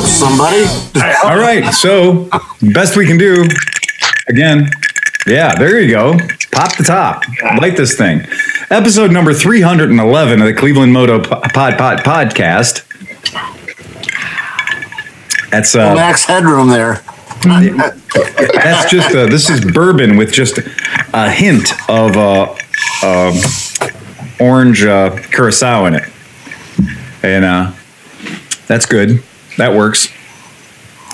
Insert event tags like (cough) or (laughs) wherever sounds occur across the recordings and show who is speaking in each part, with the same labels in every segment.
Speaker 1: steps, somebody.
Speaker 2: All right, so best we can do. Again, yeah, there you go. Pop the top. Light this thing. Episode number 311 of the Cleveland Moto Pod Pod Podcast. That's uh,
Speaker 1: Max headroom there.
Speaker 2: that's just uh, this is bourbon with just a hint of uh, um, orange uh, curacao in it, and uh, that's good. That works.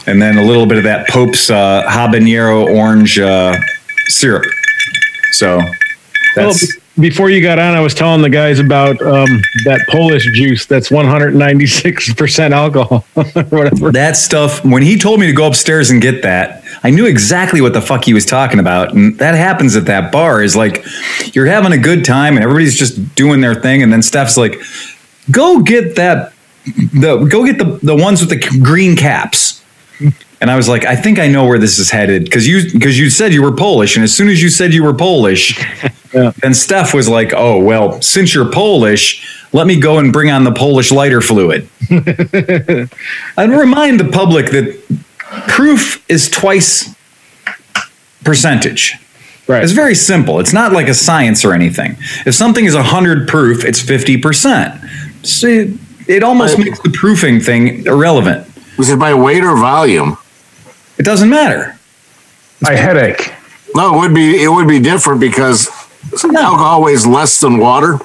Speaker 2: And then a little bit of that Pope's uh, habanero orange uh, syrup. So that's
Speaker 3: be- before you got on, I was telling the guys about um, that Polish juice that's 196% alcohol (laughs) whatever.
Speaker 2: that stuff. When he told me to go upstairs and get that, I knew exactly what the fuck he was talking about. And that happens at that bar. Is like you're having a good time and everybody's just doing their thing, and then Steph's like, "Go get that." The go get the the ones with the green caps. And I was like, I think I know where this is headed because you because you said you were Polish, and as soon as you said you were Polish, (laughs) then Steph was like, "Oh well, since you're Polish, let me go and bring on the Polish lighter fluid." (laughs) I'd remind the public that proof is twice percentage.
Speaker 3: Right.
Speaker 2: It's very simple. It's not like a science or anything. If something is 100 proof, it's 50%. So it, it almost
Speaker 1: Right.
Speaker 2: makes the proofing thing irrelevant.
Speaker 1: Was it by weight or volume?
Speaker 2: It doesn't matter.
Speaker 4: My headache.
Speaker 1: No, it would be it would be different because alcohol weighs less than water.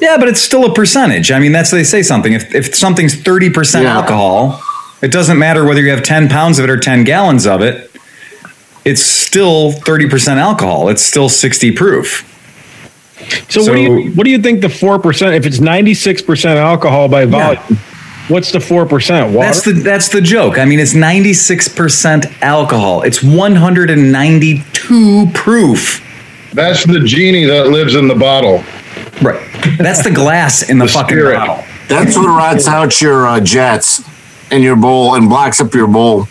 Speaker 2: Yeah, but it's still a percentage. I mean, that's they say something. If, if something's 30%
Speaker 1: Yeah.
Speaker 2: alcohol, it doesn't matter whether you have 10 pounds of it or 10 gallons of it. It's still 30% alcohol. It's still 60 proof.
Speaker 3: So, what do you what do you think the four percent? If it's ninety six percent alcohol by volume, what's the four percent?
Speaker 2: That's the that's the joke. I mean, it's 96% alcohol. It's 192 proof.
Speaker 4: That's the genie that lives in the bottle.
Speaker 2: Right. That's the glass in the,
Speaker 4: The
Speaker 2: fucking
Speaker 4: spirit.
Speaker 2: bottle.
Speaker 1: That's what rots out your uh, jets in your bowl and blocks up your bowl.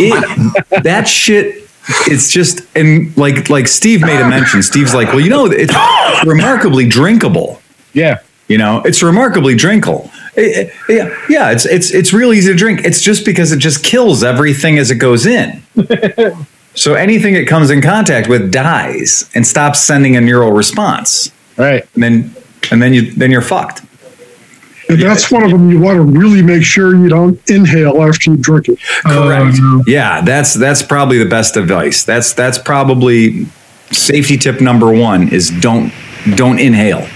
Speaker 2: It, that shit it's just and like like Steve made a mention. Steve's like, "Well, you know, it's remarkably drinkable."
Speaker 3: yeah.
Speaker 2: You know, it's remarkably drinkable. It- it- yeah, yeah, it's it's it's real easy to drink. It's just because it just kills everything as it goes in. (laughs) so anything it comes in contact with dies and stops sending a neural response.
Speaker 3: Right.
Speaker 2: And then and then you then you're fucked.
Speaker 5: And that's one of them you want to really make sure you don't inhale after you drink it.
Speaker 2: Correct.
Speaker 5: Um,
Speaker 2: yeah, that's that's probably the best advice. That's that's probably safety tip number one is don't don't inhale.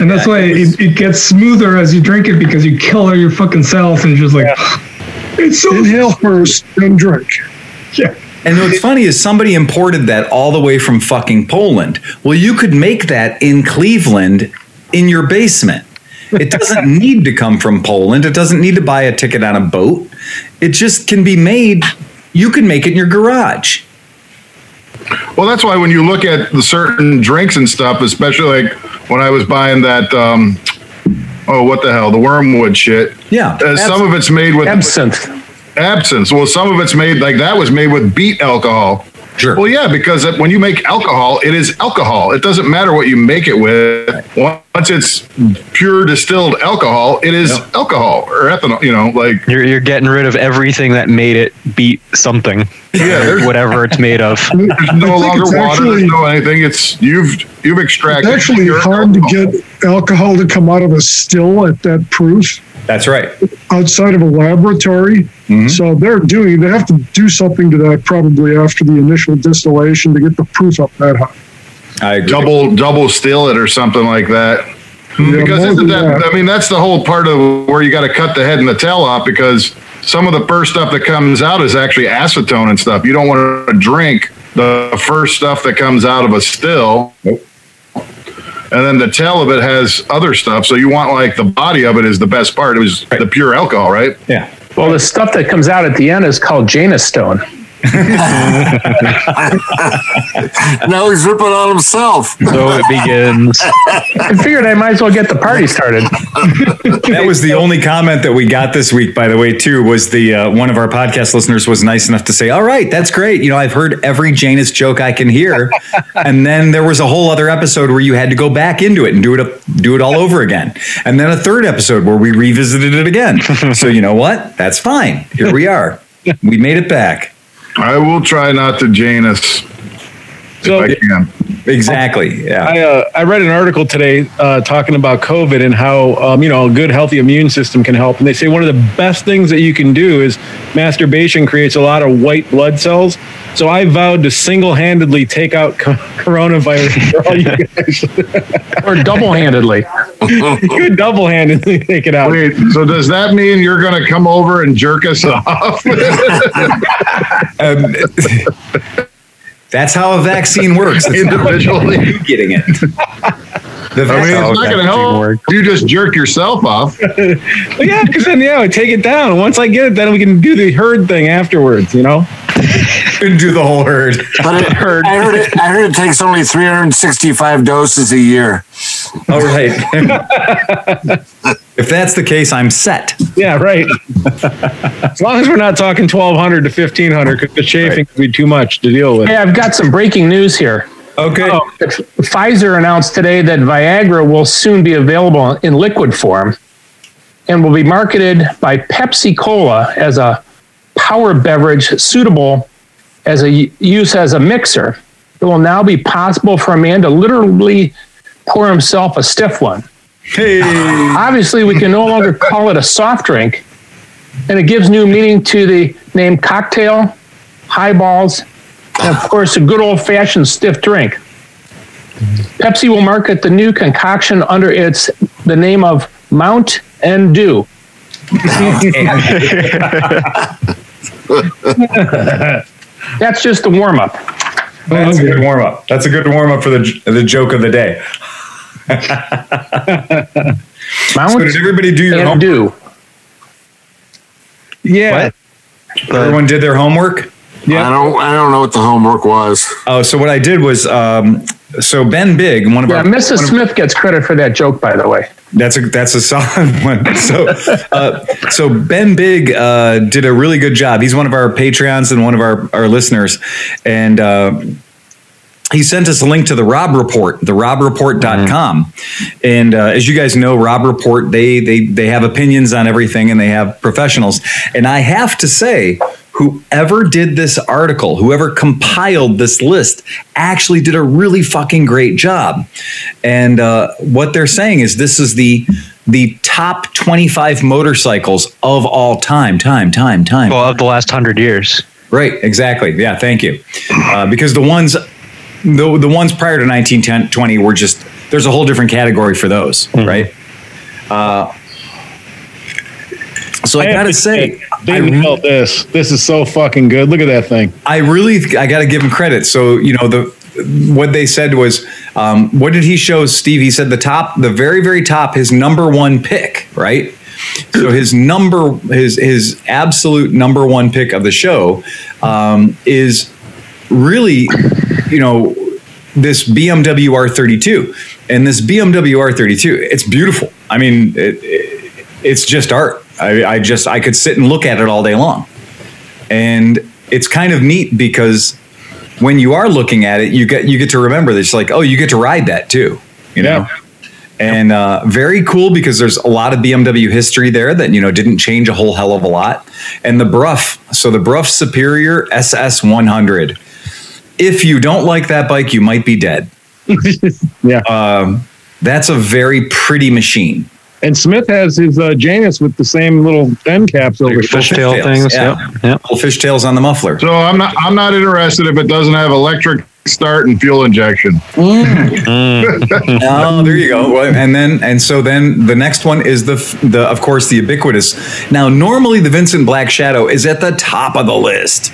Speaker 6: And that's why it, it gets smoother as you drink it because you kill all your fucking cells and you're just like,
Speaker 5: it's so inhale first, then drink.
Speaker 6: yeah.
Speaker 2: And what's funny is somebody imported that all the way from fucking Poland. Well, you could make that in Cleveland in your basement. It doesn't need to come from Poland. It doesn't need to buy a ticket on a boat. It just can be made. You can make it in your garage.
Speaker 4: Well, that's why when you look at the certain drinks and stuff, especially like when I was buying that, um, oh, what the hell, the wormwood shit.
Speaker 2: Yeah.
Speaker 4: Uh, some of it's made with
Speaker 6: Absinthe.
Speaker 4: absinthe. Well, some of it's made like that was made with beet alcohol.
Speaker 2: Sure.
Speaker 4: Well, yeah, because when you make alcohol, it is alcohol. It doesn't matter what you make it with. Once it's pure distilled alcohol, it is alcohol or ethanol. You know, like
Speaker 7: You're, you're getting rid of everything that made it beat something,
Speaker 4: yeah,
Speaker 7: whatever it's made of. (laughs)
Speaker 4: there's no longer water.
Speaker 5: actually-
Speaker 4: There's no anything. It's you've you've extracted.
Speaker 5: It's actually
Speaker 4: pure
Speaker 5: hard to get alcohol to come out of a still at that proof
Speaker 2: That's right.
Speaker 5: outside of a laboratory.
Speaker 2: Mm-hmm.
Speaker 5: So they're doing, they have to do something to that probably after the initial distillation to get the proof up that high.
Speaker 2: I agree.
Speaker 4: double double still it or something like that.
Speaker 5: Yeah,
Speaker 4: because isn't that,
Speaker 5: that.
Speaker 4: I mean that's the whole part of where you got to cut the head and the tail off because some of the first stuff that comes out is actually acetone and stuff. You don't want to drink the first stuff that comes out of a still.
Speaker 2: Nope.
Speaker 4: And then the tail of it has other stuff. So you want like the body of it is the best part. It was the pure alcohol, right?
Speaker 2: Yeah.
Speaker 6: Well, the stuff that comes out at the end is called Janus stone. (laughs)
Speaker 1: now he's ripping on himself.
Speaker 7: So it begins.
Speaker 8: I figured I might as well get the party started. (laughs)
Speaker 2: That was the only comment that we got this week, by the way. Too was the uh, one of our podcast listeners was nice enough to say, "All right, that's great. You know, I've heard every Janus joke I can hear." (laughs) and then there was a whole other episode where you had to go back into it and do it do it all over again, and then a third episode where we revisited it again. so you know what? That's fine. Here we are. We made it back.
Speaker 4: I will try not to Janus
Speaker 3: So-
Speaker 4: if I can.
Speaker 2: Exactly. Yeah.
Speaker 3: I uh, I read an article today uh, talking about COVID and how um, you know a good healthy immune system can help. And they say one of the best things that you can do is masturbation creates a lot of white blood cells. So I vowed to single handedly take out co- coronavirus for all you (laughs) guys. (laughs)
Speaker 8: Or double handedly.
Speaker 3: Good double handedly take it out.
Speaker 4: Wait, so does that mean you're going to come over and jerk us off? (laughs)
Speaker 2: Um, that's how a vaccine works. It's not
Speaker 4: Individually.
Speaker 2: you getting it. The
Speaker 4: I mean, it's not going to help. You just jerk yourself off.
Speaker 3: Yeah, because then yeah, I take it down. Once I get it, then we can do the herd thing afterwards. You know.
Speaker 2: Couldn't do the whole herd.
Speaker 1: But it, I heard it. I heard it takes only 365 doses a year.
Speaker 2: All right. if that's the case, I'm set.
Speaker 3: Yeah, right. as long as we're not talking twelve hundred to fifteen hundred, because the chafing would be too much to deal with.
Speaker 8: Hey, I've got some breaking news here.
Speaker 2: Okay.
Speaker 8: Oh, Pfizer announced today that Viagra will soon be available in liquid form and will be marketed by Pepsi Cola as a power beverage suitable as a use as a mixer. It will now be possible for a man to literally pour himself a stiff one.
Speaker 2: Hey.
Speaker 8: Obviously, we can no longer call it a soft drink, and it gives new meaning to the name cocktail, highballs, and of course, a good old fashioned stiff drink. Pepsi will market the new concoction under its the name of Mount and Dew. That's just the warm up.
Speaker 2: That's a good warm up. That's a good warm up for the the joke of the day. (laughs) So did everybody do your homework?
Speaker 8: Dew.
Speaker 3: Yeah.
Speaker 7: What?
Speaker 2: Everyone did their homework.
Speaker 1: I don't. I don't know what the homework was.
Speaker 2: Oh, so what I did was, um, so Ben Big, one of
Speaker 8: Yeah,
Speaker 2: our
Speaker 8: Mrs.
Speaker 2: one of-
Speaker 8: Smith gets credit for that joke, by the way.
Speaker 2: That's a that's a solid (laughs) one. So, uh, so Ben Big uh, did a really good job. He's one of our Patreons and one of our our listeners, and. Uh, he sent us a link to the Robb Report, the robbreport.com. And uh, as you guys know, Robb Report, they, they, they have opinions on everything and they have professionals. And I have to say, whoever did this article, whoever compiled this list, actually did a really fucking great job. And uh, what they're saying is this is the the top 25 motorcycles of all time, time, time, time.
Speaker 7: Well, of the last hundred years.
Speaker 2: Right, exactly. Yeah, thank you. Uh, because the ones, the the ones prior to 1920 were just there's a whole different category for those, right? Uh, so I,
Speaker 3: have
Speaker 2: gotta
Speaker 3: to
Speaker 2: say,
Speaker 3: they
Speaker 2: I,
Speaker 3: nailed this. This is so fucking good. Look at that thing.
Speaker 2: I really I gotta give him credit. So you know the what they said was um, what did he show Steve? He said the top, the very very top, his number one pick, right? So his number, his his absolute number one pick of the show um, is really, you know, this BMW R32, and this BMW R32, it's beautiful. I mean, it, it, it's just art. I, I just I could sit and look at it all day long, and it's kind of neat because when you are looking at it, you get you get to remember that it's like, oh, you get to ride that too, you know.
Speaker 3: Yeah.
Speaker 2: And uh, very cool because there's a lot of BMW history there that you know didn't change a whole hell of a lot. And the Brough, so the Brough Superior SS 100. If you don't like that bike, you might be dead. (laughs)
Speaker 3: Yeah.
Speaker 2: Um, that's a very pretty machine.
Speaker 3: And Smith has his uh, Janus with the same little end caps over
Speaker 2: Like
Speaker 3: it.
Speaker 7: Fishtail things.
Speaker 2: yeah.
Speaker 7: Yep. Yep.
Speaker 2: Little fishtails on the muffler.
Speaker 4: So I'm not I'm not interested if it doesn't have electric start and fuel injection. Mm. Mm. (laughs)
Speaker 2: Oh, there you go. And then, and so then the next one is the, the, of course, the ubiquitous. Now, normally the Vincent Black Shadow is at the top of the list.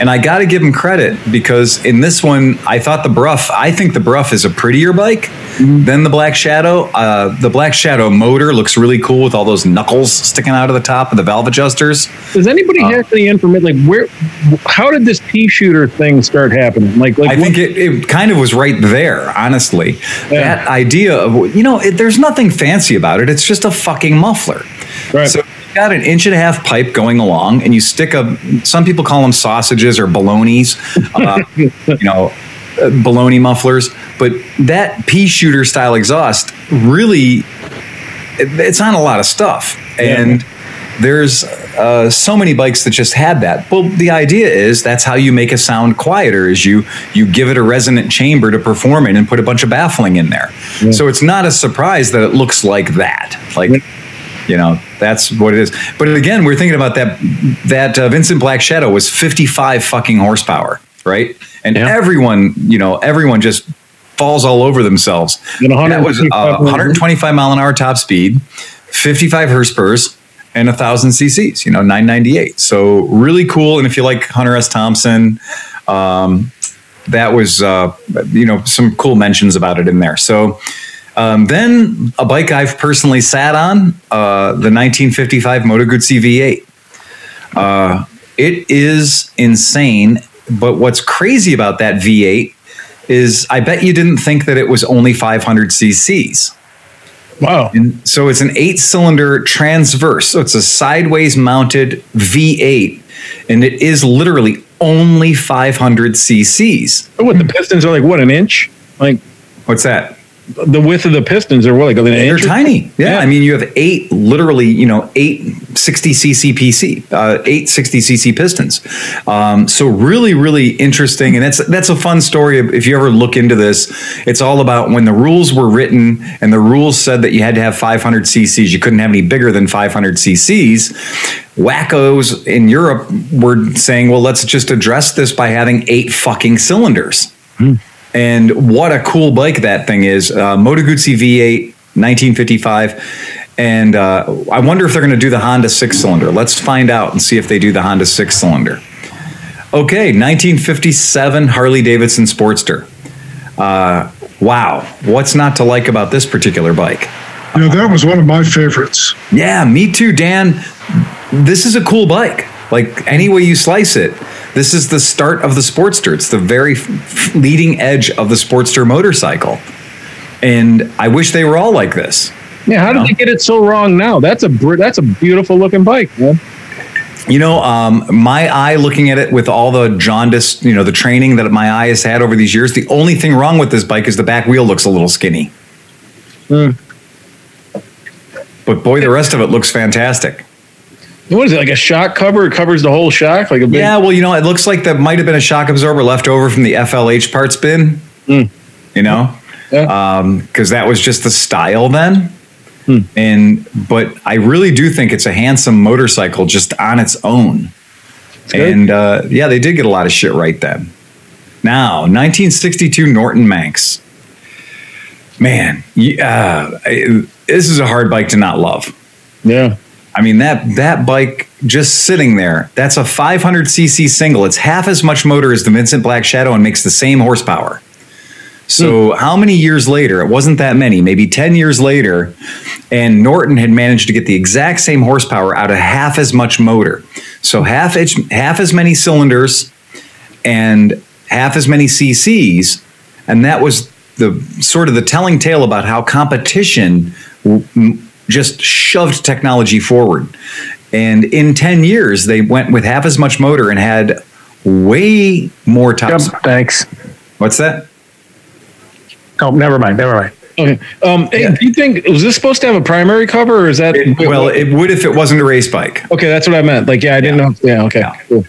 Speaker 2: And I got to give him credit because in this one, I thought the Brough, I think the Brough is a prettier bike mm-hmm. than the Black Shadow. Uh, the Black Shadow motor looks really cool with all those knuckles sticking out of the top of the valve adjusters.
Speaker 3: Does anybody uh, have any information? Like, where? How did this pea shooter thing start happening? Like, like
Speaker 2: I think it, it kind of was right there, honestly. That idea of, you know, it, there's nothing fancy about it. It's just a fucking muffler.
Speaker 3: Right.
Speaker 2: So you've got an inch and a half pipe going along, and you stick a, some people call them sausages or balonies, uh, (laughs) you know, uh, baloney mufflers. But that pea shooter style exhaust really, it- it's on a lot of stuff. And there's uh, so many bikes that just had that. Well, the idea is that's how you make a sound quieter. Is you you give it a resonant chamber to perform in and put a bunch of baffling in there. So it's not a surprise that it looks like that. Like you know that's what it is. But again, we're thinking about that. That uh, Vincent Black Shadow was 55 fucking horsepower, right? And everyone, you know, everyone just falls all over themselves.
Speaker 3: And
Speaker 2: That was uh,
Speaker 3: 125
Speaker 2: 125 mile an hour top speed, 55 Hurspurs, and a thousand cc's. You know, 998. So really cool. And if you like Hunter S. Thompson, um, that was uh, you know some cool mentions about it in there. So. Um, then a bike I've personally sat on, uh, the 1955 Moto Guzzi V8. Uh, it is insane, but what's crazy about that V8 is I bet you didn't think that it was only 500 cc's.
Speaker 3: Wow.
Speaker 2: And so it's an eight cylinder transverse. So it's a sideways mounted V8, and it is literally only 500 cc's.
Speaker 3: Oh, What the pistons are like? What an inch? Like
Speaker 2: What's that?
Speaker 3: The width of the pistons are what? Like an
Speaker 2: They're
Speaker 3: inch?
Speaker 2: tiny. Yeah.
Speaker 3: Yeah.
Speaker 2: I mean, you have eight, literally, you know, eight 60 cc PC, uh, eight 60 cc pistons. Um, so really, really interesting. And that's, that's a fun story. If you ever look into this, it's all about when the rules were written and the rules said that you had to have 500 cc's, you couldn't have any bigger than 500 cc's. Wackos in Europe were saying, well, let's just address this by having eight fucking cylinders. And what a cool bike that thing is. Uh, Moto Guzzi V8, 1955. And uh, I wonder if they're going to do the Honda six cylinder. Let's find out and see if they do the Honda six cylinder. Okay, 1957 Harley Davidson Sportster. Uh, wow. What's not to like about this particular bike?
Speaker 5: Yeah, that was one of my favorites.
Speaker 2: Yeah, me too, Dan. This is a cool bike. Like any way you slice it, this is the start of the Sportster. It's the very f- leading edge of the Sportster motorcycle. And I wish they were all like this.
Speaker 3: Yeah. How did they get it so wrong now? That's a br- that's a beautiful looking bike, man.
Speaker 2: You know, um, my eye looking at it with all the jaundice, you know, the training that my eye has had over these years, the only thing wrong with this bike is the back wheel looks a little skinny. But boy, the rest of it looks fantastic.
Speaker 3: What is it? Like a shock cover? It covers the whole shock, like a big.
Speaker 2: Yeah, well, you know, it looks like that might have been a shock absorber left over from the FLH parts bin. Hmm. You know,
Speaker 3: Yeah.
Speaker 2: Um, because that was just the style then. Hmm. And but I really do think it's a handsome motorcycle just on its own. And uh, yeah, they did get a lot of shit right then. Now, 1962 Norton Manx. Man, yeah, uh, I- this is a hard bike to not love.
Speaker 3: Yeah.
Speaker 2: I mean that that bike just sitting there. That's a 500 cc single. It's half as much motor as the Vincent Black Shadow and makes the same horsepower. So hmm. how many years later? It wasn't that many. Maybe 10 years later, and Norton had managed to get the exact same horsepower out of half as much motor. So half as, half as many cylinders and half as many cc's, and that was the sort of the telling tale about how competition w- just shoved technology forward. And in 10 years, they went with half as much motor and had way more top.
Speaker 8: Yep,
Speaker 2: speed.
Speaker 8: thanks.
Speaker 2: What's that?
Speaker 8: Oh, never mind. Never mind.
Speaker 3: Okay. Um, hey, do you think was this supposed to have a primary cover, or is that?
Speaker 2: It- well, it would if it wasn't a race bike.
Speaker 3: okay, that's what I meant. Like, yeah, I didn't know. Yeah. Okay.
Speaker 2: Yeah.
Speaker 3: Cool.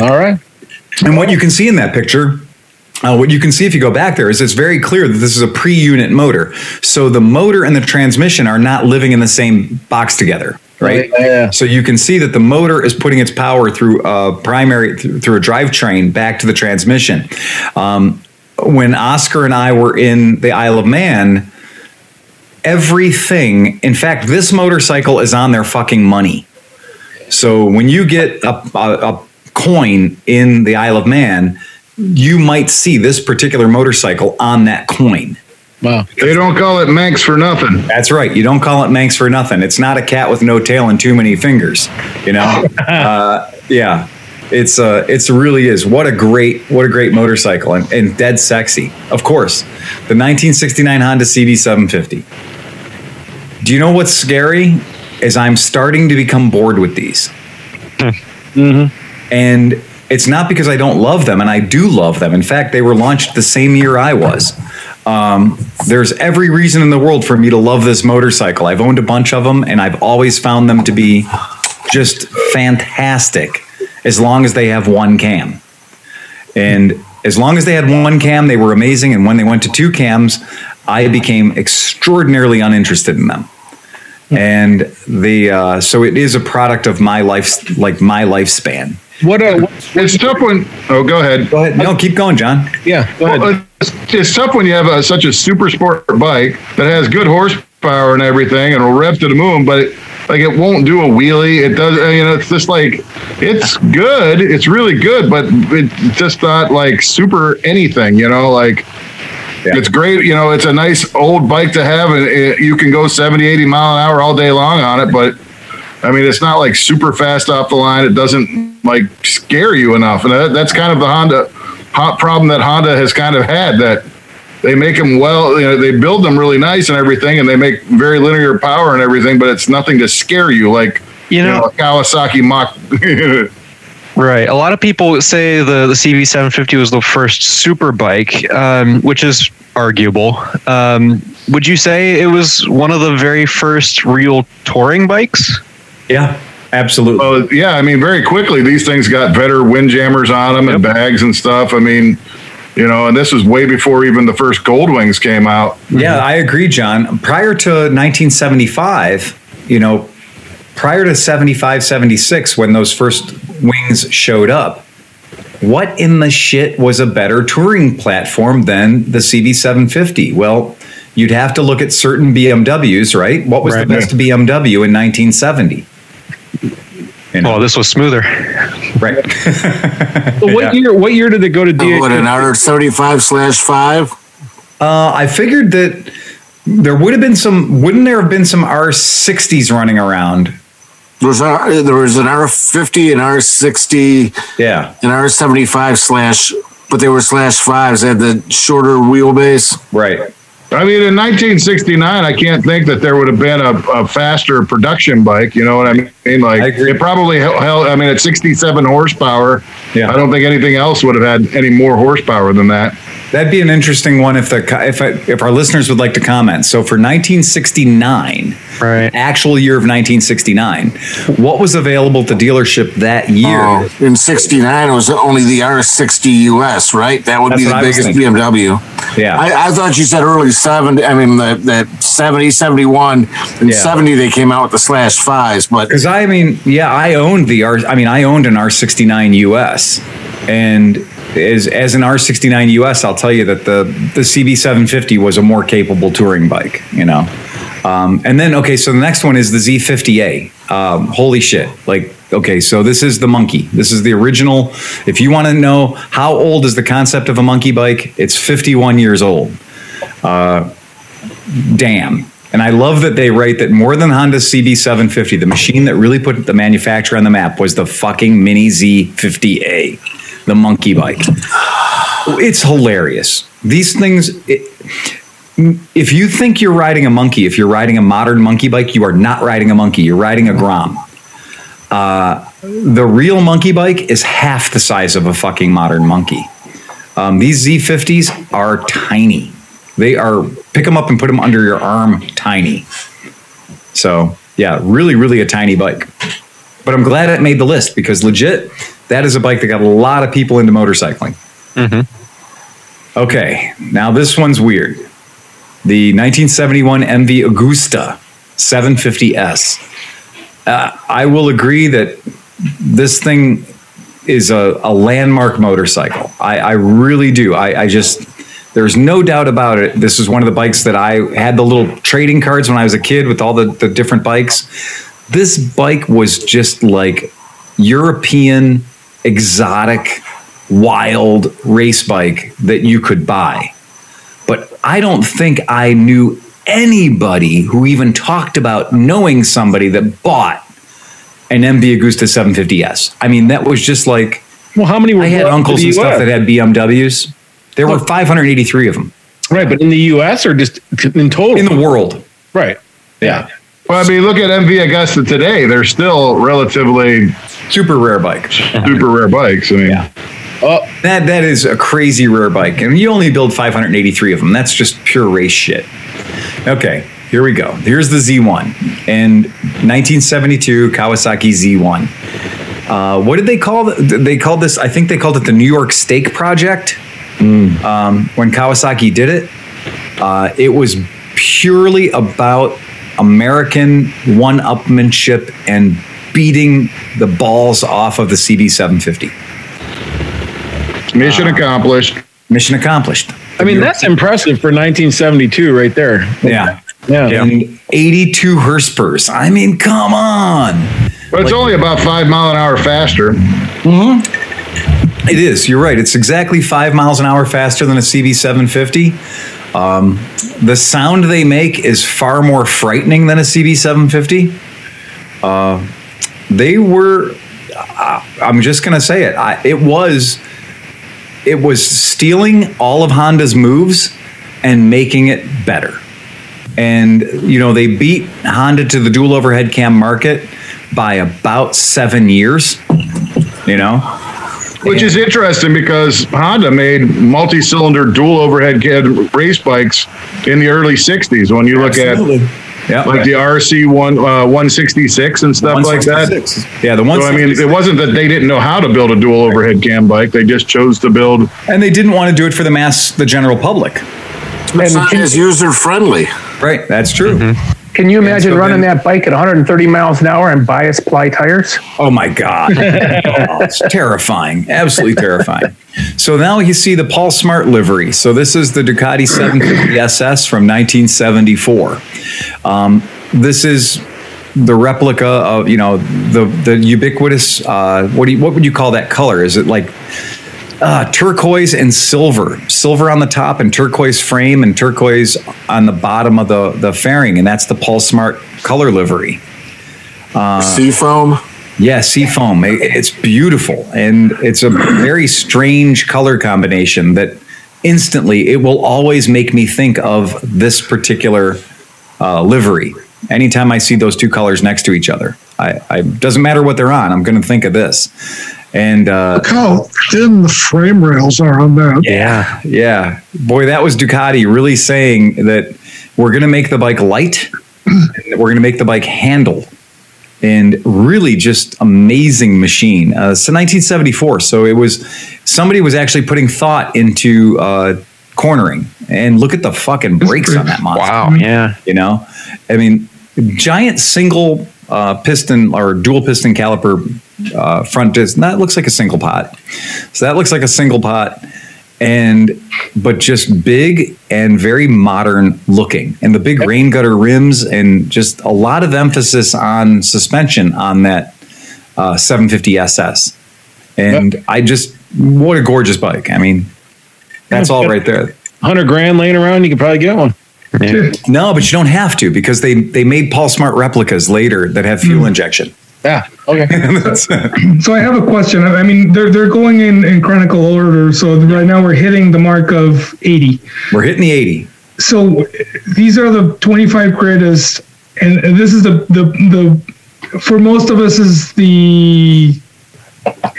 Speaker 3: All right.
Speaker 2: And what you can see in that picture, uh, what you can see if you go back there is it's very clear that this is a pre-unit motor. So the motor and the transmission are not living in the same box together. right?
Speaker 3: Yeah.
Speaker 2: So you can see that the motor is putting its power through a primary through, through a drivetrain back to the transmission. Um, when Oscar and I were in the Isle of Man, everything, in fact, this motorcycle is on their fucking money. So when you get a, a, a coin in the Isle of Man, you might see this particular motorcycle on that coin.
Speaker 3: Wow.
Speaker 4: They don't call it Manx for nothing.
Speaker 2: That's right. You don't call it Manx for nothing. It's not a cat with no tail and too many fingers. You know, (laughs) uh, yeah. It's uh, it's really is. What a great, what a great motorcycle and, and dead sexy. Of course, the 1969 Honda CB750. Do you know what's scary? Is I'm starting to become bored with these. Mm-hmm. And it's not because I don't love them, and I do love them. In fact, they were launched the same year I was. Um, there's every reason in the world for me to love this motorcycle. I've owned a bunch of them, and I've always found them to be just fantastic as long as they have one cam. And as long as they had one cam, they were amazing. And when they went to two cams, I became extraordinarily uninterested in them. And the uh, so it is a product of my life, like my lifespan.
Speaker 3: What uh, a
Speaker 4: It's tough when. Oh, go ahead.
Speaker 2: Go ahead. No, keep going, John.
Speaker 3: yeah. Go ahead.
Speaker 4: It's, it's tough when you have a, such a super sport bike that has good horsepower and everything and will rev to the moon, but it, like it won't do a wheelie. It does, uh, you know, it's just like it's good. It's really good, but it's just not like super anything, you know, like it's great. You know, it's a nice old bike to have and it, you can go 70, 80 mile an hour all day long on it, but I mean, it's not like super fast off the line. It doesn't like scare you enough. And that, that's kind of the Honda hot problem that Honda has kind of had that they make them well, you know, they build them really nice and everything, and they make very linear power and everything, but it's nothing to scare you like,
Speaker 7: You know-
Speaker 4: a Kawasaki Mach. (laughs)
Speaker 7: Right. A lot of people say the, the CB750 was the first super bike, um, which is arguable. Um, would you say it was one of the very first real touring bikes?
Speaker 2: Yeah, absolutely.
Speaker 4: well, yeah, I mean, very quickly, these things got better wind jammers on them and bags and stuff. I mean, you know, and this was way before even the first Gold Wings came out.
Speaker 2: Yeah, I agree, John. Prior to 1975, you know, prior to 75, 76, when those first wings showed up, what in the shit was a better touring platform than the CB750? Well, you'd have to look at certain BMWs, right? What was
Speaker 3: Right.
Speaker 2: the best BMW in 1970? You know,
Speaker 7: Oh, this was smoother.
Speaker 2: right. (laughs)
Speaker 3: So what year? What year did it go to DH?
Speaker 1: What an R seventy five slash five?
Speaker 2: Uh, I figured that there would have been some, wouldn't there have been some R60s running around?
Speaker 1: There was a, there was an R fifty, an R sixty,
Speaker 2: Yeah.
Speaker 1: an R seventy five slash, but they were slash fives. They had the shorter wheelbase.
Speaker 2: Right.
Speaker 4: I mean, in 1969, I can't think that there would have been a, a faster production bike. You know what I mean? Like,
Speaker 2: I agree.
Speaker 4: it probably held, held- I mean, at 67 horsepower,
Speaker 2: Yeah.
Speaker 4: I don't think anything else would have had any more horsepower than that.
Speaker 2: That'd be an interesting one if the if I, if our listeners would like to comment. So for 1969,
Speaker 7: Right.
Speaker 2: actual year of 1969, what was available to dealership that year?
Speaker 1: Oh, in '69, it was only the R60 US, right? That would
Speaker 2: That's
Speaker 1: be the
Speaker 2: what I was
Speaker 1: biggest. BMW.
Speaker 2: Yeah.
Speaker 1: I, I thought you said early 70. I mean, the, the 70, 71, and
Speaker 2: Yeah.
Speaker 1: 70 they came out with the slash fives, but
Speaker 2: Because I mean, yeah, I owned the R. I mean, I owned an R69 US, and as as an R69 US, I'll tell you that the the CB750 was a more capable touring bike. You know, um, and then okay, so the next one is the Z50A. Um, holy shit! Like, okay, so this is the monkey. This is the original. If you want to know how old is the concept of a monkey bike, it's 51 years old. Uh, damn. And I love that they write that more than Honda CB750, the machine that really put the manufacturer on the map was the fucking Mini Z50A, the monkey bike. It's hilarious. These things, it, if you think you're riding a monkey, if you're riding a modern monkey bike, you are not riding a monkey, you're riding a Grom. Uh, the real monkey bike is half the size of a fucking modern monkey. Um, these Z50s are tiny. They are pick them up and put them under your arm, tiny. So yeah, really, really a tiny bike. But I'm glad it made the list because legit, that is a bike that got a lot of people into motorcycling. Okay, now this one's weird. The 1971 MV Agusta 750S. uh, I will agree that this thing is a, a landmark motorcycle. I, I really do. I, I just, there's no doubt about it. This is one of the bikes that I had the little trading cards when I was a kid with all the, the different bikes. This bike was just like European, exotic, wild race bike that you could buy. But I don't think I knew anybody who even talked about knowing somebody that bought an MV Agusta 750S. I mean, that was just like
Speaker 3: Well, how many were
Speaker 2: I had uncles and stuff that had BMWs. There were 583 of them
Speaker 3: Right, but in the U.S. or just in total?
Speaker 2: in the world.
Speaker 3: right. Yeah.
Speaker 4: Well, I mean, look at MV Agusta today. They're still relatively
Speaker 2: Super rare bike.
Speaker 4: super rare bikes. I mean,
Speaker 2: Yeah.
Speaker 3: Oh,
Speaker 2: That that is a crazy rare bike, and you only build 583 of them. That's just pure race shit. Okay, here we go. Here's the Z1 and 1972 Kawasaki Z1. Uh, what did they call the, they called this? I think they called it the New York Steak Project. Um, when Kawasaki did it, uh, it was purely about American one-upmanship and beating the balls off of the CB750.
Speaker 4: mission accomplished.
Speaker 2: Mission accomplished.
Speaker 3: I mean, that's impressive for 1972 right there.
Speaker 2: Yeah.
Speaker 3: Yeah.
Speaker 2: And 82 Hurspers. I mean, come on.
Speaker 4: But it's only about five mile an hour faster. Hmm.
Speaker 2: It is. You're right. It's exactly five miles an hour faster than a CB750. Um, the sound they make is far more frightening than a CB750. Uh, they were. Uh, I'm just gonna say it. I, it was. It was stealing all of Honda's moves and making it better. And you know they beat Honda to the dual overhead cam market by about seven years. You know,
Speaker 4: Which is interesting because Honda made multi-cylinder dual overhead cam race bikes in the early '60s. When you look at
Speaker 2: yeah,
Speaker 4: like the RC one uh, 166 and stuff like that.
Speaker 2: Yeah, the one.
Speaker 4: So I mean, it wasn't that they didn't know how to build a dual overhead cam bike; they just chose to build.
Speaker 2: and they didn't want to do it for the mass, the general public.
Speaker 1: It's not as user friendly.
Speaker 2: Right, that's true.
Speaker 8: Can you imagine
Speaker 2: so
Speaker 8: running
Speaker 2: then-
Speaker 8: that bike at 130 miles an hour and bias ply tires?
Speaker 2: Oh my god, (laughs) Oh, it's terrifying, absolutely terrifying. So now you see the Paul Smart livery. So this is the Ducati 750 SS from 1974. Um, this is the replica of you know the the ubiquitous. Uh, what do you, what would you call that color? Is it like uh, turquoise and silver, silver on the top and turquoise frame and turquoise on the bottom of the, the fairing. And that's the Paul Smart color livery.
Speaker 1: Seafoam.
Speaker 2: Yeah, seafoam. It- It's beautiful. And it's a very strange color combination that instantly it will always make me think of this particular uh, livery. Anytime I see those two colors next to each other, I, I doesn't matter what they're on. I'm going to think of this. And uh,
Speaker 5: Look how thin the frame rails are on that.
Speaker 2: Yeah, yeah. Boy, that was Ducati really saying that we're going to make the bike light, and we're going to make the bike handle, and really just amazing machine. Uh, it's 1974, so it was somebody was actually putting thought into uh, cornering, and look at the fucking brakes on that monster.
Speaker 7: Wow. Yeah.
Speaker 2: You know, I mean, giant single uh, piston or dual piston caliper uh, front disc. That looks like a single pot. So that looks like a single pot, and but just big and very modern looking, and the big rain gutter rims, and just a lot of emphasis on suspension on that uh, 750 SS. And I just what a gorgeous bike. I mean, that's all right there.
Speaker 3: 100 grand laying around, you could probably get one.
Speaker 2: No, but you don't have to because they they made Paul Smart replicas later that have fuel hmm. injection.
Speaker 3: Yeah. Okay. (laughs) (clears throat)
Speaker 6: So I have a question. I mean, they're they're going in in chronicle order. So right now we're hitting the mark of 80.
Speaker 2: We're hitting the 80.
Speaker 6: So these are the 25 greatest, and and this is the the the for most of us is the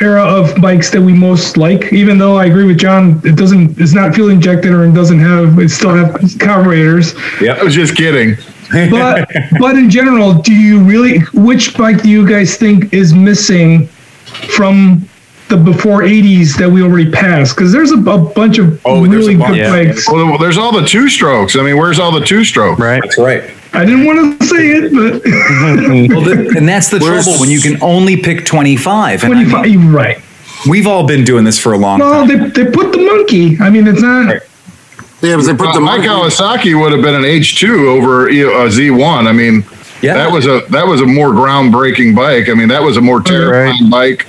Speaker 6: era of bikes that we most like. Even though I agree with John, it doesn't it's not fuel injected or it doesn't have it still have carburetors.
Speaker 4: Yeah, I was just kidding.
Speaker 6: But (laughs) but in general, do you really which bike do you guys think is missing from the before 80s that we already passed because there's a, a bunch of
Speaker 2: Oh, there's
Speaker 6: really
Speaker 2: a
Speaker 6: good.
Speaker 7: Yeah.
Speaker 6: bikes.
Speaker 4: Well, there's all the two strokes. I mean, where's all the two strokes?
Speaker 7: Right.
Speaker 2: That's right.
Speaker 6: I didn't want to say it, but (laughs)
Speaker 2: Well, the, and that's the
Speaker 1: Where's-
Speaker 2: trouble when you can only pick 25. And I mean,
Speaker 6: 25. Right.
Speaker 2: we've all been doing this for a long
Speaker 6: Well,
Speaker 2: time.
Speaker 6: they, they put the monkey. I mean, it's not.
Speaker 1: Yeah, but they put the
Speaker 4: my
Speaker 1: monkey.
Speaker 4: Kawasaki would have been an H2 over a Z1. I mean,
Speaker 2: Yeah.
Speaker 4: that was a that was a more groundbreaking bike. I mean, that was a more terrifying bike.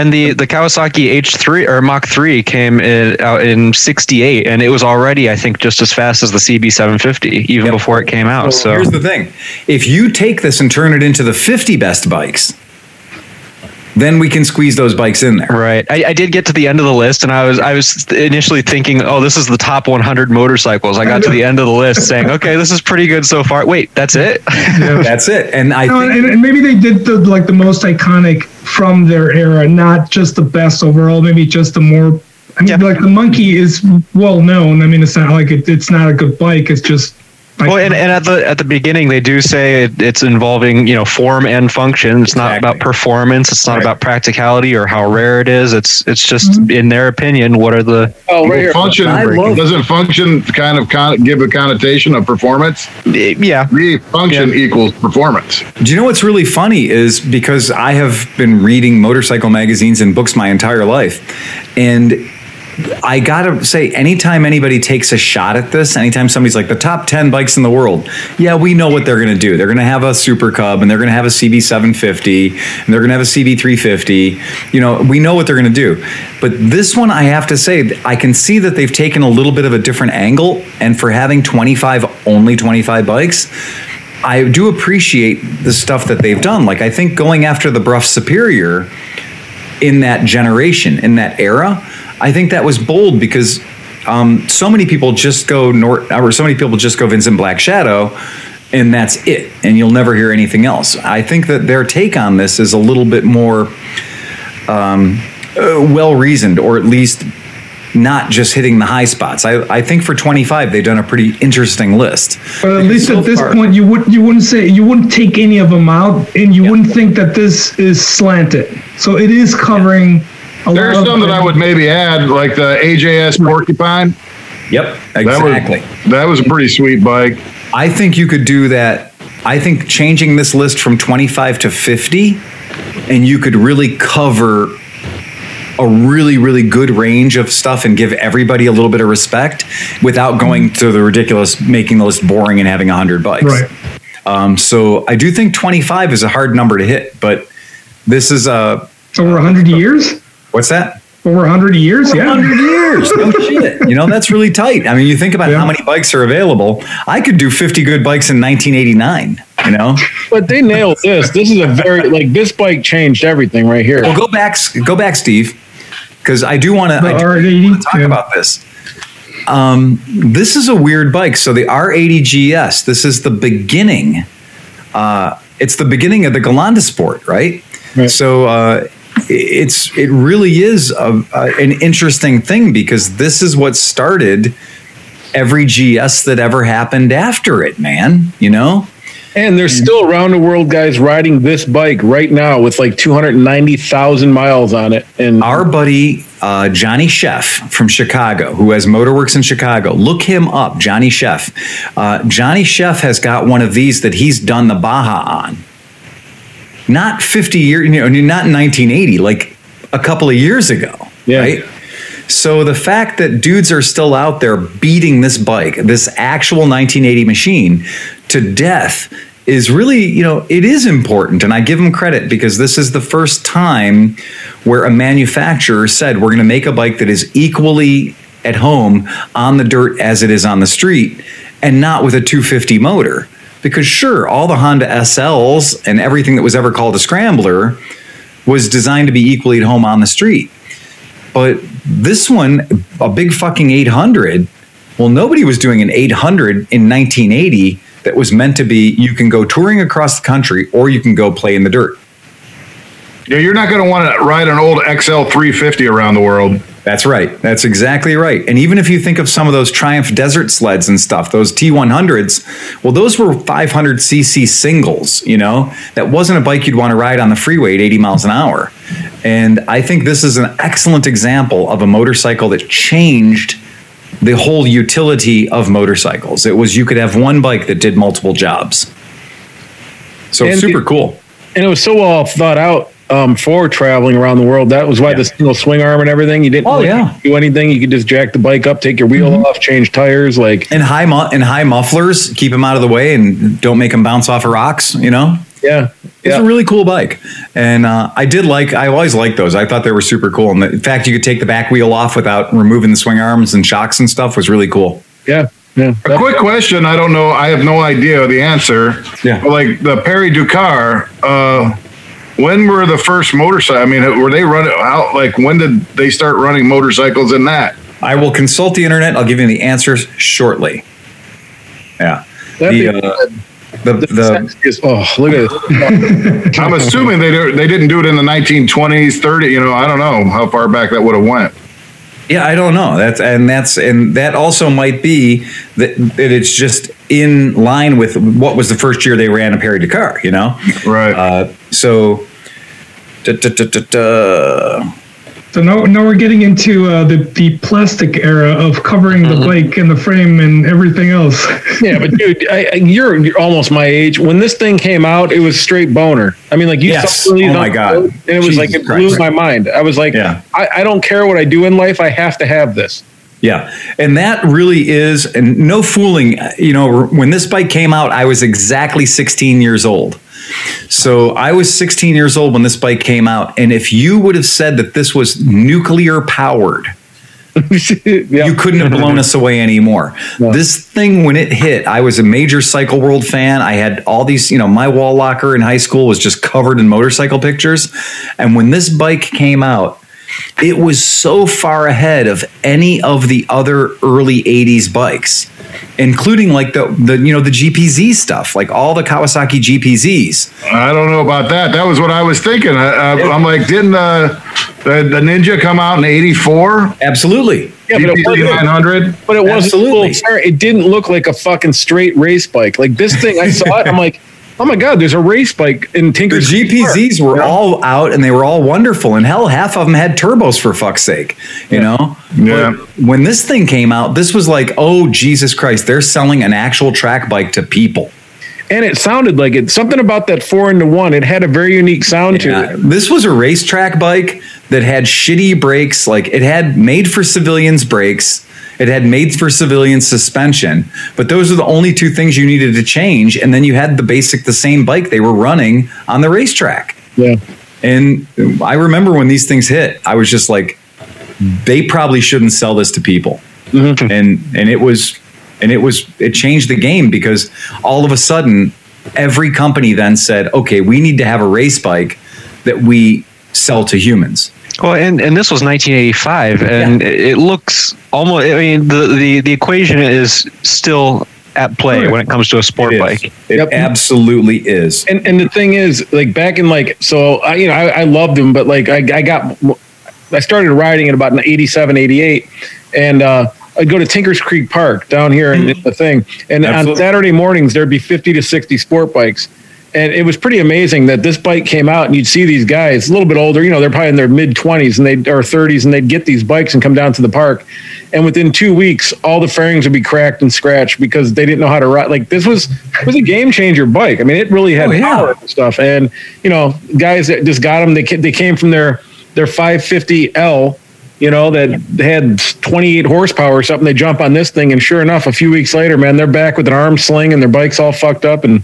Speaker 7: And the, the Kawasaki H3 or Mach 3 came in, out in 68, and it was already, I think, just as fast as the CB750, even
Speaker 2: Yep.
Speaker 7: before it came out. So
Speaker 2: Here's the thing if you take this and turn it into the 50 best bikes, then we can squeeze those bikes in there.
Speaker 7: Right. I, I did get to the end of the list, and I was I was initially thinking, oh, this is the top 100 motorcycles. I got to the end of the list, saying, okay, this is pretty good so far. Wait, that's it? (laughs)
Speaker 2: That's it. And I
Speaker 6: No,
Speaker 2: think
Speaker 6: and, and maybe they did the like the most iconic from their era, not just the best overall. Maybe just the more. I mean,
Speaker 7: Yeah.
Speaker 6: like the monkey is well known. I mean, it's not like it, it's not a good bike. It's just.
Speaker 7: Well, and, and at the at the beginning, they do say it, it's involving you know form and function. It's not about performance. It's not
Speaker 2: Right.
Speaker 7: about practicality or how rare it is. It's it's just mm-hmm. in their opinion, what are the
Speaker 3: Oh, right here.
Speaker 4: Function doesn't function kind of con- give a connotation of performance.
Speaker 7: yeah
Speaker 4: The function equals performance.
Speaker 2: Do you know what's really funny is because I have been reading motorcycle magazines and books my entire life. And I gotta say, anytime anybody takes a shot at this, anytime somebody's like the top 10 bikes in the world, yeah, we know what they're gonna do. They're gonna have a Super Cub and they're gonna have a CB750 and they're gonna have a CB350. You know, we know what they're gonna do. But this one, I have to say, I can see that they've taken a little bit of a different angle. And for having 25, only 25 bikes, I do appreciate the stuff that they've done. Like I think going after the Brough Superior in that generation, in that era, I think that was bold because um, so many people just go Nor or so many people just go Vincent Black Shadow, and that's it, and you'll never hear anything else. I think that their take on this is a little bit more um, uh, well reasoned, or at least not just hitting the high spots. I, I think for 25, they've done a pretty interesting list.
Speaker 6: But at
Speaker 2: Because
Speaker 6: least
Speaker 2: so
Speaker 6: at this
Speaker 2: far-
Speaker 6: point, you would you wouldn't say you wouldn't take any of them out, and you wouldn't think that this is slanted. So it is covering. A
Speaker 4: There's
Speaker 6: lot of
Speaker 4: some that I would maybe add, like the AJS Porcupine.
Speaker 2: Yep,
Speaker 4: That
Speaker 2: exactly.
Speaker 4: was that was a pretty sweet bike.
Speaker 2: I think you could do that. I think changing this list from 25 to 50, and you could really cover a really, really good range of stuff and give everybody a little bit of respect without going to the ridiculous, making the list boring and having 100 bikes.
Speaker 6: Right.
Speaker 2: Um, so I do think 25 is a hard number to hit, but this is a,
Speaker 6: over hundred years.
Speaker 2: What's that?
Speaker 6: Over hundred years, yeah.
Speaker 2: 100 years. No (laughs) shit. You know, that's really tight. I mean, you think about
Speaker 6: Yeah.
Speaker 2: how many bikes are available. I could do 50 good bikes in 1989, you know?
Speaker 3: But they nailed this. This is a very like this bike changed everything right here.
Speaker 2: Well, go back, go back, Steve, because I do want to talk
Speaker 6: yeah.
Speaker 2: about this. Um, this is a weird bike. So the R80 GS. This is the beginning. Uh, it's the beginning of the Galanda Sport, right?
Speaker 3: Right.
Speaker 2: So uh, it's it really is a, a, an interesting thing because this is what started every GS that ever happened after it, man. You know.
Speaker 3: And there's still around the world guys riding this bike right now with like 290,000 miles on it. And
Speaker 2: our buddy uh, Johnny Chef from Chicago, who has Motorworks in Chicago, look him up, Johnny Chef. Uh, Johnny Chef has got one of these that he's done the Baja on. Not 50 years, you know, not in 1980, like a couple of years ago,
Speaker 3: Yeah.
Speaker 2: right? So the fact that dudes are still out there beating this bike, this actual 1980 machine, to death is really, you know, it is important. And I give them credit because this is the first time where a manufacturer said, we're going to make a bike that is equally at home on the dirt as it is on the street and not with a 250 motor. Because sure, all the Honda SLs and everything that was ever called a scrambler was designed to be equally at home on the street. But this one, a big fucking 800, well, nobody was doing an 800 in 1980 that was meant to be you can go touring across the country or you can go play in the dirt.
Speaker 4: Yeah, you're not going to want to ride an old XL 350 around the world.
Speaker 2: That's right. That's exactly right. And even if you think of some of those Triumph Desert sleds and stuff, those T100s, well, those were 500cc singles, you know? That wasn't a bike you'd want to ride on the freeway at 80 miles an hour. And I think this is an excellent example of a motorcycle that changed the whole utility of motorcycles. It was you could have one bike that did multiple jobs. So
Speaker 3: And
Speaker 2: super
Speaker 3: it-
Speaker 2: cool.
Speaker 3: and it was so well thought out um, for traveling around the world. That was why
Speaker 2: Yeah.
Speaker 3: the single swing arm and everything. You didn't
Speaker 2: Oh,
Speaker 3: really
Speaker 2: yeah. Mm-hmm.
Speaker 3: do anything. You could just jack the bike up, take your wheel off, change tires. Like
Speaker 2: And high mu- and high mufflers, keep them out of the way and don't make them bounce off of rocks, you know?
Speaker 3: yeah,
Speaker 2: It's
Speaker 3: yeah.
Speaker 2: a really cool bike, and uh, I did like. I always liked those. I thought they were super cool, and the fact you could take the back wheel off without removing the swing arms and shocks and stuff was really cool.
Speaker 3: yeah, yeah.
Speaker 4: A quick question. I don't know. I have no idea the answer.
Speaker 2: Yeah.
Speaker 4: But like the Paris Dakar, uh, when were the first motorcycle? I mean, were they running out? Like when did they start running motorcycles in that?
Speaker 2: I will consult the internet. I'll give you the answers shortly. Yeah.
Speaker 3: That'd
Speaker 2: The,
Speaker 3: be-
Speaker 2: uh, the, the,
Speaker 3: Sexiest- oh, look at this.
Speaker 4: I'm assuming they don't- they didn't do it in the 1920s, 30. You know, I don't know how far back that would have went.
Speaker 2: Yeah, I don't know. That's and that's and that also might be that, that it's just in line with what was the first year they ran a Paris Dakar. You know,
Speaker 4: Right.
Speaker 2: uh, so. Da, da, da, da, da.
Speaker 6: So now, now we're getting into uh, the the plastic era of covering the bike and the frame and everything else. (laughs)
Speaker 3: yeah, but dude, I, I- you're, you're almost my age. When this thing came out, it was straight boner. I mean, like you
Speaker 2: Yes.
Speaker 3: saw these
Speaker 2: Oh my God.
Speaker 3: and it was like it blew
Speaker 2: Christ.
Speaker 3: my mind. I was like,
Speaker 2: Yeah.
Speaker 3: I, I don't care what I do in life. I have to have this.
Speaker 2: Yeah, and that really is, and no fooling. You know, when this bike came out, I was exactly 16 years old. So I was 16 years old when this bike came out, and if you would have said that this was nuclear powered, (laughs)
Speaker 3: yeah.
Speaker 2: you couldn't have blown us away anymore. This thing, when it hit, I was a major Cycle World fan. I had all these, you know, my wall locker in high school was just covered in motorcycle pictures. And when this bike came out, it was so far ahead of any of the other early 80s bikes including like the the you know the GPZ stuff like all the Kawasaki GPZs
Speaker 4: I don't know about that. That was what I was thinking. I, I, I'm like, didn't the, the the Ninja come out in '84?
Speaker 2: absolutely
Speaker 3: Yeah, but it wasn't-
Speaker 4: 900.
Speaker 3: But it wasn't
Speaker 2: Absolutely.
Speaker 3: full. It didn't look like a fucking straight race bike. Like this thing, I saw it. I'm like, oh my god, there's a race bike in
Speaker 2: the
Speaker 3: Tinker's Park.
Speaker 2: GPZs were all out and they were all wonderful and hell half of them had turbos for fuck's sake you know
Speaker 4: Yeah.
Speaker 2: But when this thing came out this was like oh Jesus Christ they're selling an actual track bike to people
Speaker 3: and it sounded like it. Something about that four into one. It had a very unique sound
Speaker 2: Yeah,
Speaker 3: to it.
Speaker 2: this was a racetrack bike that had shitty brakes. Like it had made for civilians brakes. It had made for civilian suspension. But those are the only two things you needed to change. And then you had the basic, the same bike they were running on the racetrack.
Speaker 3: Yeah.
Speaker 2: And I remember when these things hit, I was just like, they probably shouldn't sell this to people.
Speaker 3: Mm-hmm.
Speaker 2: And and it was and it was it changed the game because all of a sudden every company then said, okay, we need to have a race bike that we sell to humans.
Speaker 7: Well, and, and this was 1985, and it it looks almost. I mean, the, the, the equation is still at play when it comes to a sport
Speaker 2: It is.
Speaker 7: bike.
Speaker 2: It
Speaker 3: Yep.
Speaker 2: absolutely is.
Speaker 3: And and the thing is, like back in like, so I you know I, I loved them, but like I, I got I started riding in about 87, 88, and uh, I'd go to Tinker's Creek Park down here in the thing, and on Saturday mornings there'd be 50 to 60 sport bikes. And it was pretty amazing that this bike came out, and you'd see these guys a little bit older, you know, they're probably in their mid 20s and they or 30s, and they'd get these bikes and come down to the park. And within two weeks, all the fairings would be cracked and scratched because they didn't know how to ride. Like this was it was a game changer bike. I mean, it really had
Speaker 2: Oh, yeah.
Speaker 3: power and stuff. And you know, guys that just got them, they they came from their their 550L, you know, that had 28 horsepower or something. They jump on this thing, and sure enough, a few weeks later, man, they're back with an arm sling and their bike's all fucked up. And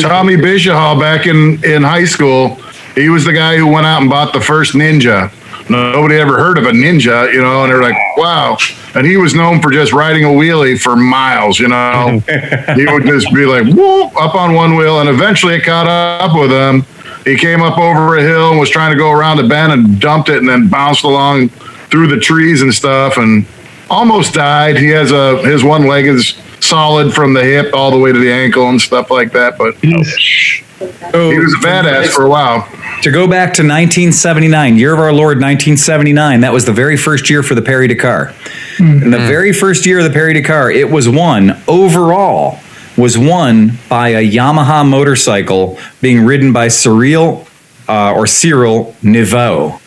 Speaker 4: Tommy Bishahal back in, in high school, he was the guy who went out and bought the first Ninja. Nobody ever heard of a Ninja, you know, and they're like, wow. And he was known for just riding a wheelie for miles, you know. (laughs) he would just be like, whoop, up on one wheel. And eventually it caught up with him. He came up over a hill and was trying to go around a bend and dumped it and then bounced along through the trees and stuff and almost died. He has a, his one leg is solid from the hip all the way to the ankle and stuff like that. But he was a badass for a while.
Speaker 2: to go back to 1979, year of our Lord 1979, that was the very first year for the Paris Dakar. In the very first year of the Paris Dakar, it was won overall was won by a Yamaha motorcycle being ridden by Cyril uh, or Cyril Neveu.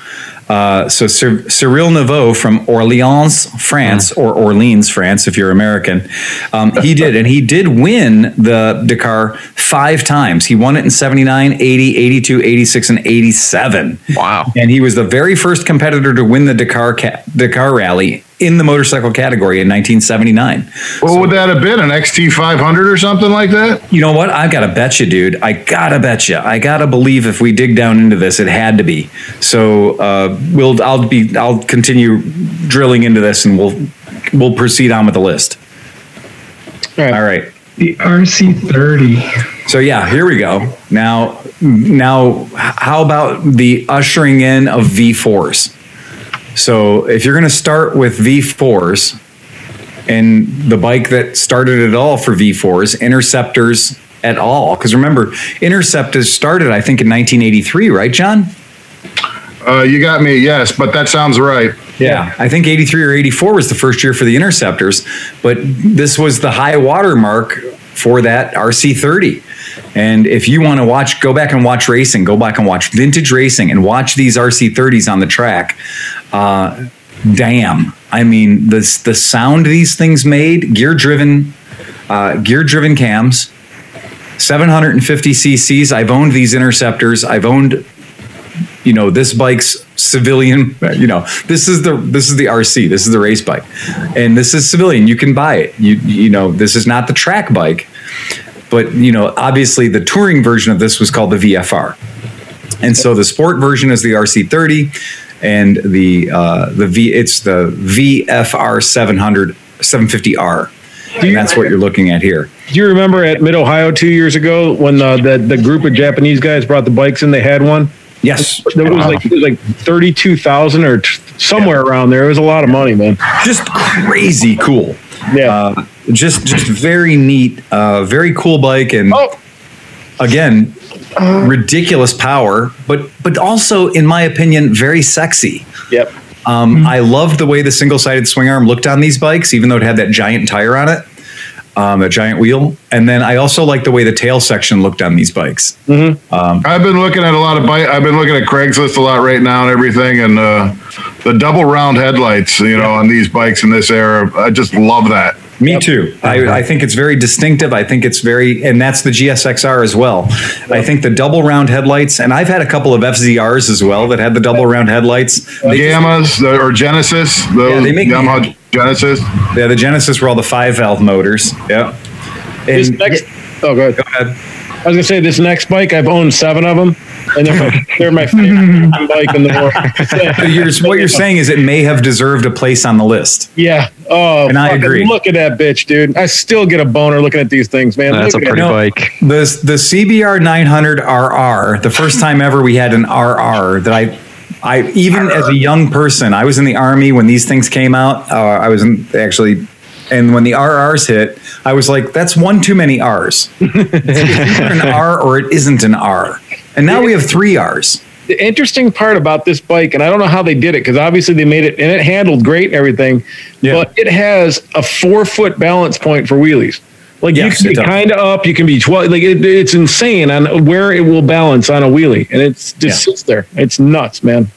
Speaker 2: Uh, so Cyr- Cyril Neveu from Orleans, France, or Orleans, France, if you're American, um, he did, and he did win the Dakar five times. He won it in 79, 80, 82, 86, and 87.
Speaker 7: Wow.
Speaker 2: And he was the very first competitor to win the Dakar ca- Dakar Rally in the motorcycle category in 1979.
Speaker 4: What would that have been? An XT 500 or something like that?
Speaker 2: You know what? I gotta bet you, dude. I gotta bet you. I gotta believe if we dig down into this, it had to be. So uh, we'll. I'll be. I'll continue drilling into this, and we'll we'll proceed on with the list.
Speaker 3: All right.
Speaker 2: All right.
Speaker 6: The RC30.
Speaker 2: So yeah, here we go. Now, now, how about the ushering in of V4s? So if you're going to start with V4s, and the bike that started it all for V4s, Interceptors at all, because remember, Interceptors started, I think, in 1983, right, John?
Speaker 4: Uh, you got me, yes, but that sounds right.
Speaker 2: Yeah, I think 83 or 84 was the first year for the Interceptors, but this was the high water mark for that RC30. And if you want to watch, go back and watch racing, go back and watch vintage racing and watch these RC30s on the track. Uh, damn. I mean, the, the sound these things made, gear driven, uh, gear driven cams, 750 cc's. I've owned these Interceptors. I've owned you know this bike's civilian (laughs) you know this is the this is the rc this is the race bike and this is civilian you can buy it you you know this is not the track bike but you know obviously the touring version of this was called the vfr and so the sport version is the rc30 and the uh the v it's the vfr 700 750r and that's what you're looking at here
Speaker 3: Do you remember at Mid Ohio two years ago when uh, the the group of Japanese guys brought the bikes in? They had one.
Speaker 2: Yes
Speaker 3: It was like it was like thirty two thousand or t- somewhere around there. It was a lot of money, man.
Speaker 2: just crazy cool
Speaker 3: Yeah.
Speaker 2: uh, just just very neat uh, very cool bike and
Speaker 3: oh,
Speaker 2: again ridiculous power but but also in my opinion very sexy
Speaker 3: yep.
Speaker 2: um, i loved the way the single-sided swing arm looked on these bikes even though it had that giant tire on it um, a giant wheel and then i also like the way the tail section looked on these bikes
Speaker 4: I've been looking at a lot of bike. I've been looking at Craigslist a lot right now and everything, and uh, the double round headlights, you know, on these bikes in this era. I just love that.
Speaker 2: Me too. I, I think it's very distinctive. I think it's very, and that's the GSXR as well. I think the double round headlights, and I've had a couple of FZRs as well that had the double round headlights. They just-
Speaker 4: Gammas the, or Genesis, those
Speaker 2: they make-
Speaker 4: Yamaha Genesis.
Speaker 2: Yeah, the Genesis were all the five valve motors. Yeah.
Speaker 3: This
Speaker 2: And
Speaker 3: next. Oh, go ahead.
Speaker 2: go ahead.
Speaker 3: I was gonna say this next bike. I've owned seven of them, and they're my, they're my favorite (laughs) bike in the
Speaker 2: But
Speaker 3: world.
Speaker 2: you're, what you're saying is it may have deserved a place on the list.
Speaker 3: Yeah. Oh,
Speaker 2: And I
Speaker 3: fucking
Speaker 2: agree.
Speaker 3: Look at that bitch, dude. I still get a boner looking at these things, man.
Speaker 7: That's a
Speaker 3: Look at
Speaker 7: pretty
Speaker 3: that.
Speaker 7: bike.
Speaker 2: The the CBR 900 RR, the first time ever we had an RR that I. I even as a young person, I was in the army when these things came out. Uh, I was in, actually, and when the RRs hit, I was like, "That's one too many R's. (laughs) it's either an R or it isn't an R." And now we have three R's.
Speaker 3: the interesting part about this bike, and I don't know how they did it because obviously they made it and it handled great and everything,
Speaker 2: Yeah.
Speaker 3: but it has a four foot balance point for wheelies. Like
Speaker 2: Yes,
Speaker 3: you can be kind of up, you can be twelve. Like it, it's insane on where it will balance on a wheelie, and it's just
Speaker 2: Yeah.
Speaker 3: sits there. It's nuts, man.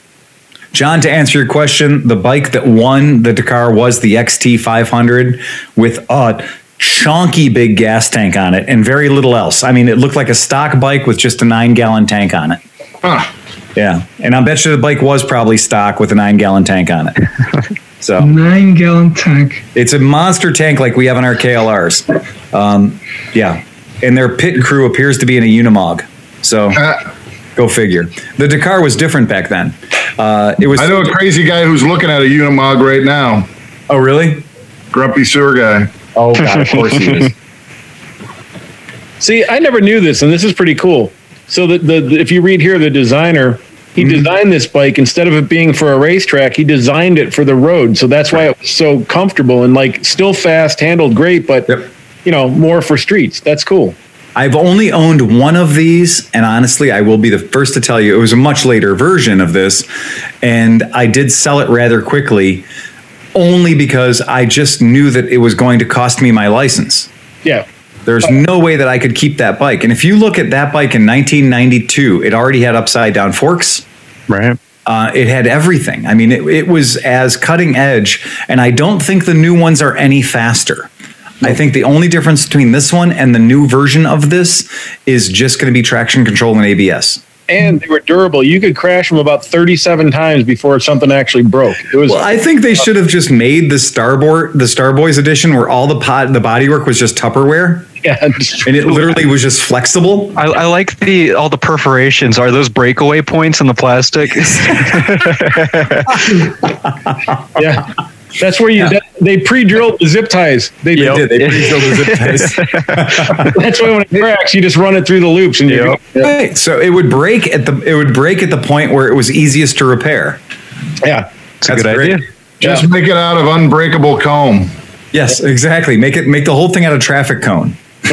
Speaker 2: John, to answer your question, the bike that won the Dakar was the XT 500 with a chunky big gas tank on it and very little else. I mean, it looked like a stock bike with just a nine gallon tank on it.
Speaker 4: Huh.
Speaker 2: Yeah. And I bet you the bike was probably stock with a nine gallon tank on it. (laughs) So
Speaker 6: Nine gallon tank.
Speaker 2: it's a monster tank like we have in our KLRs. Um, yeah. And their pit crew appears to be in a Unimog. So
Speaker 4: Uh,
Speaker 2: go figure. The Dakar was different back then. Uh, it was.
Speaker 4: I know a crazy guy who's looking at a Unimog right now.
Speaker 2: Oh, really?
Speaker 4: Grumpy sewer guy.
Speaker 2: Oh, God, of course he is. (laughs)
Speaker 3: See, I never knew this, and this is pretty cool. So the, the, the- if you read here, the designer he designed this bike instead of it being for a racetrack, he designed it for the road. So that's why it was so comfortable and like still fast, handled great, but
Speaker 2: Yep.
Speaker 3: you know more for streets. That's cool.
Speaker 2: I've only owned one of these, and honestly, I will be the first to tell you it was a much later version of this, and I did sell it rather quickly, only because I just knew that it was going to cost me my license.
Speaker 3: Yeah.
Speaker 2: There's no way that I could keep that bike. And if you look at that bike in 1992, it already had upside down forks.
Speaker 7: Right.
Speaker 2: Uh, it had everything. I mean, it, it was as cutting edge, and I don't think the new ones are any faster. I think the only difference between this one and the new version of this is just going to be traction control and ABS.
Speaker 3: And they were durable. You could crash them about 37 times before something actually broke. It was
Speaker 2: Well, I think they should have just made the Starboard, the Starboys edition, where all the pot, the bodywork was just Tupperware, (laughs)
Speaker 3: yeah,
Speaker 2: and it literally was just flexible.
Speaker 7: I, I like the all the perforations. Are those breakaway points in the plastic? (laughs)
Speaker 3: yeah. (laughs) That's where you that, they pre-drilled the zip ties. They
Speaker 2: They
Speaker 3: did.
Speaker 2: did. They pre-drilled the zip ties. (laughs)
Speaker 3: That's why when it cracks, you just run it through the loops and you
Speaker 7: Yep.
Speaker 3: go.
Speaker 2: Right. So it would break at the it would break at the point where it was easiest to repair.
Speaker 3: Yeah.
Speaker 7: It's a good
Speaker 2: great.
Speaker 7: idea.
Speaker 4: Just make it out of unbreakable comb.
Speaker 2: Yes, exactly. Make it make the whole thing out of traffic cone. (laughs)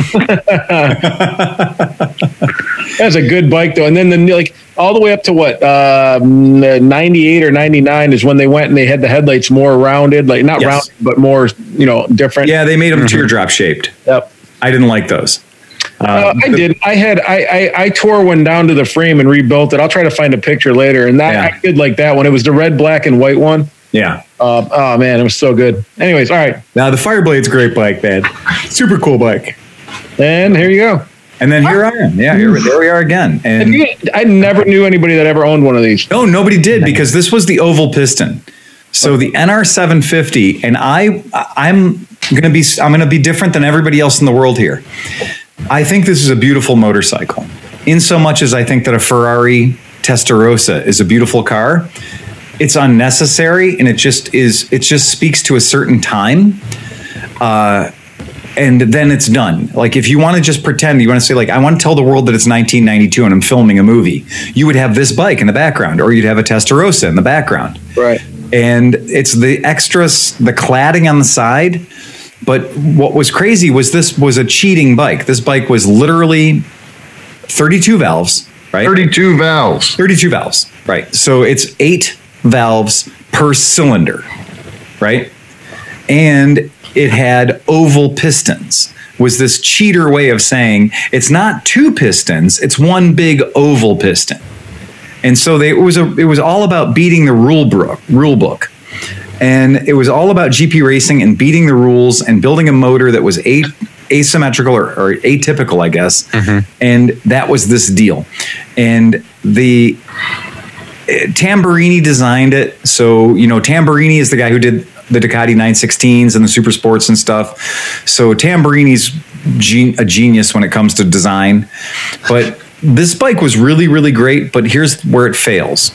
Speaker 3: That's a good bike though. And then the like all the way up to what uh, 98 or 99 is when they went and they had the headlights more rounded, like not
Speaker 2: Yes.
Speaker 3: rounded, but more you know different.
Speaker 2: Yeah, they made them teardrop shaped.
Speaker 3: Yep.
Speaker 2: I didn't like those.
Speaker 3: Uh, I did. I had I, I I tore one down to the frame and rebuilt it. I'll try to find a picture later. And that
Speaker 2: Yeah.
Speaker 3: I did like that one. It was the red, black, and white one.
Speaker 2: Yeah.
Speaker 3: Uh, oh man, it was so good. Anyways, all right.
Speaker 2: Now the Fireblade's great bike, man. Super cool bike.
Speaker 3: And here you go.
Speaker 2: And then here I am. Yeah, here, there we are again.
Speaker 3: And I never knew anybody that ever owned one of these.
Speaker 2: no, nobody did because this was the oval piston. So the NR 750, and I, I'm gonna be, I'm gonna be different than everybody else in the world here. I think this is a beautiful motorcycle. In so much as I think that a Ferrari Testarossa is a beautiful car, it's unnecessary and it just is. It just speaks to a certain time. Uh, and then it's done. Like if you want to just pretend, you want to say like I want to tell the world that it's 1992 and I'm filming a movie, you would have this bike in the background, or you'd have a Testarossa in the background,
Speaker 3: Right.
Speaker 2: and it's the extras, the cladding on the side. But what was crazy was this was a cheating bike. This bike was literally 32 valves, right?
Speaker 4: 32 valves.
Speaker 2: 32 valves, right? So it's eight valves per cylinder, right? And it had oval pistons. Was this cheater way of saying it's not two pistons, it's one big oval piston. And so they, it was a, it was all about beating the rule book, rule book. And it was all about GP racing and beating the rules and building a motor that was a, asymmetrical or, or atypical, I guess. Mm-hmm. And that was this deal. And the eh, Tamburini designed it. So, you know, Tamburini is the guy who did the Ducati 916s and the Super Sports and stuff. So, Tamburini's gen- a genius when it comes to design. But this bike was really, really great. But here's where it fails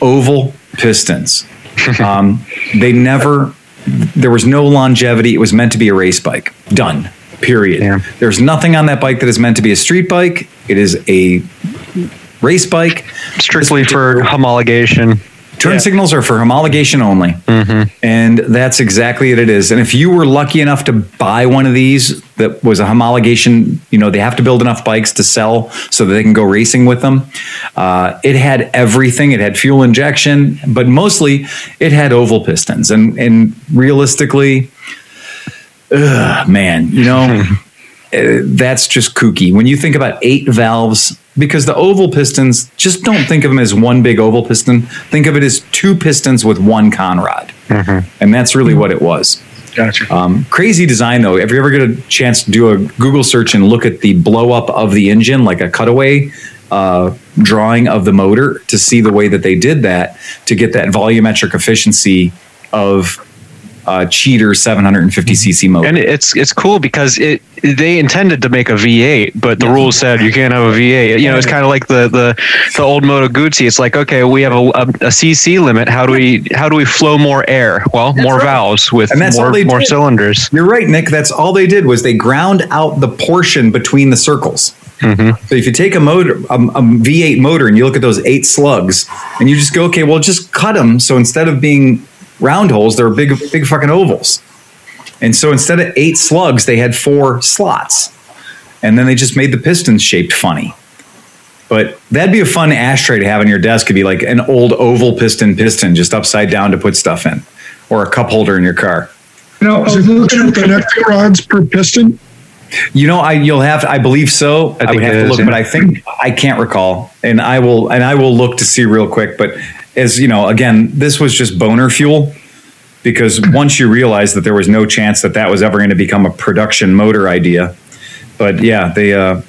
Speaker 2: oval pistons. (laughs) um, they never, there was no longevity. It was meant to be a race bike. Done. Period.
Speaker 7: Yeah.
Speaker 2: There's nothing on that bike that is meant to be a street bike. It is a race bike.
Speaker 7: Strictly for homologation.
Speaker 2: Turn signals are for homologation only. And that's exactly what it is. And if you were lucky enough to buy one of these that was a homologation, you know, they have to build enough bikes to sell so that they can go racing with them. Uh, it had everything. It had fuel injection, but mostly it had oval pistons. And, and realistically, ugh, man, you know, (laughs) uh, that's just kooky. When you think about eight valves, because the oval pistons, just don't think of them as one big oval piston. Think of it as two pistons with one conrod. And that's really what it was.
Speaker 3: Gotcha.
Speaker 2: Um, crazy design, though. If you ever get a chance to do a Google search and look at the blow up of the engine, like a cutaway uh, drawing of the motor, to see the way that they did that to get that volumetric efficiency of uh, cheater 750cc motor.
Speaker 7: And it's it's cool because it they intended to make a V8, but the rules said you can't have a V8. You know, it's kind of like the the the old Moto Guzzi. It's like okay, we have a, a, a CC limit. How do we how do we flow more air? Well, more
Speaker 2: right.
Speaker 7: valves with
Speaker 2: that's
Speaker 7: more more
Speaker 2: did.
Speaker 7: cylinders.
Speaker 2: You're right, Nick. That's all they did was they ground out the portion between the circles. So if you take a motor, a, a V8 motor, and you look at those eight slugs, and you just go, okay, well, just cut them. So instead of being round holes, they're big, big fucking ovals. And so instead of eight slugs, they had four slots. and then they just made the pistons shaped funny. But that'd be a fun ashtray to have on your desk. It'd be like an old oval piston piston just upside down to put stuff in, or a cup holder in your car.
Speaker 6: You know,
Speaker 5: is it two connecting rods per piston?
Speaker 2: You know, I you'll have I believe so. I,
Speaker 7: think
Speaker 2: would have
Speaker 7: it
Speaker 2: to look,
Speaker 7: yeah.
Speaker 2: but I think I can't recall, and I will and I will look to see real quick. But as you know, again, this was just boner fuel because once you realize that there was no chance that that was ever going to become a production motor idea. But yeah, they uh,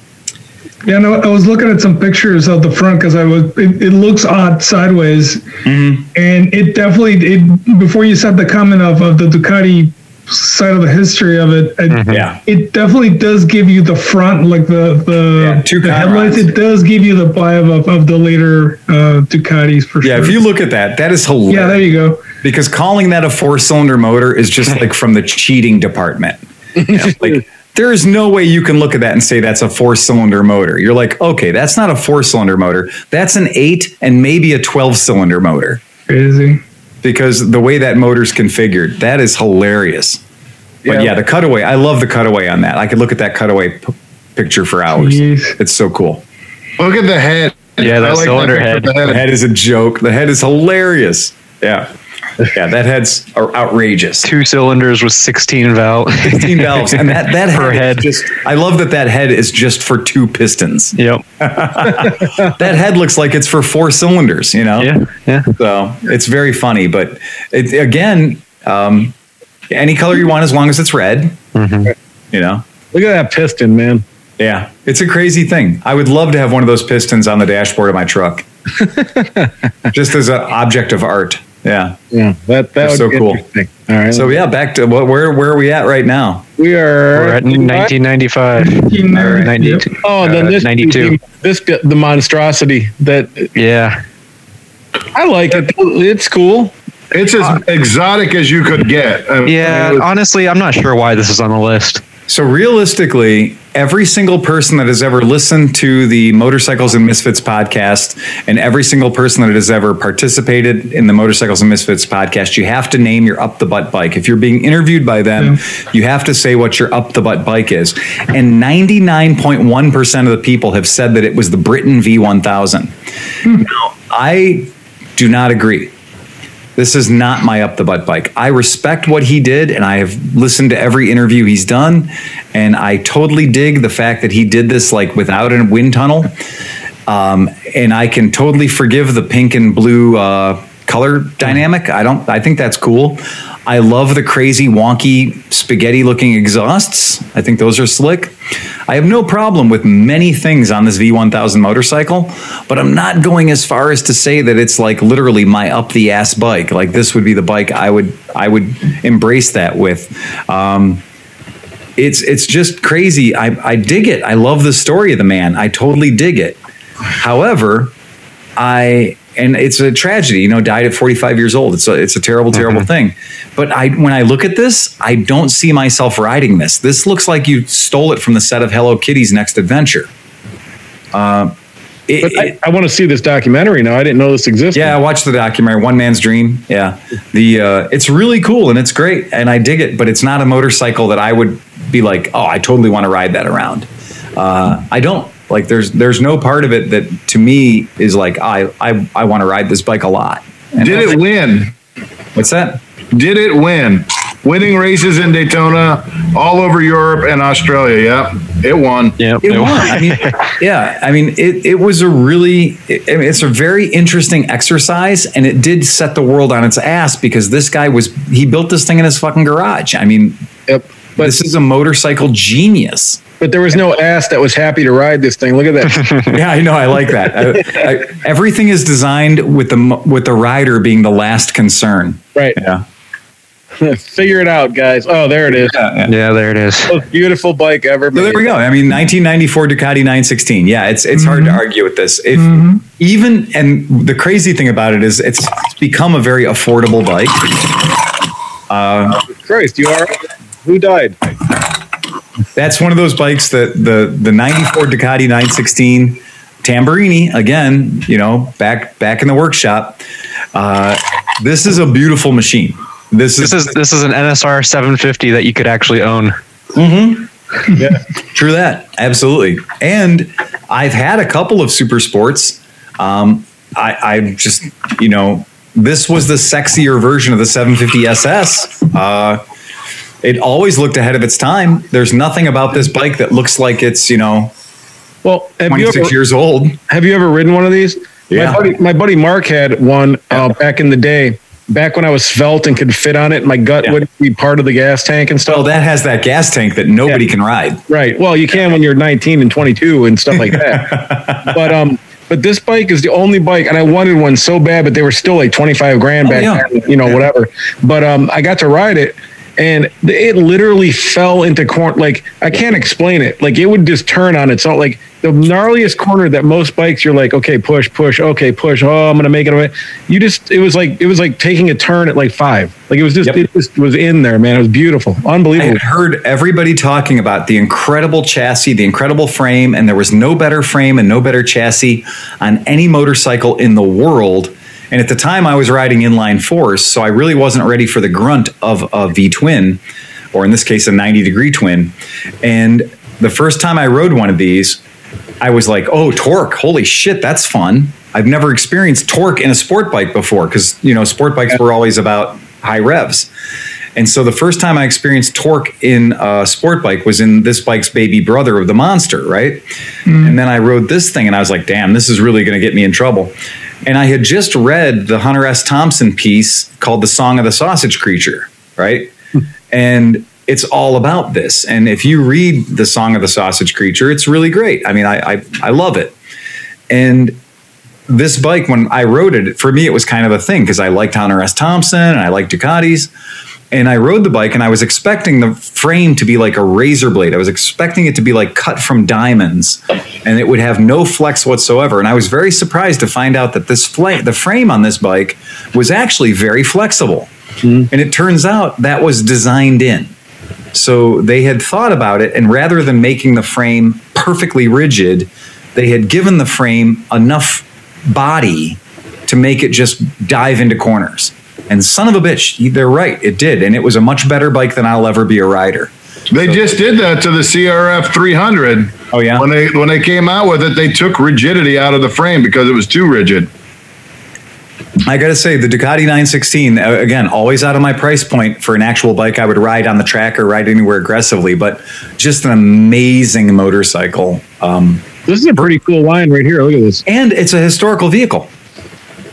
Speaker 6: yeah, no, I was looking at some pictures of the front because I was. It, it looks odd sideways,
Speaker 2: Mm-hmm.
Speaker 6: and it definitely. It before you said the comment of of the Ducati side of the history of it. it
Speaker 2: Mm-hmm. yeah.
Speaker 6: It definitely does give you the front, like the the,
Speaker 2: Yeah, two
Speaker 6: the
Speaker 2: conrods.
Speaker 6: headlights. It does give you the vibe of, of the later uh, Ducatis for
Speaker 2: Yeah,
Speaker 6: sure.
Speaker 2: Yeah, if you look at that, that is hilarious.
Speaker 6: yeah, there you go.
Speaker 2: because calling that a four cylinder motor is just like from the cheating department. (laughs) like there is no way you can look at that and say that's a four cylinder motor. You're like, okay, that's not a four cylinder motor. That's an eight and maybe a 12 cylinder motor
Speaker 6: Crazy.
Speaker 2: Because the way that motor's configured, that is hilarious. But
Speaker 6: Yeah.
Speaker 2: yeah, the cutaway, I love the cutaway on that. I could look at that cutaway p- picture for hours.
Speaker 6: Jeez.
Speaker 2: It's so cool.
Speaker 4: Look at the head.
Speaker 7: Yeah, that
Speaker 4: I like
Speaker 7: cylinder
Speaker 4: picture
Speaker 7: head.
Speaker 4: of the
Speaker 2: The head is a joke. The head is hilarious. Yeah. Yeah, that head's are outrageous.
Speaker 7: Two cylinders with 16 valve.
Speaker 2: 15 valves and that that (laughs) head,
Speaker 7: head.
Speaker 2: just i love that that head is just for two pistons
Speaker 7: yep. (laughs)
Speaker 2: that head looks like it's for four cylinders you know
Speaker 7: Yeah. Yeah.
Speaker 2: so it's very funny but it, again um, any color you want as long as it's red you know
Speaker 3: Look at that piston, man.
Speaker 2: yeah it's a crazy thing i would love to have one of those pistons on the dashboard of my truck (laughs) just as an object of art yeah
Speaker 3: Yeah, that that
Speaker 2: They're so
Speaker 3: be
Speaker 2: cool.
Speaker 3: interesting. All right,
Speaker 2: so yeah back to what where where are we at right now
Speaker 3: we are
Speaker 7: We're at 1995.
Speaker 6: Alright,
Speaker 7: 92.
Speaker 3: Oh, then
Speaker 7: uh,
Speaker 3: this
Speaker 7: 92.
Speaker 3: this the monstrosity that
Speaker 7: Yeah.
Speaker 3: I like it. It's cool.
Speaker 4: It's as exotic as you could get. I mean,
Speaker 7: Yeah.
Speaker 4: it was-
Speaker 7: Honestly, I'm not sure why this is on the list.
Speaker 2: So realistically, every single person that has ever listened to the Motorcycles and Misfits podcast and every single person that has ever participated in the Motorcycles and Misfits podcast, you have to name your up the butt bike. If you're being interviewed by them, you have to say what your up the butt bike is. And 99.1% of the people have said that it was the Britten V1000. Hmm. Now, I do not agree. This is not my up the butt bike. I respect what he did, and I have listened to every interview he's done, and I totally dig the fact that he did this like without a wind tunnel. Um, and I can totally forgive the pink and blue uh, color dynamic. I don't. I think that's cool. I love the crazy wonky spaghetti looking exhausts. I think those are slick. I have no problem with many things on this V1000 motorcycle, but I'm not going as far as to say that it's like literally my up the ass bike. Like this would be the bike I would I would embrace that with. Um, it's it's just crazy. I, I dig it. I love the story of the man. I totally dig it. However, I and it's a tragedy. You know, died at 45 years old. It's a it's a terrible, terrible thing. But I when I look at this, I don't see myself riding this. This looks like you stole it from the set of Hello Kitty's Next Adventure. Uh, it-
Speaker 3: But
Speaker 2: it-
Speaker 3: I, I want to see this documentary now. I didn't know this existed.
Speaker 2: yeah, I watched the documentary One Man's Dream. Yeah, the uh, it's really cool and it's great and I dig it, but it's not a motorcycle that I would be like, oh, I totally want to ride that around. Uh, I don't like. There's there's no part of it that to me is like I I, I want to ride this bike a lot. And
Speaker 4: did it win?
Speaker 2: What's that?
Speaker 4: Did it win? Winning races in Daytona, all over Europe and Australia. Yep, it won.
Speaker 7: Yep.
Speaker 2: It won. I mean, (laughs) yeah. I mean, it, it was a really, it, I mean, it's a very interesting exercise, and it did set the world on its ass because this guy was he built this thing in his fucking garage. I mean,
Speaker 3: Yep. But
Speaker 2: this is a motorcycle genius.
Speaker 3: But there was no ass that was happy to ride this thing. Look at that. (laughs)
Speaker 2: Yeah, I know. I like that. I, I, everything is designed with the with the rider being the last concern.
Speaker 3: right.
Speaker 2: Yeah. (laughs)
Speaker 3: Figure it out, guys. Oh, there it is.
Speaker 2: Yeah. yeah.
Speaker 7: Yeah, there it is.
Speaker 3: Most beautiful bike ever.
Speaker 2: So there we go. I mean, 1994 Ducati 916. Yeah, it's it's hard to mm-hmm. argue with this. If mm-hmm. even and the crazy thing about it is it's, it's become a very affordable bike.
Speaker 3: Uh, Christ, you are. Who died?
Speaker 2: That's one of those bikes that the the 94 Ducati 916 Tamburini again, you know, back back in the workshop. Uh, this is a beautiful machine. This is,
Speaker 7: This is this is an NSR 750 that you could actually own. Mm-hmm.
Speaker 2: yeah, true that. Absolutely. And I've had a couple of super sports. Um, I, I just, you know, this was the sexier version of the 750 SS. Uh, it always looked ahead of its time. There's nothing about this bike that looks like it's, you know,
Speaker 3: Well, have you
Speaker 2: 26
Speaker 3: ever,
Speaker 2: years old.
Speaker 3: have you ever ridden one of these?
Speaker 2: Yeah.
Speaker 3: My buddy, my buddy Mark had one uh, back in the day. Back when I was svelte and could fit on it, my gut
Speaker 2: Yeah.
Speaker 3: wouldn't be part of the gas tank and stuff.
Speaker 2: Well, that has that gas tank that nobody
Speaker 3: Yeah.
Speaker 2: can ride.
Speaker 3: Right. Well, you can when you're 19 and 22 and stuff like that. (laughs) but um, but this bike is the only bike, and I wanted one so bad, but they were still like 25 grand
Speaker 2: Oh,
Speaker 3: back
Speaker 2: yeah.
Speaker 3: then, you know, whatever. But um, I got to ride it, and it literally fell into corner. Like I can't explain it. Like it would just turn on its own. Like the gnarliest corner that most bikes, you're like, okay, push, push, okay, push. Oh, I'm gonna make it away. You just, it was like, it was like taking a turn at like five. Like it was just,
Speaker 2: Yep.
Speaker 3: it just was in there, man. It was beautiful,
Speaker 2: I
Speaker 3: unbelievable.
Speaker 2: had heard everybody talking about the incredible chassis, the incredible frame, and there was no better frame and no better chassis on any motorcycle in the world. And at the time, I was riding inline force, so I really wasn't ready for the grunt of a V twin, or in this case, a 90 degree twin. And the first time I rode one of these, I was like, oh, torque, holy shit, that's fun. I've never experienced torque in a sport bike before because, you know, sport bikes were always about high revs. And so the first time I experienced torque in a sport bike was in this bike's baby brother of the monster, right? Mm-hmm. And then I rode this thing and I was like, damn, this is really going to get me in trouble. And I had just read the Hunter S. Thompson piece called The Song of the Sausage Creature, right? and it's all about this. And if you read the Song of the Sausage Creature, it's really great. I mean, I I, I love it. And this bike, when I rode it, for me, it was kind of a thing because I liked Hunter S. Thompson and I liked Ducatis. And I rode the bike and I was expecting the frame to be like a razor blade. I was expecting it to be like cut from diamonds and it would have no flex whatsoever. And I was very surprised to find out that this fla- the frame on this bike was actually very flexible. Hmm. And it turns out that was designed in. So they had thought about it, and rather than making the frame perfectly rigid, they had given the frame enough body to make it just dive into corners. And son of a bitch, they're right, it did. And it was a much better bike than I'll ever be a rider.
Speaker 4: They just did that to the CRF 300.
Speaker 2: Oh, yeah?
Speaker 4: When they when they came out with it, they took rigidity out of the frame because it was too rigid.
Speaker 2: I got to say, the Ducati 916, uh, again, always out of my price point for an actual bike I would ride on the track or ride anywhere aggressively, but just an amazing motorcycle. Um,
Speaker 3: This is a pretty cool line right here. Look at this.
Speaker 2: and it's a historical vehicle.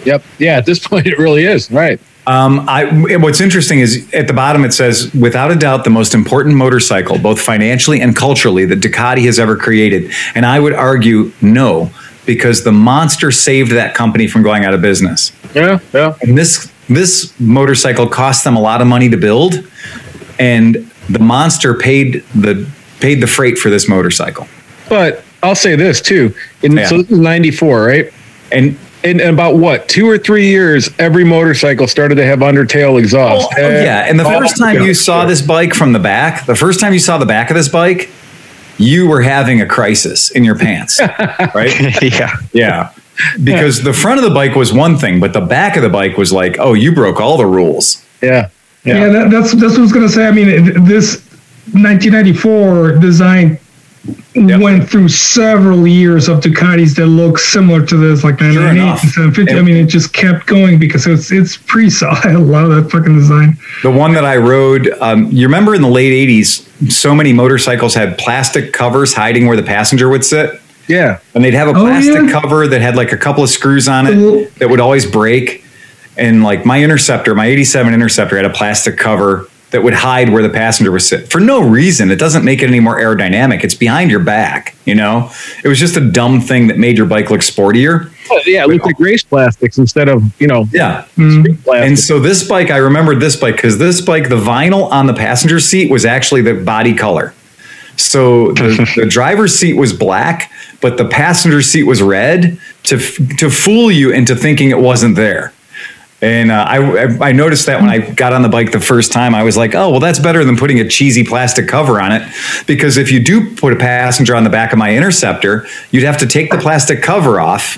Speaker 3: Yep. Yeah. At this (laughs) point, it really is. Right.
Speaker 2: Um, I, what's interesting is at the bottom it says, without a doubt, the most important motorcycle, both financially and culturally, that Ducati has ever created. And I would argue no, because the monster saved that company from going out of business.
Speaker 3: Yeah. Yeah.
Speaker 2: And this this motorcycle cost them a lot of money to build, and the monster paid the paid the freight for this motorcycle.
Speaker 3: But I'll say this too. In,
Speaker 2: Yeah.
Speaker 3: So this is 94, right?
Speaker 2: And
Speaker 3: In about what, two or three years, every motorcycle started to have undertail exhaust.
Speaker 2: Oh, yeah, and the first time you saw this bike from the back, the first time you saw the back of this bike, you were having a crisis in your pants, (laughs) right? (laughs)
Speaker 7: yeah.
Speaker 2: Yeah. Because the front of the bike was one thing, but the back of the bike was like, oh, you broke all the rules.
Speaker 3: Yeah.
Speaker 6: Yeah,
Speaker 3: Yeah.
Speaker 6: that, that's that's what I was gonna say. I mean, this 1994 design went through several years of Ducatis that look similar to this, like 998
Speaker 2: enough.
Speaker 6: and 750. I mean, it just kept going because it's it's pretty solid. (laughs) I love that fucking design.
Speaker 2: The one that I rode, um, you remember in the late 80s, so many motorcycles had plastic covers hiding where the passenger would sit?
Speaker 3: Yeah.
Speaker 2: And they'd have a
Speaker 6: Oh,
Speaker 2: plastic
Speaker 6: yeah.
Speaker 2: cover that had like a couple of screws on
Speaker 6: Cool.
Speaker 2: it that would always break. And like my Interceptor, my 87 Interceptor had a plastic cover that would hide where the passenger was sit for no reason. It doesn't make it any more aerodynamic. It's behind your back, you know? It was just a dumb thing that made your bike look sportier.
Speaker 3: Oh, yeah. It looked like race plastics instead of, you know,
Speaker 2: Yeah.
Speaker 3: street. Mm-hmm.
Speaker 2: And so this bike, I remembered this bike because this bike, the vinyl on the passenger seat was actually the body color. So the, (laughs) the driver's seat was black, but the passenger seat was red to to fool you into thinking it wasn't there. And uh, I, I I noticed that when I got on the bike the first time, I was like, oh well, that's better than putting a cheesy plastic cover on it, because if you do put a passenger on the back of my Interceptor, you'd have to take the plastic cover off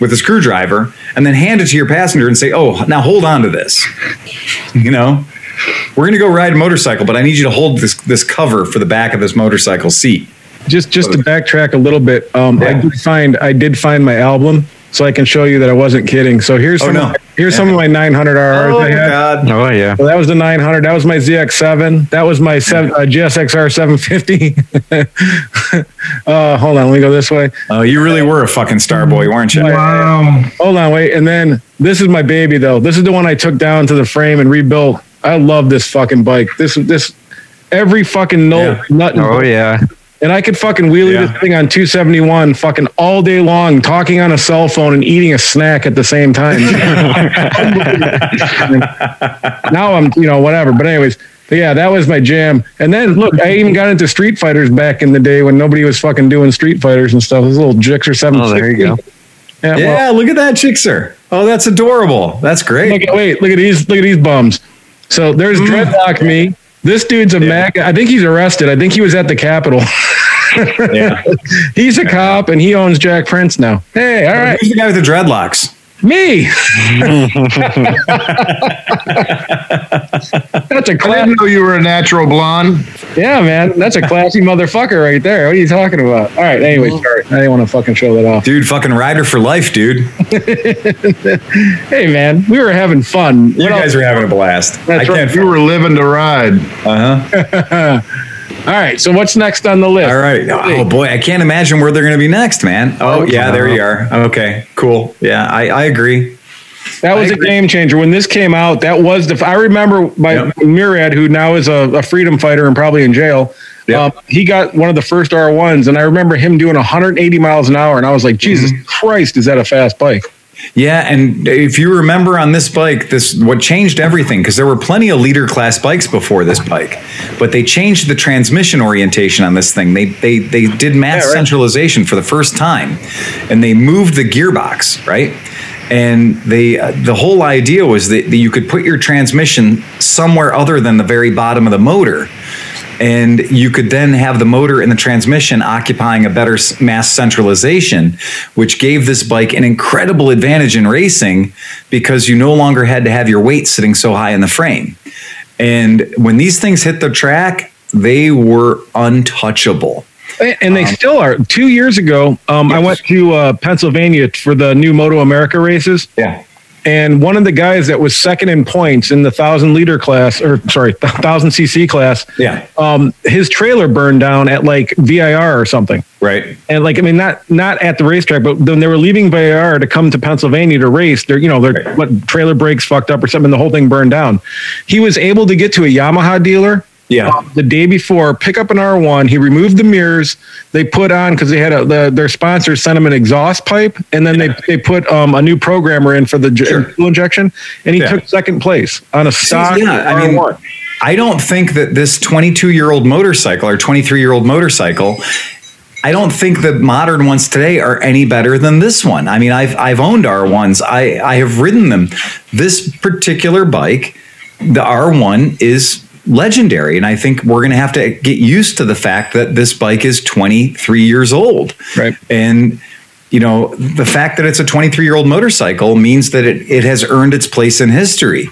Speaker 2: with a screwdriver and then hand it to your passenger and say, "Oh, now hold on to this." You know? We're gonna go ride a motorcycle, but I need you to hold this this cover for the back of this motorcycle seat.
Speaker 3: Just just to backtrack a little bit, um, I did find I did find my album, so I can show you that I wasn't kidding. So here's
Speaker 2: Oh,
Speaker 3: some
Speaker 2: no.
Speaker 3: of my, here's some of my 900 RRs I had.
Speaker 2: God!
Speaker 7: Oh yeah.
Speaker 3: So that was the 900. That was my ZX7. That was my seven, uh, GSXR 750. (laughs) uh, hold on, let me go this way.
Speaker 2: Oh, you really were a fucking star boy, weren't you?
Speaker 6: Wow.
Speaker 3: Hold on, wait. And then this is my baby though. This is the one I took down to the frame and rebuilt. I love this fucking bike. This this every fucking note,
Speaker 2: Yeah.
Speaker 3: nut
Speaker 7: Oh yeah.
Speaker 3: And I could fucking wheelie
Speaker 2: Yeah.
Speaker 3: this thing on 271 fucking all day long, talking on a cell phone and eating a snack at the same time. (laughs) now I'm, you know, whatever. But anyways, yeah, that was my jam. And then look, I even got into Street Fighters back in the day when nobody was fucking doing Street Fighters and stuff. This little Gixxer 750.
Speaker 7: Oh, there you go.
Speaker 3: Yeah, well,
Speaker 2: look at that Chixer. Oh, that's adorable. That's great.
Speaker 3: Look at, wait, look at these, look at these bums. So there's mm. Dreadlock me. This dude's a mag. I think he's arrested. I think he was at the Capitol.
Speaker 2: Yeah. (laughs)
Speaker 3: he's a cop and he owns Jack Prince now. Hey, all right,
Speaker 2: He's the guy with the dreadlocks?
Speaker 3: Me. (laughs) That's a
Speaker 4: I
Speaker 3: class.
Speaker 4: didn't know you were a natural blonde.
Speaker 3: Yeah, man, that's a classy motherfucker right there. What are you talking about? All right, anyway, sorry, I didn't want to fucking show that off.
Speaker 2: Dude, fucking rider for life, dude. (laughs)
Speaker 3: Hey, man, we were having fun.
Speaker 2: You guys were having a blast.
Speaker 3: That's
Speaker 2: I
Speaker 3: right.
Speaker 2: can't.
Speaker 4: You were living to ride.
Speaker 2: Uh huh. (laughs)
Speaker 3: All right, so what's next on the list?
Speaker 2: All right. Oh boy, I can't imagine where they're going to be next, man. Oh yeah, there you are. Okay, cool. Yeah, I, I agree.
Speaker 3: That was a game changer when this came out. That was the. I remember my
Speaker 2: Yep.
Speaker 3: Murad, who now is a, a freedom fighter and probably in jail.
Speaker 2: Yep.
Speaker 3: Um, he got one of the first R ones, and I remember him doing 180 miles an hour, and I was like, Jesus
Speaker 2: Mm-hmm.
Speaker 3: Christ, is that a fast bike?
Speaker 2: Yeah, and if you remember on this bike, this what changed everything because there were plenty of liter class bikes before this bike, but they changed the transmission orientation on this thing. They they they did mass
Speaker 3: Yeah, right.
Speaker 2: centralization for the first time, and they moved the gearbox right. And they uh, the whole idea was that, that you could put your transmission somewhere other than the very bottom of the motor and you could then have the motor and the transmission occupying a better mass centralization, which gave this bike an incredible advantage in racing because you no longer had to have your weight sitting so high in the frame. And when these things hit the track, they were untouchable.
Speaker 3: And they still are. Two years ago, um, I went to uh, Pennsylvania for the new Moto America races.
Speaker 2: Yeah.
Speaker 3: And one of the guys that was second in points in the thousand liter class, or sorry, (laughs) thousand cc class,
Speaker 2: Yeah.
Speaker 3: um, his trailer burned down at like VIR or something.
Speaker 2: Right.
Speaker 3: And like, I mean, not not at the racetrack, but when they were leaving VIR to come to Pennsylvania to race, their you know their
Speaker 2: Right.
Speaker 3: what trailer brakes fucked up or something. The whole thing burned down. He was able to get to a Yamaha dealer
Speaker 2: Yeah.
Speaker 3: um, the day before, pick up an R1. He removed the mirrors. They put on because they had a, the, their sponsor sent him an exhaust pipe, and then they they put um, a new programmer in for the
Speaker 2: Sure.
Speaker 3: fuel injection, and he
Speaker 2: Yeah.
Speaker 3: took second place on a stock.
Speaker 2: yeah, I mean,
Speaker 3: R1.
Speaker 2: I don't think that this 22 year old motorcycle or 23 year old motorcycle. I don't think the modern ones today are any better than this one. I mean, I've I've owned R1s. I I have ridden them. This particular bike, the R1 is legendary and I think we're going to have to get used to the fact that this bike is 23 years old.
Speaker 3: Right.
Speaker 2: And you know, the fact that it's a 23 year old motorcycle means that it, it has earned its place in history.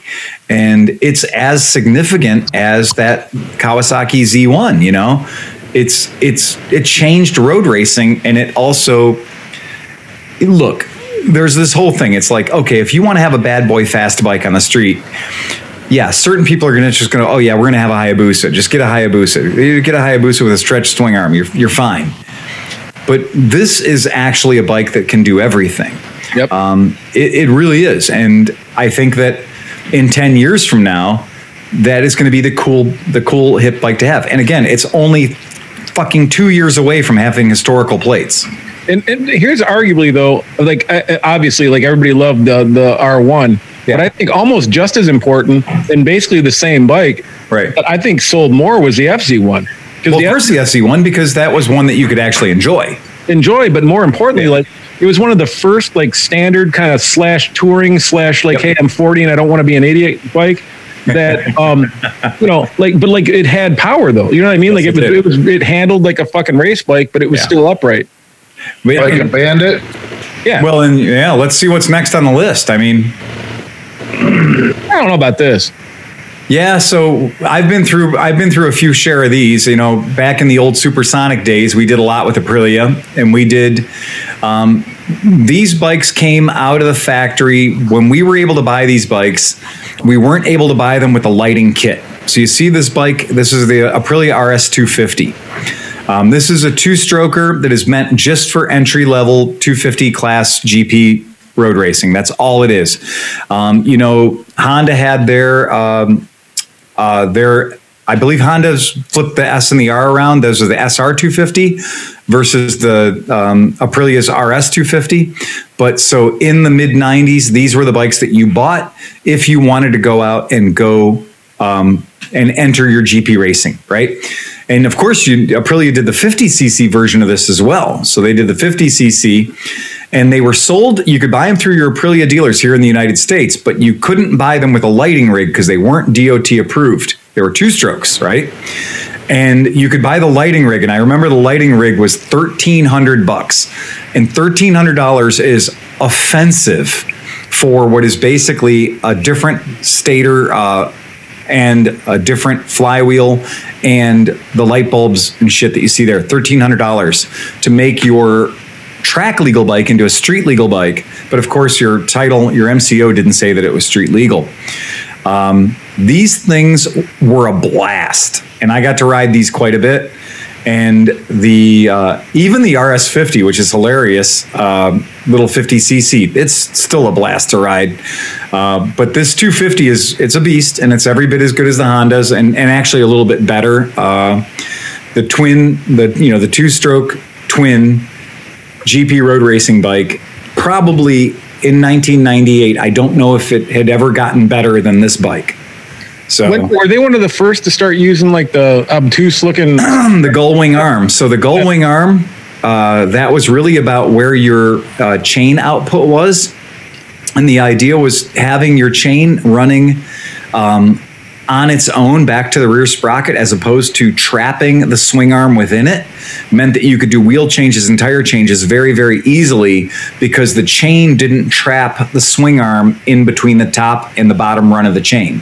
Speaker 2: And it's as significant as that Kawasaki Z1, you know? It's it's it changed road racing and it also look, there's this whole thing. It's like, okay, if you want to have a bad boy fast bike on the street, yeah, certain people are gonna just gonna, oh yeah, we're gonna have a Hayabusa. Just get a Hayabusa. You Get a Hayabusa with a stretched swing arm. You're you're fine. But this is actually a bike that can do everything.
Speaker 3: Yep.
Speaker 2: Um, it, it really is, and I think that in ten years from now, that is going to be the cool the cool hip bike to have. And again, it's only fucking two years away from having historical plates.
Speaker 3: And, and here's arguably though, like obviously, like everybody loved the the R1,
Speaker 2: Yeah.
Speaker 3: but I think almost just as important and basically the same bike.
Speaker 2: Right.
Speaker 3: That I think sold more was the FZ1 because
Speaker 2: Well,
Speaker 3: the
Speaker 2: first the FZ1 because that was one that you could actually enjoy.
Speaker 3: enjoy, but more importantly,
Speaker 2: Yeah.
Speaker 3: like it was one of the first like standard kind of slash touring slash like,
Speaker 2: Yep.
Speaker 3: hey, I'm 40 and I don't want to be an idiot bike. That (laughs) um, you know, like, but like it had power though. You know what I mean?
Speaker 2: Yes,
Speaker 3: like it,
Speaker 2: it
Speaker 3: was, it was, it handled like a fucking race bike, but it was
Speaker 2: Yeah.
Speaker 3: still upright.
Speaker 2: But-
Speaker 4: Like a bandit.
Speaker 3: Yeah.
Speaker 2: well, and yeah, let's see what's next on the list. I mean,
Speaker 3: I don't know about this.
Speaker 2: Yeah, so I've been through I've been through a few share of these. You know, back in the old supersonic days, we did a lot with Aprilia, and we did. Um, these bikes came out of the factory when we were able to buy these bikes. We weren't able to buy them with a lighting kit. So you see this bike. This is the Aprilia RS 250. Um, this is a two-stroker that is meant just for entry level 250 class GP road racing. That's all it is. Um, you know, Honda had their um, uh, their I believe Honda's flipped the S and the R around. Those are the SR 250 versus the um, Aprilia's RS 250. But so in the mid 90s, these were the bikes that you bought if you wanted to go out and go um, and enter your GP racing, right? And of course, you, Aprilia did the 50cc version of this as well. So they did the 50cc and they were sold. You could buy them through your Aprilia dealers here in the United States, but you couldn't buy them with a lighting rig because they weren't DOT approved. They were two strokes, right? And you could buy the lighting rig, and I remember the lighting rig was thirteen hundred bucks, and thirteen hundred dollars is offensive for what is basically a different stator uh, and a different flywheel and the light bulbs and shit that you see there. Thirteen hundred dollars to make your track legal bike into a street legal bike. But of course, your title, your MCO didn't say that it was street legal. Um, these things were a blast, and I got to ride these quite a bit. And the uh, even the RS50, which is hilarious, um, little 50cc, it's still a blast to ride. Uh, but this 250 is it's a beast, and it's every bit as good as the Hondas, and, and actually a little bit better. Uh, the twin, the you know the two-stroke twin GP road racing bike, probably in 1998. I don't know if it had ever gotten better than this bike. So
Speaker 3: What, were they one of the first to start using like the obtuse looking? (clears throat)
Speaker 2: the Gullwing arm. So the Gullwing arm, uh, that was really about where your uh, chain output was, and the idea was having your chain running. Um, on its own back to the rear sprocket as opposed to trapping the swing arm within it meant that you could do wheel changes and tire changes very very easily because the chain didn't trap the swing arm in between the top and the bottom run of the chain.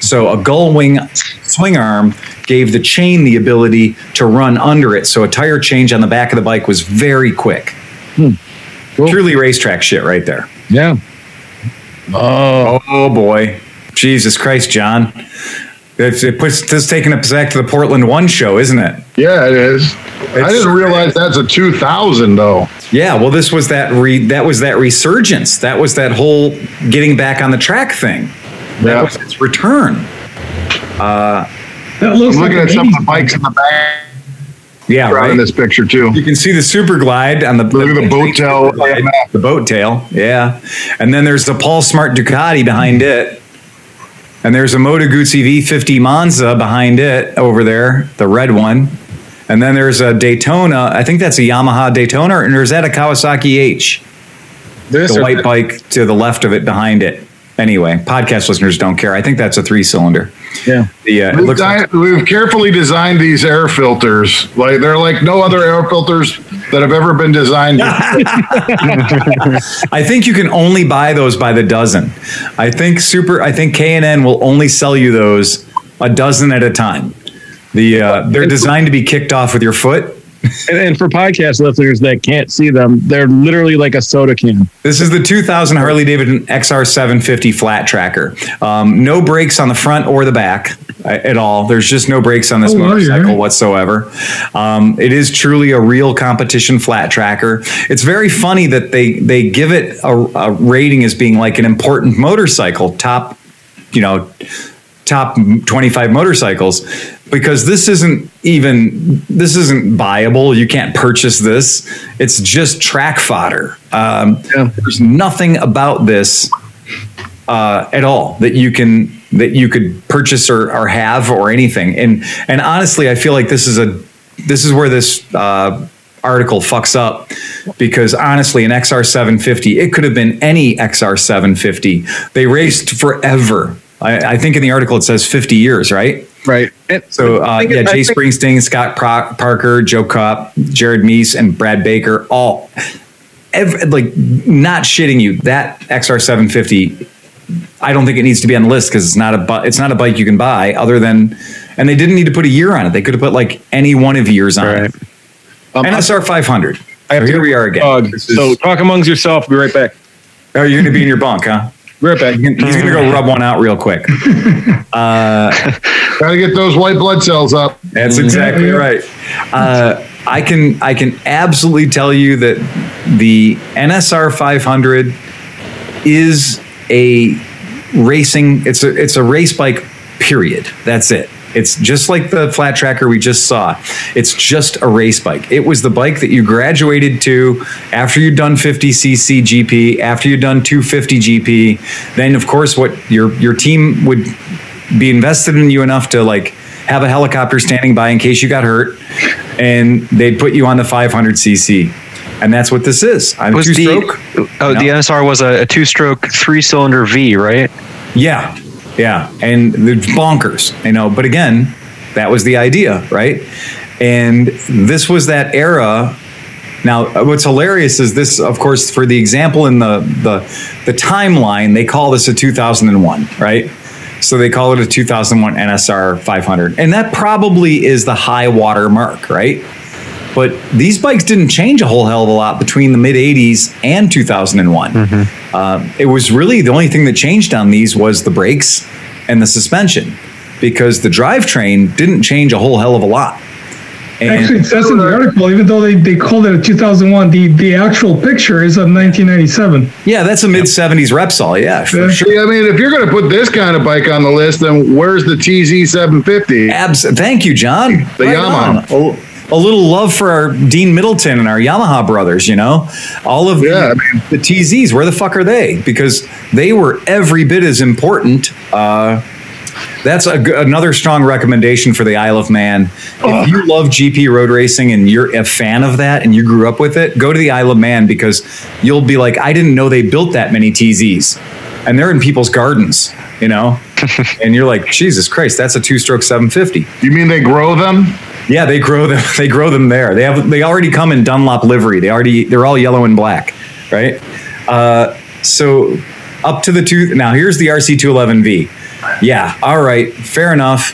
Speaker 2: So a gull wing swing arm gave the chain the ability to run under it. So a tire change on the back of the bike was very quick. Hmm. Truly racetrack shit right there.
Speaker 3: Yeah.
Speaker 2: Oh, oh boy. Jesus Christ, John. It's, it puts this taking us back to the Portland One show, isn't it?
Speaker 4: Yeah, it is. I didn't realize that's a 2000 though.
Speaker 2: Yeah. Well, this was that re, that was that resurgence. That was that whole getting back on the track thing. That
Speaker 4: Yeah.
Speaker 2: was its return.
Speaker 6: Uh, That looks
Speaker 4: I'm
Speaker 6: like
Speaker 4: looking
Speaker 6: an
Speaker 4: at some of the bikes in the back
Speaker 2: Yeah,
Speaker 4: right.
Speaker 2: right.
Speaker 4: in this picture too.
Speaker 2: You can see the Super Glide on the
Speaker 4: Look at the boat tail.
Speaker 2: The boat tail, yeah. And then there's the Paul Smart Ducati behind it. And there's a Moto Guzzi V50 Monza behind it over there, the red one. And then there's a Daytona. I think that's a Yamaha Daytona, or is that a Kawasaki H?
Speaker 3: This
Speaker 2: The white bike to the left of it behind it. Anyway, podcast listeners don't care. I think that's a three cylinder.
Speaker 3: Yeah.
Speaker 2: The, uh,
Speaker 4: We've,
Speaker 2: looks like-
Speaker 4: we've carefully designed these air filters. Like they're like no other air filters that have ever been designed. (laughs)
Speaker 2: I think you can only buy those by the dozen. I think super. I think K and N will only sell you those a dozen at a time. The uh, they're designed to be kicked off with your foot.
Speaker 3: And, and for podcast listeners that can't see them, they're literally like a soda can.
Speaker 2: This is the 2000 Harley Davidson XR750 flat tracker. Um, no brakes on the front or the back uh, at all. There's just no brakes on this
Speaker 6: Oh,
Speaker 2: motorcycle
Speaker 6: right.
Speaker 2: whatsoever. Um, it is truly a real competition flat tracker. It's very funny that they they give it a, a rating as being like an important motorcycle, top, you know, top 25 motorcycles because this isn't even this isn't buyable. You can't purchase this. It's just track fodder. Um, there's nothing about this uh, at all that you can that you could purchase or, or have or anything. And and honestly i feel like this is a this is where this uh, article fucks up because honestly an xr750 it could have been any xr750 they raced forever I, I think in the article it says 50 years right
Speaker 3: Right. And
Speaker 2: so uh, yeah, Jay
Speaker 3: think-
Speaker 2: Springsteen, Scott Pro- Parker, Joe Kopp, Jared Mees, and Brad Baker, all ev like not shitting you. That XR750 I don't think it needs to be on the list because it's not a bu- it's not a bike you can buy other than, and they didn't need to put a year on it. They could have put like any one of years on
Speaker 7: Right.
Speaker 2: it.
Speaker 3: Um,
Speaker 2: NSR 500.
Speaker 3: I have
Speaker 2: So
Speaker 3: to
Speaker 2: here we are again.
Speaker 3: Dog.
Speaker 2: Is-
Speaker 3: So talk amongst yourself. Be right back.
Speaker 2: oh, you're going to be in your bunk, huh?
Speaker 3: Be right back.
Speaker 2: He's going to go rub one out real quick.
Speaker 4: Uh, (laughs) Gotta get those white blood cells up.
Speaker 2: That's exactly right. Uh, I can I can absolutely tell you that the NSR 500 is a racing. It's a it's a race bike. Period. That's it. It's just like the flat tracker we just saw. It's just a race bike. It was the bike that you graduated to after you'd done 50cc GP, after you'd done 250 GP. Then, of course, what your your team would be invested in you enough to like have a helicopter standing by in case you got hurt, and they'd put you on the 500cc, and that's what this is. I'm
Speaker 7: Was
Speaker 2: two
Speaker 7: the
Speaker 2: stroke.
Speaker 7: oh
Speaker 2: No.
Speaker 7: the NSR was a, a two stroke three cylinder V, right?
Speaker 2: Yeah, yeah, and it's bonkers, you know. But again, that was the idea, right? And this was that era. Now, uh, what's hilarious is this, of course, for the example in the the the timeline, they call this a 2001, right? So they call it a 2001 NSR 500, and that probably is the high water mark, right? But these bikes didn't change a whole hell of a lot between the mid 80s and 2001. Uh, it was really the only thing that changed on these was the brakes and the suspension because the drivetrain didn't change a whole hell of a lot. And
Speaker 6: Actually, it says in the article, even though they, they called it a 2001, the, the actual picture is of 1997.
Speaker 2: yeah, that's a mid 70s Repsol. Yeah, for
Speaker 6: Yeah.
Speaker 2: sure.
Speaker 4: See, I mean, if you're gonna put this kind of bike on the list, then where's the TZ 750?
Speaker 2: Abs- thank you, John.
Speaker 4: The Yamaha.
Speaker 2: A, little love for our Dean Middleton and our Yamaha brothers, you know? All of
Speaker 4: Yeah, I
Speaker 2: the,
Speaker 4: mean-
Speaker 2: the TZs, where the fuck are they? Because they were every bit as important. Uh, that's a, another strong recommendation for the Isle of Man. If you love GP road racing and you're a fan of that and you grew up with it, go to the Isle of Man because you'll be like, I didn't know they built that many TZs. And they're in people's gardens, you know? (laughs) and you're like, Jesus Christ, that's a two stroke 750.
Speaker 4: You mean they grow them?
Speaker 2: Yeah, they grow them. (laughs) They grow them there. They have. They already come in Dunlop livery. They already. They're all yellow and black, right? Uh, so up to the two. Now here's the RC211V. Yeah. All right. Fair enough.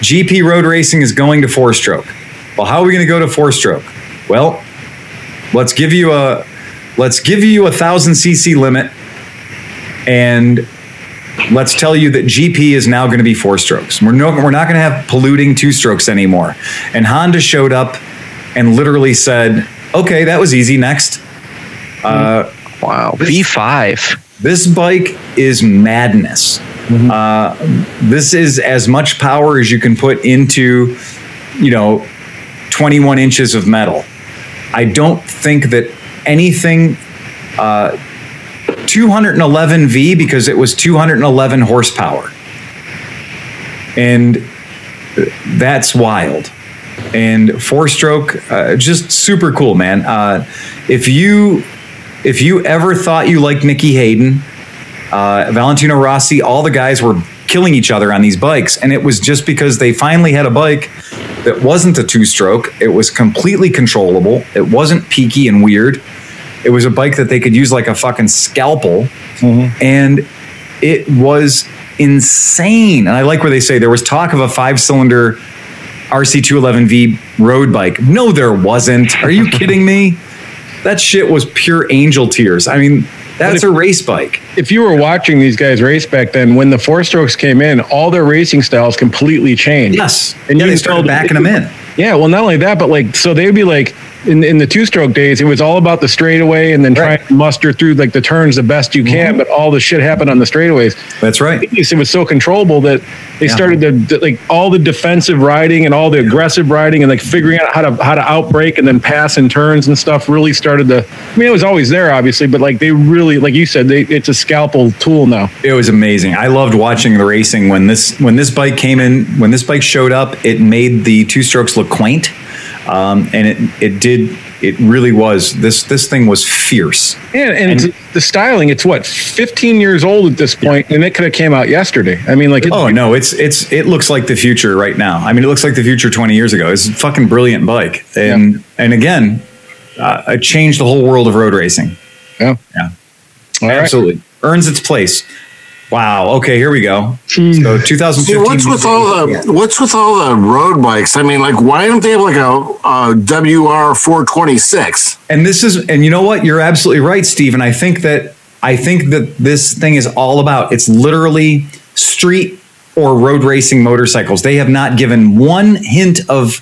Speaker 2: GP road racing is going to four stroke. Well, how are we going to go to four stroke? Well, let's give you a let's give you a thousand cc limit, and let's tell you that GP is now going to be four strokes. We're no, we're not going to have polluting two strokes anymore. And Honda showed up and literally said, "Okay, that was easy. Next." Uh,
Speaker 7: Wow, V five.
Speaker 2: this bike is madness. Uh, this is as much power as you can put into, you know, 21 inches of metal. I don't think that anything. Uh, 211V because it was 211 horsepower. And that's wild. And four stroke, uh, just super cool, man. Uh, if you if you ever thought you liked Nicky Hayden, uh, Valentino Rossi, all the guys were killing each other on these bikes, and it was just because they finally had a bike that wasn't a two stroke. It was completely controllable. It wasn't peaky and weird. It was a bike that they could use like a fucking scalpel, mm-hmm. and it was insane. And I like where they say there was talk of a five cylinder RC211V road bike. No, there wasn't. Are you (laughs) kidding me? That shit was pure angel tears. I mean, that's a race bike.
Speaker 3: if you were watching these guys race back then, when the four strokes came in, all their racing styles completely changed.
Speaker 2: Yes.
Speaker 3: And
Speaker 2: yeah,
Speaker 3: you
Speaker 2: they started backing them in.
Speaker 3: Yeah, well, not only that, but like, so they'd be like, in, in the two stroke days, it was all about the straightaway and then
Speaker 2: Right.
Speaker 3: trying to muster through like the turns the best you can, mm-hmm. but all the shit happened on the straightaways.
Speaker 2: That's right.
Speaker 3: It was so controllable that they
Speaker 2: Yeah.
Speaker 3: started to, to, like all the defensive riding and all the aggressive riding and like figuring out how to how to outbreak and then pass in turns and stuff really started to. I mean, it was always there, obviously, but like they really, like you said, they, it's a scalpel tool now.
Speaker 2: It was amazing. I loved watching the racing when this when this bike came in. When this bike showed up, it made the two strokes look quaint, um, and it it did. It really was. This this thing was fierce.
Speaker 3: Yeah, and,
Speaker 2: And-
Speaker 3: the styling, it's what 15 years old at this point, and it could have came out yesterday. I mean, like,
Speaker 2: Oh no, it's it's it looks like the future right now. I mean, it looks like the future 20 years ago. It's a fucking brilliant bike, and and again, uh, it changed the whole world of road racing.
Speaker 3: yeah.
Speaker 2: Yeah,
Speaker 3: All right.
Speaker 2: absolutely earns its place. Wow. Okay, here we go.
Speaker 6: Jeez.
Speaker 2: So
Speaker 1: See, what's with all the what's with all the road bikes? I mean, like, why don't they have like a, a WR four twenty six?
Speaker 2: and this is and you know what you're absolutely right steve and i think that i think that this thing is all about it's literally street or road racing motorcycles they have not given one hint of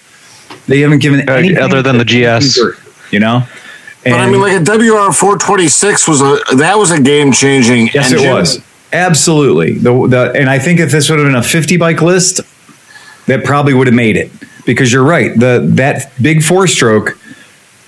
Speaker 2: they haven't given
Speaker 7: Uh, other than the GS.
Speaker 2: you know
Speaker 1: But I mean, like a WR four twenty six was a that was a game changing.
Speaker 2: yes it was absolutely. The, the and i think if this would have been a 50 bike list that probably would have made it. Because you're right the that big four stroke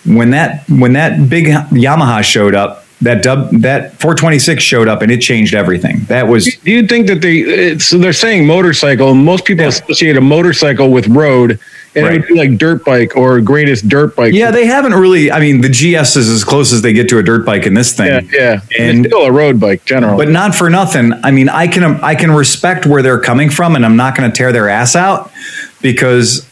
Speaker 2: when that when that big Yamaha showed up, that dub that 426 showed up and it changed everything. That was
Speaker 3: Do you think that they? So they're saying motorcycle. Most people associate a motorcycle with road, and
Speaker 2: Right.
Speaker 3: it would be like dirt bike or greatest dirt bike.
Speaker 2: yeah, they haven't really. I mean, the GS is as close as they get to a dirt bike in this
Speaker 3: yeah,
Speaker 2: thing.
Speaker 3: yeah.
Speaker 2: And-
Speaker 3: it's still a road bike, generally.
Speaker 2: But not for nothing. I mean, I can I can respect where they're coming from, and I'm not going to tear their ass out because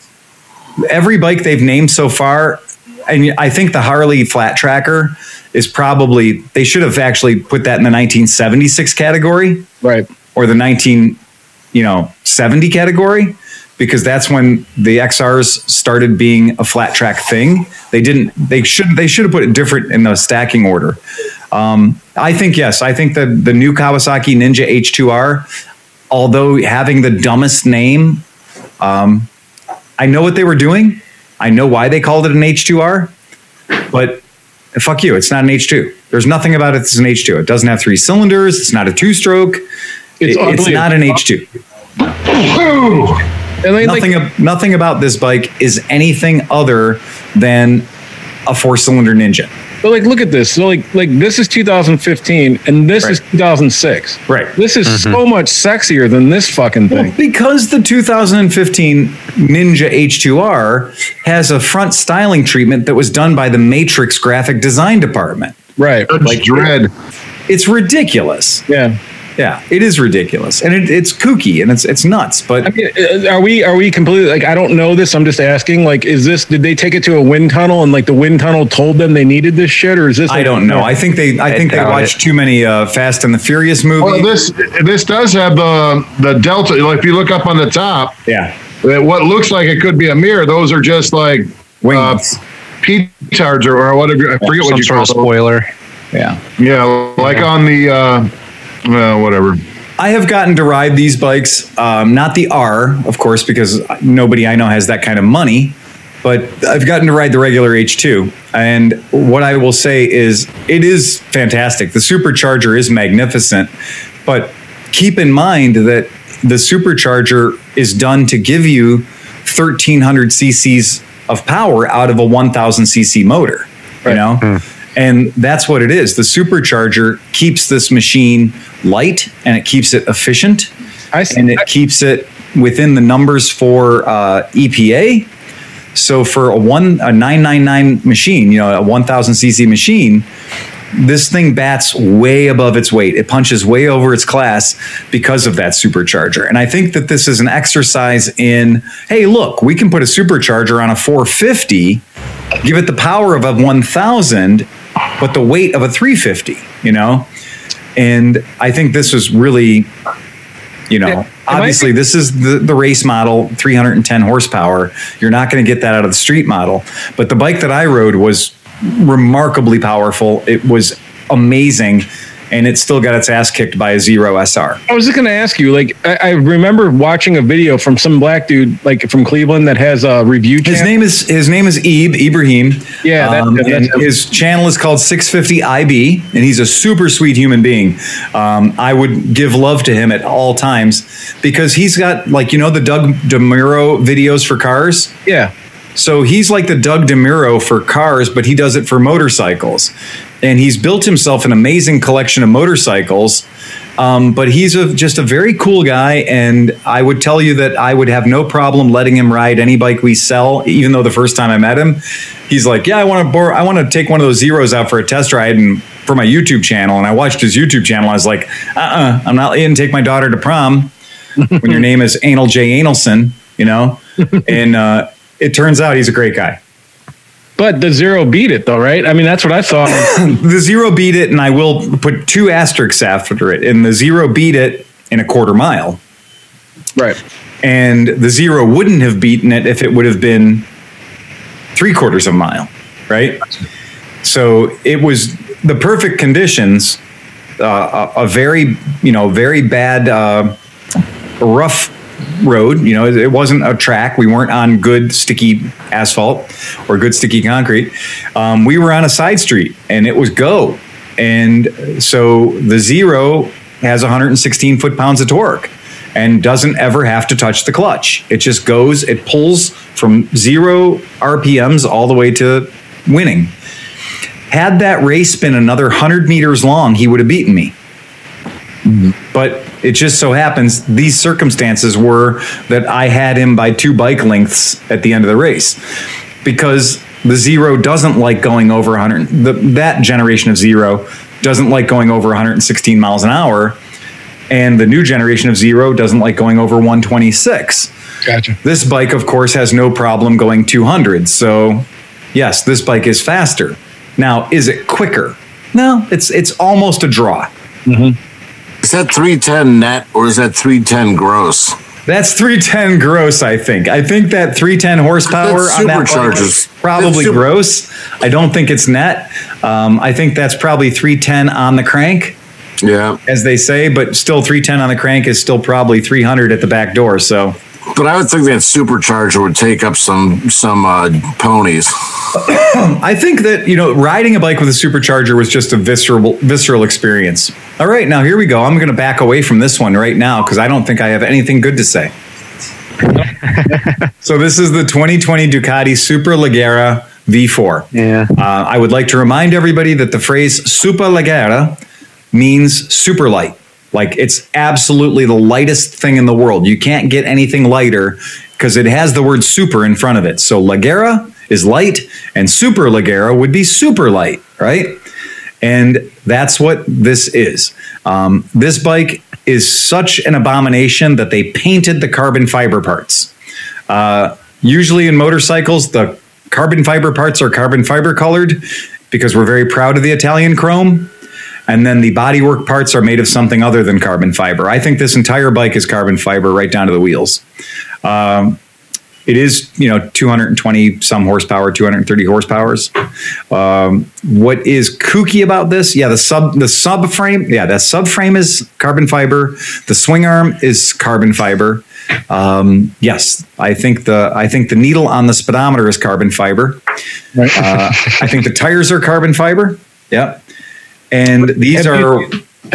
Speaker 2: every bike they've named so far, and I think the Harley Flat Tracker is probably they should have actually put that in the 1976 category.
Speaker 3: right.
Speaker 2: or the 19 you know 70 category because that's when the XRs started being a flat track thing. They didn't. They should. They should have put it different in the stacking order. Um, I think yes. I think that the new Kawasaki Ninja H2R, although having the dumbest name, um, I know what they were doing. I know why they called it an H2R, but fuck you. It's not an H2. There's nothing about it that's an H2. It doesn't have three cylinders. It's not a two stroke.
Speaker 3: It's
Speaker 2: It's, it's not an H2.
Speaker 3: And they, like,
Speaker 2: Nothing, ab- nothing about this bike is anything other than a four cylinder Ninja.
Speaker 3: But like, look at this. So like, like this is 2015, and this is 2006.
Speaker 2: Right.
Speaker 3: This is mm-hmm. so much sexier than this fucking thing.
Speaker 2: Well, Because the 2015 Ninja H2R has a front styling treatment that was done by the Matrix graphic design department.
Speaker 3: Right.
Speaker 4: Like dread.
Speaker 2: It's ridiculous.
Speaker 3: Yeah.
Speaker 2: Yeah, it is ridiculous, and it, it's kooky and it's it's nuts. But
Speaker 3: I mean, uh, are we are we completely like I don't know this. I'm just asking. Like, is this? Did they take it to a wind tunnel and like the wind tunnel told them they needed this shit, or is this?
Speaker 2: I don't know. I think they I think they watched
Speaker 7: it.
Speaker 2: too many uh, Fast and the Furious movies.
Speaker 4: Well, this this does have the the delta. Like if you look up on the top,
Speaker 2: yeah,
Speaker 4: what looks like it could be a mirror. Those are just like uh,
Speaker 2: wings.
Speaker 4: petards or, or whatever. I forget what
Speaker 7: Some
Speaker 4: you
Speaker 7: sort
Speaker 4: call
Speaker 7: of spoiler.
Speaker 2: yeah.
Speaker 4: Yeah, like on the uh, well, whatever.
Speaker 2: I have gotten to ride these bikes, um, not the R, of course, because nobody I know has that kind of money. But I've gotten to ride the regular H2, and what I will say is it is fantastic. The supercharger is magnificent, but keep in mind that the supercharger is done to give you 1300 cc's of power out of a 1000 cc motor. You know, and that's what it is. The supercharger keeps this machine light and it keeps it efficient
Speaker 3: I see.
Speaker 2: and it keeps it within the numbers for uh, EPA. So for a one a 999 machine, you know, a 1000 cc machine, this thing bats way above its weight. It punches way over its class because of that supercharger. And I think that this is an exercise in, hey, look, we can put a supercharger on a 450, give it the power of a 1000, but the weight of a 350, you know? And I think this was really, you know,
Speaker 3: I-
Speaker 2: obviously this is the, the race model, 310 horsepower. You're not going to get that out of the street model. But the bike that I rode was remarkably powerful. It was amazing. And it still got its ass kicked by a zero SR.
Speaker 3: I was just gonna ask you. Like, I, I remember watching a video from some black dude, like from Cleveland, that has a review.
Speaker 2: His name is his name is Ebe Ibrahim.
Speaker 3: Yeah, that-
Speaker 2: um,
Speaker 3: that's
Speaker 2: and his channel is called 650 IB, and he's a super sweet human being. Um, I would give love to him at all times because he's got like you know the Doug DeMuro videos for cars.
Speaker 3: Yeah.
Speaker 2: So he's like the Doug DeMuro for cars, but he does it for motorcycles. And he's built himself an amazing collection of motorcycles. Um, but he's a, just a very cool guy. And I would tell you that I would have no problem letting him ride any bike we sell, even though the first time I met him, he's like, Yeah, I want to I want to take one of those zeros out for a test ride and for my YouTube channel. And I watched his YouTube channel. I was like, uh uh-uh, uh, i am not letting take my daughter to prom when your (laughs) name is Anal J. Analson, you know? (laughs) and uh, it turns out he's a great guy.
Speaker 3: But the zero beat it though, right? I mean, that's what I saw. (laughs)
Speaker 2: the zero beat it, and I will put two asterisks after it. And the zero beat it in a quarter mile,
Speaker 3: right.
Speaker 2: and the zero wouldn't have beaten it if it would have been three quarters of a mile, right? So it was the perfect conditions. Uh, a, a very, you know, very bad, uh, rough road. You know, it wasn't a track. We weren't on good sticky asphalt or good sticky concrete. Um, we were on a side street, and it was go. And so the zero has 116 foot pounds of torque and doesn't ever have to touch the clutch. It just goes, it pulls from zero RPMs all the way to winning. Had that race been another 100 meters long, he would have beaten me. But it just so happens these circumstances were that I had him by two bike lengths at the end of the race because the zero doesn't like going over 100. The, that generation of zero doesn't like going over 116 miles an hour. And the new generation of zero doesn't like going over 126.
Speaker 3: Gotcha.
Speaker 2: This bike, of course, has no problem going 200. So, yes, this bike is faster. Now, is it quicker? No, it's it's almost a draw. Mm-hmm.
Speaker 1: Is that 310 net or is that 310 gross?
Speaker 2: That's 310 gross, I think. I think that 310 horsepower on that bike is probably
Speaker 1: super-
Speaker 2: gross. I don't think it's net. Um, I think that's probably 310 on the crank,
Speaker 1: Yeah.
Speaker 2: as they say, but still 310 on the crank is still probably 300 at the back door. So
Speaker 1: But I would think that supercharger would take up some some uh, ponies. (coughs)
Speaker 2: I think that you know riding a bike with a supercharger was just a visceral visceral experience. All right, now here we go. I'm going to back away from this one right now because I don't think I have anything good to say. (laughs) so this is the 2020 Ducati Super Leggera V4.
Speaker 7: Yeah.
Speaker 2: Uh, I would like to remind everybody that the phrase super leggera means super light. Like it's absolutely the lightest thing in the world. You can't get anything lighter because it has the word super in front of it. So leggera is light, and super leggera would be super light, right? And that's what this is. Um, this bike is such an abomination that they painted the carbon fiber parts. Uh, usually in motorcycles, the carbon fiber parts are carbon fiber colored because we're very proud of the Italian chrome. And then the bodywork parts are made of something other than carbon fiber. I think this entire bike is carbon fiber right down to the wheels. Um, it is, you know, 220 some horsepower, 230 horsepowers. Um, what is kooky about this? Yeah, the sub the subframe, yeah, that subframe is carbon fiber. The swing arm is carbon fiber. Um, yes, I think the I think the needle on the speedometer is carbon fiber. Uh, I think the tires are carbon fiber. Yeah, and these
Speaker 3: Have
Speaker 2: are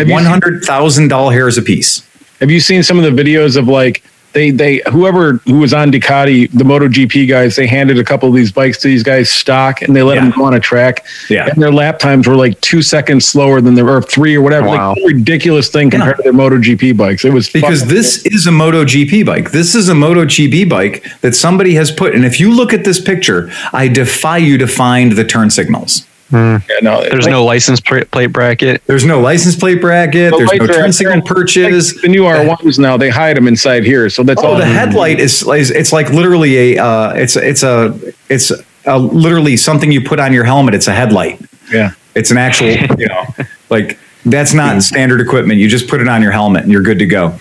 Speaker 2: one hundred thousand doll hairs a piece.
Speaker 3: Have you seen some of the videos of like they they whoever who was on Ducati, the MotoGP guys, they handed a couple of these bikes to these guys stock and they let
Speaker 2: Yeah.
Speaker 3: them go on a track.
Speaker 2: Yeah.
Speaker 3: And their lap times were like two seconds slower than their or three or whatever.
Speaker 7: Wow.
Speaker 3: Like ridiculous thing compared to their MotoGP bikes. It was
Speaker 2: because this is a MotoGP bike. This is a MotoGP bike that somebody has put. And if you look at this picture, I defy you to find the turn signals.
Speaker 3: Yeah, no,
Speaker 7: There's
Speaker 3: like-
Speaker 7: no license plate bracket.
Speaker 2: There's no license plate bracket.
Speaker 3: The
Speaker 2: There's no
Speaker 3: lights
Speaker 2: turn signal
Speaker 3: there.
Speaker 2: perches.
Speaker 3: like the new R1s now they hide them inside here. So that's
Speaker 2: Oh,
Speaker 3: all
Speaker 2: the headlight is, is it's like literally a uh, it's it's a it's a, literally something you put on your helmet. It's a headlight.
Speaker 3: Yeah.
Speaker 2: It's an actual (laughs) you (laughs) know like that's not standard equipment. You just put it on your helmet and you're good to go.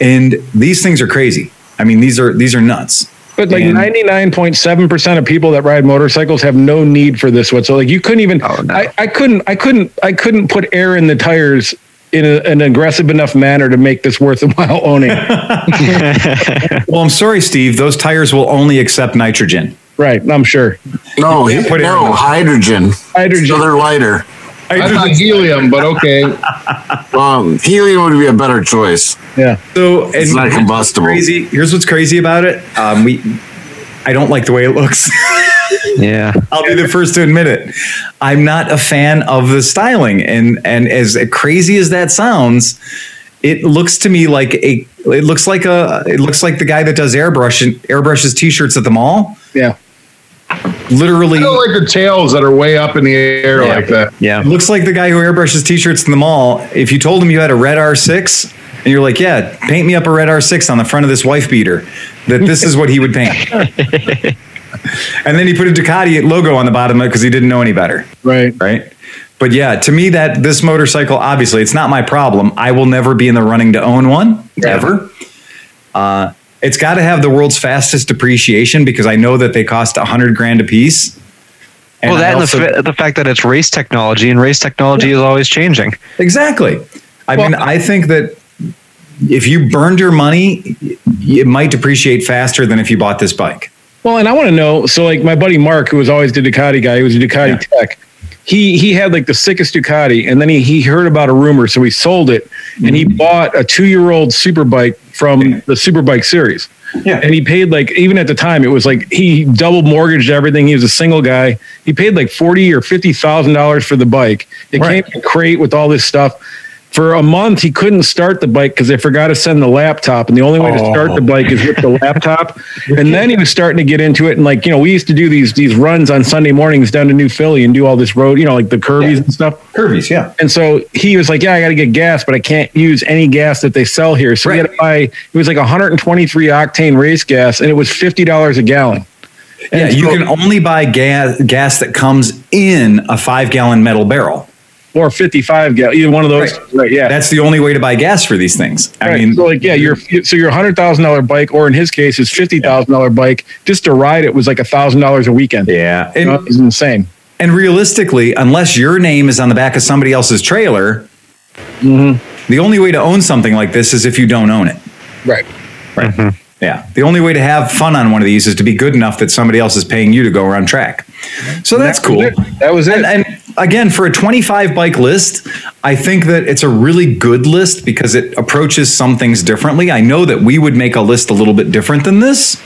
Speaker 2: And these things are crazy. I mean these are these are nuts.
Speaker 3: But like ninety nine point seven percent of people that ride motorcycles have no need for this whatsoever. Like you couldn't even.
Speaker 7: Oh, no.
Speaker 3: I, I couldn't. I couldn't. I couldn't put air in the tires in a, an aggressive enough manner to make this worth a while owning. (laughs) (laughs)
Speaker 2: Well, I'm sorry, Steve. Those tires will only accept nitrogen.
Speaker 3: right. I'm sure.
Speaker 1: No,
Speaker 2: put
Speaker 1: no hydrogen.
Speaker 3: Hydrogen.
Speaker 1: So they're lighter.
Speaker 4: I thought helium, but okay.
Speaker 1: Um, helium would be a better choice.
Speaker 3: Yeah.
Speaker 2: So and
Speaker 1: It's not
Speaker 2: here's what's
Speaker 1: combustible.
Speaker 2: Crazy. Here's what's crazy about it. Um, we, I don't like the way it looks. (laughs)
Speaker 7: Yeah. (laughs)
Speaker 2: I'll be the first to admit it. I'm not a fan of the styling, and and as crazy as that sounds, it looks to me like a. It looks like a. It looks like the guy that does airbrush and airbrushes t-shirts at the mall.
Speaker 3: Yeah.
Speaker 2: Literally,
Speaker 4: I don't like the tails that are way up in the air
Speaker 7: Yeah.
Speaker 4: like that.
Speaker 7: Yeah.
Speaker 2: It looks like the guy who airbrushes t-shirts in the mall. If you told him you had a red R6 and you're like, "Yeah, paint me up a red R6 on the front of this wife beater," that this is what he would paint. (laughs) and then he put a Ducati logo on the bottom of it because he didn't know any better.
Speaker 3: Right.
Speaker 2: Right. But yeah, to me, that this motorcycle, obviously, it's not my problem. I will never be in the running to own one ever. Uh, it's got to have the world's fastest depreciation because I know that they cost a hundred grand a piece.
Speaker 7: well,
Speaker 2: I
Speaker 7: that and the, fa- the fact that it's race technology, and race technology is always changing.
Speaker 2: Exactly. I mean, I think that if you burned your money, it might depreciate faster than if you bought this bike.
Speaker 3: Well, and I want to know. So, like my buddy Mark, who was always the Ducati guy, he was a Ducati tech. He he had like the sickest Ducati, and then he he heard about a rumor, so he sold it, and he mm-hmm. bought a two year old superbike from the Superbike series.
Speaker 2: Yeah.
Speaker 3: And he paid like even at the time it was like he double mortgaged everything. He was a single guy. He paid like forty or fifty thousand dollars for the bike. It
Speaker 2: Right.
Speaker 3: came in a crate with all this stuff. For a month, he couldn't start the bike because they forgot to send the laptop, and the only way to start the oh. bike is with the (laughs) laptop. And then he was starting to get into it, and like you know, we used to do these these runs on Sunday mornings down to New Philly and do all this road, you know, like the curvies and stuff.
Speaker 2: Curvies, yeah.
Speaker 3: And so he was like, "Yeah, I got to get gas, but I can't use any gas that they sell here." So he had to buy. It was like 123 octane race gas, and it was fifty dollars a gallon.
Speaker 2: Yeah,
Speaker 3: And
Speaker 2: you
Speaker 3: so-
Speaker 2: can only buy gas gas that comes in a five gallon metal barrel.
Speaker 3: Or 55 gallon, either one of those.
Speaker 2: Right.
Speaker 3: Right. yeah.
Speaker 2: That's the only way to buy gas for these things. I
Speaker 3: Right.
Speaker 2: mean,
Speaker 3: so like, yeah, your so your hundred thousand dollar bike, or in his case, his fifty thousand dollar bike, just to ride it was like a thousand dollars a weekend.
Speaker 2: yeah,
Speaker 3: You know,
Speaker 2: and,
Speaker 3: it's insane.
Speaker 2: and realistically, unless your name is on the back of somebody else's trailer, mm-hmm. the only way to own something like this is if you don't own it.
Speaker 3: Right. Right. Mm-hmm.
Speaker 2: Yeah. The only way to have fun on one of these is to be good enough that somebody else is paying you to go around track. So that's
Speaker 3: That
Speaker 2: cool.
Speaker 3: it. That was it.
Speaker 2: And, and again, for a 25 bike list, I think that it's a really good list because it approaches some things differently. I know that we would make a list a little bit different than this,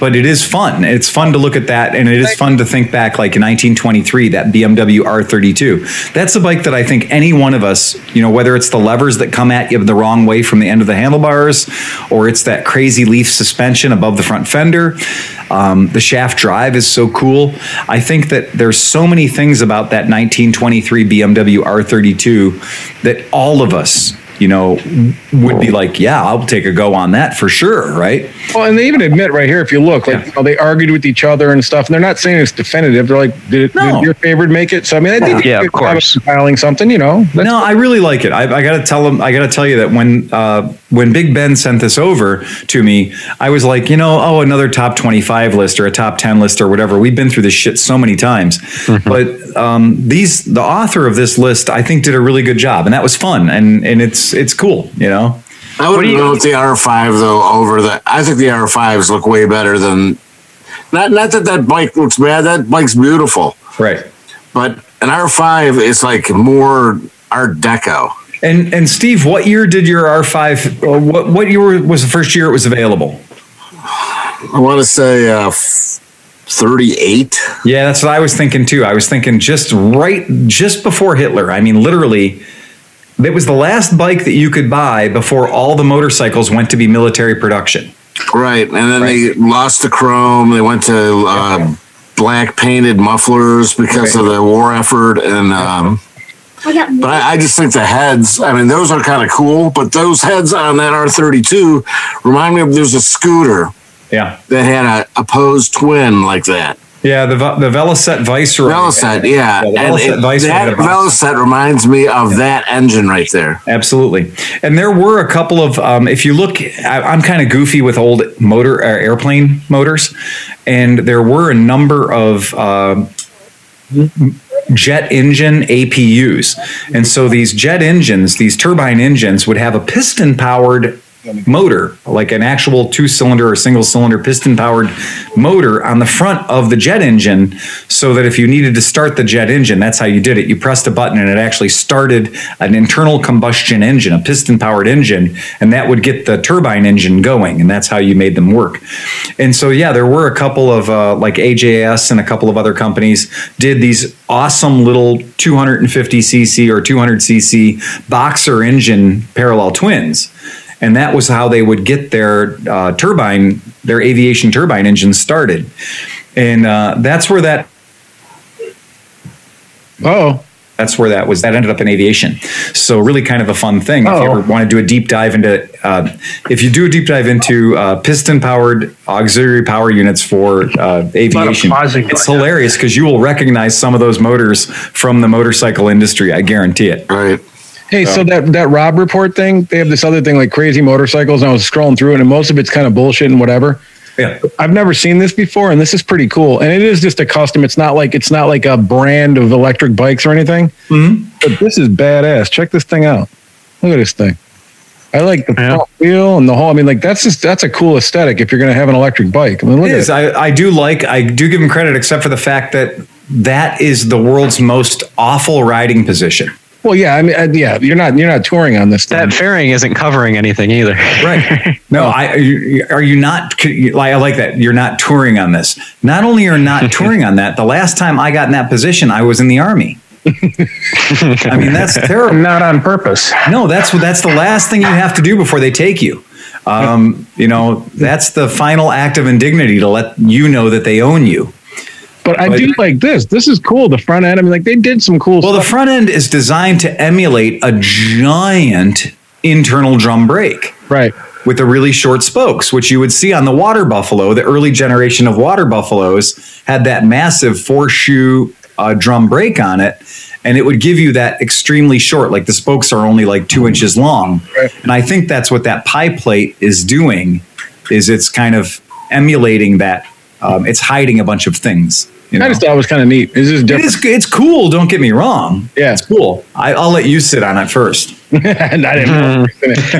Speaker 2: but it is fun. It's fun to look at that, and it is fun to think back, like in 1923, that BMW R32. That's a bike that I think any one of us, you know, whether it's the levers that come at you the wrong way from the end of the handlebars, or it's that crazy leaf suspension above the front fender. Um, the shaft drive is so cool. I think that there's so many things about that 1923 BMW R32 that all of us, you know, would be like, yeah, I'll take a go on that for sure, right?
Speaker 3: Well, and they even admit right here, if you look, like you know, they argued with each other and stuff, and they're not saying it's definitive. They're like, did,
Speaker 2: No.
Speaker 3: did your favorite make it? So I mean, I think
Speaker 7: Yeah,
Speaker 3: they
Speaker 7: of course.
Speaker 3: compiling something, you know. That's-
Speaker 2: no, I really like it. I, I got to tell them. I got to tell you that when uh, when Big Ben sent this over to me, I was like, you know, oh, another top twenty five list or a top ten list or whatever. We've been through this shit so many times, but um, these the author of this list, I think, did a really good job, and that was fun, and and it's it's cool, you know.
Speaker 1: I would go with the R5 though over the. I think the R5s look way better than. Not not that that bike looks bad. That bike's beautiful,
Speaker 2: Right.
Speaker 1: but an R5 is like more Art Deco.
Speaker 2: And and Steve, what year did your R five? What what year was the first year it was available?
Speaker 1: I want to say uh, 38.
Speaker 2: Yeah, that's what I was thinking too. I was thinking just right, just before Hitler. I mean, literally, it was the last bike that you could buy before all the motorcycles went to be military production.
Speaker 1: Right, and then they lost the chrome. They went to uh, black painted mufflers because of the war effort, and um, but I, I just think the heads. I mean, those are kind of cool, but those heads on that R thirty two remind me of there's a scooter
Speaker 2: Yeah,
Speaker 1: that had a opposed twin like that.
Speaker 2: Yeah. The the Velocette Viceroy.
Speaker 1: Velocette, yeah,
Speaker 2: the
Speaker 1: and
Speaker 2: Velocette
Speaker 1: it-
Speaker 2: Viceroy
Speaker 1: that. Velocette reminds me of that engine right there.
Speaker 2: Absolutely. And there were a couple of, um, if you look, I, I'm kind of goofy with old motor, uh, airplane motors, and there were a number of uh, jet engine APUs. And so these jet engines, these turbine engines, would have a piston powered motor, like an actual two cylinder or single cylinder piston powered motor on the front of the jet engine, so that if you needed to start the jet engine, that's how you did it. You pressed a button and it actually started an internal combustion engine, a piston powered engine, and that would get the turbine engine going, and that's how you made them work. And so, yeah, there were a couple of uh, like AJS and a couple of other companies did these awesome little 250cc or 200cc boxer engine parallel twins and that was how they would get their uh, turbine, their aviation turbine engines started, and uh, that's where that.
Speaker 3: Oh,
Speaker 2: That's where that was. That ended up in aviation. So really, kind of a fun thing. Oh. If you ever want to do a deep dive into, uh, if you do a deep dive into uh, piston-powered auxiliary power units for uh, aviation, it's hilarious because you will recognize some of those motors from the motorcycle industry. I guarantee it.
Speaker 1: Right.
Speaker 3: Hey, so that that Robb Report thing, they have this other thing like crazy motorcycles, and I was scrolling through it, and most of it's kind of bullshit and whatever.
Speaker 2: Yeah.
Speaker 3: I've never seen this before, and this is pretty cool. And it is just a custom. It's not like it's not like a brand of electric bikes or anything.
Speaker 2: Mhm.
Speaker 3: But this is badass. Check this thing out. Look at this thing. I like the
Speaker 7: Yeah.
Speaker 3: front wheel and the whole. I mean, like that's just that's a cool aesthetic if you're going to have an electric bike. I mean, look
Speaker 2: It
Speaker 3: at
Speaker 2: is.
Speaker 3: it.
Speaker 2: I, I do like. I do give him credit, except for the fact that that is the world's most awful riding position.
Speaker 3: Well, yeah. I mean, uh, yeah. You're not you're not touring on this. Thing.
Speaker 7: That fairing isn't covering anything either.
Speaker 2: Right. (laughs) No, I are you, not? I like that. You're not touring on this. Not only are not (laughs) touring on that. The last time I got in that position, I was in the army. (laughs) I mean, that's terrible.
Speaker 8: Not on purpose.
Speaker 2: No, that's that's the last thing you have to do before they take you. Um, you know, that's the final act of indignity to let you know that they own you.
Speaker 3: But I
Speaker 2: But-
Speaker 3: do like this. This is cool. The front end. I mean, like they did some cool
Speaker 2: Well, the front end is designed to emulate a giant internal drum brake.
Speaker 3: right.
Speaker 2: with the really short spokes, which you would see on the water buffalo. The early generation of water buffaloes had that massive four shoe uh, drum brake on it, and it would give you that extremely short, like the spokes are only like two inches long. And I think that's what that pie plate is doing, is it's kind of emulating that. Um, it's hiding a bunch of things. You know?
Speaker 3: I just thought it was kind of neat. It's just different.
Speaker 2: is, it's cool. Don't get me wrong.
Speaker 3: Yeah.
Speaker 2: it's cool. I, I'll let you sit on it first. (laughs)
Speaker 3: and I didn't know.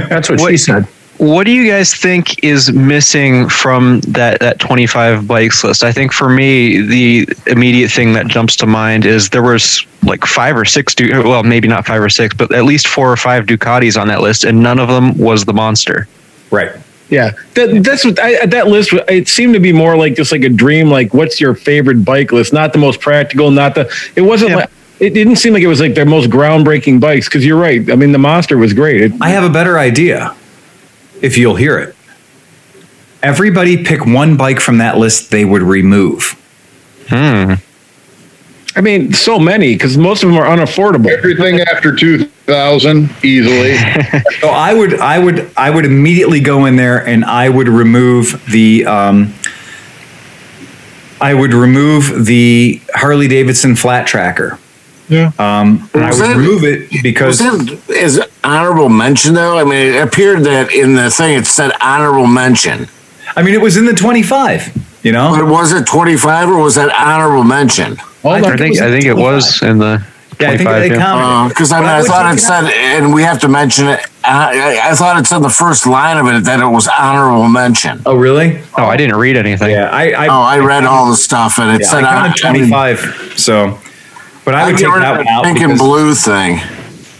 Speaker 8: That's what,
Speaker 7: What-
Speaker 8: she said.
Speaker 7: What do you guys think is missing from that that 25 bikes list? I think for me, the immediate thing that jumps to mind is there was like five or six, Du- well, maybe not five or six, but at least four or five Ducatis on that list, and none of them was the monster.
Speaker 2: Right.
Speaker 3: Yeah, that, that's what I, that list. It seemed to be more like just like a dream. Like, what's your favorite bike list? Not the most practical. Not the. It wasn't
Speaker 7: Yeah.
Speaker 3: like. It didn't seem like it was like their most groundbreaking bikes. Because you're right. I mean, the monster was great. It,
Speaker 2: I have a better idea if you'll hear it. Everybody pick one bike from that list they would remove.
Speaker 7: Hmm.
Speaker 3: I mean, so many because most of them are unaffordable.
Speaker 4: Everything after 2000, easily. (laughs)
Speaker 2: So I would I would I would immediately go in there and I would remove the um, I would remove the Harley Davidson flat tracker.
Speaker 3: Yeah.
Speaker 2: Um, and I would
Speaker 1: that-
Speaker 2: remove it because
Speaker 1: Was it is honorable mention though? I mean, it appeared that in the thing it said honorable mention.
Speaker 2: I mean it was in the 25, you know?
Speaker 1: But was it 25 or was that honorable mention?
Speaker 3: Hold
Speaker 7: I
Speaker 3: on.
Speaker 7: think I think it was in the
Speaker 2: Yeah, uh, I think
Speaker 7: 25.
Speaker 2: they
Speaker 7: yeah.
Speaker 2: counted it.
Speaker 1: Because I, mean, I thought it
Speaker 2: it out.
Speaker 1: said, and we have to mention it. I, I, I thought it said the first line of it that it was honorable mention.
Speaker 2: Oh really?
Speaker 7: Oh, I didn't read anything.
Speaker 2: Yeah, I I,
Speaker 1: Oh, I read all the stuff and it
Speaker 2: yeah,
Speaker 1: said
Speaker 2: I counted
Speaker 1: I mean,
Speaker 2: 25. So, but I
Speaker 1: I
Speaker 2: would take
Speaker 1: rid
Speaker 2: that one
Speaker 1: the
Speaker 2: out
Speaker 1: pink and blue thing.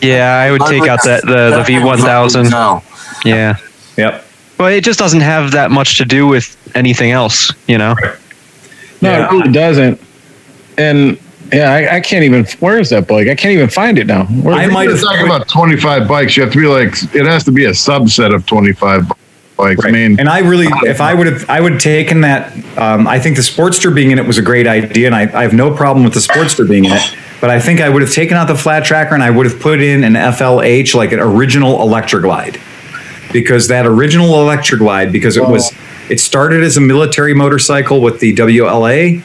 Speaker 7: Yeah, I would take out that the the V1000.
Speaker 1: No.
Speaker 7: Yeah.
Speaker 2: Yep.
Speaker 7: But it just doesn't have that much to do with anything else, you know.
Speaker 3: No,
Speaker 2: Yeah.
Speaker 3: it really doesn't. And yeah, I, I can't even. Where is that bike? I can't even find it now. Where,
Speaker 2: I might
Speaker 4: you're
Speaker 2: have
Speaker 4: talking about 25 bikes, you have to be like, it has to be a subset of 25 bikes. I mean,
Speaker 2: and I really, if I would have, I would have taken that. Um, I think the Sportster being in it was a great idea, and I, I have no problem with the Sportster being in it. But I think I would have taken out the flat tracker and I would have put in an FLH, like an original Electra Glide, because that original Electra Glide, because it was, it started as a military motorcycle with the WLA,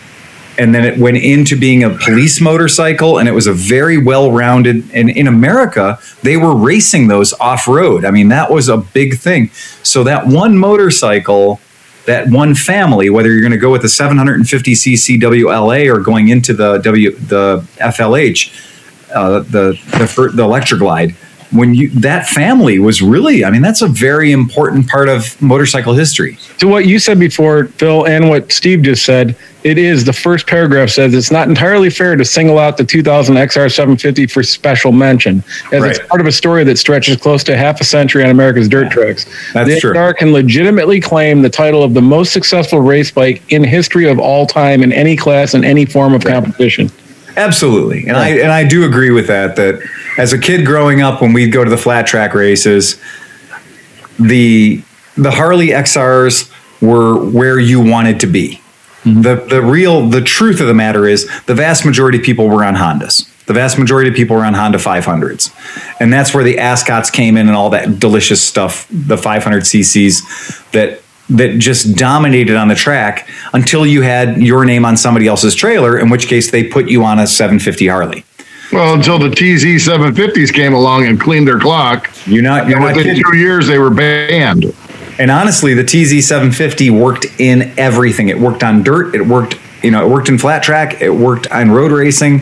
Speaker 2: and then it went into being a police motorcycle and it was a very well-rounded and in america they were racing those off-road. I mean that was a big thing. So that one motorcycle that one family whether you're going to go with the 750cc wla or going into the w the flh uh, the the, the Electra Glide when you that family was really i mean that's a very important part of motorcycle history
Speaker 3: to what you said before, Phil, and what Steve just said, it is the first paragraph says it's not entirely fair to single out the 2000 XR 750 for special mention, as it's part of a story that stretches close to half a century on America's dirt tracks.
Speaker 2: That's
Speaker 3: the
Speaker 2: true.
Speaker 3: XR can legitimately claim the title of the most successful race bike in history of all time in any class and any form of competition.
Speaker 2: Absolutely, and I and I do agree with that. That as a kid growing up, when we'd go to the flat track races, the the Harley XRs were where you wanted to be. Mm-hmm. The the real the truth of the matter is the vast majority of people were on Hondas. The vast majority of people were on Honda 500s. And that's where the Ascots came in and all that delicious stuff, the 500 cc's that that just dominated on the track until you had your name on somebody else's trailer, in which case they put you on a 750 Harley.
Speaker 4: Well, until the TZ 750s came along and cleaned their clock.
Speaker 2: You're not. You're
Speaker 4: And
Speaker 2: not
Speaker 4: within
Speaker 2: kidding.
Speaker 4: two years, they were banned.
Speaker 2: And honestly, the TZ 750 worked in everything. It worked on dirt. It worked, you know, it worked in flat track. It worked on road racing.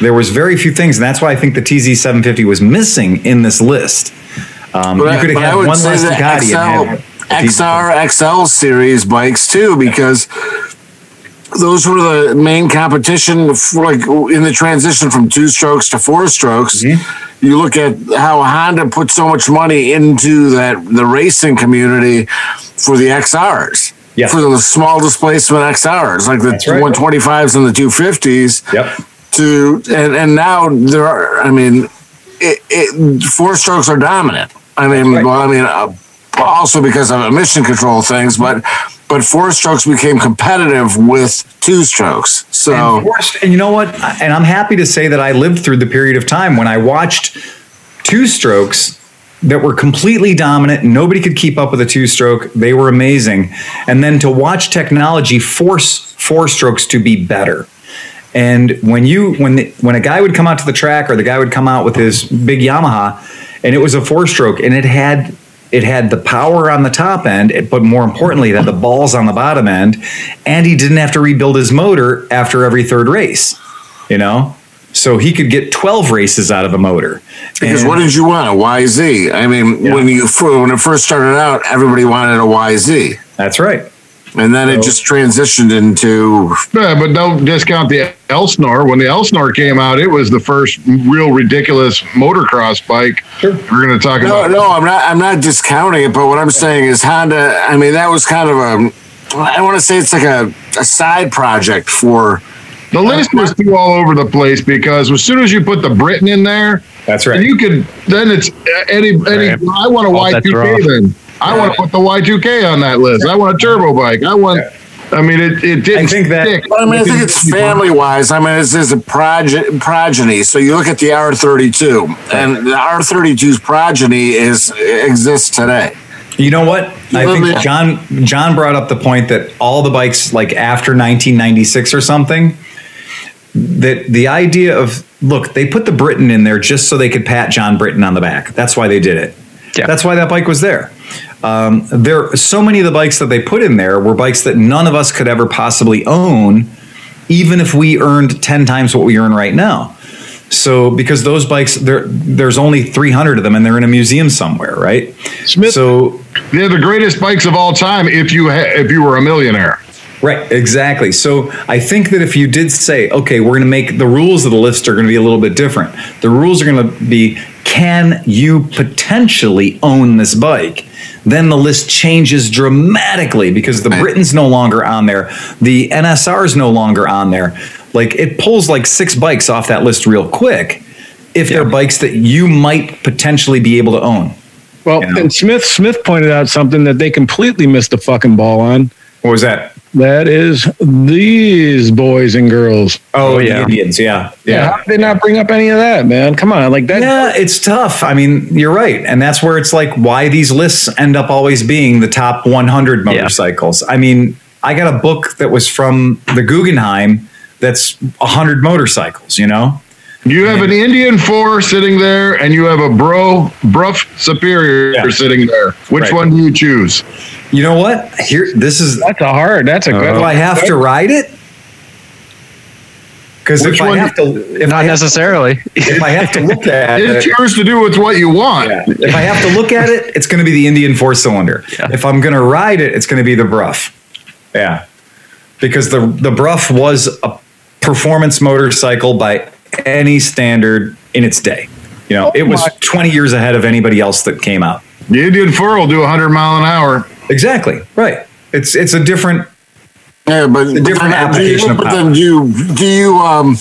Speaker 2: There was very few things, and that's why I think the TZ 750 was missing in this list. Um,
Speaker 1: But,
Speaker 2: you could have
Speaker 1: would
Speaker 2: one
Speaker 1: say
Speaker 2: less
Speaker 1: the
Speaker 2: Ducati and have
Speaker 1: XL, XR, XL series bikes too, because those were the main competition like in the transition from two strokes to four strokes.
Speaker 2: Mm-hmm.
Speaker 1: You look at how Honda put so much money into that the racing community for the XRs.
Speaker 2: Yeah.
Speaker 1: For the small displacement XRs, like the
Speaker 2: right.
Speaker 1: 125s and the 250s
Speaker 2: Yep.
Speaker 1: to and and now there are i mean it, it four strokes are dominant i mean
Speaker 2: right.
Speaker 1: well i mean uh, also because of emission control things but but four strokes became competitive with two strokes so
Speaker 2: And, forced- and you know what? And I'm happy to say that I lived through the period of time when I watched two strokes that were completely dominant. Nobody could keep up with a two stroke. They were amazing. And then to watch technology force four strokes to be better. And when you when the, when a guy would come out to the track or the guy would come out with his big Yamaha and it was a four stroke and it had it had the power on the top end, but more importantly, it had the balls on the bottom end, and he didn't have to rebuild his motor after every third race. You know, so he could get twelve races out of a motor.
Speaker 1: because
Speaker 2: And-
Speaker 1: what did you want a yz i mean
Speaker 2: Yeah.
Speaker 1: when you when it first started out everybody wanted a yz
Speaker 2: that's right.
Speaker 1: and then it just transitioned into
Speaker 4: Yeah, but don't discount the Elsinore. When the Elsinore came out, it was the first real ridiculous motocross bike.
Speaker 2: Sure.
Speaker 4: We're going to talk
Speaker 1: No,
Speaker 4: about.
Speaker 1: no, no, I'm not. I'm not discounting it, but what I'm saying is Honda. I mean, that was kind of a. I want to say it's like a, a side project for.
Speaker 4: The list was too all over the place because as soon as you put the Britten in there,
Speaker 2: That's right.
Speaker 4: you could then it's uh, any any.
Speaker 7: Right.
Speaker 4: I want a
Speaker 7: All bets are
Speaker 4: Y2K then. I want to put the Y2K on that list. I want a turbo bike. I want. I mean, it, it didn't
Speaker 2: I think that-
Speaker 4: stick.
Speaker 1: I mean, I think it's family wise. I mean, it's, it's a proge- progeny. So you look at the R32, and the R32's progeny is exists today.
Speaker 2: You know what? I think John John brought up the point that all the bikes like after 1996 or something that the idea of look, they put the Britten in there just so they could pat John Britten on the back. That's why they did it.
Speaker 7: Yeah.
Speaker 2: That's why that bike was there. Um, there, so many of the bikes that they put in there were bikes that none of us could ever possibly own, even if we earned ten times what we earn right now. So, because those bikes, there, there's only 300 of them, and they're in a museum somewhere, right?
Speaker 4: Smith-
Speaker 2: So,
Speaker 4: They're the greatest bikes of all time. If you ha- if you were a millionaire.
Speaker 2: Right, exactly. So I think that if you did say, okay, we're going to make the rules of the list are going to be a little bit different. The rules are going to be can you potentially own this bike? Then the list changes dramatically because the Britten's no longer on there. The NSR is no longer on there. Like it pulls like six bikes off that list real quick if they're bikes that you might potentially be able to own.
Speaker 3: Well,
Speaker 2: Yeah.
Speaker 3: and Smith Smith pointed out something that they completely missed the fucking ball on.
Speaker 2: What was that?
Speaker 3: That is these boys and girls.
Speaker 2: Oh,
Speaker 7: oh
Speaker 2: yeah. Indians. Yeah.
Speaker 3: Yeah, how did they not bring up any of that, man? Come on, like that.
Speaker 2: Yeah, it's tough. I mean, you're right. And that's where it's like why these lists end up always being the top 100
Speaker 7: Yeah.
Speaker 2: motorcycles. I mean, I got a book that was from the Guggenheim that's 100 motorcycles, you know?
Speaker 4: You have an Indian four sitting there, and you have a bro Brough Superior
Speaker 2: Yeah.
Speaker 4: sitting there. Which
Speaker 2: Right.
Speaker 4: one do you choose?
Speaker 2: You know what? Here, this is,
Speaker 3: That's a hard. That's a good.
Speaker 2: do I have to ride it? Because
Speaker 4: Which
Speaker 2: if I have to, if I
Speaker 7: Not
Speaker 2: have,
Speaker 7: necessarily.
Speaker 2: if I have to look (laughs) at
Speaker 4: It's
Speaker 2: it,
Speaker 4: yours to do with what you want.
Speaker 2: if I have to look at it, it's going to be the Indian four cylinder.
Speaker 7: Yeah.
Speaker 2: If I'm going to ride it, it's going to be the Brough. Yeah, because the the Brough was a performance motorcycle by any standard in its day. You know, it was 20 years ahead of anybody else that came out.
Speaker 4: The Indian four will do 100 mile an hour.
Speaker 2: Exactly right. It's it's a different.
Speaker 1: Yeah, but, but
Speaker 2: different
Speaker 1: then, do you,
Speaker 2: application of
Speaker 1: but
Speaker 2: power.
Speaker 1: then do you do you um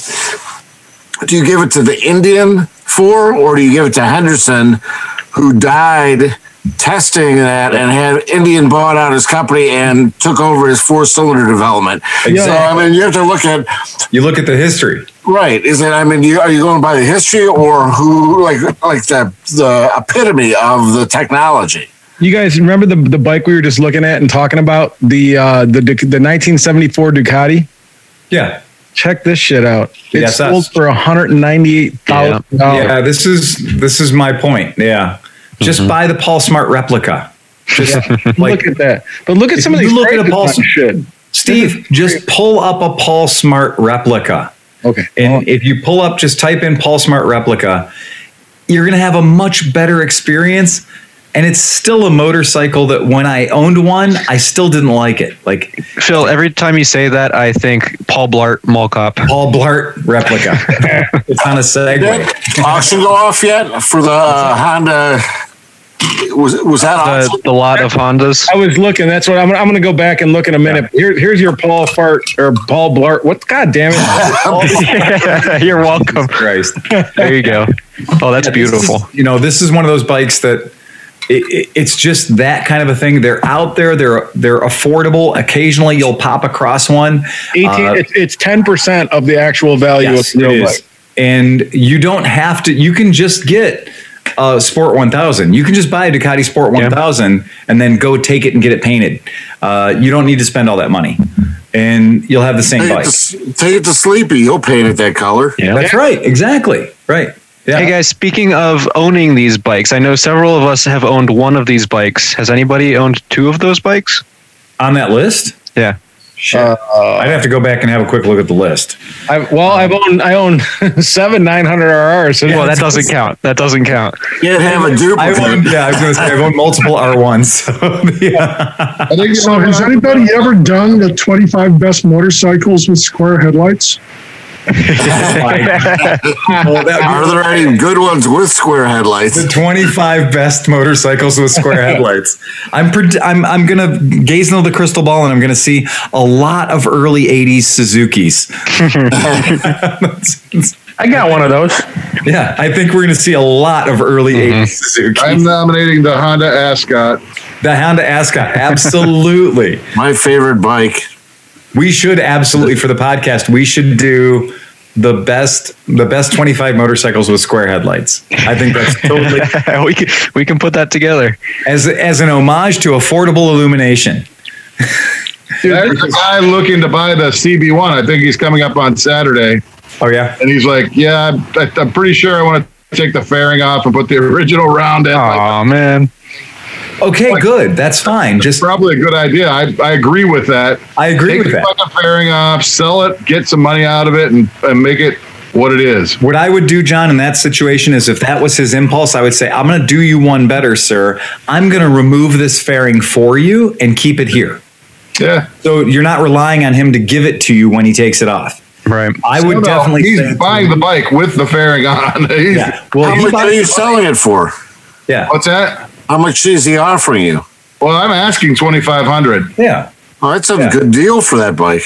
Speaker 1: do you give it to the Indian four or do you give it to Henderson, who died testing that and had Indian bought out his company and took over his four cylinder development. So, I mean, you have to look at,
Speaker 2: You look at the history.
Speaker 1: Right, is it, I mean, you, are you going by the history or who, like, like the, the epitome of the technology?
Speaker 3: You guys remember the the bike we were just looking at and talking about the uh, the the 1974 Ducati?
Speaker 2: Yeah.
Speaker 3: Check this shit out. It
Speaker 2: Yes,
Speaker 3: sold for 198 thousand dollars.
Speaker 2: Yeah, this is this is my point. Yeah. Just buy the Paul Smart replica. Just (laughs) like
Speaker 3: look at that. But look at some of
Speaker 2: you
Speaker 3: these
Speaker 2: look at a Paul Smart-
Speaker 3: shit.
Speaker 2: Steve, just pull up a Paul Smart replica.
Speaker 3: Okay.
Speaker 2: And if you pull up, just type in Paul Smart replica, you're going to have a much better experience. And it's still a motorcycle that when I owned one, I still didn't like it. Like
Speaker 7: Phil, every time you say that, I think Paul Blart Mall Cop.
Speaker 2: Paul Blart replica. (laughs) it's on a
Speaker 1: Did
Speaker 2: Segway.
Speaker 1: auction go off yet for the uh, Honda? Was, was that auction?
Speaker 7: The, the lot of Hondas.
Speaker 3: I was looking. That's what I'm. I'm going to go back and look in a minute. Here, here's your Paul Fart or Paul Blart. What? God damn it! (laughs)
Speaker 7: You're welcome.
Speaker 2: Christ.
Speaker 7: There you go. Oh, that's
Speaker 2: This
Speaker 7: beautiful.
Speaker 2: is- you know, this is one of those bikes that it, it- it's just that kind of a thing. They're out there. They're they're affordable. Occasionally, you'll pop across one.
Speaker 3: 18.
Speaker 2: Uh,
Speaker 3: it's it's 10 percent of the actual value
Speaker 2: yes,
Speaker 3: of the real bike.
Speaker 2: And you don't have to. You can just get a Sport 1000. You can just buy a Ducati Sport 1000 and then go take it and get it painted. Uh, you don't need to spend all that money, and you'll have the same
Speaker 1: Take it,
Speaker 2: bike.
Speaker 1: to, take it to Sleepy. You'll paint it that color.
Speaker 7: Yeah.
Speaker 2: That's right. Exactly. Right. Yeah.
Speaker 7: Hey guys, speaking of owning these bikes, I know several of us have owned one of these bikes. Has anybody owned two of those bikes?
Speaker 2: On that list.
Speaker 7: Yeah.
Speaker 2: Shit. Uh, I'd have to go back and have a quick look at the list.
Speaker 3: I, well, I've owned I own (laughs) seven 900 RRs.
Speaker 7: well, that doesn't count. That doesn't count.
Speaker 1: You can't have a duplicate.
Speaker 2: own, yeah, I was going to say I've owned multiple R1s. So, (laughs) yeah.
Speaker 4: I think
Speaker 5: So has anybody ever done the 25 best motorcycles with square headlights?
Speaker 2: Well,
Speaker 1: Are there any good ones with square headlights?
Speaker 2: the 25 best motorcycles with square headlights. I'm pred- I'm I'm gonna gaze into the crystal ball and I'm gonna see a lot of early 80s Suzuki's.
Speaker 8: I got one of those.
Speaker 2: yeah, I think we're gonna see a lot of early mm-hmm. 80s Suzuki's.
Speaker 4: I'm nominating the Honda Ascot.
Speaker 2: the Honda Ascot, absolutely.
Speaker 1: My favorite bike.
Speaker 2: We should absolutely for the podcast. We should do the best the best 25 motorcycles with square headlights. I think that's (laughs) totally
Speaker 7: we can we can put that together.
Speaker 2: as as an homage to affordable illumination.
Speaker 4: There's a guy looking to buy the CB1. I think he's coming up on Saturday.
Speaker 2: Oh yeah.
Speaker 4: And he's like, Yeah, I, I'm pretty sure I want to take the fairing off and put the original round end. Like,
Speaker 7: Oh man.
Speaker 2: Okay, good. That's fine. Just
Speaker 4: probably a good idea. I, I agree with that.
Speaker 2: I agree
Speaker 4: Take
Speaker 2: with
Speaker 4: the
Speaker 2: that.
Speaker 4: fucking fairing off, sell it, get some money out of it, and, and make it what it is.
Speaker 2: What I would do, John, in that situation is if that was his impulse, I would say, I'm going to do you one better, sir. I'm going to remove this fairing for you and keep it here.
Speaker 4: Yeah.
Speaker 2: So you're not relying on him to give it to you when he takes it off.
Speaker 7: Right.
Speaker 2: I would
Speaker 4: No, no,
Speaker 2: definitely
Speaker 4: He's
Speaker 2: say-
Speaker 4: buying the bike with the fairing on. (laughs) He's-
Speaker 2: Yeah. Well,
Speaker 1: How much are you selling it for?
Speaker 2: yeah.
Speaker 4: What's that?
Speaker 1: How much is he offering you?
Speaker 4: Well, I'm asking twenty five hundred.
Speaker 2: Yeah.
Speaker 1: Oh, that's a
Speaker 2: Yeah.
Speaker 1: good deal for that bike.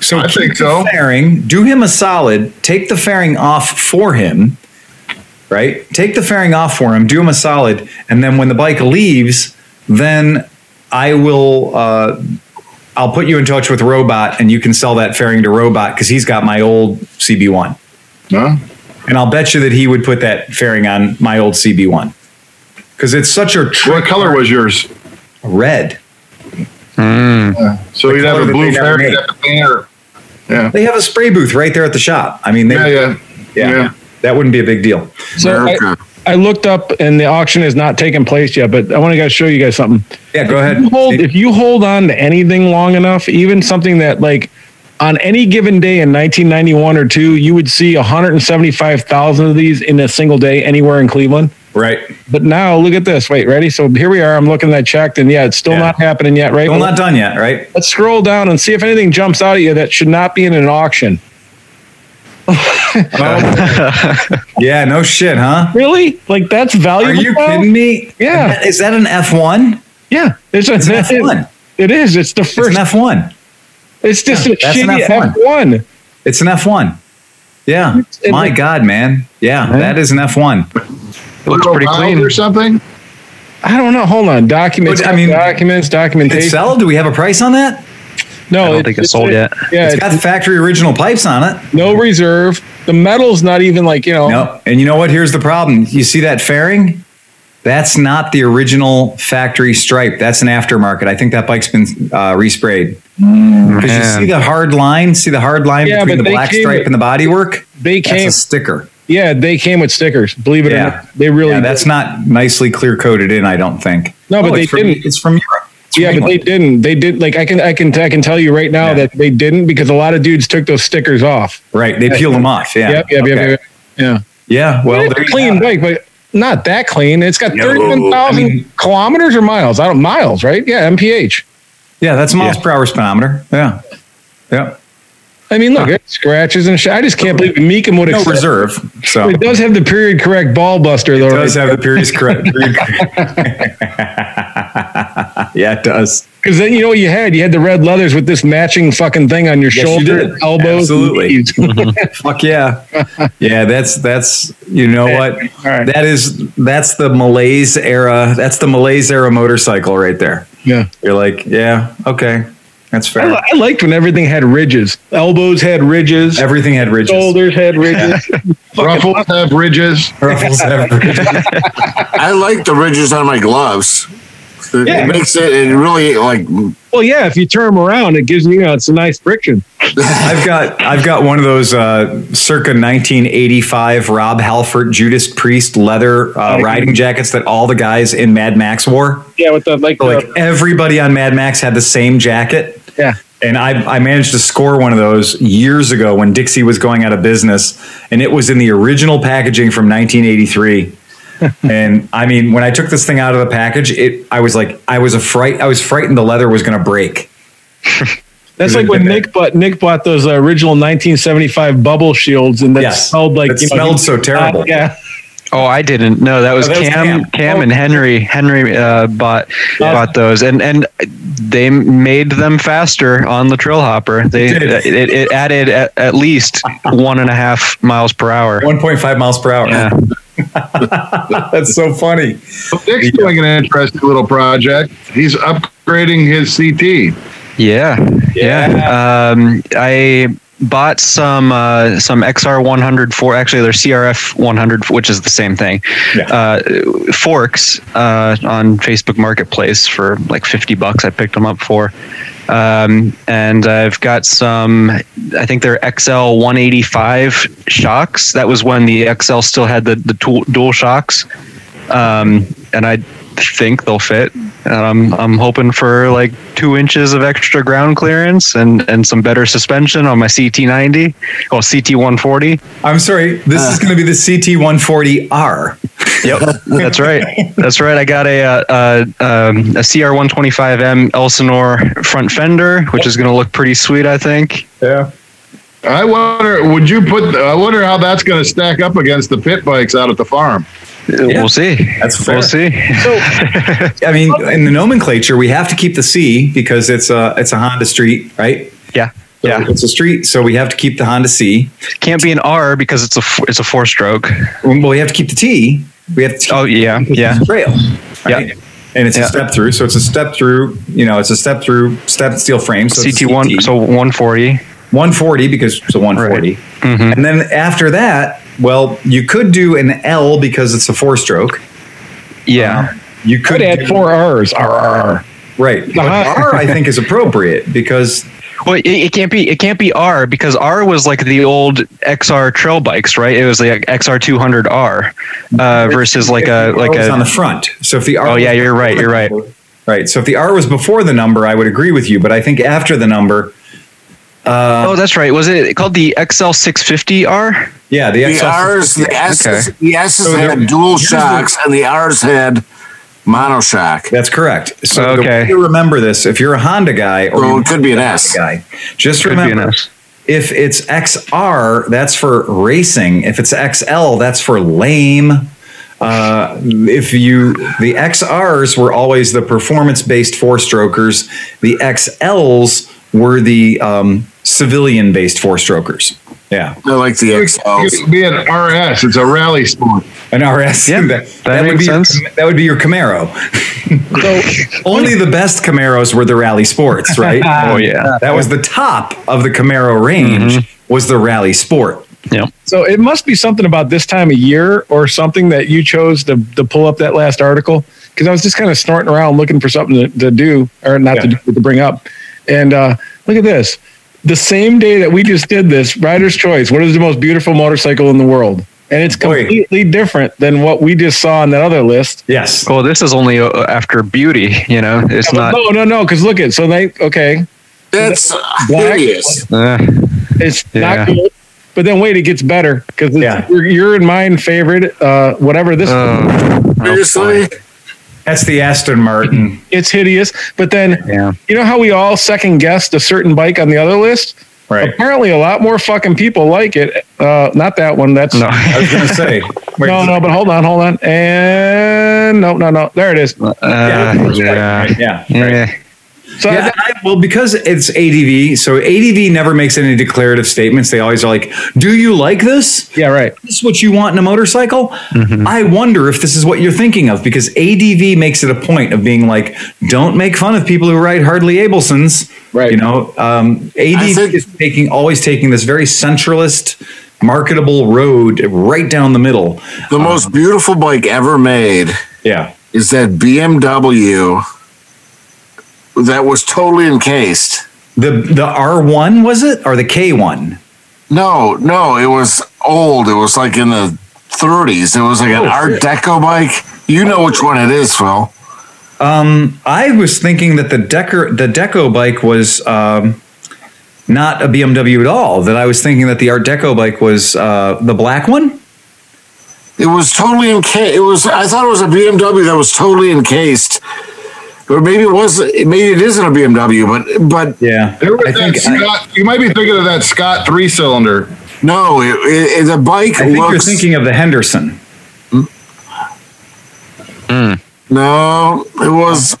Speaker 2: So
Speaker 4: I think so.
Speaker 2: Fairing, do him a solid, take the fairing off for him, right? Take the fairing off for him, do him a solid, and then when the bike leaves, then I will uh, I'll put you in touch with Robot and you can sell that fairing to Robot because he's got my old CB1.
Speaker 4: No?
Speaker 2: And I'll bet you that he would put that fairing on my old CB1. Because it's such a trick.
Speaker 4: What color was yours?
Speaker 2: red. Hmm.
Speaker 4: So
Speaker 2: The
Speaker 4: you'd have a blue
Speaker 2: they never
Speaker 4: fairing
Speaker 2: made.
Speaker 4: at the painter. Yeah.
Speaker 2: They have a spray booth right there at the shop. I mean, they,
Speaker 4: Yeah, yeah.
Speaker 2: yeah,
Speaker 4: yeah.
Speaker 2: that wouldn't be a big deal.
Speaker 3: So I, I looked up and the auction is not taking place yet, but I want to guys show you guys something.
Speaker 2: Yeah, go ahead.
Speaker 3: You hold, if you hold on to anything long enough, even something that like on any given day in 1991 or two, you would see 175,000 of these in a single day anywhere in Cleveland.
Speaker 2: Right.
Speaker 3: But now look at this. Wait, ready? So here we are. I'm looking at checked, and yeah, it's still
Speaker 2: Yeah.
Speaker 3: not happening yet, right?
Speaker 2: Still not done yet, right?
Speaker 3: Let's scroll down and see if anything jumps out at you that should not be in an auction. (laughs)
Speaker 2: Yeah, no shit, huh?
Speaker 3: Really? Like that's valuable?
Speaker 2: Are you
Speaker 3: now?
Speaker 2: kidding me?
Speaker 3: Yeah.
Speaker 2: Is that an F1?
Speaker 3: Yeah, it's, a,
Speaker 2: It's an F1.
Speaker 3: It is. It's the
Speaker 2: It's
Speaker 3: first.
Speaker 2: an F1.
Speaker 3: It's just
Speaker 2: Yeah,
Speaker 3: a shitty
Speaker 2: F1.
Speaker 3: F1.
Speaker 2: It's an F1. Yeah.
Speaker 3: it-
Speaker 2: My God, man. Yeah, that is an F1.
Speaker 7: Looks pretty clean.
Speaker 4: or something.
Speaker 3: I don't know. Hold on. Documents.
Speaker 2: I mean,
Speaker 3: documents,
Speaker 2: Did it sell? Do we have a price on that?
Speaker 3: no,
Speaker 7: I don't think it's sold yet.
Speaker 3: Yeah,
Speaker 2: It's got the factory original pipes on it.
Speaker 3: no reserve. The metal's not even like you know.
Speaker 2: No. And you know what? Here's the problem. You see that fairing? That's not the original factory stripe. That's an aftermarket. I think that bike's been uh, resprayed. Because you see the hard line, see the hard line
Speaker 3: Yeah,
Speaker 2: between the black
Speaker 3: came
Speaker 2: stripe
Speaker 3: with-
Speaker 2: and the bodywork.
Speaker 3: They came.
Speaker 2: That's a sticker.
Speaker 3: Yeah, they came with stickers. Believe it or
Speaker 2: Yeah.
Speaker 3: not, they really.
Speaker 2: Yeah, that's
Speaker 3: did.
Speaker 2: not nicely clear coated in. I don't think.
Speaker 3: No, but
Speaker 2: Oh,
Speaker 3: they
Speaker 2: it's
Speaker 3: didn't.
Speaker 2: It's from Europe. It's from
Speaker 3: Yeah, but they didn't. They did. Like I can, I can, I can tell you right now
Speaker 2: Yeah.
Speaker 3: that they didn't because a lot of dudes took those stickers off.
Speaker 2: right. They peel them off. Yeah.
Speaker 3: Yep, yep,
Speaker 2: Okay.
Speaker 3: yep, yep. Yeah.
Speaker 2: Yeah. Well,
Speaker 3: it's
Speaker 2: there
Speaker 3: a clean
Speaker 2: have
Speaker 3: bike, but not that clean. It's got
Speaker 1: No,
Speaker 3: thirty-one thousand
Speaker 2: I mean-
Speaker 3: kilometers or miles. I don't miles, right? Yeah, mph.
Speaker 2: Yeah, that's miles
Speaker 7: Yeah.
Speaker 2: per hour speedometer. Yeah. Yeah.
Speaker 3: I mean, look, it scratches and shit. I just can't believe Mecum would
Speaker 2: No
Speaker 3: accept.
Speaker 2: reserve. So
Speaker 3: It does have the period correct ball buster though.
Speaker 2: It does
Speaker 3: right?
Speaker 2: have the period correct. period (laughs) correct. (laughs) yeah, it does.
Speaker 3: Because then you know what you had? You had the red leathers with this matching fucking thing on your
Speaker 2: Yes,
Speaker 3: shoulder,
Speaker 2: did.
Speaker 3: elbows,
Speaker 2: Absolutely. (laughs) Fuck yeah. Yeah, that's that's you know what?
Speaker 3: right.
Speaker 2: That is that's the Malaise era. That's the Malaise era motorcycle right there.
Speaker 3: yeah.
Speaker 2: You're like, yeah, okay. That's fair.
Speaker 3: li- I liked when everything had ridges. Elbows had ridges.
Speaker 2: Everything had ridges.
Speaker 3: Shoulders had ridges. (laughs)
Speaker 4: Ruffles have ridges.
Speaker 2: Ruffles have ridges. (laughs)
Speaker 1: I like the ridges on my gloves. It
Speaker 3: Yeah.
Speaker 1: makes it, it really like
Speaker 3: well, yeah. If you turn them around, it gives you, you know, it's a nice friction. (laughs)
Speaker 2: I've got I've got one of those uh, circa 1985 Rob Halford Judas Priest leather uh, riding jackets that all the guys in Mad Max wore.
Speaker 3: Yeah, with the like,
Speaker 2: So,
Speaker 3: the,
Speaker 2: like everybody on Mad Max had the same jacket.
Speaker 3: yeah.
Speaker 2: And I, I managed to score one of those years ago when Dixie was going out of business, and it was in the original packaging from 1983. (laughs) and I mean, when I took this thing out of the package, it I was like, I was afraid, I was frightened the leather was going to break. (laughs)
Speaker 3: That's like when Nick bought Nick bought those uh, original 1975 bubble shields, and that
Speaker 2: Yes.
Speaker 3: smelled like
Speaker 2: It
Speaker 3: you know,
Speaker 2: smelled
Speaker 3: he-
Speaker 2: so terrible.
Speaker 3: Uh, yeah,
Speaker 7: Oh, I didn't. No, that was,
Speaker 2: Oh, that was
Speaker 7: Cam,
Speaker 2: Cam.
Speaker 7: Cam.
Speaker 3: Oh.
Speaker 7: and Henry. Henry uh, bought bought those, and and they made them faster on the Trail Hopper. They
Speaker 2: It
Speaker 7: it, it added at, at least one and a half miles per hour.
Speaker 2: 1.5 miles per hour.
Speaker 7: Yeah. (laughs)
Speaker 2: That's so funny.
Speaker 4: Nick's doing an interesting little project. He's upgrading his CT.
Speaker 7: Yeah, yeah. Um, I bought some uh, some XR 100 for actually they're CRF 100, which is the same thing.
Speaker 2: Yeah.
Speaker 7: Uh, forks uh, on Facebook Marketplace for like 50 bucks. I picked them up for. Um, and I've got some, I think they're XL 185 shocks. That was when the XL still had the, the tool, dual shocks. Um, and I think they'll fit. And I'm, I'm hoping for like two inches of extra ground clearance and, and some better suspension on my CT90 or CT140.
Speaker 2: I'm sorry. This is going to be the CT140R.
Speaker 7: Yep, that's right. That's right. I got a uh, uh, um, a CR125M Elsinore front fender, which is going to look pretty sweet, I think.
Speaker 2: Yeah.
Speaker 4: I wonder, would you put? I wonder how that's going to stack up against the pit bikes out at the farm.
Speaker 7: We'll see.
Speaker 2: That's fair.
Speaker 7: We'll see. (laughs)
Speaker 2: I mean, in the nomenclature, we have to keep the C because it's a it's a Honda Street, right?
Speaker 7: yeah,
Speaker 2: So
Speaker 7: yeah.
Speaker 2: It's a street, so we have to keep the Honda C.
Speaker 7: Can't be an R because it's a it's a four stroke.
Speaker 2: Well, we have to keep the T. We have to
Speaker 7: Oh yeah, yeah.
Speaker 2: trail, right? And it's
Speaker 7: Yeah.
Speaker 2: a step through, so it's a step through. You know, it's a step through step steel frame. So
Speaker 7: CT one, so 140.
Speaker 2: 140 because it's a 140.
Speaker 7: Mhm.
Speaker 2: And then after that, well, you could do an L because it's a four stroke.
Speaker 7: Yeah,
Speaker 2: You could
Speaker 3: could add
Speaker 2: do-
Speaker 3: four R's. R R.
Speaker 2: Right. But R I think is appropriate because
Speaker 7: Well, it, it can't be. It can't be R because R was like the old XR trail bikes, right? It was like XR 200R uh, versus like a like
Speaker 2: R was on the front. So if the R
Speaker 7: Oh, yeah, you're right, you're right.
Speaker 2: number- Right. So if the R was before the number, I would agree with you. But I think after the number,
Speaker 7: Oh, that's right. Was it called the XL 650R?
Speaker 2: yeah, the,
Speaker 1: the R's, the S's,
Speaker 7: Okay.
Speaker 1: the S's
Speaker 2: So
Speaker 1: had dual
Speaker 2: here's the-
Speaker 1: shocks, and the R's had monoshock.
Speaker 2: That's correct. So the
Speaker 7: Okay.
Speaker 2: way remember this, if you're a Honda guy or
Speaker 1: So
Speaker 2: you're
Speaker 1: it could be an
Speaker 2: a
Speaker 1: S.
Speaker 2: guy, just
Speaker 7: Could an
Speaker 2: remember
Speaker 7: S.
Speaker 2: if it's XR, that's for racing. If it's XL, that's for lame. Uh, if you the XRs were always the performance based four strokers, the XLs were the um, civilian based four strokers. Yeah,
Speaker 1: I like the XLs.
Speaker 4: It could be an RS. It's a rally sport.
Speaker 2: an RS.
Speaker 7: Yeah, (laughs)
Speaker 2: that,
Speaker 7: that
Speaker 2: would be
Speaker 7: sense.
Speaker 2: Your, that would be your Camaro. (laughs) so (laughs) Only the best Camaros were the Rally Sports, right?
Speaker 7: Oh, yeah.
Speaker 2: that was the top of the Camaro range.
Speaker 7: Mm-hmm.
Speaker 2: Was the Rally Sport?
Speaker 7: Yep.
Speaker 3: So it must be something about this time of year or something that you chose to, to pull up that last article. Because I was just kind of snorting around looking for something to, to do, or not to do, to bring up. And uh, look at this. The same day that we just did this, Rider's Choice, what is the most beautiful motorcycle in the world? And it's
Speaker 2: Boy.
Speaker 3: completely different than what we just saw on that other list.
Speaker 2: Yes.
Speaker 7: Well, this is only uh, after beauty. You know, it's not.
Speaker 3: no, no, no. Because look at so they okay,
Speaker 1: That's
Speaker 3: Black.
Speaker 1: hideous.
Speaker 7: Uh,
Speaker 3: it's
Speaker 7: Yeah.
Speaker 3: not good. But then wait, it gets better because
Speaker 2: Yeah.
Speaker 3: your, your and mine favorite, uh, whatever this
Speaker 7: uh,
Speaker 1: Seriously?
Speaker 2: That's the Aston Martin.
Speaker 3: it's hideous. But then
Speaker 7: yeah.
Speaker 3: you know how we all second guessed a certain bike on the other list?
Speaker 2: Right.
Speaker 3: Apparently, a lot more fucking people like it. Uh, not that one. That's
Speaker 7: No. (laughs)
Speaker 2: I was going to say. (laughs) Wait,
Speaker 3: no, no. But hold on, hold on, and no, no, no. There it is.
Speaker 7: Uh,
Speaker 2: Yeah.
Speaker 7: yeah.
Speaker 2: Right, Yeah.
Speaker 7: Yeah.
Speaker 3: So
Speaker 2: Yeah, I- well, because it's ADV, so ADV never makes any declarative statements. They always are like, "Do you like this?
Speaker 3: yeah, right.
Speaker 2: Is this what you want in a motorcycle?" I wonder if this is what you're thinking of because ADV makes it a point of being like, "Don't make fun of people who ride Hardley Abelsons."
Speaker 3: Right.
Speaker 2: You know, um, ADV
Speaker 1: think-
Speaker 2: is taking always taking this very centralist, marketable road right down the middle.
Speaker 1: The most beautiful bike ever made
Speaker 2: Yeah.
Speaker 1: is that BMW that was totally encased.
Speaker 2: The the R1 was it or the K1?
Speaker 1: No, no, it was old. It was like in the 30s. It was like an
Speaker 2: Oh,
Speaker 1: Art. Deco bike. You know which one it is, Phil.
Speaker 2: Um, I was thinking that the Decker the Deco bike was um, not a BMW at all. That I was thinking that the Art Deco bike was uh, the black one.
Speaker 1: It was totally encased. It was. I thought it was a BMW that was totally encased, or maybe it was. Maybe it isn't a BMW, but but
Speaker 2: Yeah,
Speaker 4: There was
Speaker 2: I
Speaker 4: that
Speaker 2: think I,
Speaker 4: you might be thinking of that Scott three cylinder.
Speaker 1: no, it, it, the bike
Speaker 2: I think you're thinking of the Henderson. Hmm.
Speaker 1: no, it was.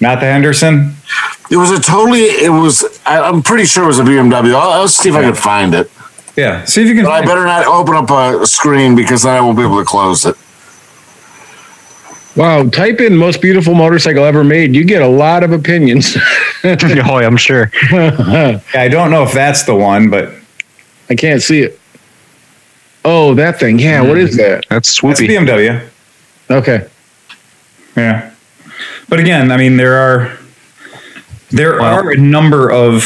Speaker 2: Not the Henderson.
Speaker 1: It was a totally. It was. I, I'm pretty sure it was a BMW. I'll, I'll see if I can find it.
Speaker 2: Yeah, see if you can.
Speaker 1: But I
Speaker 2: Find
Speaker 1: better not open up a screen because then I won't be able to close it.
Speaker 3: Wow. Type in most beautiful motorcycle ever made. You get a lot of opinions. (laughs) (laughs)
Speaker 7: oh, I'm sure. (laughs)
Speaker 2: Yeah, I don't know if that's the one, but
Speaker 3: I can't see it. Oh, that thing. Yeah. What is that?
Speaker 7: That's swoopy. that's.
Speaker 2: BMW.
Speaker 3: Okay.
Speaker 2: Yeah, but again, I mean, there are there are a number of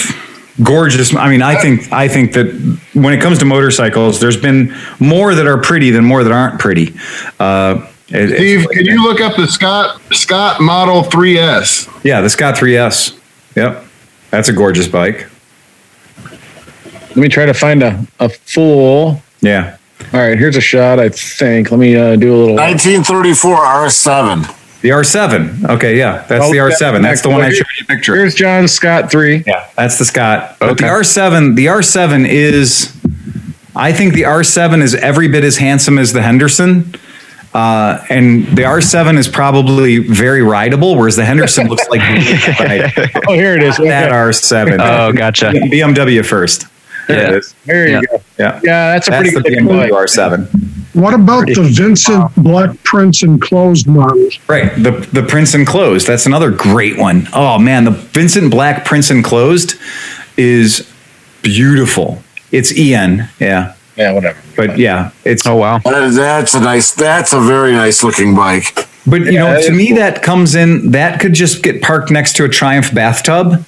Speaker 2: gorgeous. I mean, I think I think that when it comes to motorcycles, there's been more that are pretty than more that aren't pretty. Uh, it-
Speaker 4: Steve,
Speaker 2: like-
Speaker 4: can you look up the Scott Scott Model 3S?
Speaker 2: yeah, the Scott 3S. Yep, that's a gorgeous bike.
Speaker 3: Let me try to find a, a full.
Speaker 2: Yeah,
Speaker 3: All right. Here's a shot, I think. Let me uh, do a little.
Speaker 1: 1934 R7.
Speaker 2: the R7. Okay, yeah, that's
Speaker 3: Oh,
Speaker 2: the R7. That's the one I showed you a picture.
Speaker 3: Here's John Scott 3.
Speaker 2: Yeah, that's the Scott. But the R7, the R7 is, I think the R7 is every bit as handsome as the Henderson. Uh, and the R7 is probably very rideable, whereas the Henderson looks like (laughs) right.
Speaker 3: Oh, here it is.
Speaker 2: that
Speaker 3: Okay.
Speaker 2: R7.
Speaker 7: Oh, gotcha.
Speaker 2: BMW first. There
Speaker 7: Yeah.
Speaker 2: it is.
Speaker 3: There you
Speaker 7: Yeah.
Speaker 3: go.
Speaker 2: Yeah.
Speaker 3: Yeah, that's a
Speaker 2: That's
Speaker 3: pretty
Speaker 2: the
Speaker 3: good
Speaker 2: BMW. R7.
Speaker 5: What about the Vincent Black Prince enclosed model?
Speaker 2: Right. The the Prince Enclosed. That's another great one. Oh man, the Vincent Black Prince Enclosed is beautiful. It's EN. Yeah.
Speaker 3: Yeah, whatever.
Speaker 2: But yeah, it's
Speaker 7: Oh, wow.
Speaker 1: That- That's a nice. That's a very nice looking bike.
Speaker 2: But you know, to
Speaker 3: is
Speaker 2: me, that comes in. That could just get parked next to a Triumph bathtub,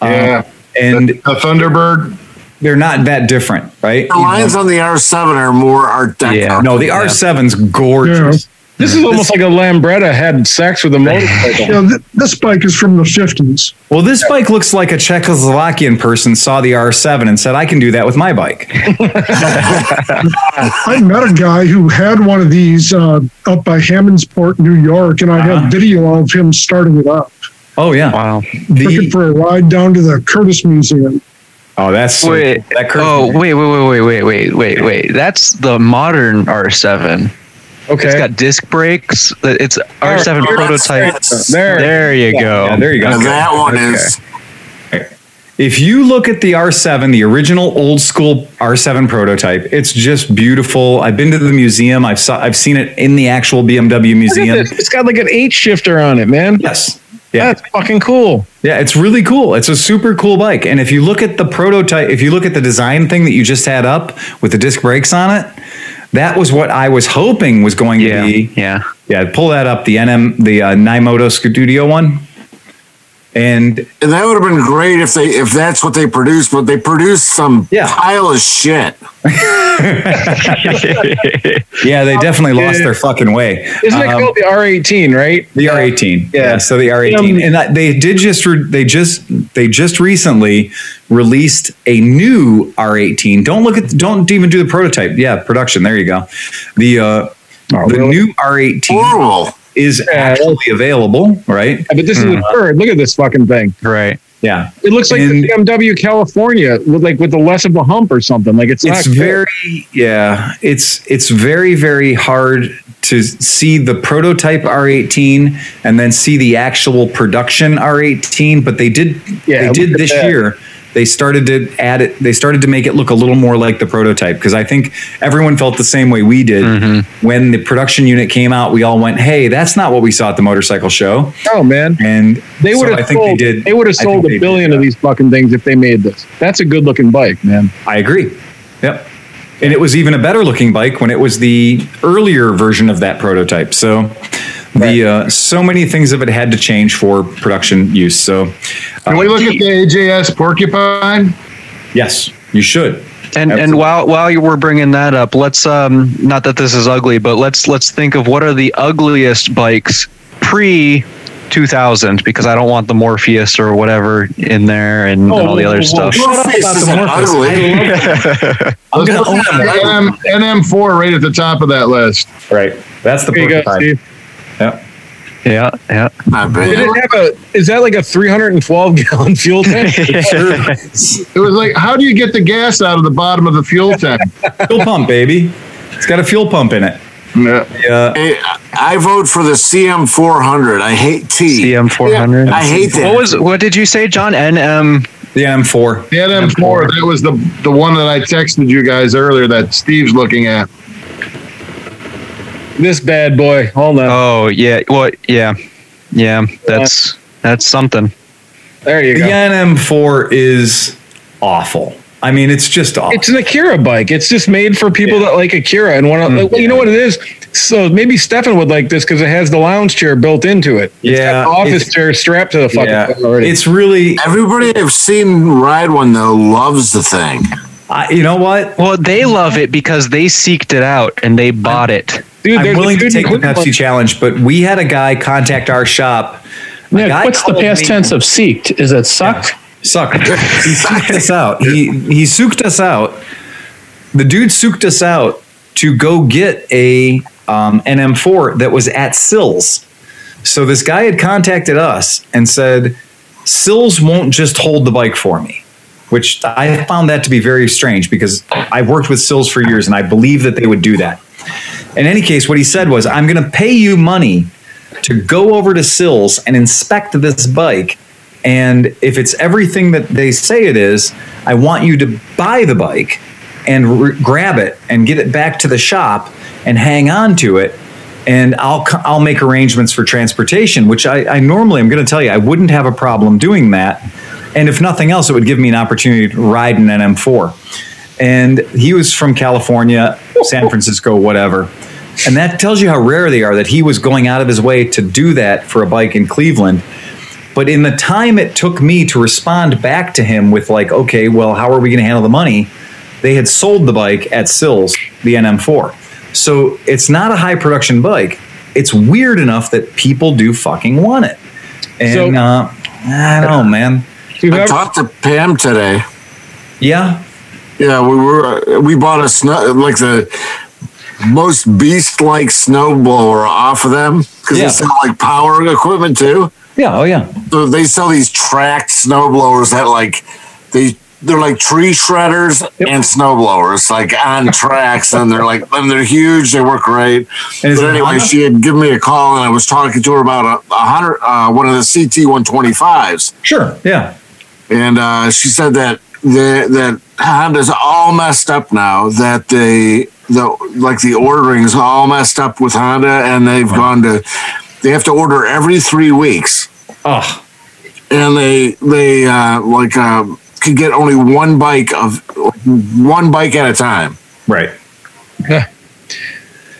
Speaker 4: Yeah.
Speaker 2: Uh, and
Speaker 4: the Thunderbird.
Speaker 2: they're not that different, right?
Speaker 1: The lines on the R7 are more Art Deco.
Speaker 7: Yeah.
Speaker 2: No, the R7's gorgeous.
Speaker 3: This is almost like a Lambretta had sex with a motorcycle.
Speaker 5: You know, th- this bike is from the 50s.
Speaker 2: Well, this bike looks like a Czechoslovakian person saw the R7 and said, "I can do that with my bike." (laughs)
Speaker 5: I met a guy who had one of these uh, up by Hammondsport, New York, and I
Speaker 2: Uh-huh.
Speaker 5: have video of him starting it up.
Speaker 2: Oh yeah,
Speaker 7: Wow.
Speaker 5: Took it for a ride down to the Curtiss Museum.
Speaker 2: oh that's so
Speaker 7: Wait.
Speaker 2: cool. that curve.
Speaker 7: Oh, wait, wait, wait, wait, wait, wait, wait, wait. That's the modern R7.
Speaker 3: Okay.
Speaker 7: It's got disc brakes. It's R7
Speaker 1: here,
Speaker 7: prototype.
Speaker 3: there.
Speaker 7: There you go.
Speaker 2: yeah, there you go.
Speaker 1: Now that one
Speaker 7: Okay.
Speaker 1: is.
Speaker 2: If you look at the R7, the original old school R7 prototype, it's just beautiful. I've been to the museum. I've saw, I've seen it in the actual BMW museum.
Speaker 3: It's got like an eight shifter on it, man.
Speaker 2: Yes. Yeah.
Speaker 3: That's fucking cool.
Speaker 2: Yeah, it's really cool. It's a super cool bike. And if you look at the prototype, if you look at the design thing that you just had up with the disc brakes on it, that was what I was hoping was going
Speaker 7: Yeah.
Speaker 2: to be.
Speaker 7: Yeah.
Speaker 2: Yeah, pull that up, the NM, the uh, Naimoto Studio one. And
Speaker 1: And that would have been great if they if that's what they produced, but they produced some
Speaker 2: Yeah.
Speaker 1: pile of shit. (laughs)
Speaker 2: yeah, they definitely lost their fucking way.
Speaker 3: Isn't it
Speaker 2: Um,
Speaker 3: called the R18, right?
Speaker 2: The R18.
Speaker 3: Yeah.
Speaker 2: Yeah. So the R18,
Speaker 3: Um,
Speaker 2: and that, they did just re- they just they just recently released a new R18. Don't look at don't even do the prototype. Yeah, production. There you go. The uh,
Speaker 3: Oh,
Speaker 2: the
Speaker 3: really?
Speaker 2: new R18
Speaker 1: Horrible.
Speaker 2: Is actually available, right?
Speaker 3: But this is a hmm. bird. Look at this fucking thing.
Speaker 7: Right.
Speaker 2: Yeah.
Speaker 3: It looks like
Speaker 2: And-
Speaker 3: the BMW California with like with the less of a hump or something. Like it's,
Speaker 2: it's
Speaker 3: not good.
Speaker 2: very yeah it's it's very very hard to see the prototype r18 and then see the actual production r18 but they did
Speaker 3: Yeah,
Speaker 2: they did
Speaker 3: at
Speaker 2: this
Speaker 3: that.
Speaker 2: year they started to add it they started to make it look a little more like the prototype because i think everyone felt the same way we did
Speaker 3: Mm-hmm.
Speaker 2: when the production unit came out we all went hey that's not what we saw at the motorcycle show
Speaker 3: Oh man,
Speaker 2: and
Speaker 3: they would
Speaker 2: so
Speaker 3: would
Speaker 2: I
Speaker 3: have
Speaker 2: think
Speaker 3: sold.
Speaker 2: they did
Speaker 3: They would have sold a
Speaker 2: did
Speaker 3: billion of these fucking things if they made this. That's a good looking bike, man.
Speaker 2: I agree. Yep. And it was even a better looking bike when it was the earlier version of that prototype. So the uh, so many things of it had to change for production use. So uh,
Speaker 4: Can we look at the AJS Porcupine?
Speaker 2: yes, you should.
Speaker 7: And and while while you were bringing that up, let's um not that this is ugly, but let's let's think of what are the ugliest bikes pre 2000 because I don't want the Morpheus or whatever in there and, and all the other stuff.
Speaker 2: Shut up about the Morpheus.
Speaker 1: Ugly.
Speaker 2: I'm gonna own
Speaker 4: Let's
Speaker 2: them.
Speaker 4: put NM, NM4 right at the top of that list.
Speaker 2: Right. That's the
Speaker 3: There you go,
Speaker 2: prototype.
Speaker 3: Steve.
Speaker 2: Yep.
Speaker 7: Yeah, yeah.
Speaker 3: Did it have a? Is that like a 312 gallon fuel tank? (laughs)
Speaker 4: It was like, how do you get the gas out of the bottom of the fuel tank?
Speaker 2: Fuel pump, baby. It's got a fuel pump in it.
Speaker 4: Yeah.
Speaker 2: Yeah.
Speaker 1: Hey, I vote for the CM400. I hate T.
Speaker 7: CM 400.
Speaker 1: I hate that.
Speaker 7: What was what did you say, John? NM.
Speaker 2: The M4.
Speaker 4: The NM4, that was the the one that I texted you guys earlier that Steve's looking at.
Speaker 3: This bad boy. Hold on.
Speaker 7: Oh yeah. What? Yeah, yeah. That's that's something.
Speaker 3: there you go.
Speaker 2: The
Speaker 3: go.
Speaker 2: NM4 is awful. I mean, it's just awful.
Speaker 3: It's an Akira bike. It's just made for people that like Akira and want to. Well, you know mm-hmm. what it is. So maybe Stefan would like this because it has the lounge chair built into it. It's
Speaker 2: Yeah,
Speaker 3: got office
Speaker 2: it's-
Speaker 3: chair strapped to the fucking
Speaker 2: yeah,
Speaker 3: thing already.
Speaker 2: it's really
Speaker 1: Everybody I've seen ride one though loves the thing.
Speaker 2: I, you know what?
Speaker 7: Well, they love it because they seeked it out and they bought it.
Speaker 3: Dude,
Speaker 2: I'm willing to take
Speaker 3: in
Speaker 2: the
Speaker 3: Cleveland-
Speaker 2: Pepsi challenge, but we had a guy contact our shop. A
Speaker 8: Nick,
Speaker 2: guy
Speaker 8: what's the past
Speaker 2: me-
Speaker 8: tense of seeked? Is it sucked?
Speaker 2: Sucked. he sooked us out. He he sooked us out. The dude sooked us out to go get a um, NM4 that was at Sills. So this guy had contacted us and said, Sills won't just hold the bike for me, which I found that to be very strange because I've worked with Sills for years and I believe that they would do that. In any case, what he said was, I'm going to pay you money to go over to Sills and inspect this bike. And if it's everything that they say it is, I want you to buy the bike and re- grab it and get it back to the shop and hang on to it. And I'll I'll make arrangements for transportation, which I, I normally I'm going to tell you I wouldn't have a problem doing that. And if nothing else, it would give me an opportunity to ride in an NM4. And he was from California, San Francisco, whatever. And that tells you how rare they are that he was going out of his way to do that for a bike in Cleveland. But in the time it took me to respond back to him with, like, okay, well, how are we going to handle the money? They had sold the bike at Sills, the NM4. So it's not a high production bike. It's weird enough that people do fucking want it. And
Speaker 3: So-
Speaker 2: uh, I don't know, man.
Speaker 3: You've
Speaker 1: I
Speaker 3: ever-
Speaker 1: talked to Pam today.
Speaker 2: Yeah.
Speaker 1: Yeah, we were we bought a snow like the most beast like snowblower off of them because
Speaker 2: Yeah.
Speaker 1: they sell like power equipment too.
Speaker 2: Yeah. Oh, yeah.
Speaker 1: So they sell these tracked snowblowers that like they they're like tree shredders and snowblowers like on (laughs) tracks and they're like and they're huge. They work great.
Speaker 2: And
Speaker 1: But anyway,
Speaker 2: Honda?
Speaker 1: she had given me a call and I was talking to her about a, a hundred uh, one of the CT one twenty fives.
Speaker 2: Sure. Yeah.
Speaker 1: and uh, she said that the, that Honda's all messed up now. That they the like the ordering is all messed up with Honda, and they've gone to they have to order every three weeks,
Speaker 2: Oh,
Speaker 1: and they they uh, like uh, could get only one bike of one bike at a time.
Speaker 2: right.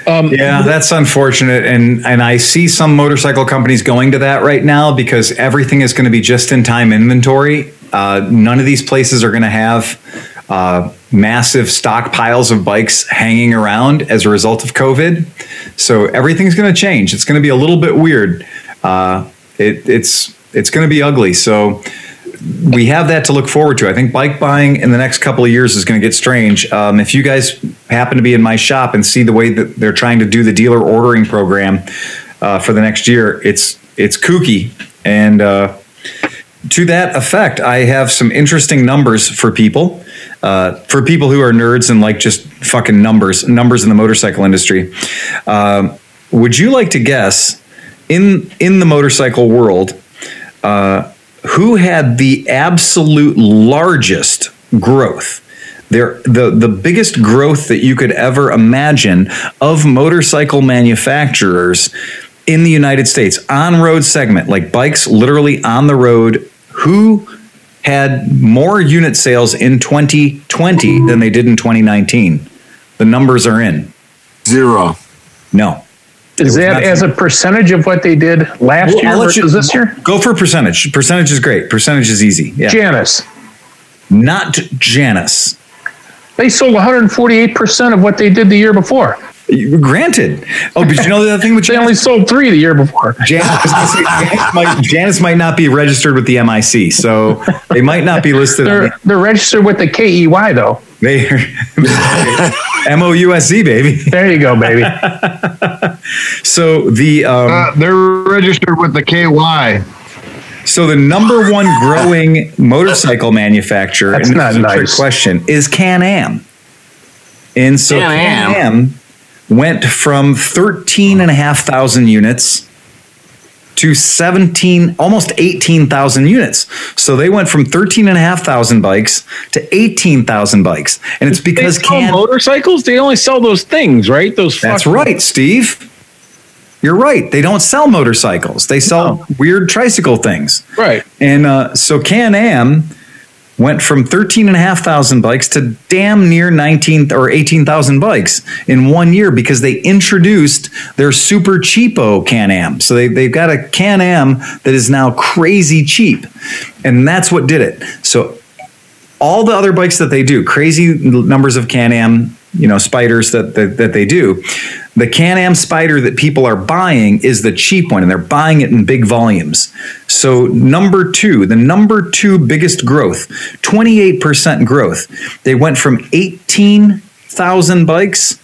Speaker 3: Um,
Speaker 2: Yeah, that's unfortunate, and and I see some motorcycle companies going to that right now because everything is going to be just in time inventory. Uh, none of these places are going to have uh, massive stockpiles of bikes hanging around as a result of COVID. So everything's going to change. It's going to be a little bit weird. Uh, it, it's it's going to be ugly. So we have that to look forward to. I think bike buying in the next couple of years is going to get strange. Um, if you guys happen to be in my shop and see the way that they're trying to do the dealer ordering program uh, for the next year, it's it's kooky. And uh, to that effect, I have some interesting numbers for people. Uh, for people who are nerds and like just fucking numbers, numbers in the motorcycle industry. Um, would you like to guess in in the motorcycle world? Uh, who had the absolute largest growth there the the biggest growth that you could ever imagine of motorcycle manufacturers in the United States on road segment like bikes literally on the road who had more unit sales in 2020 than they did in 2019 the numbers are in.
Speaker 1: Zero.
Speaker 2: no.
Speaker 8: Is that
Speaker 2: nothing.
Speaker 8: as a percentage of what they did last
Speaker 2: Well,
Speaker 8: year
Speaker 2: I'll
Speaker 8: versus
Speaker 2: you-
Speaker 8: this year?
Speaker 2: go for percentage. Percentage is great. Percentage is easy. Yeah.
Speaker 8: Janus,
Speaker 2: not Janus.
Speaker 8: They sold 148% of what they did the year before.
Speaker 2: Granted. Oh, but you know the other thing with (laughs)
Speaker 8: They only sold three the year before.
Speaker 2: Janus, I was gonna say, Janus, might, Janus might not be registered with the MIC, so they might not be listed.
Speaker 8: They're
Speaker 2: the,
Speaker 8: they're registered with the KEY though.
Speaker 2: they (laughs) M O U S E baby.
Speaker 8: There you go, baby. (laughs)
Speaker 2: So the um,
Speaker 4: Uh, they're registered with the KY.
Speaker 2: so the number one growing motorcycle manufacturer,
Speaker 8: That's not
Speaker 2: is a trick
Speaker 8: nice.
Speaker 2: question, is Can Am. And so Can Am went from 13,500 units to 17, almost 18,000 units. So they went from 13,500 bikes to 18,000 bikes. And it's because
Speaker 3: they sell
Speaker 2: Can
Speaker 3: motorcycles. They only sell those things, right? Those.
Speaker 2: That's right, Steve. You're right. They don't sell motorcycles. They sell weird tricycle things.
Speaker 3: Right.
Speaker 2: And uh, so Can Am went from 13,500 bikes to damn near 19 or 18,000 bikes in one year because they introduced their super cheapo Can Am. So they, they've got a Can Am that is now crazy cheap. And that's what did it. So all the other bikes that they do, crazy numbers of Can Am, you know, spiders that, that that they do. The Can Am spider that people are buying is the cheap one, and they're buying it in big volumes. So number two, the number two biggest growth, twenty eight percent growth. They went from eighteen thousand bikes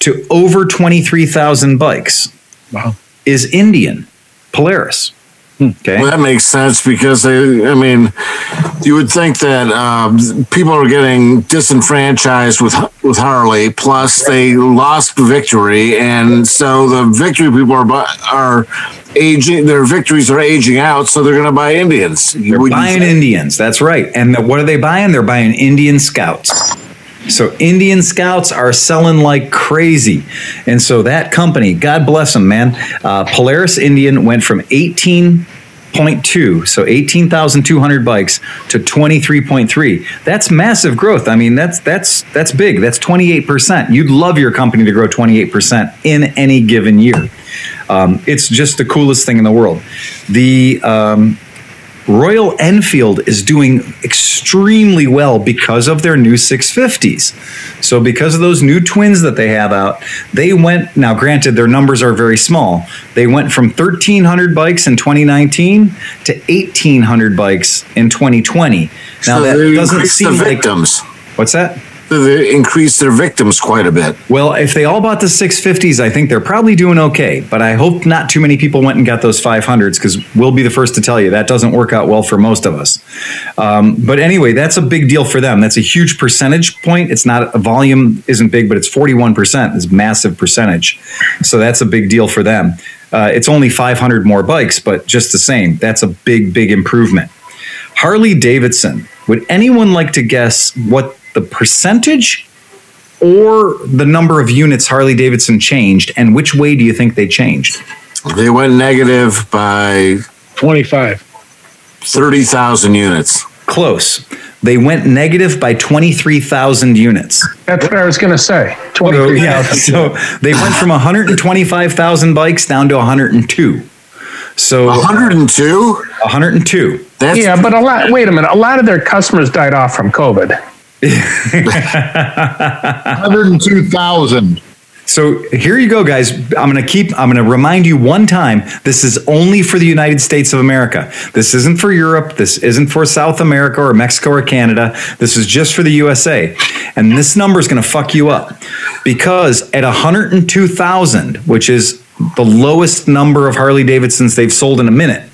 Speaker 2: to over twenty three thousand bikes.
Speaker 3: Wow.
Speaker 2: Is Indian Polaris. Okay.
Speaker 1: Well, that makes sense because they, I mean, you would think that uh, people are getting disenfranchised with with Harley. Plus, they lost victory, and so the victory people are are aging. Their victories are aging out, so they're going to buy Indians.
Speaker 2: They're buying? Indians. That's right. And the, what are they buying? They're buying Indian scouts. So Indian scouts are selling like crazy. And so that company, God bless them, man. Uh, Polaris Indian went from 18.2, so 18,200 bikes to 23.3. That's massive growth. I mean, that's that's that's big. That's 28%. You'd love your company to grow 28% in any given year. Um, it's just the coolest thing in the world. The um, Royal Enfield is doing extremely well because of their new 650s. So, because of those new twins that they have out, they went. Now, granted, their numbers are very small. They went from 1,300 bikes in 2019 to 1,800 bikes in 2020. Now,
Speaker 1: So
Speaker 2: that doesn't seem like.
Speaker 1: victims.
Speaker 2: What's that?
Speaker 1: They increased their victims quite a bit.
Speaker 2: Well, if they all bought the 650s, I think they're probably doing okay. But I hope not too many people went and got those 500s because we'll be the first to tell you that doesn't work out well for most of us. Um, but anyway, that's a big deal for them. That's a huge percentage point. It's not a volume isn't big, but it's 41%. It's massive percentage. So that's a big deal for them. Uh, it's only 500 more bikes, but just the same, that's a big, big improvement. Harley Davidson. Would anyone like to guess what the percentage or the number of units Harley Davidson changed, and which way do you think they changed?
Speaker 1: They went negative by
Speaker 3: 25.
Speaker 1: 30,000 units.
Speaker 2: Close. They went negative by 23,000 units.
Speaker 8: That's what I was going to say.
Speaker 2: So, yeah, so they went from 125,000 bikes down to 102. So
Speaker 1: 102?
Speaker 2: 102.
Speaker 1: That's
Speaker 8: Yeah, but a lot. Wait a minute. A lot of their customers died off from COVID.
Speaker 4: 102,000.
Speaker 2: So here you go, guys. I'm going to keep, I'm going to remind you one time this is only for the United States of America. This isn't for Europe. This isn't for South America or Mexico or Canada. This is just for the USA. And this number is going to fuck you up because at 102,000, which is the lowest number of Harley Davidsons they've sold in a minute,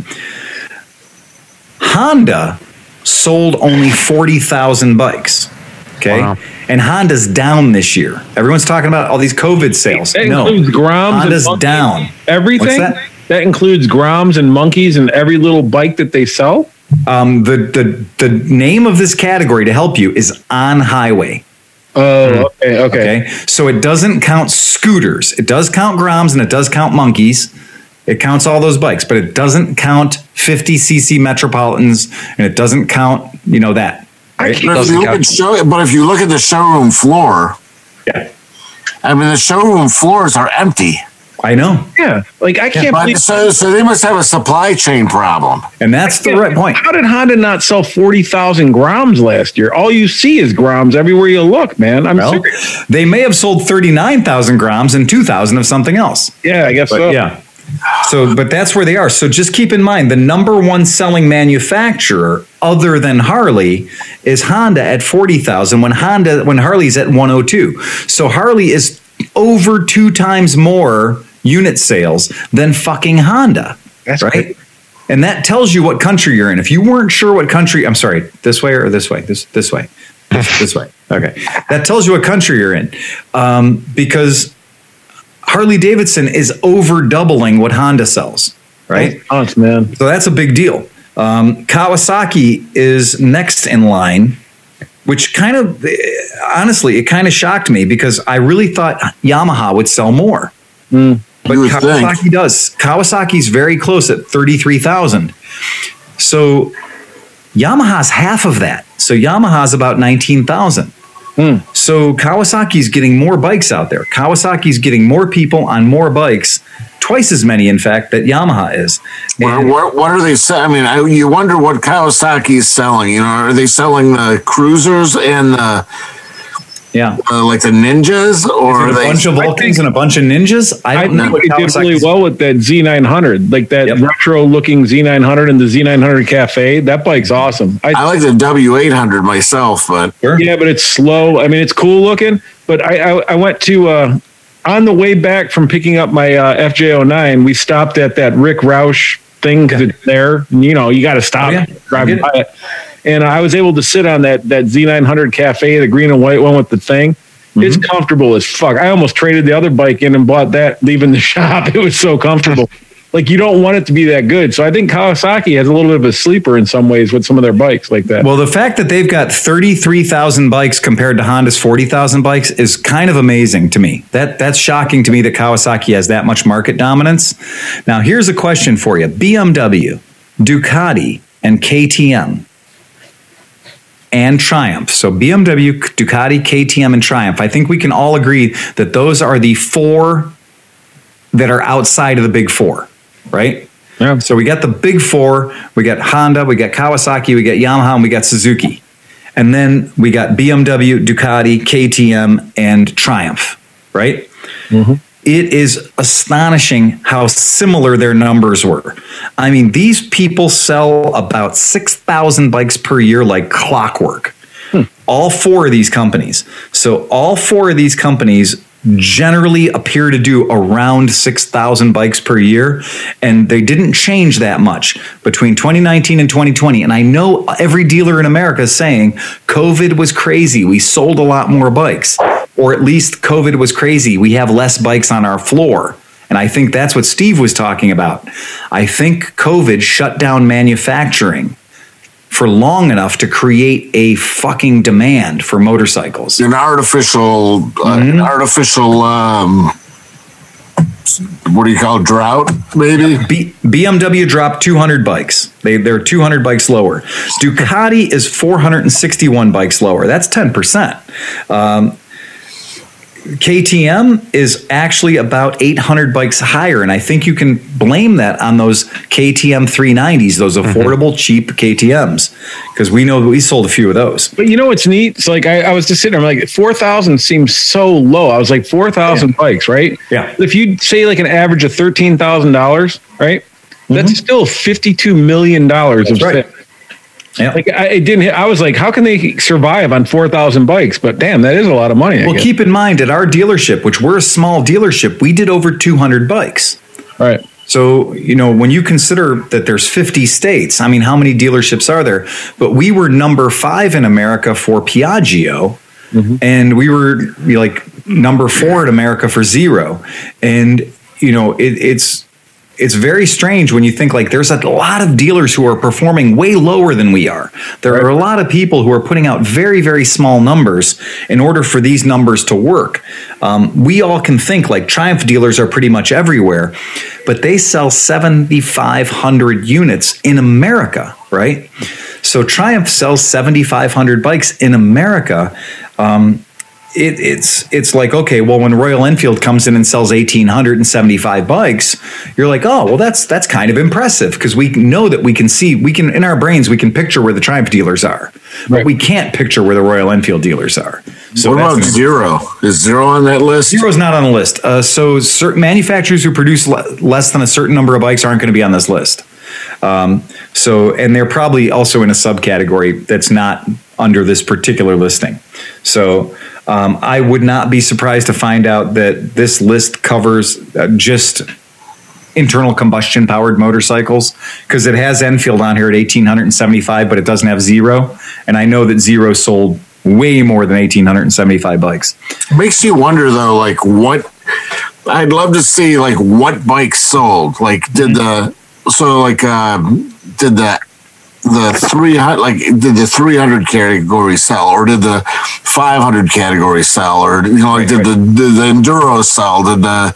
Speaker 2: Honda sold only 40,000 bikes. Okay.
Speaker 7: Wow.
Speaker 2: And Honda's down this year. Everyone's talking about all these COVID sales.
Speaker 3: That
Speaker 2: no,
Speaker 3: includes Groms and
Speaker 2: Honda's
Speaker 3: monkeys.
Speaker 2: down.
Speaker 3: Everything?
Speaker 2: What's
Speaker 3: That?
Speaker 2: that?
Speaker 3: includes Groms and monkeys and every little bike that they sell?
Speaker 2: Um, the, the, the name of this category to help you is on highway.
Speaker 3: Oh, okay, okay.
Speaker 2: Okay. So it doesn't count scooters. It does count Groms and it does count monkeys. It counts all those bikes, but it doesn't count 50cc Metropolitans and it doesn't count, you know, that. Right?
Speaker 1: But if,
Speaker 7: doesn't
Speaker 1: you look
Speaker 7: count.
Speaker 1: at show, but if you look at the showroom floor,
Speaker 2: Yeah.
Speaker 1: I mean, the showroom floors are empty.
Speaker 2: I know.
Speaker 3: Yeah. Like, I can't
Speaker 1: But
Speaker 3: believe.
Speaker 1: so, so they must have a supply chain problem.
Speaker 2: And that's the right point.
Speaker 3: How did Honda not sell 40,000 Groms last year? All you see is Groms everywhere you look, man. I'm
Speaker 2: Well,
Speaker 3: serious.
Speaker 2: they may have sold 39,000 Groms and 2,000 of something else.
Speaker 3: Yeah, I guess
Speaker 2: But
Speaker 3: so.
Speaker 2: yeah. So, but that's where they are. So just keep in mind the number one selling manufacturer other than Harley is Honda at 40,000 when Honda, when Harley's at 102. So Harley is over two times more unit sales than fucking Honda.
Speaker 3: That's
Speaker 2: right.
Speaker 3: crazy.
Speaker 2: And that tells you what country you're in. If you weren't sure what country, I'm sorry, this way or this way, this this way, this, this way. (laughs) Okay, that tells you what country you're in, um, because Harley Davidson is over doubling what Honda sells, right?
Speaker 3: Honest, man.
Speaker 2: So that's a big deal. Um, Kawasaki is next in line, which kind of, honestly, it kind of shocked me because I really thought Yamaha would sell more. But Kawasaki
Speaker 1: think.
Speaker 2: does. Kawasaki's very close at 33,000. So Yamaha's half of that. So Yamaha's about 19,000. So Kawasaki's getting more bikes out there. Kawasaki's getting more people on more bikes, twice as many, in fact, that Yamaha is.
Speaker 1: What, what are they selling? I mean, I, you wonder what Kawasaki is selling. You know, are they selling the cruisers and the
Speaker 2: yeah.
Speaker 1: uh, like the ninjas, or
Speaker 2: a
Speaker 1: are they?
Speaker 2: bunch of Vulcans and a bunch of ninjas. I
Speaker 3: I
Speaker 2: don't know.
Speaker 3: think they did really well with that Z900, like that
Speaker 2: Yep.
Speaker 3: retro looking Z900 and the Z900 Cafe. That bike's awesome. I,
Speaker 1: I like the W800 myself, but
Speaker 2: Sure.
Speaker 3: yeah, but it's slow. I mean, it's cool looking. But I, I, I went to uh, on the way back from picking up my uh, FJ09. We stopped at that Rick Roush thing because it's there. And, you know, you got to stop
Speaker 2: Oh, yeah.
Speaker 3: driving
Speaker 2: I
Speaker 3: by it. And I was able to sit on that that Z900 Cafe, the green and white one with the thing. It's
Speaker 2: Mm-hmm.
Speaker 3: comfortable as fuck. I almost traded the other bike in and bought that leaving the (laughs) shop. It was so comfortable. (laughs) like you don't want it to be that good. So I think Kawasaki has a little bit of a sleeper in some ways with some of their bikes like that.
Speaker 2: Well, the fact that they've got 33,000 bikes compared to Honda's 40,000 bikes is kind of amazing to me. That that's shocking to me that Kawasaki has that much market dominance. Now, here's a question for you. BMW, Ducati, and KTM and Triumph. So BMW, Ducati, KTM, and Triumph. I think we can all agree that those are the four that are outside of the big four, right?
Speaker 3: Yeah.
Speaker 2: So we got the big four. We got Honda, we got Kawasaki, we got Yamaha, and we got Suzuki. And then we got BMW, Ducati, KTM, and Triumph, right? Mm-hmm. It is astonishing how similar their numbers were. I mean, these people sell about 6,000 bikes per year like clockwork. Hmm. All four of these companies. So, all four of these companies generally appear to do around 6,000 bikes per year. And they didn't change that much between 2019 and 2020. And I know every dealer in America is saying COVID was crazy. We sold a lot more bikes, or at least COVID was crazy. We have less bikes on our floor. And I think that's what Steve was talking about. I think COVID shut down manufacturing for long enough to create a fucking demand for motorcycles.
Speaker 1: An artificial, uh, an artificial, um, what do you call it, drought? Maybe.
Speaker 2: B- BMW dropped 200 bikes. They they're 200 bikes lower. Ducati is 461 bikes lower. That's 10%. Um, KTM is actually about 800 bikes higher, and I think you can blame that on those KTM 390s, those affordable, cheap KTM's, because we know we sold a few of those.
Speaker 3: But you know what's neat? It's like I, I was just sitting there, I'm like four thousand seems so low. I was like four thousand bikes, right?
Speaker 2: Yeah.
Speaker 3: If you say like an average of thirteen thousand dollars, right? That's still fifty two million dollars of
Speaker 2: Mm-hmm. Right.
Speaker 3: sales.
Speaker 2: Yeah.
Speaker 3: Like I it didn't. I was like, how can they survive on four thousand bikes? But damn, that is a lot of money. I
Speaker 2: Well,
Speaker 3: guess.
Speaker 2: keep in mind at our dealership, which we're a small dealership, we did over 200 bikes.
Speaker 3: right.
Speaker 2: So, you know, when you consider that there's 50 states, I mean, how many dealerships are there? But we were number five in America for Piaggio, mm-hmm. and we were like number four in America for Zero. And, you know, it, it's, it's very strange when you think like there's a lot of dealers who are performing way lower than we are. There are a lot of people who are putting out very, very small numbers in order for these numbers to work. Um, we all can think like Triumph dealers are pretty much everywhere, but they sell 7,500 units in America, right? So Triumph sells 7,500 bikes in America. Um, it, it's it's like okay, well, when Royal Enfield comes in and sells eighteen hundred and seventy five bikes, you're like, oh, well, that's that's kind of impressive because we know that we can see we can in our brains we can picture where the Triumph dealers are, but
Speaker 3: Right.
Speaker 2: we can't picture where the Royal Enfield dealers are. So
Speaker 1: what about zero? Is zero on that list?
Speaker 2: Zero is not on the list. Uh, so certain manufacturers who produce le- less than a certain number of bikes aren't going to be on this list. Um, so, and they're probably also in a subcategory that's not under this particular listing. So, um, I would not be surprised to find out that this list covers uh, just internal combustion powered motorcycles because it has Enfield on here at 1875, but it doesn't have zero. And I know that zero sold way more than 1875 bikes.
Speaker 1: Makes you wonder though, like what I'd love to see like what bikes sold. Like did the so like um did the the three hundred like did the three hundred category sell or did the five hundred category sell or you know like did the did the enduro sell did the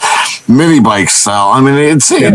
Speaker 1: mini bike sell? I mean it's it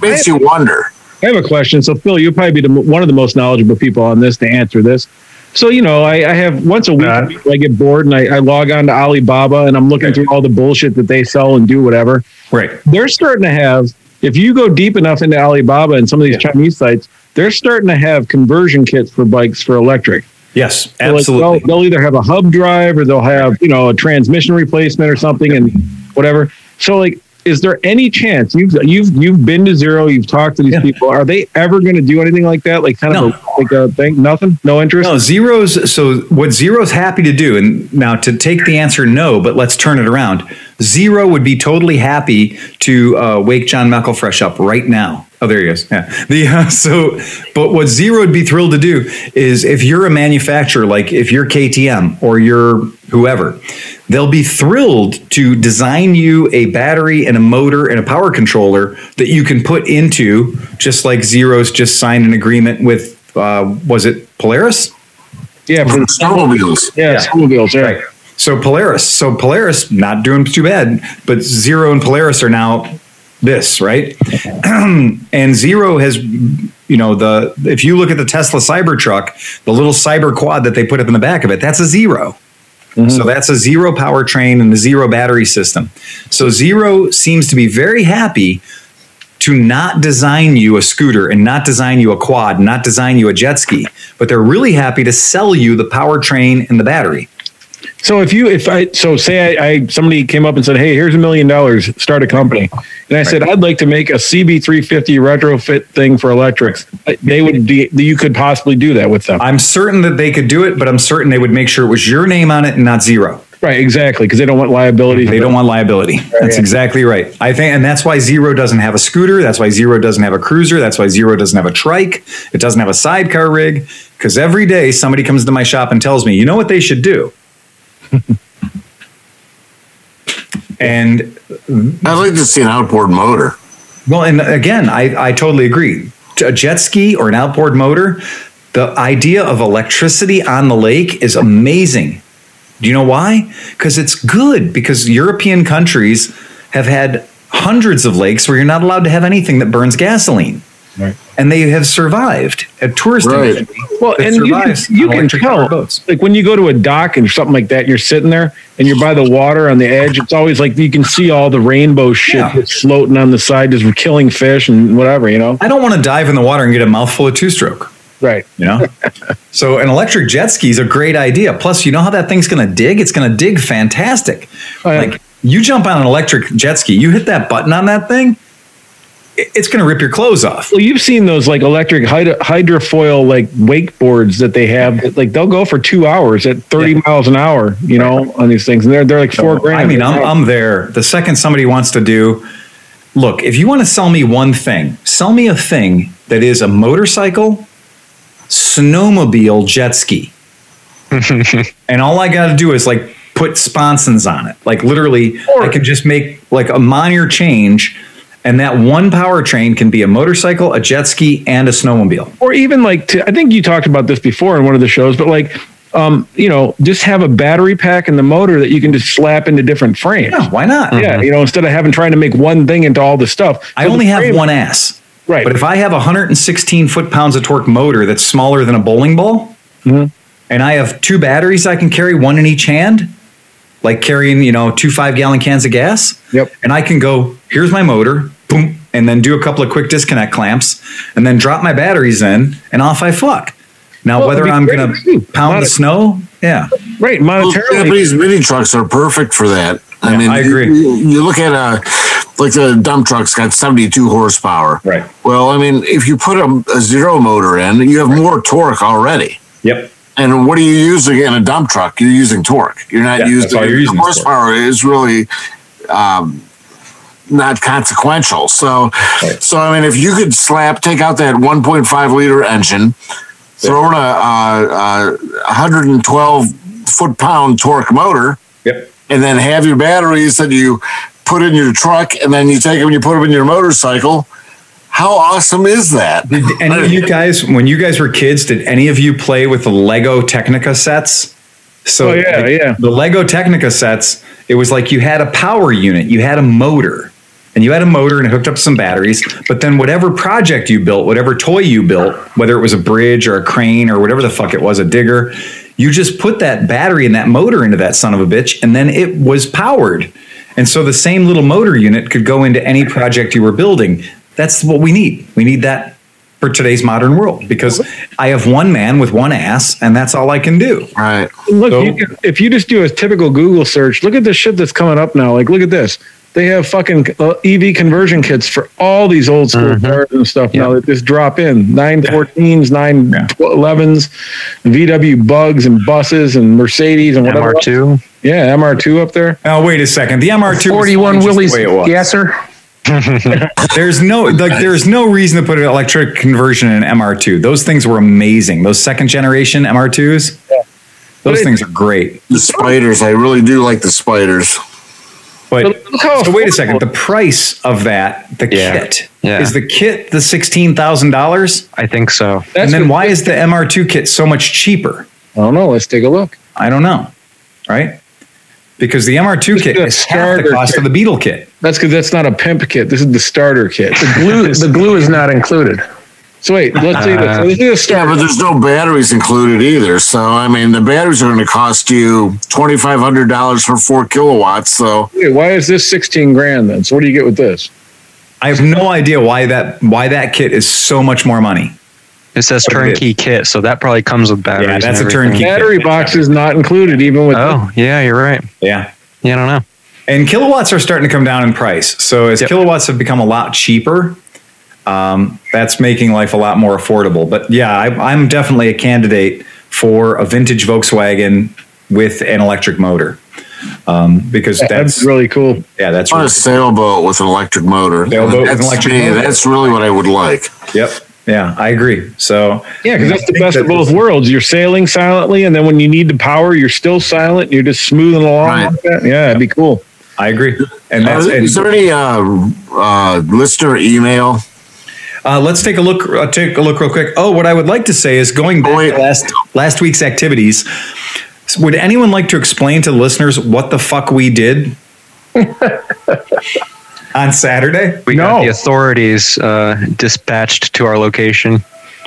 Speaker 1: makes you wonder.
Speaker 3: I have a question. So, Phil, you'll probably be the, one of the most knowledgeable people on this to answer this. So, you know, I, I have once a week, uh-huh. I get bored and I, I log on to Alibaba and I'm looking through all the bullshit that they sell and do whatever.
Speaker 2: Right.
Speaker 3: They're starting to have, if you go deep enough into Alibaba and some of these Chinese sites, they're starting to have conversion kits for bikes for electric.
Speaker 2: Yes,
Speaker 3: So, like,
Speaker 2: absolutely.
Speaker 3: they'll, they'll either have a hub drive or they'll have, you know, a transmission replacement or something and whatever. So like, is there any chance you've you've you've been to zero, you've talked to these
Speaker 2: Yeah.
Speaker 3: people, are they ever going to do anything like that? Like kind of a, like a thing? Nothing? No interest?
Speaker 2: No, zeros. So what zero's happy to do, and now to take the answer no, but let's turn it around. Zero would be totally happy to uh, wake John McElfresh up right now. Oh, there he is. Yeah. (laughs) The uh, so, but what zero would be thrilled to do is if you're a manufacturer, like if you're KTM or you're whoever, they'll be thrilled to design you a battery and a motor and a power controller that you can put into, just like Zero's just signed an agreement with. Uh, was it Polaris?
Speaker 3: yeah, for the
Speaker 1: Snowmobiles.
Speaker 3: yeah,
Speaker 2: Yeah.
Speaker 3: snowmobiles, yeah.
Speaker 2: Right. So Polaris. So Polaris not doing too bad, but Zero and Polaris are now this, right? (clears throat) and Zero has, you know, the if you look at the Tesla Cybertruck, the little Cyber Quad that they put up in the back of it, that's a Zero. Mm-hmm. So that's a zero powertrain and a zero battery system. So Zero seems to be very happy to not design you a scooter and not design you a quad, not design you a jet ski, but they're really happy to sell you the powertrain and the battery.
Speaker 3: So if you if I so say I, I somebody came up and said, "Hey, here's a million dollars, start a company," and I said, "I'd like to make a CB350 retrofit thing for electrics," they would be you could possibly do that with them,
Speaker 2: I'm certain that they could do it, but I'm certain they would make sure it was your name on it and not zero.
Speaker 3: right? Exactly, because they don't want liability.
Speaker 2: They don't want liability. That's
Speaker 3: yeah.
Speaker 2: exactly right. I think, and that's why Zero doesn't have a scooter. That's why Zero doesn't have a cruiser. That's why Zero doesn't have a trike. It doesn't have a sidecar rig. Because every day somebody comes to my shop and tells me, you know what they should do? And
Speaker 1: I'd like to see an outboard motor.
Speaker 2: well, and again, I, I totally agree. A jet ski or an outboard motor, the idea of electricity on the lake is amazing. Do you know why? Because it's good. Because European countries have had hundreds of lakes where you're not allowed to have anything that burns gasoline.
Speaker 3: Right.
Speaker 2: And they have survived. A tourist
Speaker 1: Right.
Speaker 2: industry
Speaker 3: Well, and you can, you can
Speaker 2: electric
Speaker 3: tell,
Speaker 2: powered boats.
Speaker 3: like when you go to a dock and something like that, and you're sitting there and you're by the water on the edge. It's always like you can see all the rainbow shit
Speaker 2: Yeah.
Speaker 3: that's floating on the side, just killing fish and whatever, you know.
Speaker 2: I don't want to dive in the water and get a mouthful of two stroke.
Speaker 3: Right.
Speaker 2: You know? (laughs) so an electric jet ski is a great idea. Plus, you know how that thing's going to dig? It's going to dig fantastic.
Speaker 3: Oh, yeah.
Speaker 2: Like you jump on an electric jet ski, you hit that button on that thing, i- it's going to rip your clothes off.
Speaker 3: Well, you've seen those like electric hyd- hydrofoil like wakeboards that they have. that, Like they'll go for two hours at 30 miles an hour, you know, on these things, and they're they're like four grand.
Speaker 2: I mean, I'm, I'm there. The second somebody wants to do, look, if you want to sell me one thing, sell me a thing that is a motorcycle, snowmobile, jet ski. (laughs) and all I got to do is like put sponsons on it. Like literally, I can just make like a minor change. And that one powertrain can be a motorcycle, a jet ski, and a snowmobile.
Speaker 3: or even like to, I think you talked about this before in one of the shows, but like um, you know, just have a battery pack in the motor that you can just slap into different frames.
Speaker 2: Yeah, why not?
Speaker 3: Yeah, you know, instead of having trying to make one thing into all the stuff.
Speaker 2: I
Speaker 3: So
Speaker 2: only have
Speaker 3: frame-
Speaker 2: one ass.
Speaker 3: Right.
Speaker 2: But if I have a 116 foot pounds of torque motor that's smaller than a bowling ball,
Speaker 3: Mhm.
Speaker 2: and I have two batteries I can carry, one in each hand, like carrying, you know, two five gallon cans of gas.
Speaker 3: Yep.
Speaker 2: And I can go, here's my motor, boom, and then do a couple of quick disconnect clamps, and then drop my batteries in, and off I fuck. Now,
Speaker 3: Well,
Speaker 2: whether I'm going to pound
Speaker 3: Not
Speaker 2: the snow, yeah.
Speaker 3: right
Speaker 1: Well,
Speaker 3: monetarily.
Speaker 1: Japanese mini trucks are perfect for that. I
Speaker 2: Yeah,
Speaker 1: mean,
Speaker 2: I agree.
Speaker 1: You, you look at a like the dump truck's got 72 horsepower.
Speaker 2: Right.
Speaker 1: Well, I mean, if you put a, a zero motor in, you have more torque already.
Speaker 2: Yep.
Speaker 1: And what are you using in a dump truck? You're using torque. You're not
Speaker 2: Yeah, that's
Speaker 1: using,
Speaker 2: all you're using is torque.
Speaker 1: horsepower is really um, not consequential. So, so I mean, if you could slap, take out that 1.5 liter engine, throw in a, a, a 112 foot pound torque motor,
Speaker 2: Yep.
Speaker 1: and then have your batteries that you put in your truck, and then you take them and you put them in your motorcycle. How awesome is that?
Speaker 2: Did any of you guys, when you guys were kids, did any of you play with the Lego Technica sets? So
Speaker 3: Oh, yeah,
Speaker 2: like,
Speaker 3: yeah.
Speaker 2: the Lego Technica sets, it was like you had a power unit, you had a motor, and you had a motor and hooked up some batteries. But then whatever project you built, whatever toy you built, whether it was a bridge or a crane or whatever the fuck it was, a digger, you just put that battery and that motor into that son of a bitch, and then it was powered. And so the same little motor unit could go into any project you were building. That's what we need. We need that for today's modern world because I have one man with one ass, and that's all I can do.
Speaker 1: Right.
Speaker 3: Look,
Speaker 2: So-
Speaker 3: you can, if you just do a typical Google search, look at the shit that's coming up now. Like, look at this. They have fucking uh, EV conversion kits for all these old school
Speaker 2: Mm-hmm.
Speaker 3: cars and stuff now that just drop in. 914s, 911s, VW bugs and buses and Mercedes and whatever. else.
Speaker 7: MR2.
Speaker 3: Yeah, MR2 up there.
Speaker 2: Oh, wait a second. The MR2 was
Speaker 8: 41
Speaker 2: fine just the
Speaker 8: Willys
Speaker 2: way it was.
Speaker 8: gasser. (laughs) (laughs)
Speaker 2: There's no like there's no reason to put an electric conversion in an MR2. Those things were amazing. Those second generation MR2s. Those
Speaker 3: it-
Speaker 2: things are great.
Speaker 1: The spiders, I really do like the spiders.
Speaker 2: But
Speaker 3: But how
Speaker 2: so wait a second. The price of that, the
Speaker 7: Yeah.
Speaker 2: kit,
Speaker 7: Yeah.
Speaker 2: is the kit the sixteen thousand dollars?
Speaker 7: I think so.
Speaker 3: That's
Speaker 2: And then why is the MR2 kit so much cheaper?
Speaker 3: I don't know. Let's take a look.
Speaker 2: I don't know. Right? Because the MR2
Speaker 3: Just
Speaker 2: kit
Speaker 3: the
Speaker 2: is half the cost
Speaker 3: kit.
Speaker 2: of the Beetle kit.
Speaker 3: That's because that's not a pimp kit. This is the starter kit.
Speaker 8: The Glue, (laughs) the glue is not included.
Speaker 3: So wait, let's see this. Uh, so this is a
Speaker 1: Yeah, but there's no batteries included either. So I mean, the batteries are going to cost you twenty five hundred dollars for four kilowatts. So
Speaker 3: Wait, why is this 16 grand then? So what do you get with this?
Speaker 2: I have no idea why that why that kit is so much more money.
Speaker 7: It says
Speaker 2: What it
Speaker 7: turnkey kit, so that probably comes with batteries.
Speaker 2: Yeah,
Speaker 7: and
Speaker 2: that's a turnkey.
Speaker 3: Battery box is not included even with
Speaker 7: Oh, yeah, you're right.
Speaker 2: Yeah.
Speaker 7: Yeah, I don't know.
Speaker 2: And kilowatts are starting to come down in price. So as
Speaker 7: Yep.
Speaker 2: kilowatts have become a lot cheaper, um, that's making life a lot more affordable. But yeah, I, I'm definitely a candidate for a vintage Volkswagen with an electric motor um, because
Speaker 3: That's
Speaker 2: that's
Speaker 3: really cool.
Speaker 2: yeah, that's really,
Speaker 1: a sailboat with an electric motor.
Speaker 2: Sailboat with an
Speaker 1: that's
Speaker 2: electric
Speaker 1: me.
Speaker 2: motor.
Speaker 1: That's really what I would like.
Speaker 2: yep, yeah, I agree. So
Speaker 3: Yeah, because that's the
Speaker 2: I think
Speaker 3: best
Speaker 2: that
Speaker 3: of both worlds. You're sailing silently, and then when you need the power, you're still silent. You're just smoothing along.
Speaker 1: Right.
Speaker 3: Like that. Yeah, it'd be cool.
Speaker 2: I agree, and
Speaker 1: Uh,
Speaker 2: that's and,
Speaker 1: is there any uh, uh, listener email?
Speaker 2: Uh, let's take a look. Uh, take a look real quick. Oh, what I would like to say is going back
Speaker 1: wait.
Speaker 2: to last last week's activities. Would anyone like to explain to the listeners what the fuck we did (laughs) on Saturday?
Speaker 7: We got the authorities uh, dispatched to our location.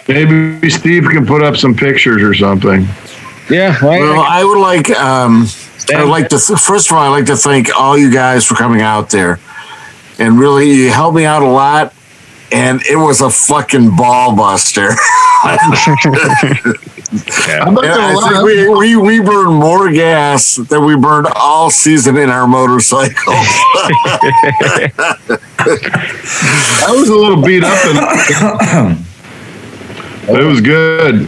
Speaker 4: Maybe Steve can put up some pictures or something.
Speaker 3: Yeah, right.
Speaker 1: Well, I would like, um, I would like to, first of all, I'd like to thank all you guys for coming out there. And really, you helped me out a lot. And it was a fucking ball buster. (laughs)
Speaker 4: I'm not
Speaker 1: And
Speaker 4: gonna
Speaker 1: I think we, we, we burned more gas than we burned all season in our motorcycles. (laughs)
Speaker 4: I was a little beat up, and (coughs) but it was good.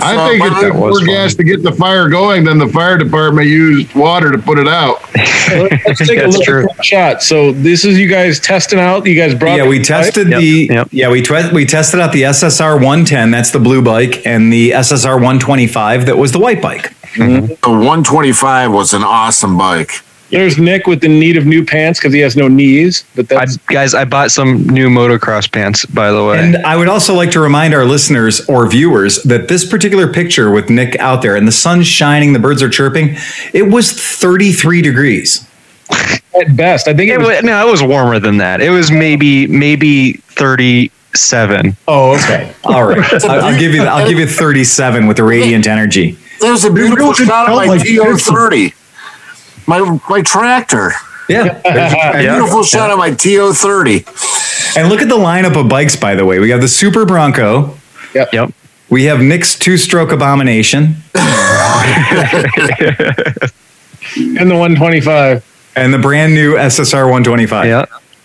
Speaker 4: I
Speaker 1: So,
Speaker 4: think
Speaker 1: but
Speaker 4: it took more gas to get the fire going than the fire department used water to put it out. (laughs)
Speaker 3: Let's take a
Speaker 7: That's
Speaker 3: look
Speaker 7: true.
Speaker 3: at shot. So this is you guys testing out. You guys brought.
Speaker 2: Yeah, we tested
Speaker 7: Yep,
Speaker 2: the
Speaker 7: yep.
Speaker 2: yeah we twe- we tested out the SSR 110. That's the blue bike, and the SSR 125. That was the white bike. Mm-hmm.
Speaker 1: the 125 was an awesome bike.
Speaker 3: There's Nick with the need of new pants because he has no knees. But
Speaker 7: I, guys, I bought some new motocross pants, by the way.
Speaker 2: And I would also like to remind our listeners or viewers that this particular picture with Nick out there and the sun's shining, the birds are chirping, it was 33 degrees.
Speaker 3: at best. I think it
Speaker 7: it
Speaker 3: was.
Speaker 7: was, no, it was warmer than that. It was maybe maybe thirty seven.
Speaker 2: Oh, okay. All right. (laughs) I'll, I'll give you I'll give you 37 with the radiant energy.
Speaker 1: There's a beautiful
Speaker 5: really didn't
Speaker 1: shot of my
Speaker 5: like
Speaker 1: TO30. My, my tractor.
Speaker 2: Yeah. (laughs)
Speaker 1: Beautiful shot of my TO30.
Speaker 2: And look at the lineup of bikes, by the way. We got the Super Bronco.
Speaker 7: Yep. Yep.
Speaker 2: We have Nick's two stroke abomination (laughs)
Speaker 3: and the 125.
Speaker 2: and the brand new SSR 125.
Speaker 7: Yeah.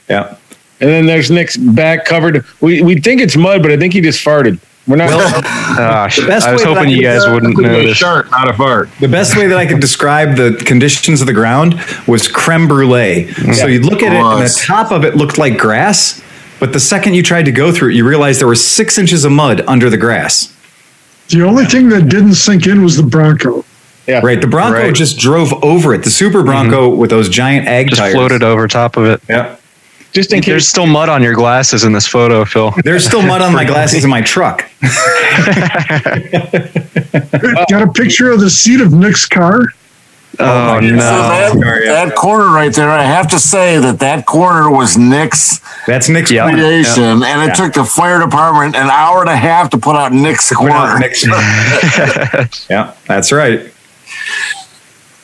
Speaker 2: Yeah.
Speaker 3: And then there's Nick's back covered. We we think it's mud, but I think he just farted. We're not.
Speaker 7: Gosh,
Speaker 2: best
Speaker 7: I was
Speaker 2: way that
Speaker 7: hoping
Speaker 2: I
Speaker 7: you guys wouldn't
Speaker 4: It was a
Speaker 7: notice.
Speaker 4: shark, not a fart.
Speaker 2: The best way that I could describe the conditions of the ground was creme brulee. Mm. So you'd look at it, and the top of it looked like grass, but the second you tried to go through it, you realized there was six inches of mud under the grass.
Speaker 5: The only thing that didn't sink in was the Bronco. Yeah.
Speaker 2: Right. The Bronco
Speaker 7: Right.
Speaker 2: just drove over it. The Super Bronco mm-hmm. with those giant ag
Speaker 7: Just
Speaker 2: tires.
Speaker 7: floated over top of it.
Speaker 2: Yeah.
Speaker 3: Just in
Speaker 7: There's still mud on your glasses in this photo, Phil.
Speaker 2: There's still mud on my (laughs) glasses in my truck. (laughs)
Speaker 5: Got a picture of the seat of Nick's car.
Speaker 7: Oh, oh
Speaker 1: So
Speaker 7: no!
Speaker 1: that, that corner right there, I have to say that that corner was Nick's
Speaker 2: That's Nick's
Speaker 7: Yeah.
Speaker 2: corner.
Speaker 1: creation, and it
Speaker 2: Yeah.
Speaker 1: took the fire department an hour and a half to put out Nick's
Speaker 2: We're not
Speaker 1: corner.
Speaker 2: Nick's- (laughs) yeah, that's right.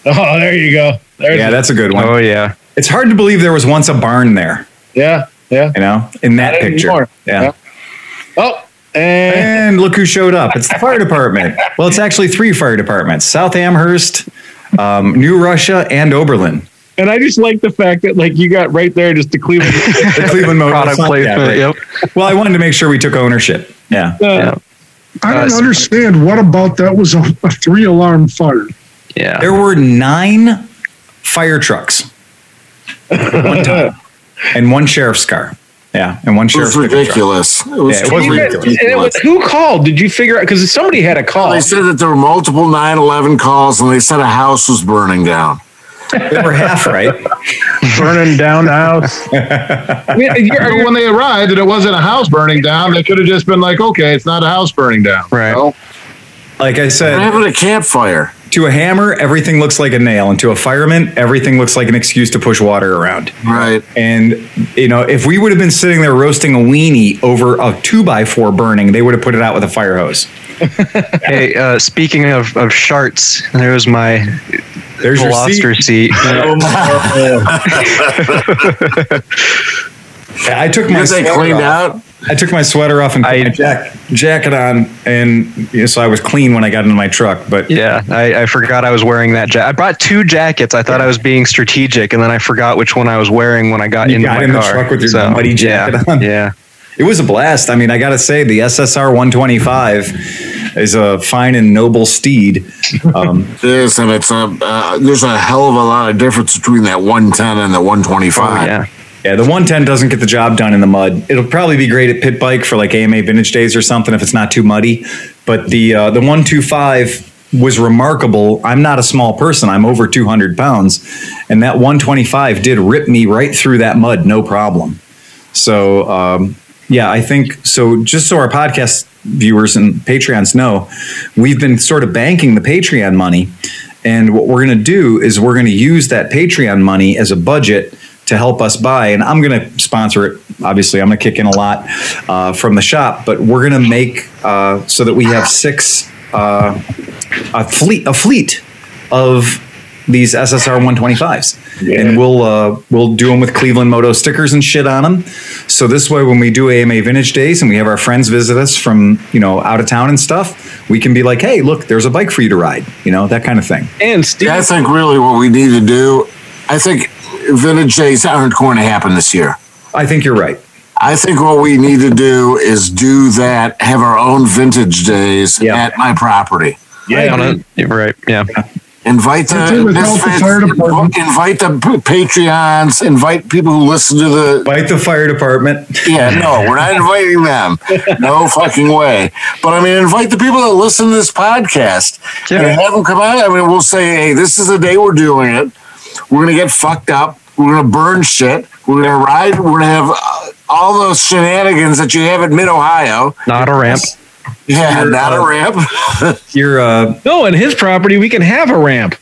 Speaker 3: Oh, there you go. There's
Speaker 2: Yeah, that's a good one.
Speaker 7: Oh yeah.
Speaker 2: It's hard to believe there was once a barn there,
Speaker 3: yeah, yeah.
Speaker 2: you know, in that
Speaker 3: Not
Speaker 2: picture.
Speaker 3: anymore.
Speaker 2: Yeah.
Speaker 3: Oh, and
Speaker 2: And look who showed up. It's the fire department. Well, it's actually three fire departments South Amherst, um, New Russia, and Oberlin.
Speaker 3: and I just like the fact that like you got right there just the Cleveland. (laughs)
Speaker 2: The Cleveland Motor
Speaker 7: Product
Speaker 2: yeah,
Speaker 7: placement.
Speaker 2: right.
Speaker 7: Yep.
Speaker 2: Well, I wanted to make sure we took ownership. Yeah.
Speaker 3: Uh,
Speaker 5: I don't
Speaker 7: Uh,
Speaker 5: understand what about that was a, a three alarm fire.
Speaker 7: Yeah.
Speaker 2: There were nine fire trucks (laughs) one time and one sheriff's car. Yeah. And one
Speaker 1: It
Speaker 2: sheriff's
Speaker 1: was
Speaker 2: pickup truck.
Speaker 1: ridiculous. It was,
Speaker 2: Yeah, it was
Speaker 1: totally
Speaker 2: ridiculous.
Speaker 3: and it was, who called? Did you figure out? Because somebody had a call.
Speaker 1: They said that there were multiple 9/11 calls, and they said a house was burning down.
Speaker 2: They were half right. (laughs)
Speaker 8: Burning down the house. (laughs)
Speaker 3: I mean, you're-
Speaker 4: But when they arrived and it wasn't a house burning down, they could have just been like, okay, it's not a house burning down.
Speaker 7: Right.
Speaker 4: Well,
Speaker 2: Like I
Speaker 1: They're
Speaker 2: said,
Speaker 1: having a campfire.
Speaker 2: To a hammer, everything looks like a nail. And to a fireman, everything looks like an excuse to push water around.
Speaker 1: Right.
Speaker 2: And, you know, if we would have been sitting there roasting a weenie over a two by four burning, they would have put it out with a fire hose. (laughs)
Speaker 7: Hey, uh, speaking of, of sharts, there's my
Speaker 2: There's your
Speaker 7: Veloster
Speaker 2: seat.
Speaker 7: seat. (laughs) (laughs)
Speaker 2: Yeah, I took my
Speaker 1: Because they
Speaker 2: sweater
Speaker 1: cleaned
Speaker 2: off.
Speaker 1: out.
Speaker 2: I took my sweater off and put
Speaker 7: I-
Speaker 2: my jack, jacket on, and you know, so I was clean when I got into my truck. But
Speaker 7: Yeah, I, I forgot I was wearing that jacket. I brought two jackets. I thought I was being strategic, and then I forgot which one I was wearing when I got
Speaker 2: You
Speaker 7: into
Speaker 2: got
Speaker 7: my
Speaker 2: in the truck with your muddy jacket
Speaker 7: yeah,
Speaker 2: on?
Speaker 7: Yeah,
Speaker 2: it was a blast. I mean, I got to say, the SSR 125 is a fine and noble steed. Um, (laughs)
Speaker 1: It is, and it's a uh, there's a hell of a lot of difference between that 110 and the 125.
Speaker 7: oh, yeah.
Speaker 2: Yeah, the 110 doesn't get the job done in the mud. It'll probably be great at pit bike for like AMA vintage days or something if it's not too muddy. But the uh, the 125 was remarkable. I'm not a small person. I'm over 200 pounds, and that 125 did rip me right through that mud, no problem. So um, Yeah, I think so. Just so our podcast viewers and Patreons know, we've been sort of banking the Patreon money. And what we're going to do is we're going to use that Patreon money as a budget to help us buy. And I'm going to sponsor it. Obviously, I'm going to kick in a lot uh, from the shop, but we're going to make uh, so that we have six uh, a fleet a fleet of these SSR 125s, and we'll uh, we'll do them with Cleveland Moto stickers and shit on them. So this way, when we do AMA Vintage Days and we have our friends visit us from you know out of town and stuff, we can be like, hey, look, there's a bike for you to ride, you know that kind of thing.
Speaker 3: And Steve,
Speaker 1: Yeah, I think really what we need to do, I think vintage days aren't going to happen this year.
Speaker 2: I think you're right.
Speaker 1: I think what we need to do is do that, have our own vintage days
Speaker 2: Yeah.
Speaker 1: at my property.
Speaker 3: yeah,
Speaker 7: On it. You're right. Yeah.
Speaker 1: Invite
Speaker 5: That's
Speaker 1: the
Speaker 5: without the fire department.
Speaker 1: invite the p- Patreons, invite people who listen to the
Speaker 2: Bite the fire department.
Speaker 1: Yeah, no, we're not inviting them. No fucking way. But I mean, invite the people that listen to this podcast
Speaker 7: Yeah.
Speaker 1: and have them come out. I mean, we'll say, hey, this is the day we're doing it. We're gonna get fucked up. We're gonna burn shit. We're gonna ride. We're gonna have uh, all those shenanigans that you have at Mid Ohio.
Speaker 7: Not a ramp.
Speaker 1: Yeah,
Speaker 2: You're,
Speaker 1: not
Speaker 2: uh,
Speaker 1: a ramp. (laughs)
Speaker 2: You're uh,
Speaker 3: no, on his property we can have a ramp.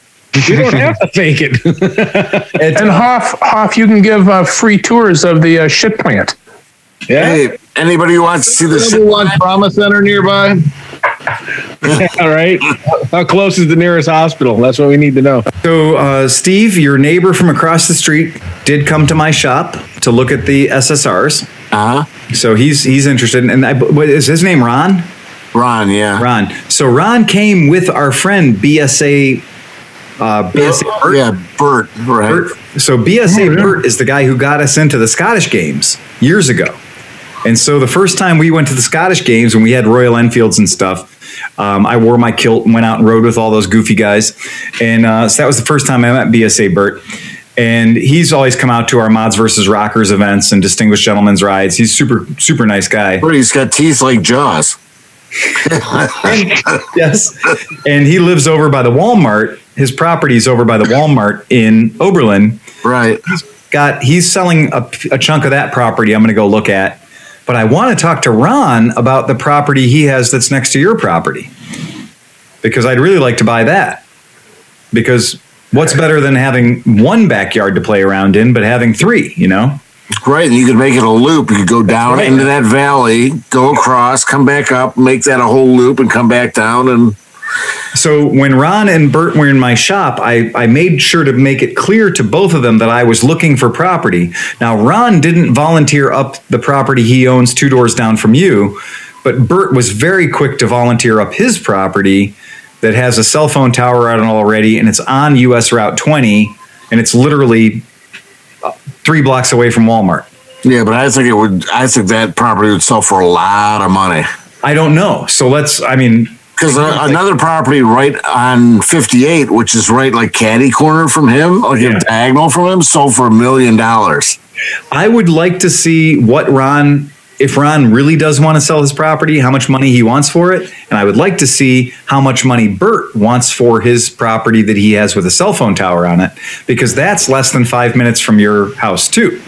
Speaker 3: You don't have to fake it. (laughs)
Speaker 8: And Hoff, Hoff, you can give uh, free tours of the uh, shit plant. Yeah.
Speaker 1: Hey, anybody who wants to see the
Speaker 4: Number
Speaker 1: shit,
Speaker 4: one trauma center nearby. (laughs)
Speaker 3: All right. How close is the nearest hospital? That's what we need to know.
Speaker 2: So, uh, Steve, your neighbor from across the street did come to my shop to look at the SSRs.
Speaker 1: uh
Speaker 2: So he's he's interested, and I, what is his name? Ron.
Speaker 1: Ron, yeah.
Speaker 2: Ron. So Ron came with our friend BSA. Uh, BSA Bert.
Speaker 1: Yeah, Bert, right.
Speaker 2: Bert. So BSA
Speaker 5: Oh, yeah.
Speaker 2: Bert is the guy who got us into the Scottish games years ago. And so the first time we went to the Scottish games when we had Royal Enfields and stuff, um, I wore my kilt and went out and rode with all those goofy guys. And uh, so that was the first time I met BSA Bert. And he's always come out to our Mods versus Rockers events and Distinguished Gentlemen's rides. He's super, super nice guy.
Speaker 1: But he's got teeth like Jaws. (laughs)
Speaker 2: yes. And he lives over by the Walmart. His property is over by the Walmart in Oberlin.
Speaker 1: Right.
Speaker 2: got he's selling a, a chunk of that property i'm going to go look at but i want to talk to ron about the property he has that's next to your property because i'd really like to buy that because what's better than having one backyard to play around in but having three you know
Speaker 1: Right, and you could make it a loop. You could go down
Speaker 2: right.
Speaker 1: into that valley, go across, come back up, make that a whole loop, and come back down. And
Speaker 2: so when ron and bert were in my shop I, I made sure to make it clear to both of them that i was looking for property. Now ron didn't volunteer up the property he owns two doors down from you but bert was very quick to volunteer up his property that has a cell phone tower on it already and it's on us route 20 and it's literally uh, three blocks away from walmart.
Speaker 1: Yeah, but I think it would. I think that property would sell for a lot of money.
Speaker 2: I don't know. So let's i mean
Speaker 1: because uh, another property right on 58, which is right like caddy corner from him, like
Speaker 2: Yeah.
Speaker 1: a diagonal from him, sold for a million dollars.
Speaker 2: I would like to see what Ron, if Ron really does want to sell his property, how much money he wants for it. And I would like to see how much money Bert wants for his property that he has with a cell phone tower on it, because that's less than five minutes from your house, too.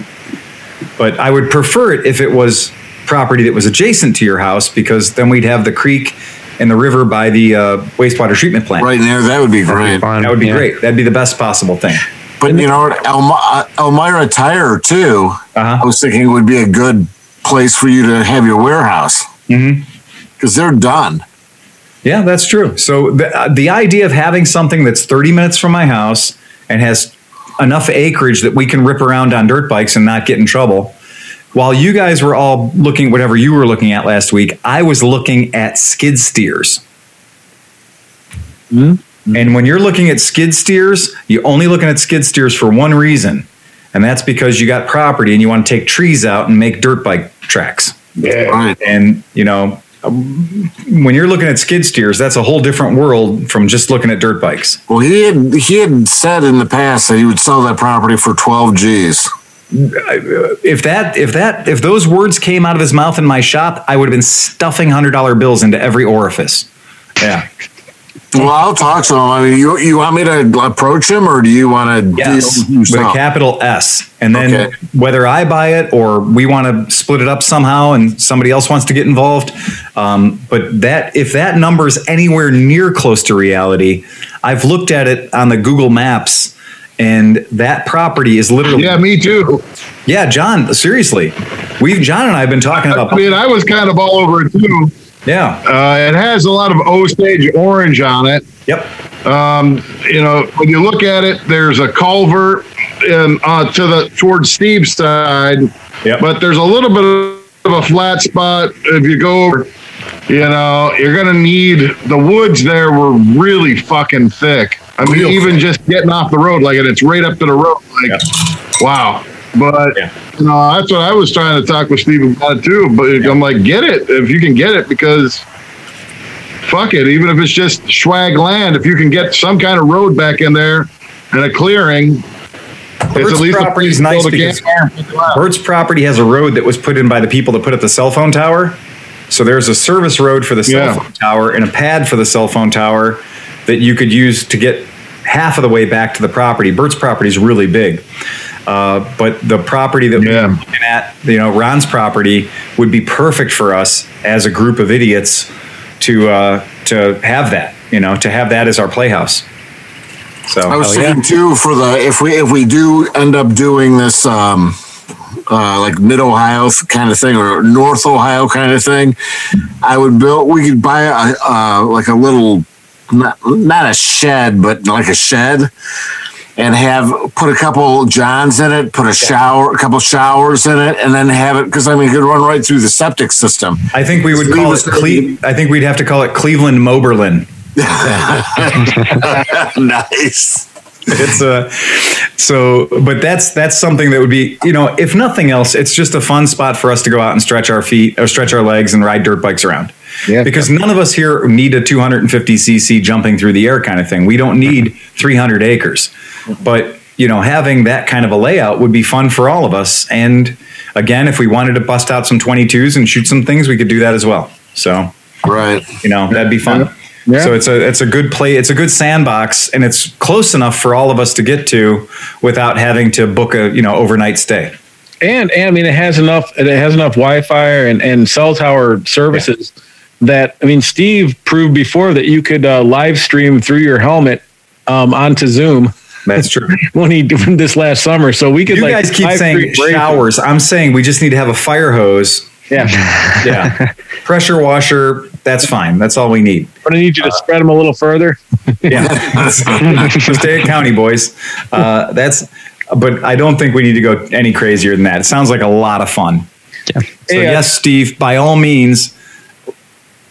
Speaker 2: But I would prefer it if it was property that was adjacent to your house, because then we'd have the creek and the river by the uh, wastewater treatment plant.
Speaker 1: Right there, that would be great.
Speaker 7: Fine.
Speaker 2: That would be
Speaker 7: Yeah.
Speaker 2: great. That'd be the best possible thing.
Speaker 1: But you know, what, uh, Elmira Tire too.
Speaker 2: Uh-huh.
Speaker 1: I was thinking it would be a good place for you to have your warehouse
Speaker 2: Mm-hmm.
Speaker 1: because they're done.
Speaker 2: Yeah, that's true. So the, uh, the idea of having something that's 30 minutes from my house and has enough acreage that we can rip around on dirt bikes and not get in trouble. While you guys were all looking whatever you were looking at last week, I was looking at skid steers. Hmm? And when you're looking at skid steers, you're only looking at skid steers for one reason, and that's because you got property and you want to take trees out and make dirt bike tracks.
Speaker 1: Right.
Speaker 2: And you know, when you're looking at skid steers, that's a whole different world from just looking at dirt bikes.
Speaker 1: Well, he had he had said in the past that he would sell that property for 12 G's.
Speaker 2: If that, if that, if those words came out of his mouth in my shop, I would have been stuffing hundred dollar bills into every orifice. Yeah,
Speaker 1: Well, I'll talk to him. I mean, you you want me to approach him, or do you want to
Speaker 2: Yes, with a capital S. And then
Speaker 1: Okay.
Speaker 2: whether I buy it or we want to split it up somehow and somebody else wants to get involved. Um, but that if that number is anywhere near close to reality, I've looked at it on the Google Maps and that property is literally
Speaker 4: Yeah, me too.
Speaker 2: Yeah, John, seriously. We've John and I have been talking about
Speaker 4: I mean, I was kind of all over it too.
Speaker 2: Yeah.
Speaker 4: Uh, it has a lot of Osage orange on it.
Speaker 2: Yep.
Speaker 4: Um, you know, when you look at it, there's a culvert in, uh, to the towards Steve's side,
Speaker 2: Yep.
Speaker 4: but there's a little bit of a flat spot if you go over. You know, you're gonna need the woods there were really fucking thick. I mean,
Speaker 1: Real
Speaker 4: even just getting off the road, like and it's right up to the road. Like, wow. But
Speaker 2: Yeah.
Speaker 4: you know, that's what I was trying to talk with Steve about too. But I'm like, get it if you can get it because fuck it, even if it's just swag land, if you can get some kind of road back in there and a clearing, it's
Speaker 2: Bert's
Speaker 4: at least a
Speaker 2: property is nice because
Speaker 4: campfire and pick it up.
Speaker 2: Bert's property has a road that was put in by the people that put up the cell phone tower. So there's a service road for the cell
Speaker 4: Yeah.
Speaker 2: phone tower and a pad for the cell phone tower that you could use to get half of the way back to the property. Bert's property is really big. Uh, but the property that
Speaker 4: Yeah.
Speaker 2: we're looking at, you know, Ron's property would be perfect for us as a group of idiots to uh, to have that, you know, to have that as our playhouse. So
Speaker 1: I was
Speaker 2: hell yeah.
Speaker 1: too for the if we if we do end up doing this um uh like mid Ohio kind of thing or North Ohio kind of thing, I would build we could buy a uh like a little not not a shed but like a shed and have put a couple johns in it, put a shower, a couple showers in it, and then have it because I mean it could run right through the septic system.
Speaker 2: I think we would call it Cle- I think we'd have to call it Cleveland Moberlin. (laughs)
Speaker 1: nice.
Speaker 2: It's a so, but that's that's something that would be you know if nothing else, it's just a fun spot for us to go out and stretch our feet or stretch our legs and ride dirt bikes around.
Speaker 3: Yeah.
Speaker 2: Because none of us here need a 250 cc jumping through the air kind of thing. We don't need 300 acres, but you know having that kind of a layout would be fun for all of us. And again, if we wanted to bust out some 22s and shoot some things, we could do that as well. So
Speaker 1: Right.
Speaker 2: you know that'd be fun
Speaker 3: Yeah.
Speaker 2: so it's a it's a good play it's a good sandbox and it's close enough for all of us to get to without having to book a you know overnight stay
Speaker 3: and and I mean it has enough it has enough Wi-Fi and and cell tower services that I mean Steve proved before that you could uh, live stream through your helmet um, onto Zoom.
Speaker 2: That's true. (laughs)
Speaker 3: When he did (laughs) this last summer. So we could
Speaker 2: you
Speaker 3: like
Speaker 2: guys keep saying
Speaker 3: stream
Speaker 2: showers. I'm saying we just need to have a fire hose.
Speaker 3: Yeah, (laughs)
Speaker 2: yeah. Pressure washer that's fine. That's all we need.
Speaker 3: But I need you to spread them a little further.
Speaker 2: yeah. Stay at county boys. Uh, that's but i don't think we need to go any crazier than that. It sounds like a lot of fun. Yeah. so
Speaker 3: Hey, uh,
Speaker 2: yes, Steve, by all means,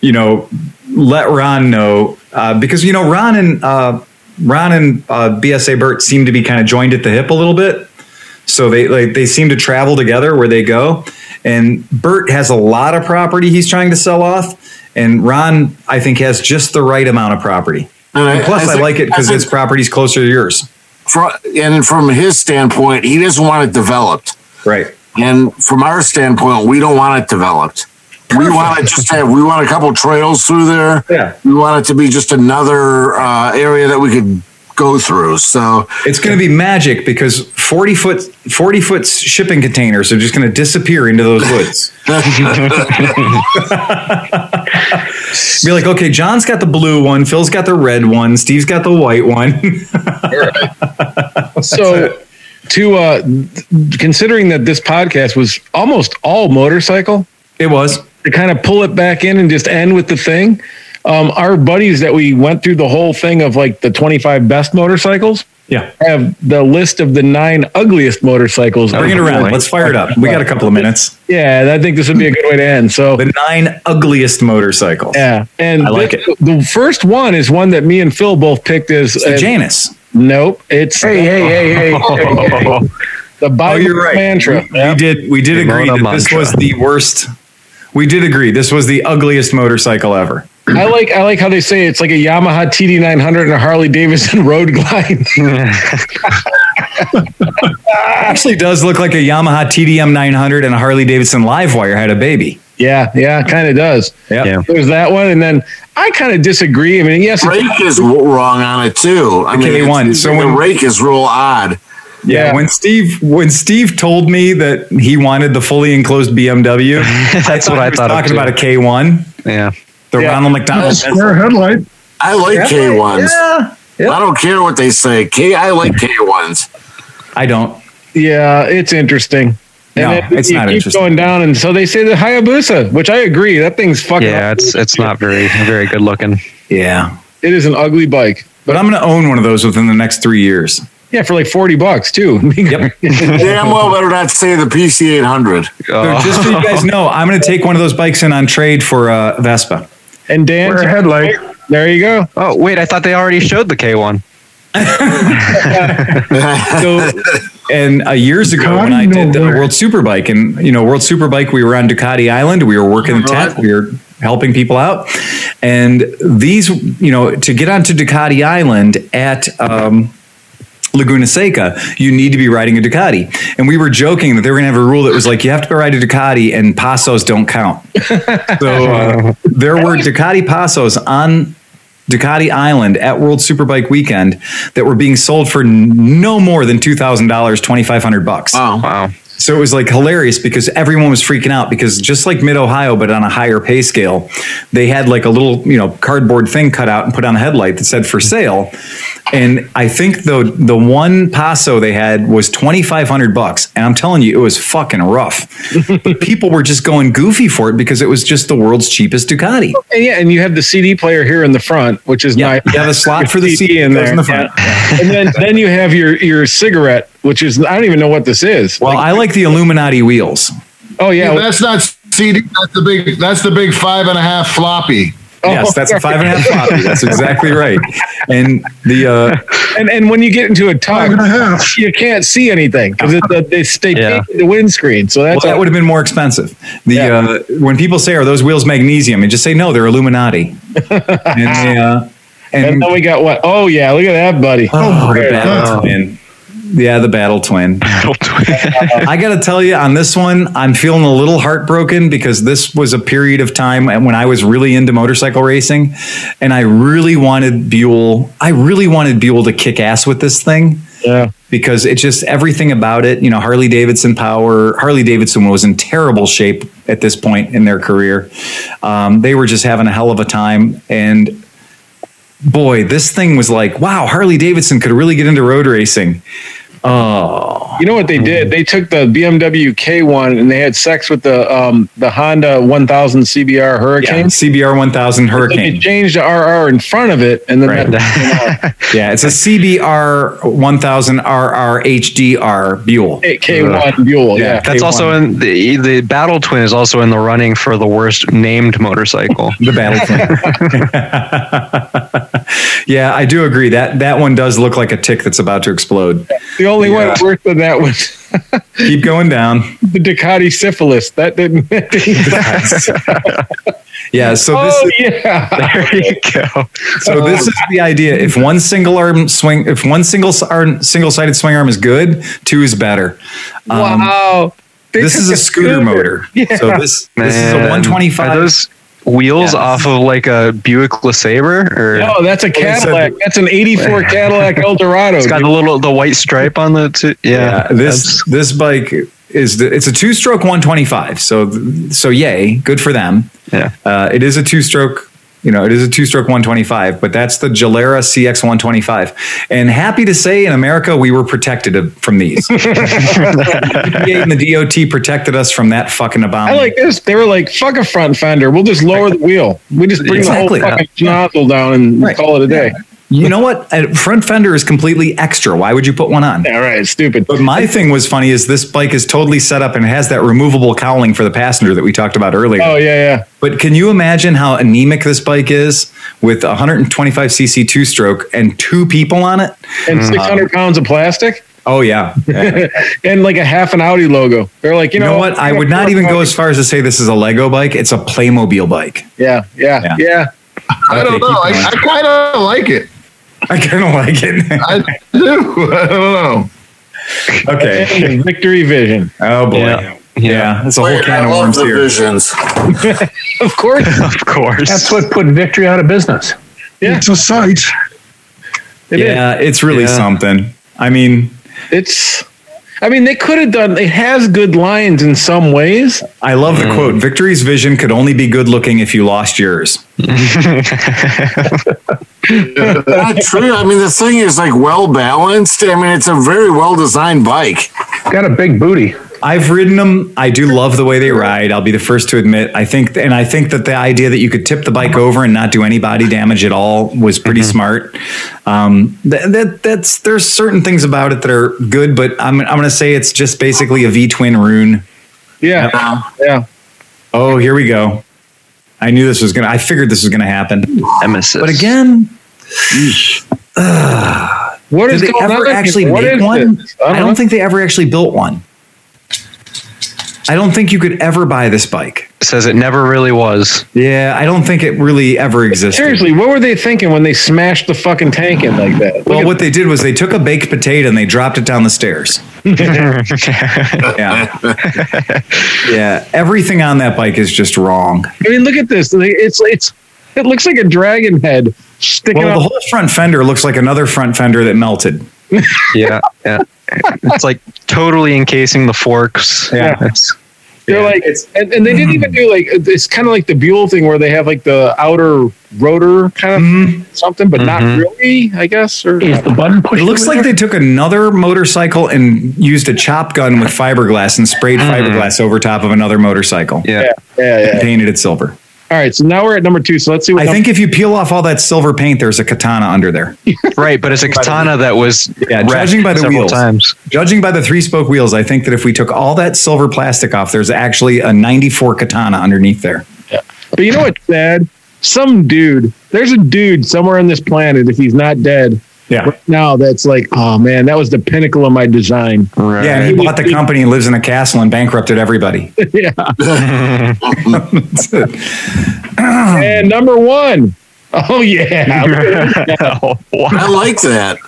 Speaker 2: you know, let Ron know uh, because you know Ron and uh, Ron and uh, BSA Burt seem to be kind of joined at the hip a little bit. So they like they seem to travel together where they go. And Bert has a lot of property he's trying to sell off, and Ron I think has just the right amount of property. Plus, I,
Speaker 1: think-
Speaker 2: like it because
Speaker 1: I
Speaker 2: his property's closer to yours.
Speaker 1: fro- and from his standpoint, he doesn't want it developed.
Speaker 2: Right.
Speaker 1: And from our standpoint, we don't want it developed. We want it just to have, we want a couple trails through there.
Speaker 2: Yeah.
Speaker 1: We want it to be just another uh, area that we could go through. So
Speaker 2: It's going to be magic because 40 foot 40 foot shipping containers are just going to disappear into those woods. (laughs) be like, okay, John's got the blue one, Phil's got the red one, Steve's got the white one. (laughs)
Speaker 3: So to uh, considering that this podcast was almost all motorcycle,
Speaker 2: it was.
Speaker 3: To kind of pull it back in and just end with the thing. Um, our buddies that we went through the whole thing of like the 25 best motorcycles
Speaker 2: Yeah.
Speaker 3: have the list of the nine ugliest motorcycles.
Speaker 2: Bring it around. Let's fire it up. We got a couple of minutes.
Speaker 3: Yeah, I think this would be a good way to end. So
Speaker 2: The nine ugliest motorcycles.
Speaker 3: yeah, and
Speaker 2: I like
Speaker 3: the, the first one is one that me and Phil both picked as
Speaker 2: the
Speaker 3: as-
Speaker 2: Janus.
Speaker 3: Nope, it's
Speaker 8: Hey, hey, hey, hey, hey, (laughs) hey.
Speaker 3: the Bible
Speaker 2: Oh, you're right.
Speaker 3: mantra.
Speaker 2: We, we did we did agree
Speaker 7: Ramona
Speaker 2: that this
Speaker 7: mantra.
Speaker 2: was the worst. We did agree this was the ugliest motorcycle ever.
Speaker 3: I like I like how they say it's like a Yamaha TD 900 and a Harley Davidson (laughs) Road Glide. (laughs)
Speaker 2: Actually, does look like a Yamaha TDM 900 and a Harley Davidson Livewire had a baby.
Speaker 3: Yeah, yeah, kind of does.
Speaker 2: Yep.
Speaker 7: Yeah.
Speaker 3: There's that one, and then I kind of disagree. I mean, yes, it's-
Speaker 1: Rake is wrong on it too. I mean,
Speaker 2: K1.
Speaker 1: it's-
Speaker 2: So
Speaker 1: the
Speaker 2: when-
Speaker 1: rake is real odd.
Speaker 2: Yeah,
Speaker 3: Yeah.
Speaker 2: when Steve when Steve told me that he wanted the fully enclosed BMW, (laughs)
Speaker 7: That's what I
Speaker 2: was
Speaker 7: thought of
Speaker 2: talking
Speaker 7: too.
Speaker 2: about a K1,
Speaker 7: Yeah.
Speaker 2: the
Speaker 3: Yeah.
Speaker 2: Ronald McDonald.
Speaker 5: Square headlight.
Speaker 1: I like K ones.
Speaker 2: Yeah, yeah.
Speaker 1: I don't care what they say. K, I like K ones.
Speaker 2: I don't.
Speaker 3: yeah, it's interesting.
Speaker 2: No,
Speaker 3: then
Speaker 2: it's
Speaker 3: you
Speaker 2: not
Speaker 3: keep
Speaker 2: interesting.
Speaker 3: going down, and so they say the Hayabusa, which I agree. That thing's fucking.
Speaker 7: Yeah, it's it's not very very good looking.
Speaker 2: Yeah,
Speaker 3: It is an ugly bike.
Speaker 2: but I'm going to own one of those within the next three years.
Speaker 3: Yeah, for like forty bucks too. (laughs)
Speaker 2: Yep.
Speaker 1: Damn well better not say the PC 800.
Speaker 7: Oh.
Speaker 2: just so you guys (laughs) know, I'm going to take one of those bikes in on trade for uh, Vespa.
Speaker 3: and Dan,
Speaker 5: Square headlight.
Speaker 3: there you go.
Speaker 7: Oh wait, I thought they already showed the K1. (laughs)
Speaker 2: So, and uh, years ago when I did uh,
Speaker 5: No way.
Speaker 2: World Superbike, and you know World Superbike, we were on Ducati Island. We were working the tent. We were helping people out, and these, you know, to get onto Ducati Island at. Um, Laguna Seca, you need to be riding a Ducati. And we were joking that they were going to have a rule that was like, you have to ride a Ducati and Pasos don't count. (laughs) so uh, there were Ducati Pasos on Ducati Island at World Superbike weekend that were being sold for no more than $2,000, 2,500 bucks.
Speaker 1: Wow.
Speaker 7: Wow.
Speaker 2: So it was like hilarious because everyone was freaking out because just like Mid Ohio, but on a higher pay scale, they had like a little, you know, cardboard thing cut out and put on a headlight that said for sale. And I think the the one Paso they had was twenty five hundred bucks, and I'm telling you, it was fucking rough. (laughs) but people were just going goofy for it because it was just the world's cheapest Ducati.
Speaker 3: And yeah, and you have the CD player here in the front, which is
Speaker 2: Yeah,
Speaker 3: nice.
Speaker 2: you have a slot (laughs) for the CD
Speaker 3: in there.
Speaker 2: in the front.
Speaker 3: yeah. and then (laughs) then you have your your cigarette, which is I don't even know what this is.
Speaker 2: Well, I like the Illuminati wheels.
Speaker 3: oh yeah,
Speaker 4: that's not CD. That's the big. That's the big five and a half floppy.
Speaker 2: Yes, that's a five and a half floppy. That's exactly right. And the uh,
Speaker 3: and and when you get into a tug,
Speaker 5: Five and a half.
Speaker 3: you can't see anything because they stay
Speaker 7: Yeah.
Speaker 3: the windscreen. So
Speaker 2: Well, that would have been more expensive. The
Speaker 3: Yeah.
Speaker 2: uh, when people say, "Are those wheels magnesium?" and just say, "No, they're Illuminati." (laughs) and they, uh,
Speaker 3: and
Speaker 2: and
Speaker 3: then we got what? Oh yeah, look at that, buddy.
Speaker 2: oh, the battle twin. Yeah, the battle twin. (laughs) (laughs) I got to tell you, on this one, I'm feeling a little heartbroken because this was a period of time when I was really into motorcycle racing, and I really wanted Buell. I really wanted Buell to kick ass with this thing
Speaker 3: Yeah.
Speaker 2: because it just everything about it, you know, Harley Davidson power. Harley Davidson was in terrible shape at this point in their career. Um, they were just having a hell of a time, and boy, this thing was like, wow, Harley Davidson could really get into road racing. Oh,
Speaker 3: You know what they did? They took the BMW K1 and they had sex with the um, the Honda 1000 CBR
Speaker 2: yeah,
Speaker 3: Hurricane.
Speaker 2: CBR 1000 Hurricane.
Speaker 3: They changed the RR in front of it, and then
Speaker 2: Right.
Speaker 3: that (laughs)
Speaker 2: Yeah, it's a CBR 1000 RR HDR Buell.
Speaker 3: K1 Buell.
Speaker 2: Yeah.
Speaker 3: Yeah.
Speaker 7: That's
Speaker 2: K1.
Speaker 7: also in the the Battle Twin is also in the running for the worst named motorcycle. (laughs)
Speaker 2: The battle twin. (laughs) yeah, I do agree that that one does look like a tick that's about to explode.
Speaker 3: The only
Speaker 2: Yeah.
Speaker 3: one worse than that was
Speaker 2: Keep going down. (laughs)
Speaker 3: the Ducati syphilis. That didn't. (laughs) (laughs)
Speaker 2: Yeah, so this
Speaker 3: oh
Speaker 2: is,
Speaker 3: yeah.
Speaker 7: there you go.
Speaker 2: so this is the idea. If one single arm swing, if one single arm, single sided swing arm is good, two is better. Um,
Speaker 3: wow. They
Speaker 2: This
Speaker 3: took
Speaker 2: is a scooter motor.
Speaker 3: Yeah.
Speaker 2: So this this is a
Speaker 7: Man,
Speaker 2: 125.
Speaker 7: Are those wheels
Speaker 2: Yeah.
Speaker 7: off of like a Buick LeSabre or
Speaker 3: No, that's a Cadillac. That's an '84 (laughs) Cadillac Eldorado.
Speaker 7: it's got the little the white stripe on the t- yeah,
Speaker 2: yeah, this this bike is the, it's a two stroke 125. So so yay, good for them.
Speaker 7: Yeah.
Speaker 2: Uh, it is a two stroke. You know, it is a two stroke 125, but that's the Gilera CX 125. And happy to say in America, we were protected from these. (laughs) the and the DOT protected us from that fucking abomination.
Speaker 3: I like this. They were like, "Fuck a front fender. We'll just lower the wheel. We just bring
Speaker 2: Exactly.
Speaker 3: the whole fucking nozzle down and
Speaker 2: Right.
Speaker 3: call it a day."
Speaker 2: You know what? A front fender is completely extra. Why would you put one on?
Speaker 3: Yeah, right. Stupid.
Speaker 2: But my thing was funny is this bike is totally set up and it has that removable cowling for the passenger that we talked about earlier.
Speaker 3: Oh yeah, yeah.
Speaker 2: But can you imagine how anemic this bike is with a 125cc two stroke and two people on it?
Speaker 3: And mm-hmm. 600 pounds of plastic
Speaker 2: Oh yeah. Yeah. (laughs)
Speaker 3: and like a half an Audi logo. They're like, you
Speaker 2: You
Speaker 3: know,
Speaker 2: know what? I would not even go as far as to say this is a Lego bike. It's a Playmobil bike.
Speaker 3: Yeah, yeah,
Speaker 2: Yeah.
Speaker 3: yeah.
Speaker 4: I don't know. I,
Speaker 2: going.
Speaker 4: I kind of like it.
Speaker 2: I kind of like it. (laughs)
Speaker 4: I do. I don't know.
Speaker 2: okay.
Speaker 3: Victory Vision.
Speaker 2: Oh boy.
Speaker 7: Yeah.
Speaker 2: Yeah, it's a whole
Speaker 1: Wait,
Speaker 2: can
Speaker 1: I
Speaker 2: of
Speaker 1: love
Speaker 2: worms here.
Speaker 1: visions. (laughs)
Speaker 3: Of course. (laughs)
Speaker 7: of course.
Speaker 8: That's what put Victory out of business.
Speaker 3: Yeah.
Speaker 5: It's a sight.
Speaker 3: It is.
Speaker 2: yeah, it's really
Speaker 7: Yeah.
Speaker 2: something. I mean,
Speaker 3: It's. I mean, they could have done. It has good lines in some ways.
Speaker 2: I love the mm. quote Victory's vision could only be good looking if you lost yours.
Speaker 1: Not true. I mean, the thing is like well balanced. I mean, it's a very well designed bike.
Speaker 8: Got a big booty.
Speaker 2: I've ridden them. I do love the way they ride. I'll be the first to admit. I think, and I think that the idea that you could tip the bike over and not do any body damage at all was pretty smart. Um, that, that that's there's certain things about it that are good, but I'm I'm going to say it's just basically a V twin rune.
Speaker 3: Yeah.
Speaker 1: Yeah.
Speaker 3: Yeah.
Speaker 2: Oh, here we go. I knew this was gonna. I figured this was gonna happen.
Speaker 7: Nemesis.
Speaker 2: But again, (sighs)
Speaker 3: What
Speaker 2: did they
Speaker 3: going
Speaker 2: ever
Speaker 3: on?
Speaker 2: actually
Speaker 3: What
Speaker 2: make
Speaker 3: is
Speaker 2: one?
Speaker 3: this?
Speaker 2: I
Speaker 3: know.
Speaker 2: don't think they ever actually built one. I don't think you could ever buy this bike.
Speaker 7: says it never really was.
Speaker 2: Yeah, I don't think it really ever existed.
Speaker 3: Seriously, what were they thinking when they smashed the fucking tank in like that? Look
Speaker 2: Well, what they did was they took a baked potato and they dropped it down the stairs. (laughs) yeah. yeah. Everything on that bike is just wrong.
Speaker 3: I mean, look at this. It's it's it looks like a dragon head sticking
Speaker 2: Well, the whole front fender looks like another front fender that melted. (laughs)
Speaker 7: Yeah, yeah. It's like totally encasing the forks.
Speaker 2: Yeah.
Speaker 7: It's-
Speaker 3: They're
Speaker 2: Yeah,
Speaker 3: like, and, and they didn't even do like it's kind of like the Buell thing where they have like the outer rotor kind of
Speaker 2: Mhm.
Speaker 3: something, but not
Speaker 7: Mhm.
Speaker 3: really, I guess. Or
Speaker 8: Is the button
Speaker 2: It looks like
Speaker 8: there?
Speaker 2: they took another motorcycle and used a chop gun with fiberglass and sprayed fiberglass over top of another motorcycle.
Speaker 7: yeah.
Speaker 3: yeah, yeah.
Speaker 2: And painted it silver.
Speaker 3: All right, so now we're at number two. So let's see what
Speaker 2: I think if you peel off all that silver paint, there's a katana under there. (laughs)
Speaker 7: Right, but it's a katana that was
Speaker 2: Yeah, judging by the wheels.
Speaker 7: times.
Speaker 2: Judging by the three spoke wheels, I think that if we took all that silver plastic off, there's actually a 94 katana underneath there.
Speaker 3: But you know what's sad? Some dude, there's a dude somewhere on this planet, if he's not dead
Speaker 2: Yeah.
Speaker 3: right now, that's like, oh man, that was the pinnacle of my design.
Speaker 7: Right.
Speaker 2: Yeah, and he bought the company and lives in a castle and bankrupted everybody. (laughs)
Speaker 3: yeah. (laughs) And number one. Oh yeah.
Speaker 7: Oh, (laughs) wow.
Speaker 1: I like that.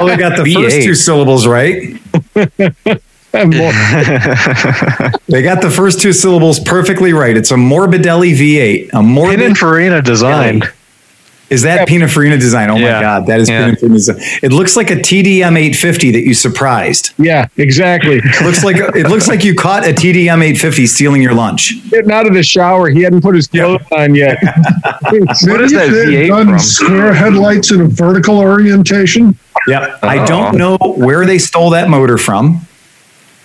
Speaker 2: well, they got the first
Speaker 7: V8.
Speaker 2: two syllables right. They got the first two syllables perfectly right. It's a Morbidelli V8. A Morbid
Speaker 7: Pininfarina designed.
Speaker 2: Is that Pininfarina design? Oh
Speaker 7: Yeah.
Speaker 2: my god, that is
Speaker 7: Yeah.
Speaker 2: Pininfarina design. It looks like a TDM 850 that you surprised.
Speaker 3: yeah, exactly.
Speaker 2: It looks like it looks like you caught a TDM 850 stealing your lunch.
Speaker 3: Getting out of the shower, he hadn't put his clothes on yet. (laughs)
Speaker 7: What is that
Speaker 5: Maybe if they had
Speaker 7: V8
Speaker 5: done
Speaker 7: from?
Speaker 5: Square headlights in a vertical orientation.
Speaker 2: Yep. I
Speaker 7: Oh.
Speaker 2: don't know where they stole that motor from.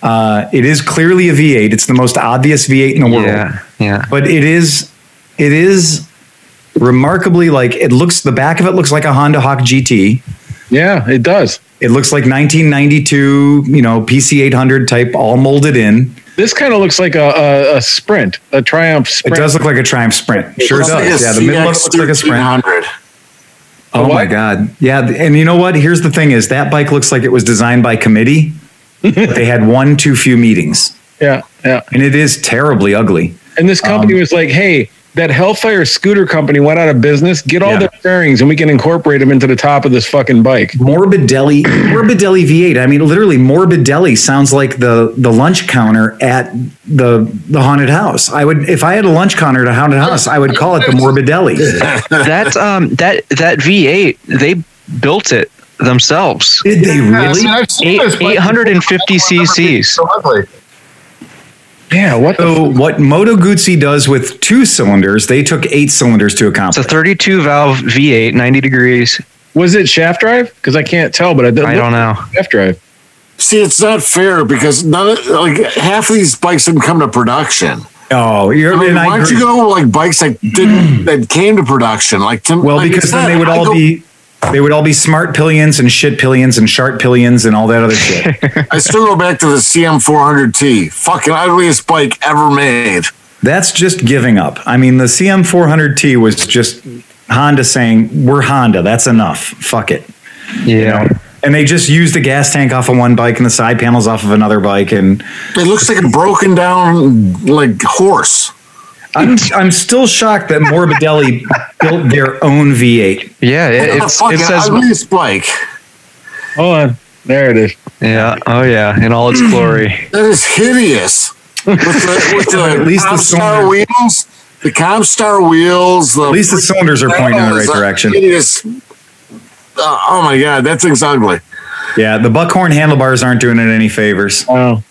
Speaker 2: Uh, it is clearly a V8. It's the most obvious V8 in the world.
Speaker 7: Yeah, yeah.
Speaker 2: But it is, it is remarkably like it looks. The back of it looks like a Honda Hawk GT.
Speaker 3: yeah, it does.
Speaker 2: It looks like 1992, you know, PC 800 type, all molded in.
Speaker 3: This kind of looks like a, a, a sprint, a Triumph Sprint.
Speaker 2: It does look like a Triumph Sprint. Sure
Speaker 1: Looks like
Speaker 2: does.
Speaker 1: a
Speaker 2: Yeah, the middle of it looks like a Sprint.
Speaker 1: 1300.
Speaker 2: Oh my god. Yeah, and you know what? Here's the thing: is that bike looks like it was designed by committee. but (laughs) they had one too few meetings,
Speaker 3: Yeah, yeah.
Speaker 2: and it is terribly ugly.
Speaker 3: And this company
Speaker 2: Um,
Speaker 3: was like, hey, that Hellfire scooter company went out of business. Get all
Speaker 2: Yeah.
Speaker 3: their bearings and we can incorporate them into the top of this fucking bike.
Speaker 2: Morbidelli, (clears throat) Morbidelli V8. I mean, literally, Morbidelli sounds like the the lunch counter at the the haunted house. I would, if I had a lunch counter at a haunted house, I would call it the Morbidelli. (laughs)
Speaker 7: that um that that V8 they built it themselves.
Speaker 2: Did they
Speaker 4: Yeah, I
Speaker 2: really?
Speaker 4: mean,
Speaker 7: Eight- 850 cc's.
Speaker 4: So ugly.
Speaker 3: Yeah, what the
Speaker 2: So what Moto Guzzi does with two cylinders, they took eight cylinders to accomplish.
Speaker 7: It's a 32 valve V8, 90 degrees.
Speaker 3: was it shaft drive? Because I can't tell, but it
Speaker 7: I don't know.
Speaker 3: Shaft drive.
Speaker 1: See, it's not fair because none of, like half of these bikes didn't come to production.
Speaker 2: Oh, you're,
Speaker 1: I mean,
Speaker 2: and I
Speaker 1: why don't you go like bikes that didn't that came to production? Like to,
Speaker 2: Well,
Speaker 1: like
Speaker 2: because
Speaker 1: I
Speaker 2: then
Speaker 1: said,
Speaker 2: they would all
Speaker 1: go-
Speaker 2: be they would all be smart pillions and shit pillions and sharp pillions and all that other shit. (laughs)
Speaker 1: I still go back to the CM400T, fucking ugliest bike ever made.
Speaker 2: That's just giving up. I mean, the CM400T was just Honda saying, "We're Honda. That's enough. Fuck it."
Speaker 7: Yeah.
Speaker 2: And they just used the gas tank off of one bike and the side panels off of another bike. And
Speaker 1: It looks like a broken down like horse.
Speaker 2: I'm I'm still shocked that Morbidelli (laughs) built their own V8.
Speaker 7: Yeah, it,
Speaker 1: the
Speaker 7: it's,
Speaker 1: fucking
Speaker 7: it says
Speaker 1: ugliest bike.
Speaker 3: Hold on. There it is.
Speaker 7: yeah. Oh yeah, in all its mm. glory.
Speaker 1: That is hideous. with the, with (laughs) the
Speaker 2: At least the
Speaker 1: Comstar
Speaker 2: cylinder-
Speaker 1: wheels, the Comstar wheels. The
Speaker 2: At least the cylinders are pointing in the right direction.
Speaker 1: hideous- oh, oh my god, that thing's ugly.
Speaker 2: Yeah, the buckhorn handlebars aren't doing it any favors.
Speaker 3: Oh.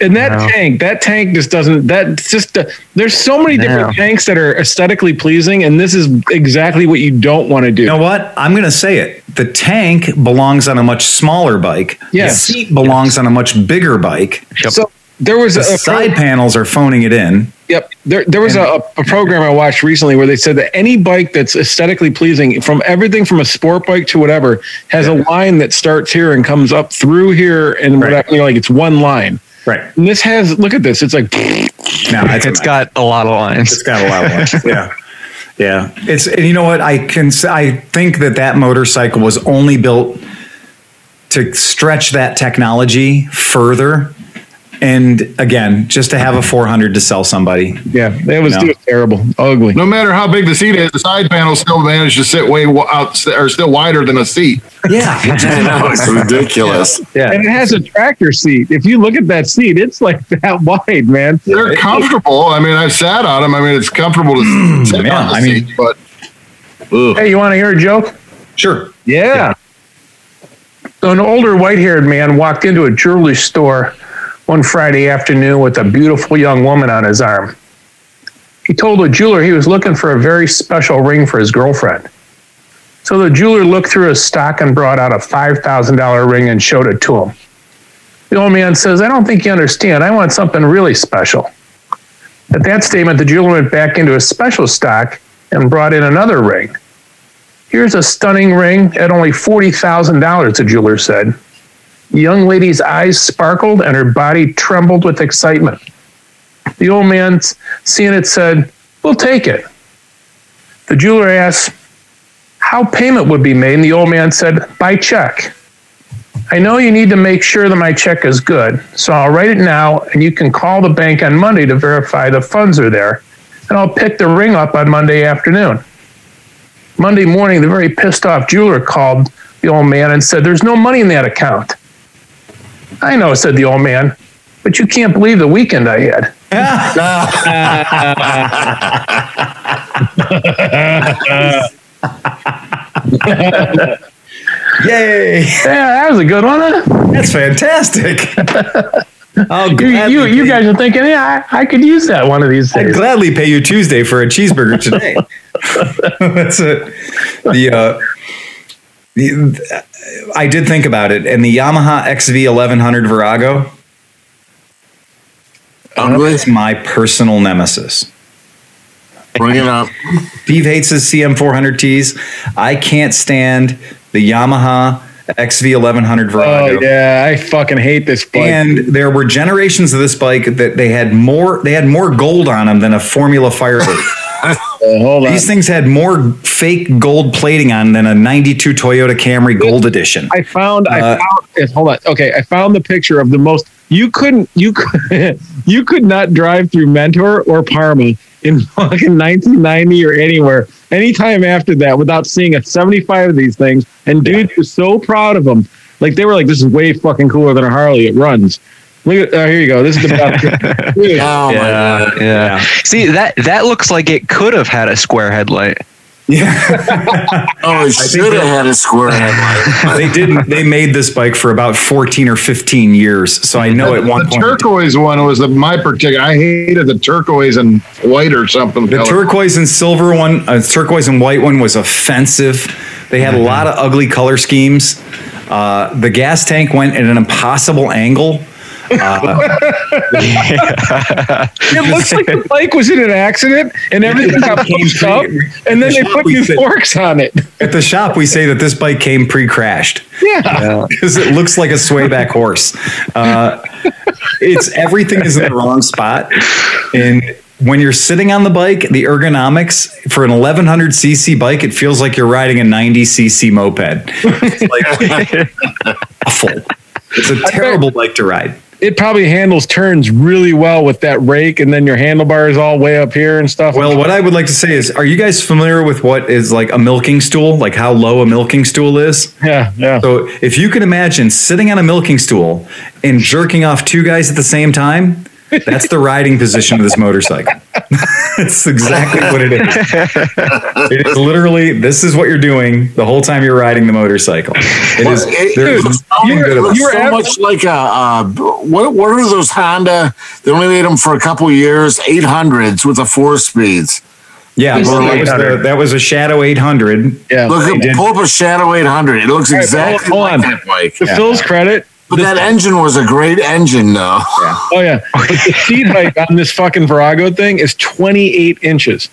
Speaker 3: And that
Speaker 8: No.
Speaker 3: tank, that tank just doesn't. That just. Uh, there's so many different tanks that are aesthetically pleasing, and this is exactly what you don't want to do.
Speaker 2: You know what? I'm going to say it. The tank belongs on a much smaller bike.
Speaker 3: Yes.
Speaker 2: The seat belongs on a much bigger bike.
Speaker 3: So there was
Speaker 2: The
Speaker 3: a, a
Speaker 2: side panels are phoning it in.
Speaker 3: Yep. There, there was a, a program I watched recently where they said that any bike that's aesthetically pleasing, from everything from a sport bike to whatever, has a line that starts here and comes up through here, and
Speaker 2: Right.
Speaker 3: whatever, you know, like it's one line.
Speaker 2: Right.
Speaker 3: And this has, look at this. It's like,
Speaker 2: Now it's,
Speaker 7: It's got a lot of lines.
Speaker 2: it's got a lot of lines. (laughs) Yeah. Yeah. It's and you know what? I can I think that that motorcycle was only built to stretch that technology further and again, just to have a 400 to sell somebody.
Speaker 3: yeah, it was,
Speaker 2: No.
Speaker 3: it was terrible, ugly.
Speaker 4: No matter how big the seat is, the side panel still managed to sit way out or still wider than a seat.
Speaker 2: Yeah. (laughs)
Speaker 1: It's (laughs) ridiculous.
Speaker 2: Yeah.
Speaker 3: And it has a tractor seat. If you look at that seat, it's like (laughs) that wide, man.
Speaker 4: They're comfortable. I mean, I've sat on them. I mean, it's comfortable to (clears throat) sit
Speaker 2: Yeah,
Speaker 4: on the
Speaker 2: I mean-
Speaker 4: seat, but
Speaker 8: Hey, you want to hear a joke?
Speaker 2: Sure.
Speaker 3: Yeah.
Speaker 8: So an older white-haired man walked into a jewelry store one Friday afternoon with a beautiful young woman on his arm. He told the jeweler he was looking for a very special ring for his girlfriend. So the jeweler looked through his stock and brought out a $5,000 ring and showed it to him. The old man says, I don't think you understand. I want something really special. At that statement, the jeweler went back into his special stock and brought in another ring. Here's a stunning ring at only $40,000, the jeweler said. Young lady's eyes sparkled and her body trembled with excitement. The old man, seeing it, said, We'll take it. The jeweler asked how payment would be made, and the old man said, By check. I know you need to make sure that my check is good, so I'll write it now, and you can call the bank on Monday to verify the funds are there, and I'll pick the ring up on Monday afternoon. Monday morning, the very pissed off jeweler called the old man and said, There's no money in that account. I know, said the old man, but you can't believe the weekend I had. (laughs)
Speaker 2: Yay.
Speaker 8: Yeah, that was a good one. Huh?
Speaker 2: That's fantastic. (laughs) I'll
Speaker 8: You, you, you guys are thinking, yeah, I, I could use that one of these days.
Speaker 2: I'd gladly pay you Tuesday for a cheeseburger today. (laughs) That's it. The, uh, I did think about it, and the Yamaha XV 1100 Virago oh,
Speaker 1: Ugly.
Speaker 2: is my personal nemesis.
Speaker 1: Bring it up.
Speaker 2: Steve hates his CM400Ts. I can't stand the Yamaha XV 1100 Virago.
Speaker 3: Oh
Speaker 2: Virago.
Speaker 3: yeah, I fucking hate this bike.
Speaker 2: And there were generations of this bike that they had more they had more gold on them than a Formula Firebird. (laughs)
Speaker 3: Uh, hold on.
Speaker 2: These things had more fake gold plating on than a 92 Toyota Camry Gold Edition.
Speaker 3: I found. I
Speaker 2: Uh,
Speaker 3: found. yes, Hold on. Okay, I found the picture of the most. You couldn't. You (laughs) could. You could not drive through Mentor or Parma in (laughs) fucking 1990 or anywhere, anytime after that, without seeing a 75 of these things. And dudes were so proud of them. Like they were like, "This is way fucking cooler than a Harley. It runs." Look at. Uh, here you go. This is the best. (laughs) Dude,
Speaker 1: Oh my
Speaker 7: yeah,
Speaker 1: god.
Speaker 7: yeah. (laughs) See that that looks like it could have had a square headlight. Yeah. (laughs)
Speaker 1: oh, it should have had a square headlight.
Speaker 2: they didn't. They made this bike for about 14 or 15 years. So I know at one
Speaker 4: the
Speaker 2: point
Speaker 4: turquoise one was the, my particular. I hated the turquoise and white or something.
Speaker 2: the
Speaker 4: color.
Speaker 2: turquoise and silver one, uh, turquoise and white one was offensive. They had a lot of ugly color schemes. Uh, the gas tank went at an impossible angle. (laughs)
Speaker 3: It looks like the bike was in an accident and everything got
Speaker 2: Came
Speaker 3: pushed up, and then
Speaker 2: the
Speaker 3: they put new
Speaker 2: said-
Speaker 3: forks on it.
Speaker 2: At the shop, we say that this bike came pre-crashed.
Speaker 3: Yeah. (laughs)
Speaker 2: because it looks like a swayback horse. Uh, it's everything is in the wrong spot, and when you're sitting on the bike, the ergonomics for an 1100 cc bike, it feels like you're riding a 90 cc moped. It's like (laughs) awful. It's a terrible bike to ride.
Speaker 3: It probably handles turns really well with that rake, and then your handlebars all way up here and stuff.
Speaker 2: Well, what I would like to say is, are you guys familiar with what is like a milking stool? Like how low a milking stool is?
Speaker 3: yeah, yeah.
Speaker 2: So if you can imagine sitting on a milking stool and jerking off two guys at the same time, That's the riding position of this motorcycle. (laughs) It's exactly what it is. It is literally this is what you're doing the whole time you're riding the motorcycle. It is.
Speaker 1: It-
Speaker 2: There's
Speaker 1: it
Speaker 2: nothing good about
Speaker 1: you're
Speaker 2: it.
Speaker 1: so much like a uh, what? What are those Honda? They only made them for a couple years. Eight hundreds with the four speeds.
Speaker 2: Yeah, well, that, was the, that was a Shadow 800.
Speaker 3: Yeah.
Speaker 1: Look at
Speaker 2: did.
Speaker 1: pull up a Shadow 800. It looks
Speaker 3: All right,
Speaker 1: exactly
Speaker 3: hold
Speaker 1: like
Speaker 3: on.
Speaker 1: that bike.
Speaker 3: To Phil's credit,
Speaker 1: But that engine was a great engine, though.
Speaker 3: oh yeah, but (laughs) the seat height on this fucking Virago thing is 28 inches.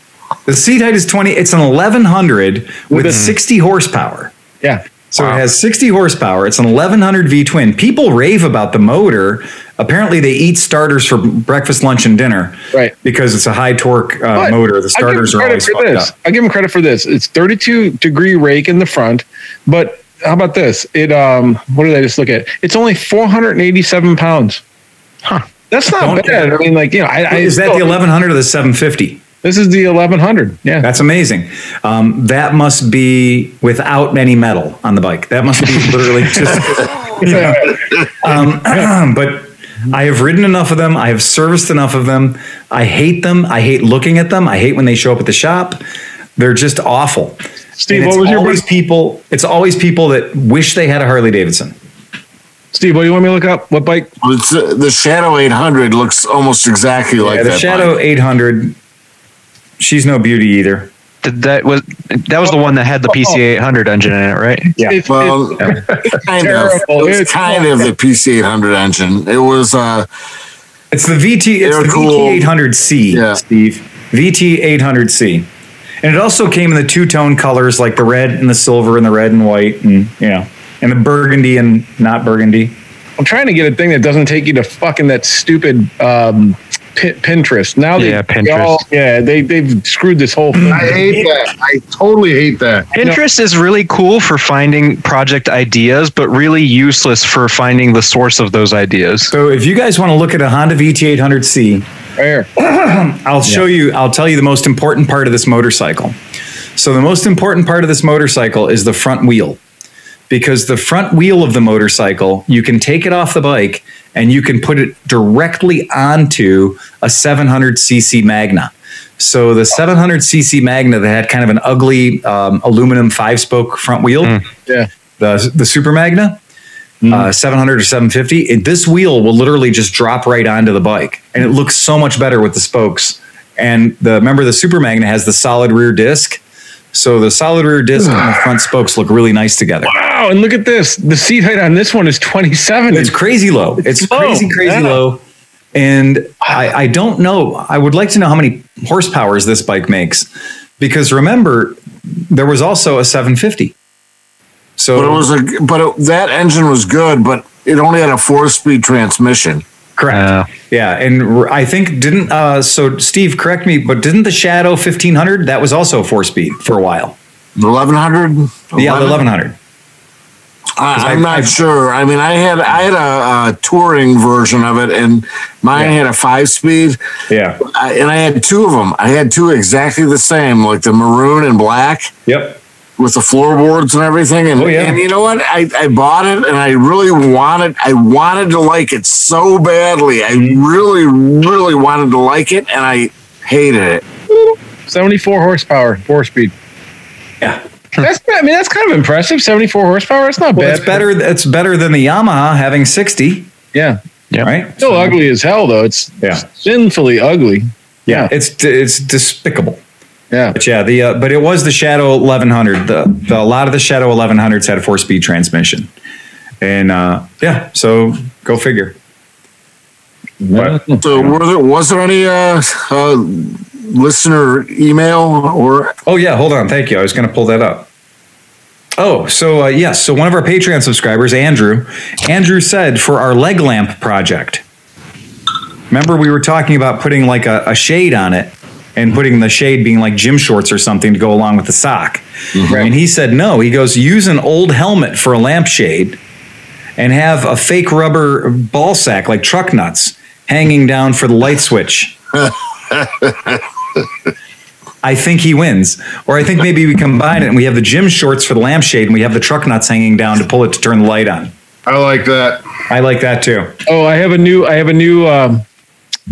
Speaker 2: The seat height is 20. It's an 1100 with
Speaker 3: a-
Speaker 2: 60 horsepower.
Speaker 3: Yeah.
Speaker 2: So it has 60 horsepower. It's an 1100 V twin. People rave about the motor. Apparently, they eat starters for breakfast, lunch, and dinner.
Speaker 3: Right.
Speaker 2: Because it's a high torque uh, motor. The starters are always
Speaker 3: for
Speaker 2: fucked
Speaker 3: this.
Speaker 2: up.
Speaker 3: I give him credit for this. It's 32 degree rake in the front, but how about this? It um, what did I just look at? It's only 487 pounds. Huh. That's not
Speaker 2: Don't-
Speaker 3: bad. I mean, like you know, I, I
Speaker 2: Is that the 1100 or the 750?
Speaker 3: This is the 1100. Yeah.
Speaker 2: That's amazing. Um, that must be without any metal on the bike. That must be literally just. (laughs) um, (clears throat) but I have ridden enough of them. I have serviced enough of them. I hate them. I hate looking at them. I hate when they show up at the shop. They're just awful.
Speaker 3: Steve,
Speaker 2: And
Speaker 3: what
Speaker 2: it's
Speaker 3: was your
Speaker 2: always
Speaker 3: bike?
Speaker 2: people? It's always people that wish they had a Harley Davidson.
Speaker 3: Steve, what do you want me to look up? What bike?
Speaker 1: It's, uh, the Shadow 800 looks almost exactly like
Speaker 2: the
Speaker 1: that.
Speaker 2: Shadow
Speaker 1: bike.
Speaker 2: 800. She's no beauty either.
Speaker 7: Did that was that was the one that had the PCA 800 engine in it, right?
Speaker 2: Yeah.
Speaker 3: It's,
Speaker 1: Well,
Speaker 3: it's-
Speaker 1: kind of.
Speaker 3: terrible.
Speaker 1: It's
Speaker 3: It's
Speaker 1: kind of the PC 800 engine. It was. uh
Speaker 2: It's the VT. It's the
Speaker 1: cool.
Speaker 2: VT 800C,
Speaker 1: Yeah.
Speaker 2: Steve. VT 800C, and it also came in the two tone colors, like the red and the silver and the red and white, and you know, and the burgundy and not burgundy.
Speaker 3: I'm trying to get a thing that doesn't take you to fucking that stupid um, Pinterest. Now they,
Speaker 7: yeah, Pinterest.
Speaker 3: They all, yeah, they they've screwed this whole thing.
Speaker 4: I hate that. I totally hate that.
Speaker 7: Pinterest no. is really cool for finding project ideas, but really useless for finding the source of those ideas.
Speaker 2: So if you guys want to look at a Honda VT800C,
Speaker 3: Fair. (clears throat)
Speaker 2: I'll show yeah. you, I'll tell you the most important part of this motorcycle. So, the most important part of this motorcycle is the front wheel because the front wheel of the motorcycle, you can take it off the bike and you can put it directly onto a 700cc Magna. So the 700cc Magna that had kind of an ugly um, aluminum five spoke front wheel, mm,
Speaker 3: yeah.
Speaker 2: the, the Super Magna, uh, 700 or 750. It, this wheel will literally just drop right onto the bike, and it looks so much better with the spokes. And the remember the Super Magna has the solid rear disc, so the solid rear disc and the (sighs) front spokes look really nice together.
Speaker 3: Wow, and look at this. The seat height on this one is 27.
Speaker 2: It's crazy low. It's
Speaker 3: low, (laughs)
Speaker 2: crazy, crazy
Speaker 3: yeah.
Speaker 2: low. And I, I don't know. I would like to know how many horsepowers this bike makes, because remember, there was also a 750. So
Speaker 1: But it was a. But it, that engine was good, but it only had a four-speed transmission.
Speaker 2: Correct.
Speaker 7: Uh,
Speaker 2: yeah, and I think didn't uh so Steve correct me, but didn't the Shadow 1500 that was also four speed for a while?
Speaker 1: The 1100.
Speaker 2: Yeah, the 1100.
Speaker 1: I, I'm
Speaker 2: I-
Speaker 1: not
Speaker 2: I-
Speaker 1: sure. I mean, I had I had a, a touring version of it, and mine
Speaker 2: Yeah.
Speaker 1: had a five-speed,
Speaker 2: Yeah.
Speaker 1: I, and I had two of them. I had two exactly the same, like the maroon and black.
Speaker 2: Yep.
Speaker 1: With the floorboards and everything. And,
Speaker 2: Oh, yeah.
Speaker 1: and you know what? I, I bought it and I really wanted I wanted to like it so badly. I really, really wanted to like it and I hated it.
Speaker 3: 74 horsepower, four speed.
Speaker 2: Yeah.
Speaker 3: That's I mean that's kind of impressive. 74 horsepower. That's not
Speaker 2: Well,
Speaker 3: bad.
Speaker 2: it's better it's better than the Yamaha having 60,
Speaker 3: Yeah.
Speaker 7: Yep.
Speaker 2: right?
Speaker 3: Still ugly as hell though. It's
Speaker 2: Yeah.
Speaker 3: sinfully ugly.
Speaker 2: Yeah, it's it's despicable.
Speaker 3: Yeah.
Speaker 2: But yeah, the uh, but it was the Shadow 1100. The, the a lot of the Shadow 1100s had a four speed transmission, and uh, yeah, so go figure. But-
Speaker 1: So were there, was there any uh, uh, listener email or
Speaker 2: Oh yeah, hold on. Thank you. I was going to pull that up. Oh, so uh, yes. So one of our Patreon subscribers, Andrew, Andrew said for our leg lamp project. Remember, we were talking about putting like a, a shade on it and putting the shade being like gym shorts or something to go along with the sock. And he said no. He goes use an old helmet for a lampshade and have a fake rubber ball sack like truck nuts hanging down for the light switch. (laughs) I think he wins. Or I think maybe we combine it and we have the gym shorts for the lampshade and we have the truck nuts hanging down to pull it to turn the light on.
Speaker 4: I like that.
Speaker 2: I like that too.
Speaker 3: Oh, I have a new I have a new um,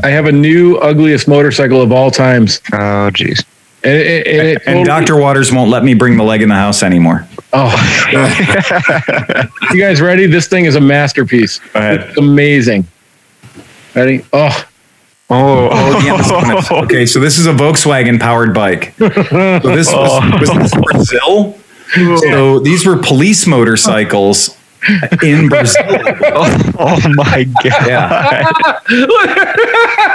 Speaker 3: I have a new ugliest motorcycle of all times.
Speaker 7: Oh, jeez.
Speaker 3: And, it, it, it
Speaker 2: And
Speaker 3: totally-
Speaker 2: Dr. Waters won't let me bring the leg in the house anymore.
Speaker 3: Oh, (laughs) you guys ready? This thing is a masterpiece.
Speaker 2: ahead.
Speaker 3: It's amazing. Ready? Oh,
Speaker 7: Oh,
Speaker 2: Oh, the (laughs) Okay, so this is a Volkswagen powered bike. (laughs) So this was, was this Brazil. Oh. So these were police motorcycles in Brazil. (laughs)
Speaker 7: oh, oh my god.
Speaker 2: Yeah.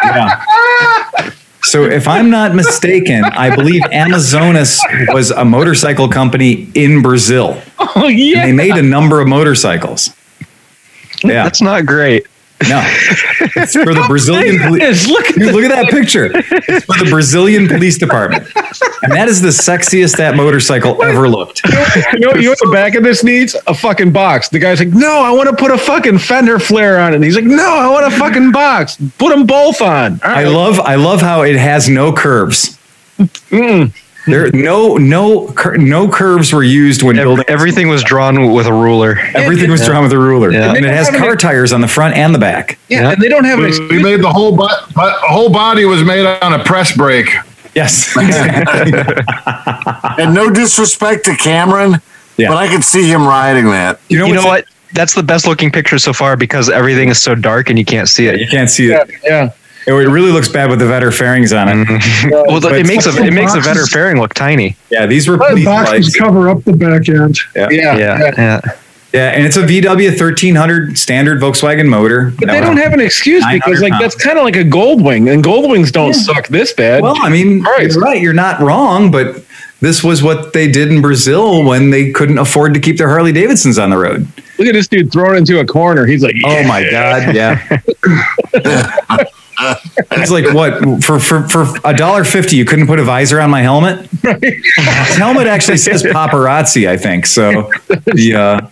Speaker 2: yeah. So if I'm not mistaken, I believe Amazonas was a motorcycle company in Brazil.
Speaker 3: oh yeah.
Speaker 2: They made a number of motorcycles. Yeah.
Speaker 7: That's not great.
Speaker 2: No. It's for the Brazilian police.
Speaker 3: Look at
Speaker 2: look at that picture. It's for the Brazilian police department. And that is the sexiest that motorcycle ever looked.
Speaker 3: You know, you know what the back of this needs? A fucking box. The guy's like, no, I want to put a fucking fender flare on it. And he's like, no, I want a fucking box. Put them both on. All
Speaker 2: I love I love how it has no curves. There no no cur- no curves were used when
Speaker 7: Ev-
Speaker 2: building
Speaker 7: Everything was drawn with a ruler.
Speaker 2: everything was drawn with a ruler.
Speaker 7: Yeah.
Speaker 2: And it has
Speaker 3: They don't have
Speaker 2: car
Speaker 3: any-
Speaker 2: tires on the front and the back.
Speaker 3: yeah, and they don't have an
Speaker 4: We made the whole but whole body was made on a press brake.
Speaker 2: Yes. (laughs)
Speaker 1: And no disrespect to Cameron,
Speaker 2: Yeah.
Speaker 1: but I could see him riding that.
Speaker 2: you know,
Speaker 7: You know what? That's the best looking picture so far because everything is so dark and you can't see it.
Speaker 2: You can't see
Speaker 3: Yeah,
Speaker 2: it.
Speaker 3: yeah. (laughs)
Speaker 2: It really looks bad with the Vetter fairings on it. (laughs)
Speaker 7: Well,
Speaker 2: But
Speaker 7: it makes a it makes a
Speaker 5: boxes-
Speaker 7: Vetter fairing look tiny.
Speaker 2: Yeah, these were
Speaker 5: The boxes
Speaker 2: bikes.
Speaker 5: cover up the back end.
Speaker 3: Yeah,
Speaker 7: Yeah,
Speaker 3: yeah.
Speaker 7: yeah.
Speaker 2: Yeah, and it's a VW 1300 standard Volkswagen motor.
Speaker 3: But they don't have an excuse because,
Speaker 2: 900
Speaker 3: like, that's kind of like a Goldwing, and Goldwings don't suck this bad.
Speaker 2: Well, I mean,
Speaker 3: Right.
Speaker 2: you're right. You're not wrong, but this was what they did in Brazil when they couldn't afford to keep their Harley Davidsons on the road.
Speaker 3: Look at this dude thrown into a corner. He's like,
Speaker 2: Oh my god, yeah. (laughs) (laughs) It's like what for for for a dollar fifty you couldn't put a visor on my helmet. His helmet actually says paparazzi, I think. So the uh,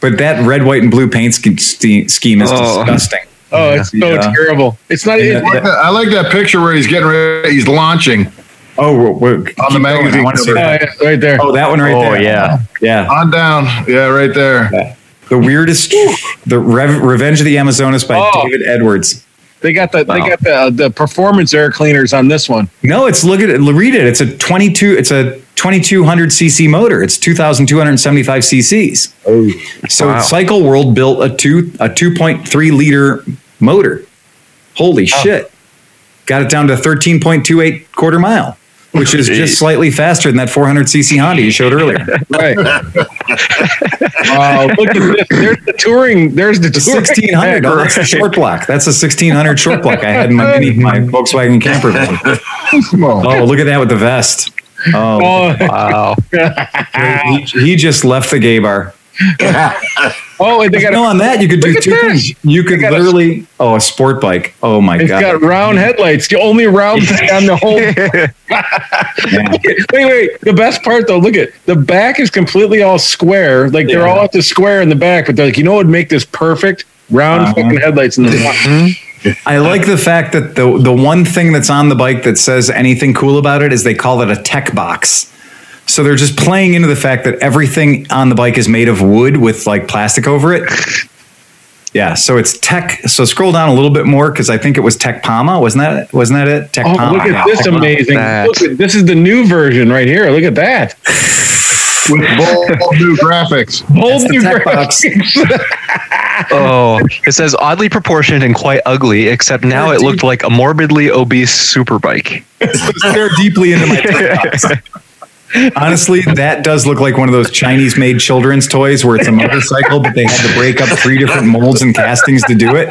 Speaker 2: but that red, white, and blue paint sch- sch- scheme is
Speaker 7: Oh.
Speaker 2: disgusting.
Speaker 3: Oh, it's so
Speaker 2: Yeah.
Speaker 3: terrible. It's not.
Speaker 2: Yeah.
Speaker 3: It,
Speaker 4: I like that picture where he's getting ready. He's launching
Speaker 2: Oh, we're, we're,
Speaker 4: on the
Speaker 2: keep going. I
Speaker 4: magazine.
Speaker 2: wanna
Speaker 3: oh, yeah, right there.
Speaker 2: Oh, that one right
Speaker 7: Oh,
Speaker 2: there.
Speaker 7: yeah.
Speaker 2: yeah.
Speaker 4: On down. Yeah, right there.
Speaker 2: The weirdest, the Rev- Revenge of the Amazonas by
Speaker 3: Oh.
Speaker 2: David Edwards.
Speaker 3: They got the they got the uh, the performance air cleaners on this one.
Speaker 2: No, it's look at it. Read it. It's a 22. It's a 2200 cc motor. It's 2275 cc's. Oh, so
Speaker 7: Wow.
Speaker 2: Cycle World built a two a 2.3 liter motor. Holy shit! Got it down to 13.28 quarter mile, which is just slightly faster than that 400 cc Honda you showed earlier. (laughs)
Speaker 3: Right. wow. Look at this. There's the touring. There's the
Speaker 2: The
Speaker 3: touring.
Speaker 2: 1600. Oh, that's the short block. That's a 1600 short block I had in my (laughs) mini, my Volkswagen camper van. Oh, look at that with the vest. Oh,
Speaker 3: Oh,
Speaker 7: Wow. (laughs)
Speaker 2: he, he just left the gay bar. (laughs)
Speaker 3: oh, and they got
Speaker 2: No,
Speaker 3: a,
Speaker 2: on that you could do two
Speaker 3: this.
Speaker 2: things. You could
Speaker 3: got a-
Speaker 2: literally oh a sport bike. Oh my
Speaker 3: it's
Speaker 2: god!
Speaker 3: It's got round headlights. The only round thing on the whole.
Speaker 2: Yeah. (laughs) (laughs)
Speaker 3: wait, wait. The best part though, look at the back is completely all square. Like they're
Speaker 2: Yeah.
Speaker 3: all at the square in the back, but they're like, you know what would make this perfect? Round
Speaker 2: Uh-huh.
Speaker 3: fucking headlights in the front.
Speaker 2: I like the fact that the the one thing that's on the bike that says anything cool about it is they call it a tech box. So they're just playing into the fact that everything on the bike is made of wood with like plastic over it. Yeah, so it's tech. So scroll down a little bit more because I think it was Tech Palma. Wasn't that wasn't that it? Tech
Speaker 3: Oh,
Speaker 2: Palma.
Speaker 3: look at this amazing! Look at, this is the new version right here. Look at that.
Speaker 4: With (laughs) bold new graphics.
Speaker 3: Bold new graphics. (laughs)
Speaker 7: Oh, it says oddly proportioned and quite ugly, except now it looked like a morbidly obese super bike.
Speaker 2: Stare deeply into my (laughs) tech box. Honestly, that does look like one of those Chinese made children's toys where it's a motorcycle, but they had to break up three different molds and castings to do it.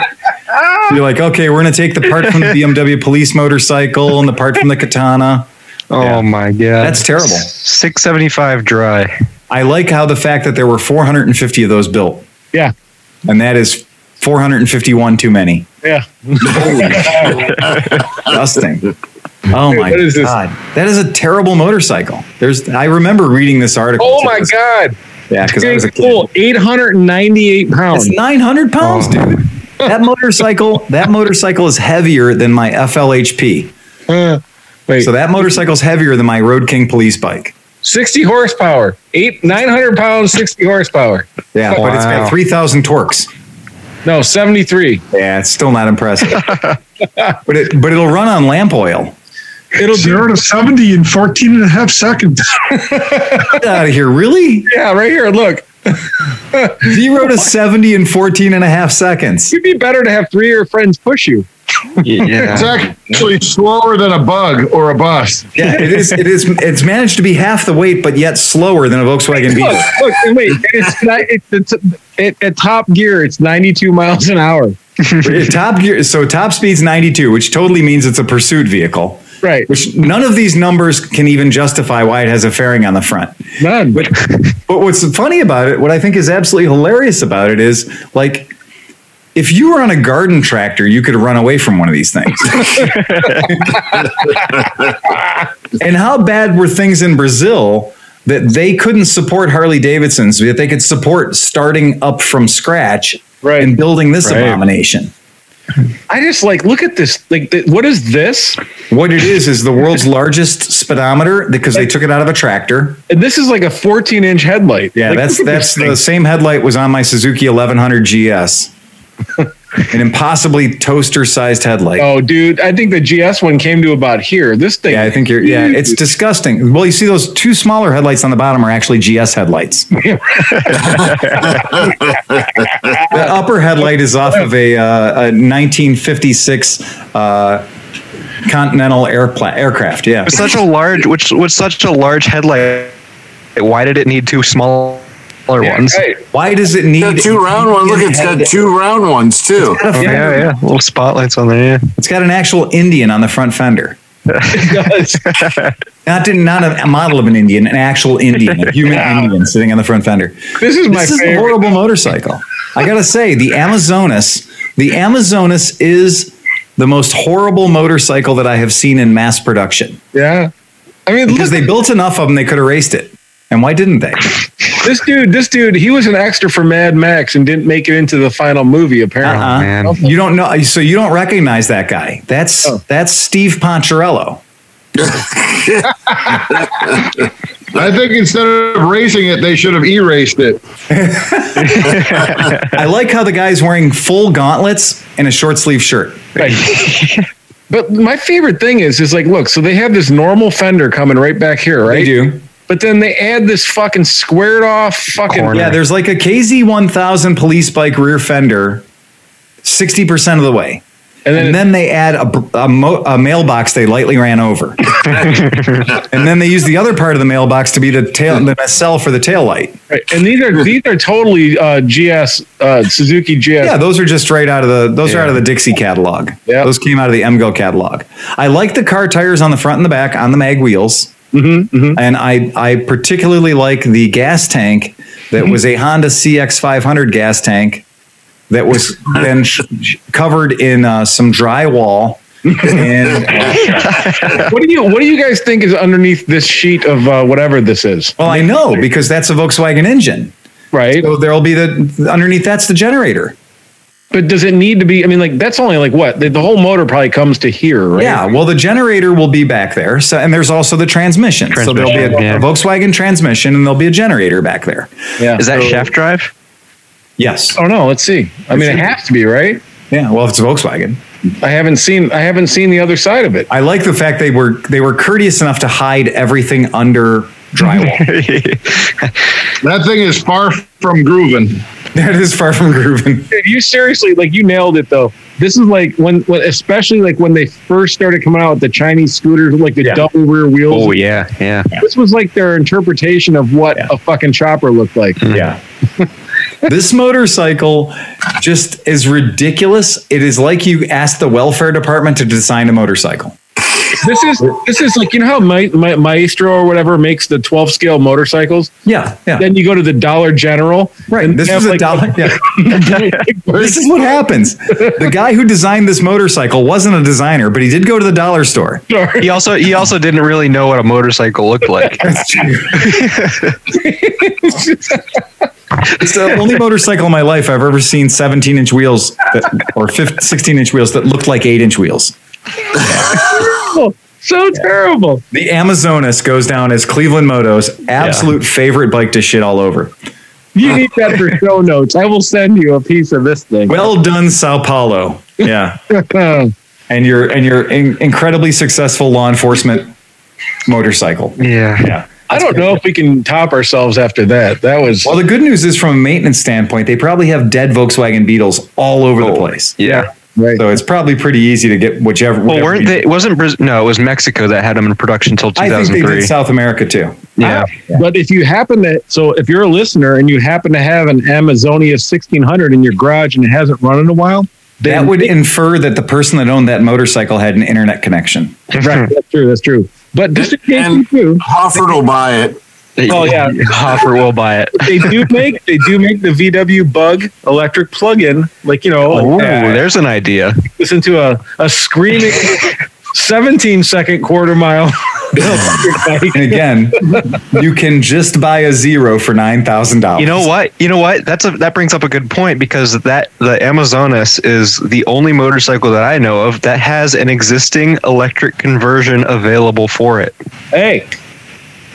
Speaker 2: You're like, okay, we're going to take the part from the BMW police motorcycle and the part from the katana.
Speaker 7: Oh
Speaker 2: Yeah.
Speaker 7: my god,
Speaker 2: That's terrible.
Speaker 7: Six seventy five dry.
Speaker 2: I like how the fact that there were 450 of those built,
Speaker 3: yeah,
Speaker 2: and that is 451 too many.
Speaker 3: yeah. (laughs)
Speaker 2: Disgusting. (laughs) Oh my
Speaker 3: What is this?
Speaker 2: god, that is a terrible motorcycle. There's, I remember reading this article.
Speaker 3: Oh
Speaker 2: too.
Speaker 3: my god!
Speaker 2: Yeah, because I was a kid.
Speaker 3: Cool. Eight hundred and ninety-eight pounds.
Speaker 2: It's 900 pounds,
Speaker 3: Oh.
Speaker 2: dude. (laughs) That motorcycle, that motorcycle is heavier than my FLHP.
Speaker 3: Uh, wait,
Speaker 2: So that motorcycle is heavier than my Road King police bike.
Speaker 3: sixty horsepower. Eight nine hundred pounds, sixty horsepower.
Speaker 2: Yeah, but it's got 3,000 torques.
Speaker 3: No, 73.
Speaker 2: Yeah, it's still not impressive. (laughs) but it but it'll run on lamp oil.
Speaker 3: It'll do. (laughs) (laughs)
Speaker 5: Zero to 70 in 14 and a half seconds.
Speaker 2: Get out of here, really?
Speaker 3: Yeah, right here. Look,
Speaker 2: Zero to 70 in 14 and a half seconds.
Speaker 3: it'd be better to have three of your friends push you.
Speaker 7: Yeah. (laughs)
Speaker 4: It's actually slower than a bug or a bus.
Speaker 2: Yeah, it is. It is. It's managed to be half the weight, but yet slower than a Volkswagen
Speaker 3: Look,
Speaker 2: Beetle.
Speaker 3: look, and wait. It's, not, it's, it's it, at top gear. It's 92 miles an hour.
Speaker 2: top gear. So top speed's 92, which totally means it's a pursuit vehicle.
Speaker 3: Right.
Speaker 2: Which none of these numbers can even justify why it has a fairing on the front.
Speaker 3: None.
Speaker 2: But but what's funny about it, what I think is absolutely hilarious about it is like if you were on a garden tractor, you could run away from one of these things. (laughs) and how bad were things in Brazil that they couldn't support Harley Davidsons, that they could support starting up from scratch
Speaker 3: Right.
Speaker 2: and building this
Speaker 3: Right.
Speaker 2: abomination?
Speaker 3: I just like look at this. Like, th- what is this?
Speaker 2: What it is is the world's largest speedometer because they took it out of a tractor.
Speaker 3: And this is like a 14 inch headlight.
Speaker 2: Yeah,
Speaker 3: Like,
Speaker 2: that's that's the same headlight was on my Suzuki 1100 GS. (laughs) An impossibly toaster-sized headlight.
Speaker 3: Oh, dude, I think the GS one came to about here. This thing.
Speaker 2: Yeah, I think you're. Yeah, it's disgusting. Well, you see those two smaller headlights on the bottom are actually GS headlights. (laughs) the upper headlight is off of a, uh, a 1956 uh, Continental airpla- aircraft. Yeah,
Speaker 7: With such a large, which with such a large headlight, why did it need two smaller ones?
Speaker 3: Right.
Speaker 2: why does it need
Speaker 1: Got two round ones. Look, it's got two round ones too.
Speaker 7: Yeah, yeah, little spotlights on there. Yeah.
Speaker 2: It's got an actual Indian on the front fender.
Speaker 3: It does. (laughs)
Speaker 2: Not to, not a model of an Indian, an actual Indian, a human Indian sitting on the front fender.
Speaker 3: This is my
Speaker 2: this is a horrible motorcycle. I gotta say, the Amazonas, the Amazonas is the most horrible motorcycle that I have seen in mass production.
Speaker 3: Yeah. I mean,
Speaker 2: Because
Speaker 3: look,
Speaker 2: they built enough of them, they could have raced it. And why didn't they?
Speaker 3: this dude, this dude, he was an extra for Mad Max and didn't make it into the final movie, apparently.
Speaker 2: Uh-uh.
Speaker 7: man.
Speaker 2: You don't know, so you don't recognize that guy. That's
Speaker 3: Oh.
Speaker 2: that's Steve Poncherello. (laughs)
Speaker 4: I think instead of racing it, they should have erased it. (laughs)
Speaker 2: I like how the guy's wearing full gauntlets and a short sleeve shirt.
Speaker 3: Right. but my favorite thing is, is like, look, so they have this normal fender coming right back here, right?
Speaker 2: They do.
Speaker 3: But then they add this fucking squared off fucking.
Speaker 7: Corner.
Speaker 2: Yeah, there's like a KZ1000 police bike rear fender, 60% of the way.
Speaker 3: And then,
Speaker 2: And then they add a, a, mo- a mailbox they lightly ran over. (laughs) and then they use the other part of the mailbox to be the tail, the nacelle for the tail light.
Speaker 3: right, and these are these are totally uh, GS uh, Suzuki GS.
Speaker 2: Yeah, those are just straight out of the those are out of the Dixie catalog.
Speaker 3: Yeah.
Speaker 2: Those came out of the MGO catalog. I like the car tires on the front and the back on the mag wheels.
Speaker 3: Mm-hmm,
Speaker 2: And I I particularly like the gas tank that was a Honda CX500 gas tank that was (laughs) then sh- sh- covered in uh, some drywall. and uh, (laughs)
Speaker 3: What do you What do you guys think is underneath this sheet of uh, whatever this is?
Speaker 2: well, I know because that's a Volkswagen engine.
Speaker 3: Right.
Speaker 2: So there'll be the underneath. That's the generator.
Speaker 3: But does it need to be? I mean, like that's only like what the, the whole motor probably comes to here, right?
Speaker 2: Yeah, well, the generator will be back there. So, and there's also the transmission. so there'll be a,
Speaker 7: yeah.
Speaker 2: a Volkswagen transmission, and there'll be a generator back there.
Speaker 3: yeah.
Speaker 7: Is that shaft drive?
Speaker 2: Yes.
Speaker 3: Oh no, let's see. I mean, it has to be right.
Speaker 2: Yeah. Well, if it's Volkswagen,
Speaker 3: I haven't seen. I haven't seen the other side of it.
Speaker 2: I like the fact they were they were courteous enough to hide everything under drywall. (laughs)
Speaker 4: That thing is far from grooving.
Speaker 2: That is far from grooving.
Speaker 3: Dude, you seriously like you nailed it though. This is like when, when especially like when they first started coming out with the Chinese scooters with like the
Speaker 2: Yeah.
Speaker 3: double rear wheels.
Speaker 7: Oh yeah, yeah.
Speaker 3: This was like their interpretation of what
Speaker 2: Yeah.
Speaker 3: a fucking chopper looked like. Mm-hmm.
Speaker 2: Yeah. (laughs) this motorcycle just is ridiculous. It is like you asked the welfare department to design a motorcycle.
Speaker 3: This is this is like you know how Ma- Ma- Maisto or whatever makes the 12 scale motorcycles.
Speaker 2: Yeah. Yeah.
Speaker 3: Then you go to the Dollar General.
Speaker 2: Right. This is
Speaker 3: have,
Speaker 2: a
Speaker 3: like,
Speaker 2: dollar. (laughs) Yeah. (laughs) this is what happens. The guy who designed this motorcycle wasn't a designer, but he did go to the dollar store.
Speaker 7: He also he also didn't really know what a motorcycle looked like. (laughs)
Speaker 2: That's true. it's the only motorcycle in my life I've ever seen 17 inch wheels that, or 15, 16 inch wheels that looked like 8 inch wheels.
Speaker 3: So terrible.
Speaker 2: The Amazonas goes down as Cleveland Moto's absolute favorite bike to shit all over.
Speaker 3: You need that for show notes. I will send you a piece of this thing.
Speaker 2: Well done, Sao Paulo. Yeah, (laughs) and your and your in- incredibly successful law enforcement motorcycle.
Speaker 7: Yeah.
Speaker 2: Yeah.
Speaker 3: I don't know if we can top ourselves after that. That was
Speaker 2: Well, the good news is, from a maintenance standpoint, they probably have dead Volkswagen Beetles all over the oh, place.
Speaker 7: Yeah.
Speaker 3: Right.
Speaker 2: So it's probably pretty easy to get whichever.
Speaker 7: Well,
Speaker 2: whatever
Speaker 7: weren't they? It wasn't Brazil? No, it was Mexico that had them in production until
Speaker 2: I think they
Speaker 7: 2003.
Speaker 2: did South America too.
Speaker 7: yeah.
Speaker 3: But if you happen to, so if you're a listener and you happen to have an Amazonia 1600 in your garage and it hasn't run in a while,
Speaker 2: That
Speaker 3: then
Speaker 2: would infer that the person that owned that motorcycle had an internet connection.
Speaker 3: right, (laughs) that's true. That's true. But just in case
Speaker 1: And-
Speaker 3: you do,
Speaker 1: Hofford will buy it.
Speaker 3: Oh, (laughs) yeah.
Speaker 7: Hoffer will buy it.
Speaker 3: they do (laughs) make they do make the VW Bug electric plug-in. Like you know,
Speaker 7: Ooh,
Speaker 3: like,
Speaker 7: there's an idea.
Speaker 3: listen to a a screaming 17 second quarter mile. (laughs)
Speaker 2: And again, you can just buy a zero for nine thousand dollars.
Speaker 7: You know what? You know what? That's a that brings up a good point because that the Amazonas is the only motorcycle that I know of that has an existing electric conversion available for it.
Speaker 3: hey,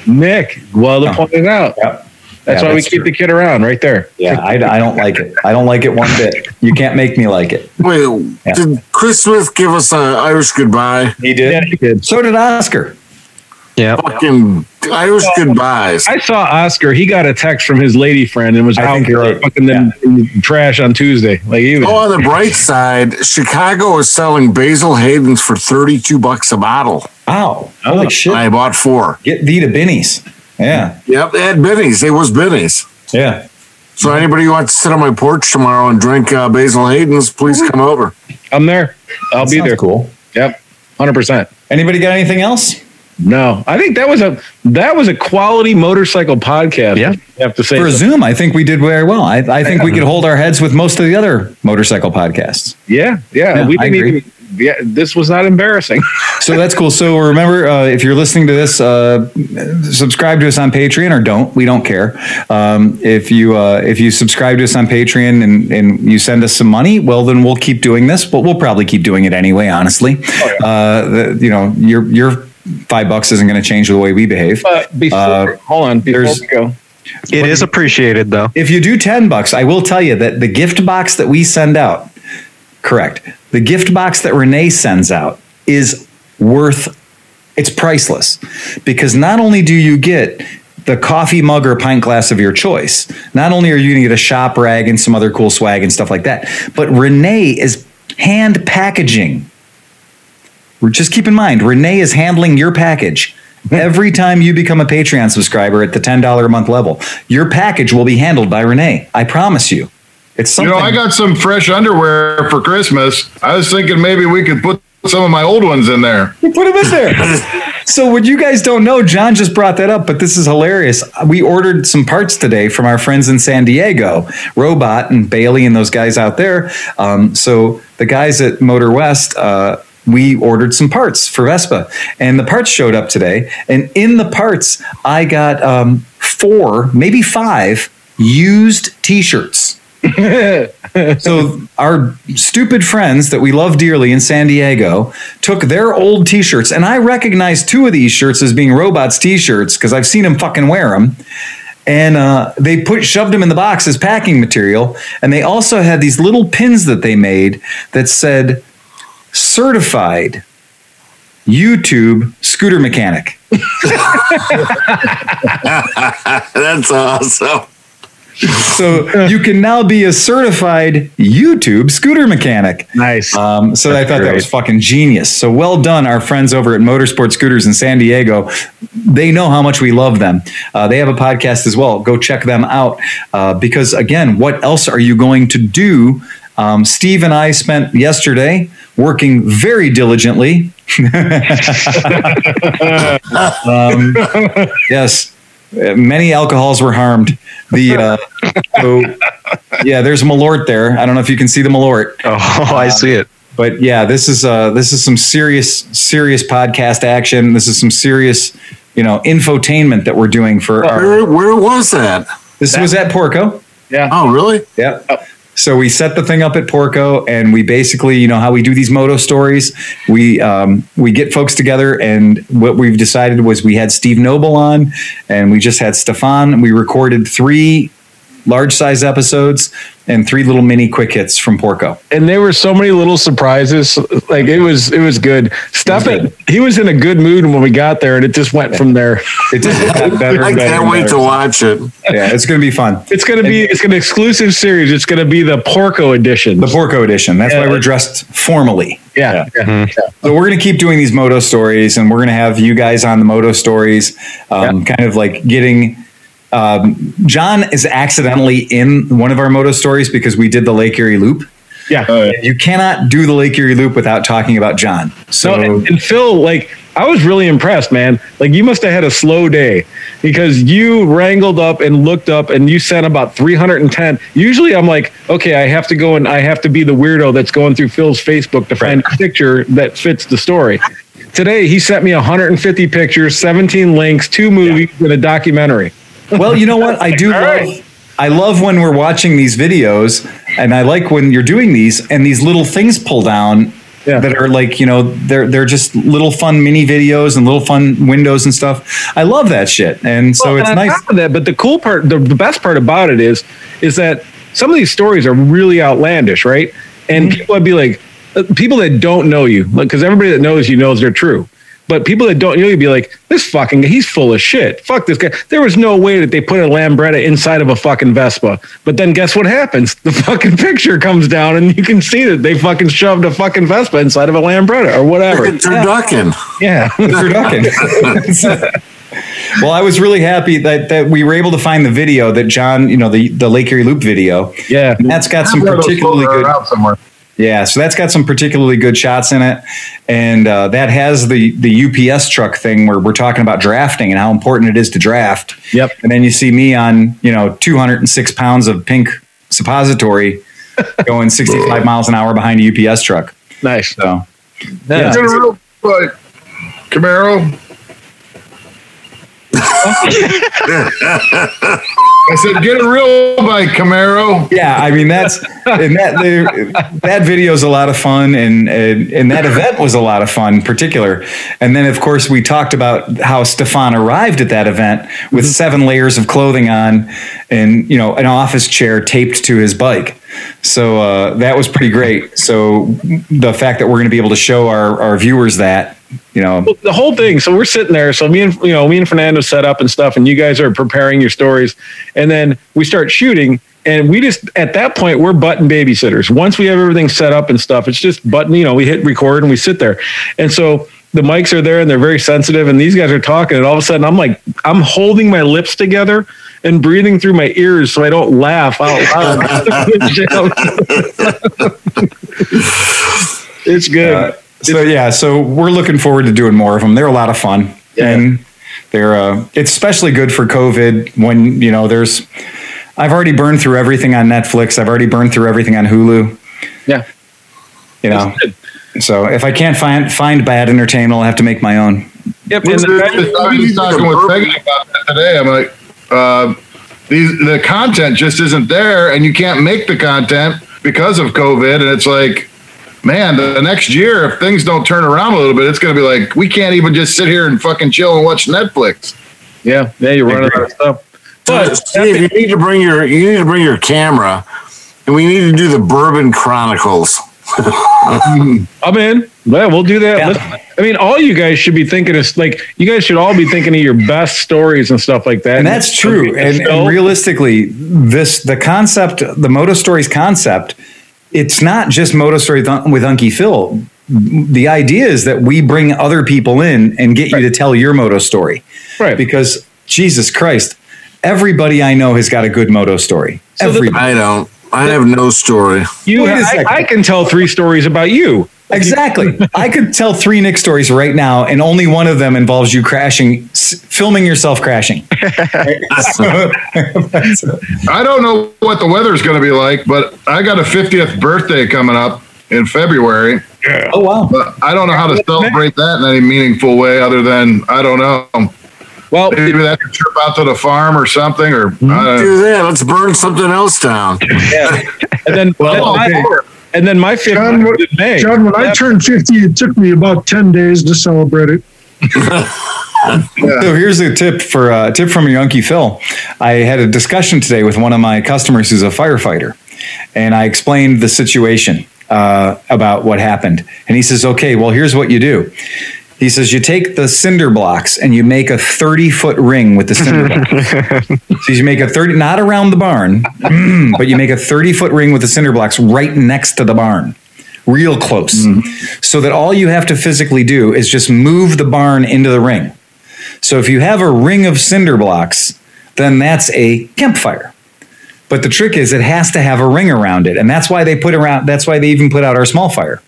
Speaker 3: Nick, well to point it out.
Speaker 2: Yep.
Speaker 3: That's
Speaker 2: Yeah,
Speaker 3: why we keep
Speaker 2: true.
Speaker 3: the kid around right there.
Speaker 2: Yeah, I, I don't like it. I don't like it one bit. You can't make me like it.
Speaker 1: Wait,
Speaker 2: Yeah.
Speaker 1: did Chris Smith give us an Irish goodbye?
Speaker 2: He did.
Speaker 3: Yeah, he did.
Speaker 2: So did Oscar.
Speaker 7: Yeah.
Speaker 1: Fucking Irish goodbyes.
Speaker 3: I saw Oscar. He got a text from his lady friend and was
Speaker 2: I
Speaker 3: out
Speaker 2: think
Speaker 3: there
Speaker 2: right.
Speaker 3: fucking them in the trash on Tuesday. Like he was,
Speaker 1: Oh, on the bright side, Chicago is selling Basil Hayden's for 32 bucks a bottle.
Speaker 2: Wow. Holy shit.
Speaker 1: I bought four.
Speaker 2: Get thee to Binny's. Yeah.
Speaker 1: Yep, they had Benny's. It was Benny's.
Speaker 2: Yeah.
Speaker 1: So anybody who wants to sit on my porch tomorrow and drink uh, Basil Hayden's, please come over.
Speaker 3: I'm there. I'll
Speaker 2: That
Speaker 3: be there.
Speaker 2: Cool.
Speaker 3: Yep, hundred percent.
Speaker 2: Anybody got anything else?
Speaker 3: No, I think that was a that was a quality motorcycle podcast.
Speaker 7: Yeah.
Speaker 3: Have to say.
Speaker 2: For Zoom, I think we did very well. I, I think we could hold our heads with most of the other motorcycle podcasts.
Speaker 3: yeah, yeah,
Speaker 2: Yeah,
Speaker 3: we didn't even. Yeah, this was not embarrassing. (laughs)
Speaker 2: So that's cool. So remember, uh, if you're listening to this, uh, subscribe to us on Patreon or don't. We don't care. Um, if you uh, if you subscribe to us on Patreon and, and you send us some money, well, then we'll keep doing this. But we'll probably keep doing it anyway. Honestly, uh, the, you know, your your five bucks isn't going to change the way we behave.
Speaker 3: But before,
Speaker 2: Uh,
Speaker 3: hold on, before we go,
Speaker 7: It is appreciated though.
Speaker 2: If you do 10 bucks, I will tell you that the gift box that we send out, correct, the gift box that Renee sends out is worth, it's priceless. Because not only do you get the coffee mug or pint glass of your choice, not only are you going to get a shop rag and some other cool swag and stuff like that, but Renee is hand packaging. Just keep in mind, Renee is handling your package. Every time you become a Patreon subscriber at the $10 a month level, your package will be handled by Renee. I promise you. It's
Speaker 4: You know, I got some fresh underwear for Christmas. I was thinking maybe we could put some of my old ones in there.
Speaker 2: Put them in there. (laughs) so, what you guys don't know, John just brought that up, but this is hilarious. We ordered some parts today from our friends in San Diego, Robot and Bailey and those guys out there. Um, so, the guys at Motor West, uh, we ordered some parts for Vespa, and the parts showed up today. And in the parts, I got um, four, maybe five used t shirts. (laughs) so our stupid friends that we love dearly in San Diego took their old t-shirts and I recognize two of these shirts as being robots t-shirts because I've seen them fucking wear them and uh, they put shoved them in the box as packing material and they also had these little pins that they made that said certified YouTube scooter mechanic (laughs)
Speaker 1: That's awesome.
Speaker 2: so you can now be a certified YouTube scooter mechanic
Speaker 3: nice.
Speaker 2: Um, so I thought that was fucking genius. So well done, our friends over at Motorsport Scooters in San Diego. They know how much we love them. Uh, they have a podcast as well. Go check them out uh, because again, what else are you going to do? Um, Steve and I spent yesterday working very diligently. (laughs) um, yes, uh, many alcohols were harmed. The uh, so yeah, there's a Malort there. I don't know if you can see the Malort.
Speaker 7: Oh, I see it.
Speaker 2: But yeah, this is uh, this is some serious serious podcast action. This is some serious you know infotainment that we're doing for our.
Speaker 1: Where, where was that?
Speaker 2: This was at Porco. Yeah.
Speaker 1: Oh, really?
Speaker 2: Yeah. So we set the thing up at Porco, and we basically, you know, how we do these moto stories. We um, we get folks together, and what we've decided was we had Steve Noble on, and we just had Stefan. We recorded three large size episodes, and three little mini quick hits from Porco.
Speaker 3: and there were so many little surprises. Like it was, it was good. Stefan, he was in a good mood when we got there, and it just went from there.
Speaker 2: It just got better (laughs)
Speaker 1: I
Speaker 2: and better
Speaker 1: can't
Speaker 2: and
Speaker 1: wait
Speaker 2: better.
Speaker 1: to watch it.
Speaker 2: Yeah, it's going to be fun.
Speaker 3: It's gonna be, it's gonna exclusive series. It's gonna be the Porco edition.
Speaker 2: The Porco edition. That's why we're dressed formally.
Speaker 3: yeah, yeah.
Speaker 2: So we're going to keep doing these moto stories, and we're going to have you guys on the moto stories, um, kind of like getting. Um, John is accidentally in one of our moto stories because we did the Lake Erie Loop.
Speaker 3: yeah.
Speaker 2: You cannot do the Lake Erie Loop without talking about John. So
Speaker 3: So and, and Phil, like I was really impressed, man. Like you must have had a slow day because you wrangled up and looked up and you sent about 310. Usually I'm like, okay, I have to go and I have to be the weirdo that's going through Phil's Facebook to find a picture that fits the story. Today he sent me 150 pictures, 17 links, two movies, and a documentary.
Speaker 2: Well, you know what? I do love.
Speaker 3: right.
Speaker 2: I love when we're watching these videos, and I like when you're doing these, and these little things pull down
Speaker 3: Yeah.
Speaker 2: that are like you know they're they're just little fun mini videos and little fun windows and stuff. I love that shit, and so
Speaker 3: Well,
Speaker 2: it's
Speaker 3: and
Speaker 2: nice.
Speaker 3: that, but the cool part, the, the best part about it is, is that some of these stories are really outlandish, right? And
Speaker 2: Mm-hmm.
Speaker 3: people would be like, uh, people that don't know you, because everybody that knows you knows they're true. But people that don't know you be like, this fucking, guy, he's full of shit. Fuck this guy. There was no way that they put a Lambretta inside of a fucking Vespa. But then guess what happens? The fucking (laughs) picture comes down and you can see that they fucking shoved a fucking Vespa inside of a Lambretta or whatever.
Speaker 1: It's turducken.
Speaker 3: Yeah. (laughs)
Speaker 2: turducken. (laughs) well, I was really happy that that we were able to find the video that John, you know, the the Lake Erie Loop video.
Speaker 3: Yeah.
Speaker 2: And that's got some
Speaker 4: I've
Speaker 2: particularly good.
Speaker 4: around somewhere.
Speaker 2: Yeah, so that's got some particularly good shots in it, and uh, that has the the UPS truck thing where we're talking about drafting and how important it is to draft.
Speaker 3: Yep.
Speaker 2: And then you see me on you know 206 pounds of pink suppository (laughs) going 65 miles an hour behind a UPS truck.
Speaker 3: Nice.
Speaker 2: So
Speaker 3: Yeah.
Speaker 4: Get a real quick. Camaro. (laughs) (laughs) I said, get a real bike, Camaro.
Speaker 2: yeah, I mean that's and that the, that video is a lot of fun, and, and and that event was a lot of fun, in particular. And then of course we talked about how Stefan arrived at that event with mm-hmm. seven layers of clothing on, and you know an office chair taped to his bike. So uh, that was pretty great. So the fact that we're going to be able to show our our viewers that, you know,
Speaker 3: the whole thing. So we're sitting there. So me and you know me and Fernando set up and stuff, and you guys are preparing your stories, and then we start shooting. And we just at that point we're button babysitters. Once we have everything set up and stuff, it's just button. You know, we hit record and we sit there. And so the mics are there and they're very sensitive. And these guys are talking, and all of a sudden I'm like I'm holding my lips together and breathing through my ears so I don't laugh out (laughs) loud. it's good.
Speaker 2: Uh, so yeah, so we're looking forward to doing more of them. They're a lot of fun, and they're uh, it's especially good for COVID when you know there's. I've already burned through everything on Netflix. I've already burned through everything on Hulu.
Speaker 3: Yeah.
Speaker 2: You know, so if I can't find find bad entertainment, I'll have to make my own.
Speaker 3: Yep. And
Speaker 4: I was talking with Peggy about that today. I'm like, uh, these the content just isn't there, and you can't make the content because of COVID. And it's like, man, the, the next year, if things don't turn around a little bit, it's going to be like we can't even just sit here and fucking chill and watch Netflix.
Speaker 3: Yeah, yeah, you're running out of stuff. But
Speaker 1: Steve, you need to bring your you need to bring your camera, and we need to do the Bourbon Chronicles. (laughs)
Speaker 3: I'm in. Yeah, we'll do that.
Speaker 2: Yeah.
Speaker 3: I mean, all you guys should be thinking is like you guys should all be thinking of your best stories and stuff like that.
Speaker 2: And that's true. And, and realistically, this the concept, the Moto Stories concept, it's not just Moto Story th- with Unky Phil. The idea is that we bring other people in and get you to tell your moto story.
Speaker 3: Right.
Speaker 2: Because Jesus Christ, everybody I know has got a good moto story.
Speaker 3: So the-
Speaker 2: everybody.
Speaker 1: I don't. I have no story.
Speaker 3: you,
Speaker 2: Wait a
Speaker 3: I,
Speaker 2: second.
Speaker 3: I can tell three stories about you.
Speaker 2: Exactly. (laughs) I could tell three Nick stories right now, and only one of them involves you crashing, s- filming yourself crashing. (laughs)
Speaker 4: I don't know what the weather's going to be like, but I got a 50th birthday coming up in February.
Speaker 2: oh wow!
Speaker 4: But I don't know how to celebrate that in any meaningful way other than I don't know.
Speaker 3: Well,
Speaker 4: Maybe that's a trip out to the farm or something, or
Speaker 2: Hmm?
Speaker 4: Don't know.
Speaker 1: Do that. Let's burn something else down.
Speaker 3: and then (laughs)
Speaker 4: Well,
Speaker 3: then
Speaker 4: okay.
Speaker 3: my, and then my fifth
Speaker 5: John,
Speaker 3: was in May.
Speaker 5: John, when I turned 50, it took me about 10 days to celebrate it. (laughs)
Speaker 2: So here's a tip for a tip from your Unky Phil. I had a discussion today with one of my customers who's a firefighter, and I explained the situation uh, about what happened. And he says, "Okay, well, here's what you do." He says, "You take the cinder blocks and you make a 30 foot ring with the cinder blocks. (laughs) so you make a 30, not around the barn, mm, but you make a 30 foot ring with the cinder blocks right next to the barn." Real close, mm-hmm. so that all you have to physically do is just move the barn into the ring. So if you have a ring of cinder blocks, then that's a campfire. But the trick is it has to have a ring around it, and that's why they put around. That's why they even put out our small fire.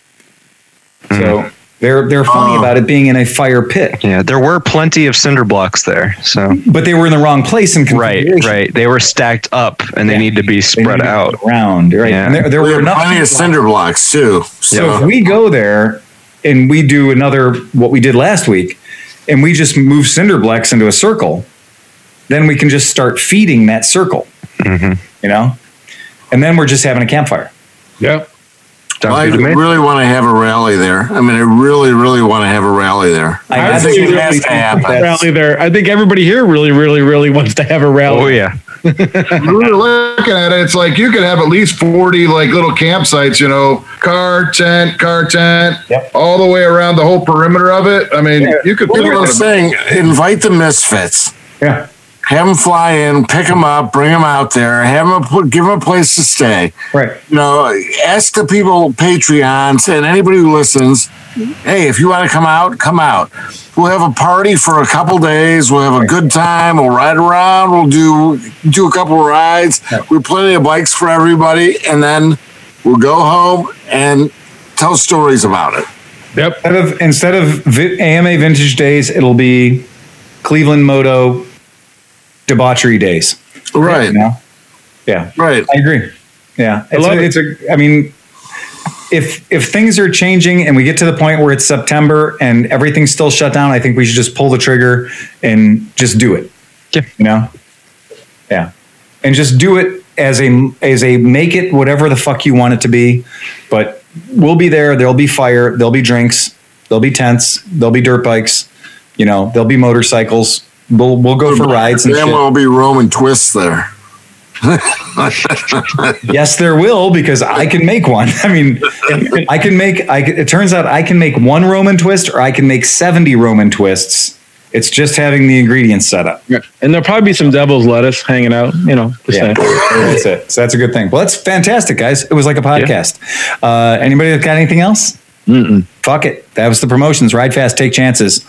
Speaker 2: So mm. They're they're funny
Speaker 1: Oh.
Speaker 2: about it being in a fire pit,
Speaker 7: Yeah, there were plenty of cinder blocks there. So
Speaker 2: but they were in the wrong place and
Speaker 7: right, right. They were stacked up and they need to be spread out.
Speaker 2: around. Right,
Speaker 7: Yeah.
Speaker 2: and there, there
Speaker 1: We
Speaker 2: were
Speaker 1: plenty of
Speaker 2: people-
Speaker 1: cinder blocks too.
Speaker 2: So
Speaker 1: So
Speaker 2: if we go there and we do another what we did last week, and we just move cinder blocks into a circle, then we can just start feeding that circle. Mm-hmm. You know, and then we're just having a campfire.
Speaker 3: Yep.
Speaker 7: Sounds
Speaker 1: I
Speaker 7: good to
Speaker 1: really want to have a rally there. I mean, I really, really want to have a rally there.
Speaker 2: I,
Speaker 1: I think
Speaker 2: absolutely
Speaker 1: it has to happen.
Speaker 3: Rally there. I think everybody here really, really, really wants to have a rally.
Speaker 7: Oh yeah. (laughs)
Speaker 4: We're looking at it. It's like you could have at least 40 like little campsites, you know, car tent, car tent,
Speaker 2: Yep.
Speaker 4: all the way around the whole perimeter of it. I mean, you could
Speaker 1: Well,
Speaker 4: put
Speaker 1: I was saying, invite the misfits.
Speaker 2: Yeah.
Speaker 1: Have them fly in, pick them up, bring them out there, have them put, give them a place to stay.
Speaker 2: Right.
Speaker 1: You know, ask the people, Patreons, and anybody who listens, hey, if you want to come out, come out. We'll have a party for a couple days. We'll have a good time. We'll ride around. We'll do do a couple rides. We've plenty of bikes for everybody, and then we'll go home and tell stories about it.
Speaker 3: Yep.
Speaker 2: Instead of instead of AMA Vintage Days, it'll be Cleveland Moto Debauchery Days.
Speaker 1: Right,
Speaker 2: You know? Yeah,
Speaker 1: right.
Speaker 2: I agree. Yeah, it's
Speaker 3: love
Speaker 2: a,
Speaker 3: it.
Speaker 2: it's a. I mean, if if things are changing and we get to the point where it's September and everything's still shut down, I think we should just pull the trigger and just do it.
Speaker 7: Yeah.
Speaker 2: You know. Yeah, and just do it as a as a make it whatever the fuck you want it to be, but we'll be there. There'll be fire. There'll be drinks. There'll be tents. There'll be dirt bikes. You know, there'll be motorcycles. We'll we'll go for rides and
Speaker 1: Then
Speaker 2: shit.
Speaker 1: will be Roman twists there. (laughs)
Speaker 2: Yes, there will because I can make one. (laughs) I mean, I can make. I it turns out I can make one Roman twist, or I can make seventy Roman twists. It's just having the ingredients set up.
Speaker 3: Yeah. And there'll probably be some devil's lettuce hanging out, you know. just
Speaker 2: Yeah, that's it. So that's a good thing. Well, that's fantastic, guys. It was like a podcast. Uh, anybody got anything else? Mm-mm. Fuck it. That was the promotions. Ride fast, take chances.